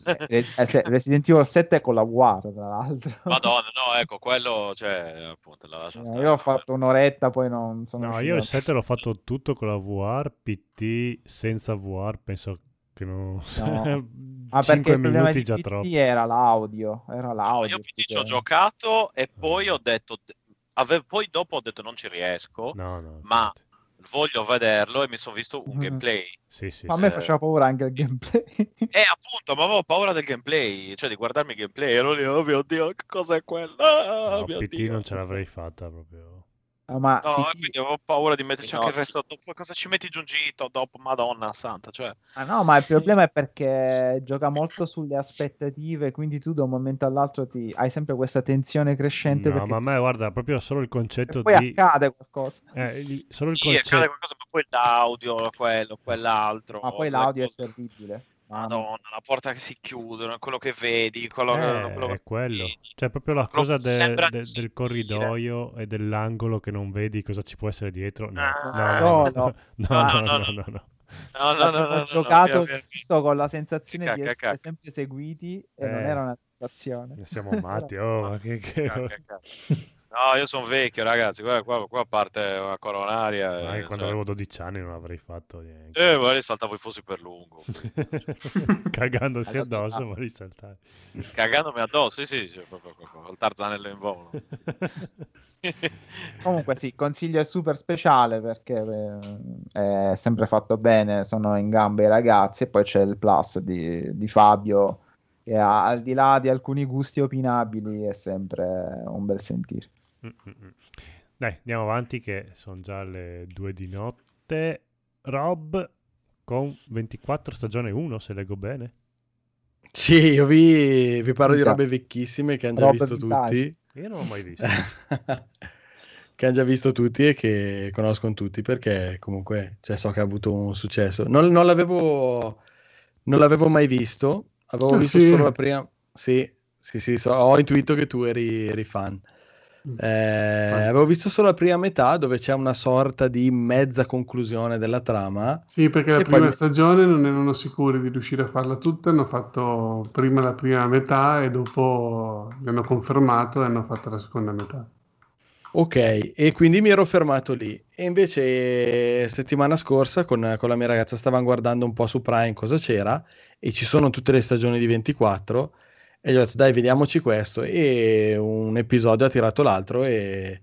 eh, eh, eh, cioè, Resident Evil 7 è con la War, tra l'altro. Madonna, no, ecco, quello, cioè, appunto, la lascia Eh, stare. Io ho fatto un'oretta, poi non sono No, io il a- 7 l'ho fatto tutto con la VR, PT senza VR, penso che non... No. Ah, perché 5 il problema minuti già troppo. era l'audio, era l'audio. Io ci ho giocato e poi ho detto, ave- poi dopo ho detto non ci riesco, No, no, ma voglio vederlo e mi sono visto un gameplay. Sì, sì, Ma a me faceva paura anche il gameplay. E appunto, ma avevo paura del gameplay, cioè di guardarmi il gameplay, ero lì, oh mio Dio, che cos'è quello? Ah, No, mio PT Dio. non ce l'avrei fatta proprio. Ah, ma No, PT quindi avevo paura di metterci anche il resto dopo. Cosa ci metti giungito dopo? Madonna santa, cioè... Ah, no, ma il problema è perché gioca molto sulle aspettative, quindi tu da un momento all'altro ti... hai sempre questa tensione crescente No, ma a ti- me guarda, proprio solo il concetto poi di... accade qualcosa. eh, il- solo il Sì, accade concetto... qualcosa, ma poi l'audio, quello, quell'altro. Ma poi l'audio è cose- terribile. Mamma. Madonna, la porta che si chiude, quello che vedi, quello, eh, quello che quello. Vedi. Cioè, proprio la cosa de, de, del corridoio e dell'angolo che non vedi cosa ci può essere dietro. No, ah, no, no, no, no, no. Ho giocato giusto con la sensazione cacca, di essere sempre seguiti e non eh. era una sensazione. Siamo matti, oh, che, che... No, io sono vecchio, ragazzi. Guarda, qua, qua parte una coronaria. Dai, eh, quando cioè- avevo 12 anni non avrei fatto niente. Eh, magari saltavo i fossi per lungo. Cagandosi Allora, addosso, ah. ma risaltare. Cagandomi addosso, sì, sì, proprio, proprio, il tarzanello in volo. Comunque sì, consiglio è super speciale perché eh, è sempre fatto bene, sono in gamba i ragazzi e poi c'è il plus di, di Fabio che ha- al di là di alcuni gusti opinabili è sempre un bel sentire. Mm-mm. Dai, andiamo avanti che sono già le 2 di notte. Rob con 24 stagione 1, se leggo bene. Sì, io vi, vi parlo di robe vecchissime che hanno già Robe visto vintage. tutti. Io non l'ho mai visto. che hanno già visto tutti e che conoscono tutti perché comunque cioè, so che ha avuto un successo. Non, non l'avevo, non l'avevo mai visto, avevo Ah, visto sì? solo la prima. Sì, sì, sì, so- ho intuito che tu eri, eri fan. Mm. Eh, avevo visto solo la prima metà dove c'è una sorta di mezza conclusione della trama. Sì, perché la prima poi- stagione non erano sicuri di riuscire a farla tutta, hanno fatto prima la prima metà e dopo li hanno confermato e hanno fatto la seconda metà. Ok, e quindi mi ero fermato lì. E invece settimana scorsa con, con la mia ragazza stavamo guardando un po' su Prime cosa c'era e ci sono tutte le stagioni di 24 e gli ho detto dai vediamoci questo e un episodio ha tirato l'altro e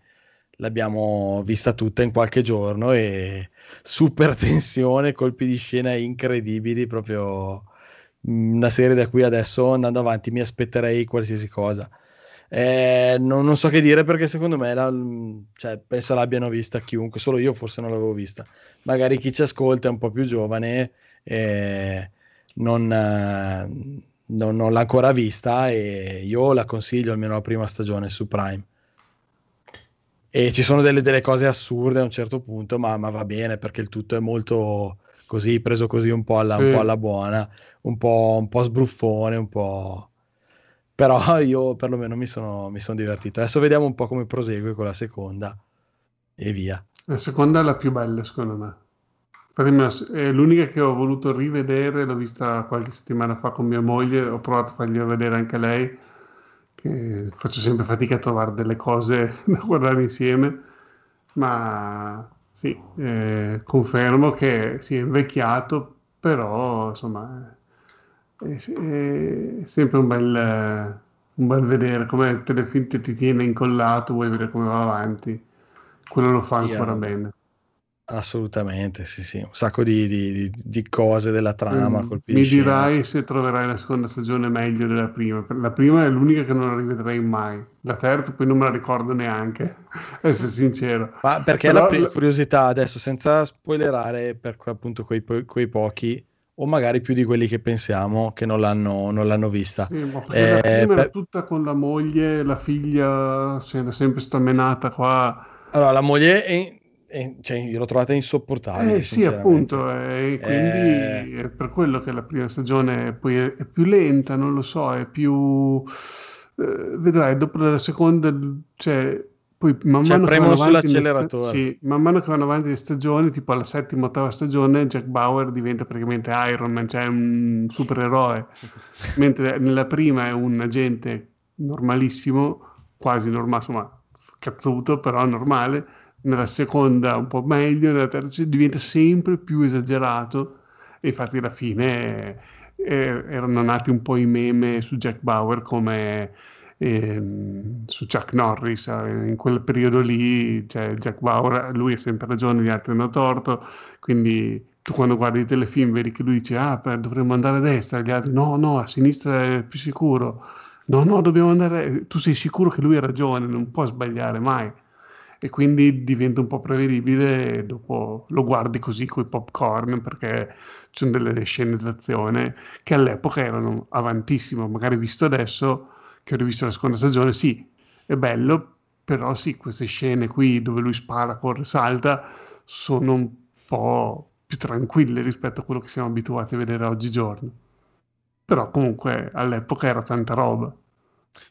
l'abbiamo vista tutta in qualche giorno e super tensione, colpi di scena incredibili, proprio una serie da cui adesso andando avanti mi aspetterei qualsiasi cosa. Eh, non, non so che dire perché secondo me la- cioè, penso l'abbiano vista chiunque, solo io forse non l'avevo vista. Magari chi ci ascolta è un po' più giovane e non, eh, non- non l'ha ancora vista e io la consiglio almeno la prima stagione su Prime. E ci sono delle, delle cose assurde a un certo punto, ma, ma va bene perché il tutto è molto così, preso così un po' alla, un Sì. po' alla buona, un po', un po' sbruffone, un po'... Però io perlomeno mi sono, mi sono divertito. Adesso vediamo un po' come prosegue con la seconda e via. La seconda è la più bella, secondo me. È l'unica che ho voluto rivedere, l'ho vista qualche settimana fa con mia moglie, ho provato a fargliela vedere anche lei, che faccio sempre fatica a trovare delle cose da guardare insieme, ma sì, eh, confermo che si è invecchiato, però insomma è, è sempre un bel, un bel vedere come il telefilm ti ti tiene incollato, vuoi vedere come va avanti, quello lo fa ancora Io- bene. Assolutamente, sì, sì. Un sacco di, di- di- cose della trama, Mm, Mi scena, dirai se troverai la seconda stagione meglio della prima. La prima è l'unica che non la rivedrei mai. La terza poi non me la ricordo neanche, essere sincero. Ma perché Però la la- curiosità adesso, senza spoilerare per appunto quei, po- quei pochi, o magari più di quelli che pensiamo che non l'hanno, non l'hanno vista. Sì, ma perché la Eh, prima era per- tutta con la moglie, la figlia se era sempre sta menata qua. Allora, la moglie è- cioè, io l'ho trovata insopportabile. Eh sì, appunto, e quindi è per quello che la prima stagione poi è, è più lenta, non lo so, è più... eh, vedrai, dopo la seconda, cioè, poi man Cioè, mano che premono vanno avanti sta- sull'acceleratore. sì, man mano che vanno avanti le stagioni, tipo alla settima, ottava stagione, Jack Bauer diventa praticamente Iron Man, cioè un supereroe, mentre nella prima è un agente normalissimo, quasi normale, insomma, cazzuto, però normale, nella seconda un po' meglio, nella terza diventa sempre più esagerato. E infatti alla fine eh, erano nati un po' i meme su Jack Bauer come ehm, su Chuck Norris, eh, in quel periodo lì, cioè Jack Bauer, lui ha sempre ragione, gli altri hanno torto, quindi tu quando guardi i telefilm vedi che lui dice ah dovremmo andare a destra, gli altri no no a sinistra è più sicuro, no no dobbiamo andare, tu sei sicuro che lui ha ragione, non può sbagliare mai e quindi diventa un po' prevedibile e dopo lo guardi così coi popcorn perché ci sono delle scene d'azione che all'epoca erano avantissime, magari visto adesso che ho rivisto la seconda stagione, sì, è bello, però sì, queste scene qui dove lui spara, corre, salta sono un po' più tranquille rispetto a quello che siamo abituati a vedere oggigiorno. Però comunque all'epoca era tanta roba.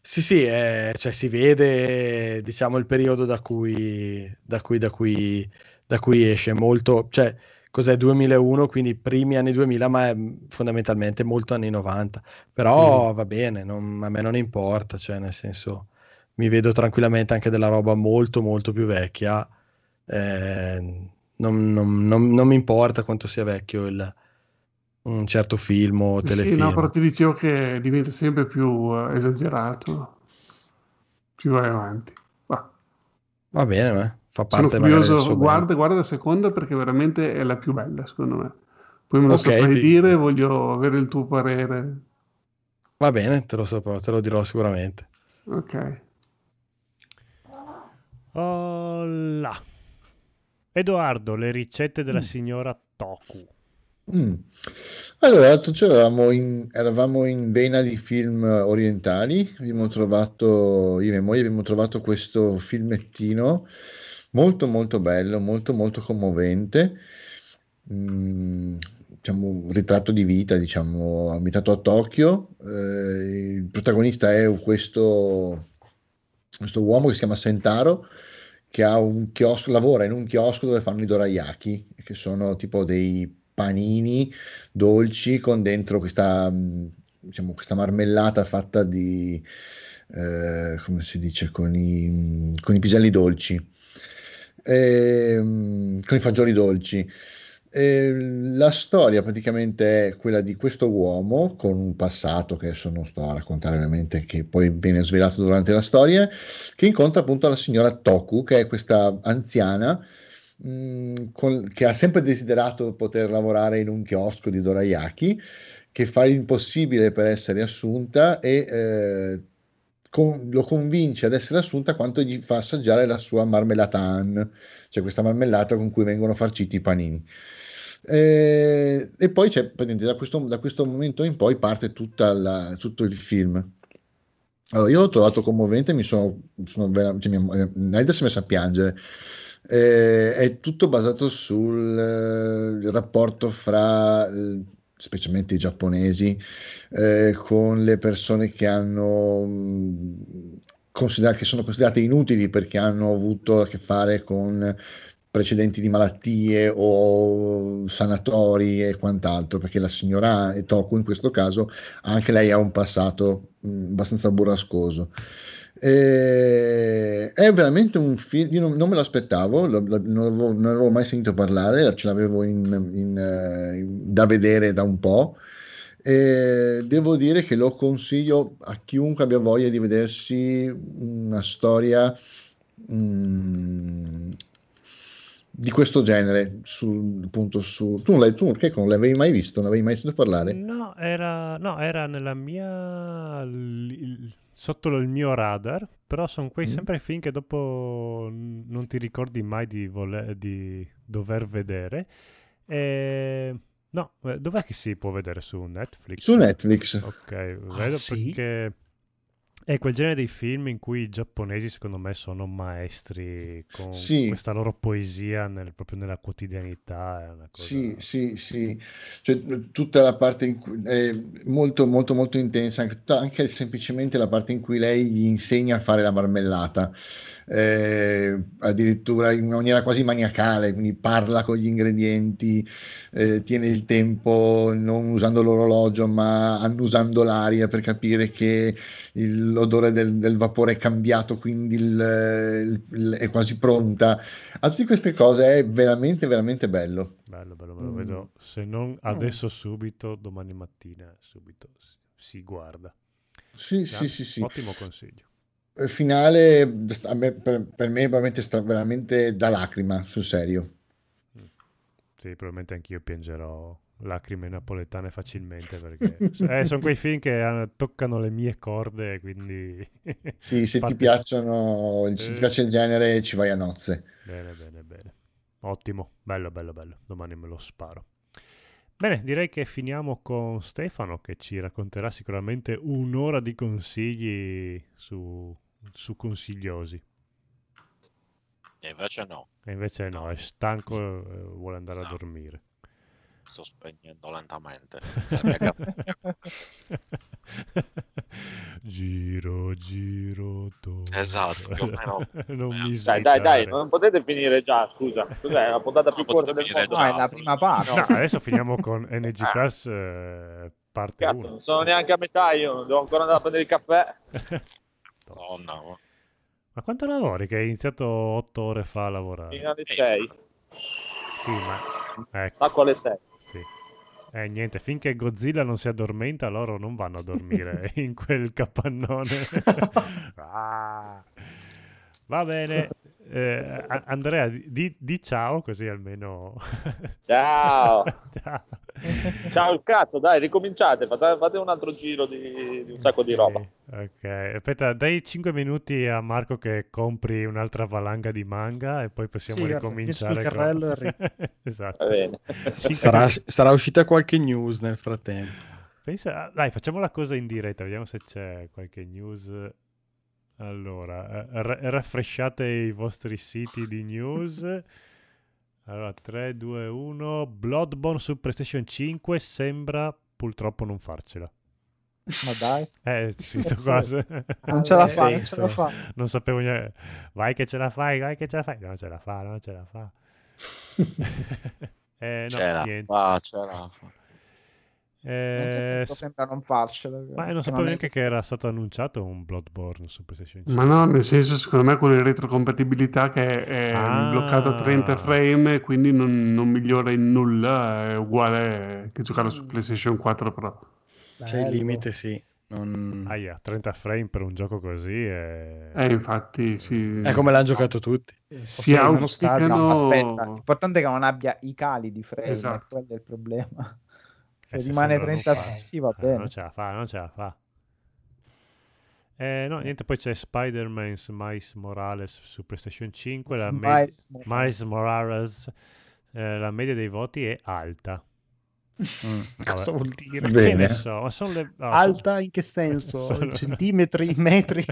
Sì, sì, eh, cioè si vede, diciamo, il periodo da cui, da cui, da cui, da cui esce molto, cioè, cos'è 2001, quindi primi anni 2000, ma è fondamentalmente molto anni 90. Però va bene, non- a me non importa, cioè nel senso mi vedo tranquillamente anche della roba molto molto più vecchia. eh, non, non- non- non mi importa quanto sia vecchio il- un certo film o Sì, telefilm. no, però ti dicevo che diventa sempre più eh, esagerato, più vai avanti. Va. Va bene, eh, fa Sono parte del curioso, guarda, guarda la seconda perché veramente è la più bella, secondo me. Poi me lo Ok, saprai ti- dire, voglio avere il tuo parere. Va bene, te lo saprò, te lo dirò sicuramente. Ok. Olla. Edoardo, le ricette della signora Toku. Mm. Allora, l'altro giorno eravamo in, eravamo in vena di film orientali, abbiamo trovato, io e mia moglie abbiamo trovato questo filmettino molto molto bello, molto molto commovente, Mm, diciamo un ritratto di vita, diciamo, ambientato a Tokyo, Eh, il protagonista è questo, questo uomo che si chiama Sentaro, che ha un chiosco, lavora in un chiosco dove fanno i dorayaki, che sono tipo dei panini dolci con dentro questa, mh, diciamo, questa marmellata fatta di, eh, come si dice, con i, con i piselli dolci, Ehm, con i fagioli dolci. E la storia praticamente è quella di questo uomo con un passato che adesso non sto a raccontare ovviamente, che poi viene svelato durante la storia, che incontra appunto la signora Toku, che è questa anziana mh, con- che ha sempre desiderato poter lavorare in un chiosco di dorayaki, che fa l'impossibile per essere assunta e eh, con- lo convince ad essere assunta quanto gli fa assaggiare la sua marmellata Han, cioè questa marmellata con cui vengono farciti i panini. Eh, e poi c'è, da questo, da questo momento in poi parte la- tutto il film. Allora, io l'ho trovato commovente, mi sono, sono vera- cioè, mia- Naida si è messa a piangere. Eh, è tutto basato sul eh, rapporto fra, eh, specialmente i giapponesi, eh, con le persone che hanno mh, considera- che sono considerate inutili perché hanno avuto a che fare con precedenti di malattie o sanatori e quant'altro, perché la signora Toku in questo caso anche lei ha un passato mh, abbastanza burrascoso. Eh, è veramente un film, io non, non me lo aspettavo, lo- lo- non avevo, non avevo mai sentito parlare, ce l'avevo in- in, eh, in- da vedere da un po'. E devo dire che lo consiglio a chiunque abbia voglia di vedersi una storia mm, di questo genere. Su, appunto, su, tu, non l'hai, tu che non l'avevi mai visto, non avevi mai sentito parlare? No, era, no, era nella mia... sotto il mio radar, però sono quei Mm. sempre film che dopo non ti ricordi mai di, voler, di dover vedere. E... No, eh, dov'è che si può vedere su Netflix? Su Netflix. Ok, Ah, vedo sì? perché è quel genere di film in cui i giapponesi secondo me sono maestri con Sì. questa loro poesia nel- proprio nella quotidianità. Cosa... Sì, sì, sì, cioè, tutta la parte in cui è molto, molto, molto intensa, anche, tutta- anche semplicemente la parte in cui lei gli insegna a fare la marmellata, eh, addirittura in una maniera quasi maniacale, quindi parla con gli ingredienti, eh, tiene il tempo non usando l'orologio, ma annusando l'aria per capire che il- l'odore del, del vapore è cambiato, quindi il- il- è quasi pronta. A tutte queste cose è veramente, veramente bello. Bello, bello, me lo Mm. vedo. Se non adesso subito, domani mattina subito si, si guarda. Sì, sì, sì, sì. Ottimo consiglio. Finale, me- per, per me veramente, veramente da lacrima, sul serio. Sì, probabilmente anch'io piangerò lacrime napoletane facilmente perché eh, sono quei film che eh, toccano le mie corde, quindi... Sì, se ti Infatti- piacciono, se ti Eh, piace il genere, ci vai a nozze. Bene, bene, bene. Ottimo, bello, bello, bello. Domani me lo sparo. Bene, direi che finiamo con Stefano che ci racconterà sicuramente un'ora di consigli su, su consigliosi. E invece no, E invece no, è stanco e vuole andare a Esatto. dormire. sto spegnendo lentamente. Giro, giro, tondo. Esatto, più o meno. non mi Dai, dai, dai, non potete finire già, scusa. Cos'è la puntata più corta del mondo? No, è la prima parte. No, adesso finiamo con NG Plus eh, parte Cazzo, 1. non sono neanche a metà io, devo ancora andare a prendere il caffè. Madonna, ma- Ma quanto lavori? Che hai iniziato 8 ore fa a lavorare. Fino alle 6. Sì, ma... Ecco, Stacco alle 6. sì. Eh, niente, finché Godzilla non si addormenta, loro non vanno a dormire in quel capannone. Ah. Va bene. Eh, Andrea, di, di ciao così almeno... Ciao. Ciao. Ciao il cazzo, dai, ricominciate, fate, fate un altro giro di, di un sacco di roba. Ok, aspetta, dai 5 minuti a Marco che compri un'altra valanga di manga e poi possiamo Sì, ricominciare. sul carrello arri- esatto. Va bene. Cinque Sarà, sarà uscita qualche news nel frattempo. Pensa, dai, facciamo la cosa in diretta, vediamo se c'è qualche news. Allora, eh, re- refreshate i vostri siti di news. Allora, 3, 2, 1. Bloodborne su PlayStation 5 sembra purtroppo non farcela. Ma dai. Eh, ci visto Sì. quasi. Non ce la fa, non ce la fa. Non sapevo neanche. Vai che ce la fai, vai che ce la fai. Non ce la fa, non ce la fa. eh, no, Ce la niente. fa, ce la fa. Eh, senso sembra non farcela? ma non Che sapevo neanche che era stato annunciato un Bloodborne su PlayStation 5. Ma no, nel senso, secondo me con la retrocompatibilità che è Ah. bloccata a 30 frame, quindi non, non migliora in nulla, è uguale che giocarlo su PlayStation 4 Pro. C'è il limite, sì. Non... Aia, 30 frame per un gioco così è... Eh, infatti, sì. È come l'hanno giocato tutti. Si auspicano... No, aspetta, l'importante è che non abbia i cali di frame, Esatto. quello è il problema. Se Eh, se rimane sembra non 30 fa- fissi va eh, bene. non ce la fa, non ce la fa. Eh, no, niente, poi c'è Spider-Man Miles Morales su PlayStation 5. La me- Miles Morales. Miles Morales, eh, la media dei voti è alta. Cosa vuol dire? Bene. ne so, ma sono le... no, Alta in che senso? Sono- Centimetri, metri?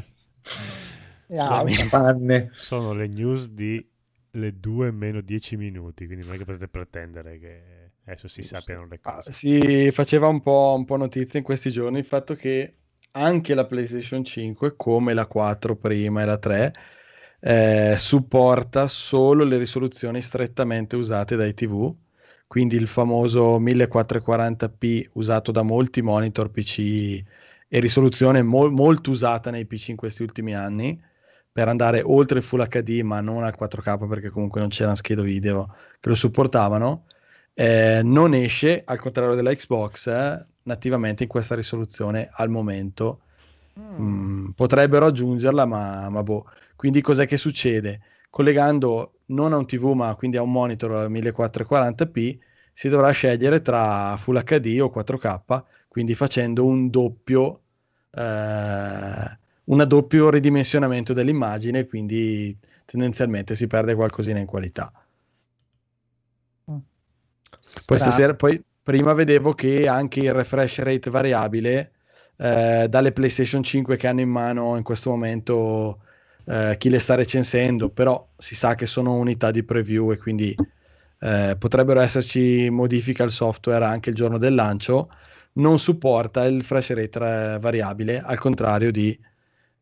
Panne. sono le news di le 2 meno 10 minuti, quindi non è che potete pretendere che adesso si sappiano le Ah, cose. si faceva un po', un po' notizia in questi giorni il fatto che anche la PlayStation 5, come la 4 prima e la 3, eh, supporta solo le risoluzioni strettamente usate dai TV, quindi il famoso 1440p usato da molti monitor PC e risoluzione mol- molto usata nei PC in questi ultimi anni per andare oltre il Full HD ma non al 4K perché comunque non c'era scheda video che lo supportavano eh, non esce al contrario della Xbox eh, nativamente in questa risoluzione al momento. Mm, potrebbero aggiungerla ma, ma boh. Quindi cos'è che succede? Collegando non a un TV ma quindi a un monitor a 1440p si dovrà scegliere tra Full HD o 4K quindi facendo un doppio eh, un doppio ridimensionamento dell'immagine quindi tendenzialmente si perde qualcosina in qualità Strano. stasera, poi prima vedevo che anche il refresh rate variabile eh, dalle PlayStation 5 che hanno in mano in questo momento eh, chi le sta recensendo, però si sa che sono unità di preview e quindi eh, potrebbero esserci modifiche al software anche il giorno del lancio. Non supporta il refresh rate eh, variabile, al contrario di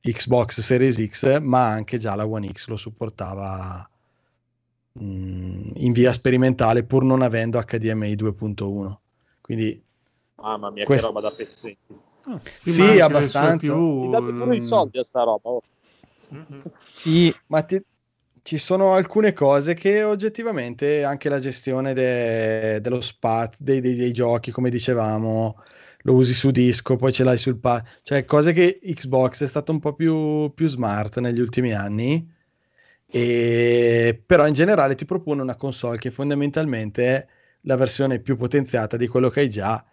Xbox Series X, ma anche già la One X lo supportava in via sperimentale pur non avendo HDMI 2.1 quindi Mamma mia, Questo- che roba da. Sì, ma anche le abbastanza. TV, Mi date pure i mm, soldi a sta roba. oh. sì ma ti- ci sono alcune cose che oggettivamente anche la gestione de- dello spazio dei, dei- dei giochi come dicevamo lo usi su disco poi ce l'hai sul pad cioè cose che Xbox è stato un po' più, più smart negli ultimi anni e però in generale ti propone una console che fondamentalmente è la versione più potenziata di quello che hai già.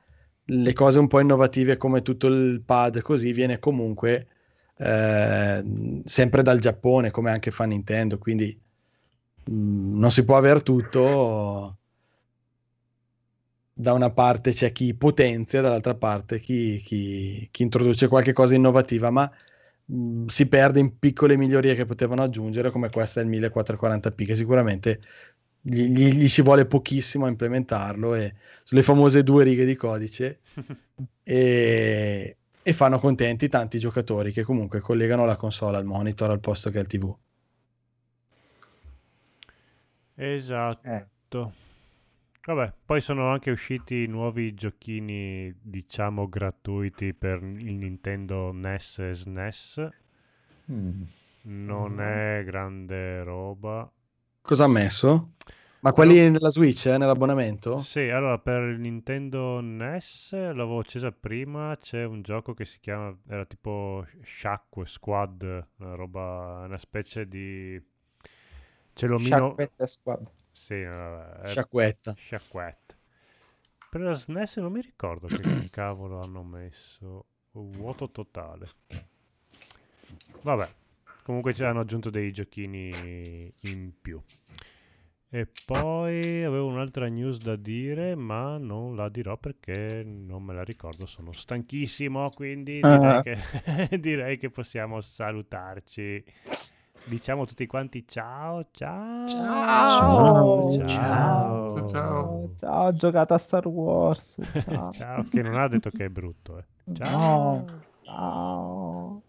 Le cose un po' innovative come tutto il pad così viene comunque eh, sempre dal Giappone come anche fa Nintendo, quindi mh, non si può avere tutto. Da una parte c'è chi potenzia, dall'altra parte chi, chi- chi introduce qualche cosa innovativa, ma mh, si perde in piccole migliorie che potevano aggiungere, come questa del 1440p, che sicuramente gli, gli- gli ci vuole pochissimo a implementarlo, e sulle famose due righe di codice. e, e fanno contenti tanti giocatori che comunque collegano la console al monitor al posto che al TV. Esatto. Vabbè, poi sono anche usciti nuovi giochini, diciamo, gratuiti per il Nintendo NES e SNES. Mm. Non è grande roba. Cosa ha messo? Ma quelli nella Switch, eh, nell'abbonamento? Sì, allora per il Nintendo NES l'avevo accesa prima, c'è un gioco che si chiama, era tipo Shaq Squad, una roba, una specie di... Ce l'omino... Squad. Sì, vabbè, è- Sciacquetta. Sciacquetta. Per la SNES non mi ricordo che cavolo hanno messo. Vuoto totale. Vabbè, comunque ci hanno aggiunto dei giochini in più. E poi avevo un'altra news da dire, ma non la dirò perché non me la ricordo, sono stanchissimo, quindi direi, Ah. che, direi che possiamo salutarci. Diciamo tutti quanti ciao, ciao. Ciao. Ciao. Ciao, ciao. Ciao, ho giocato a Star Wars. Ciao. Ciao, che non ha detto che è brutto. Eh. No. Ciao. Ciao.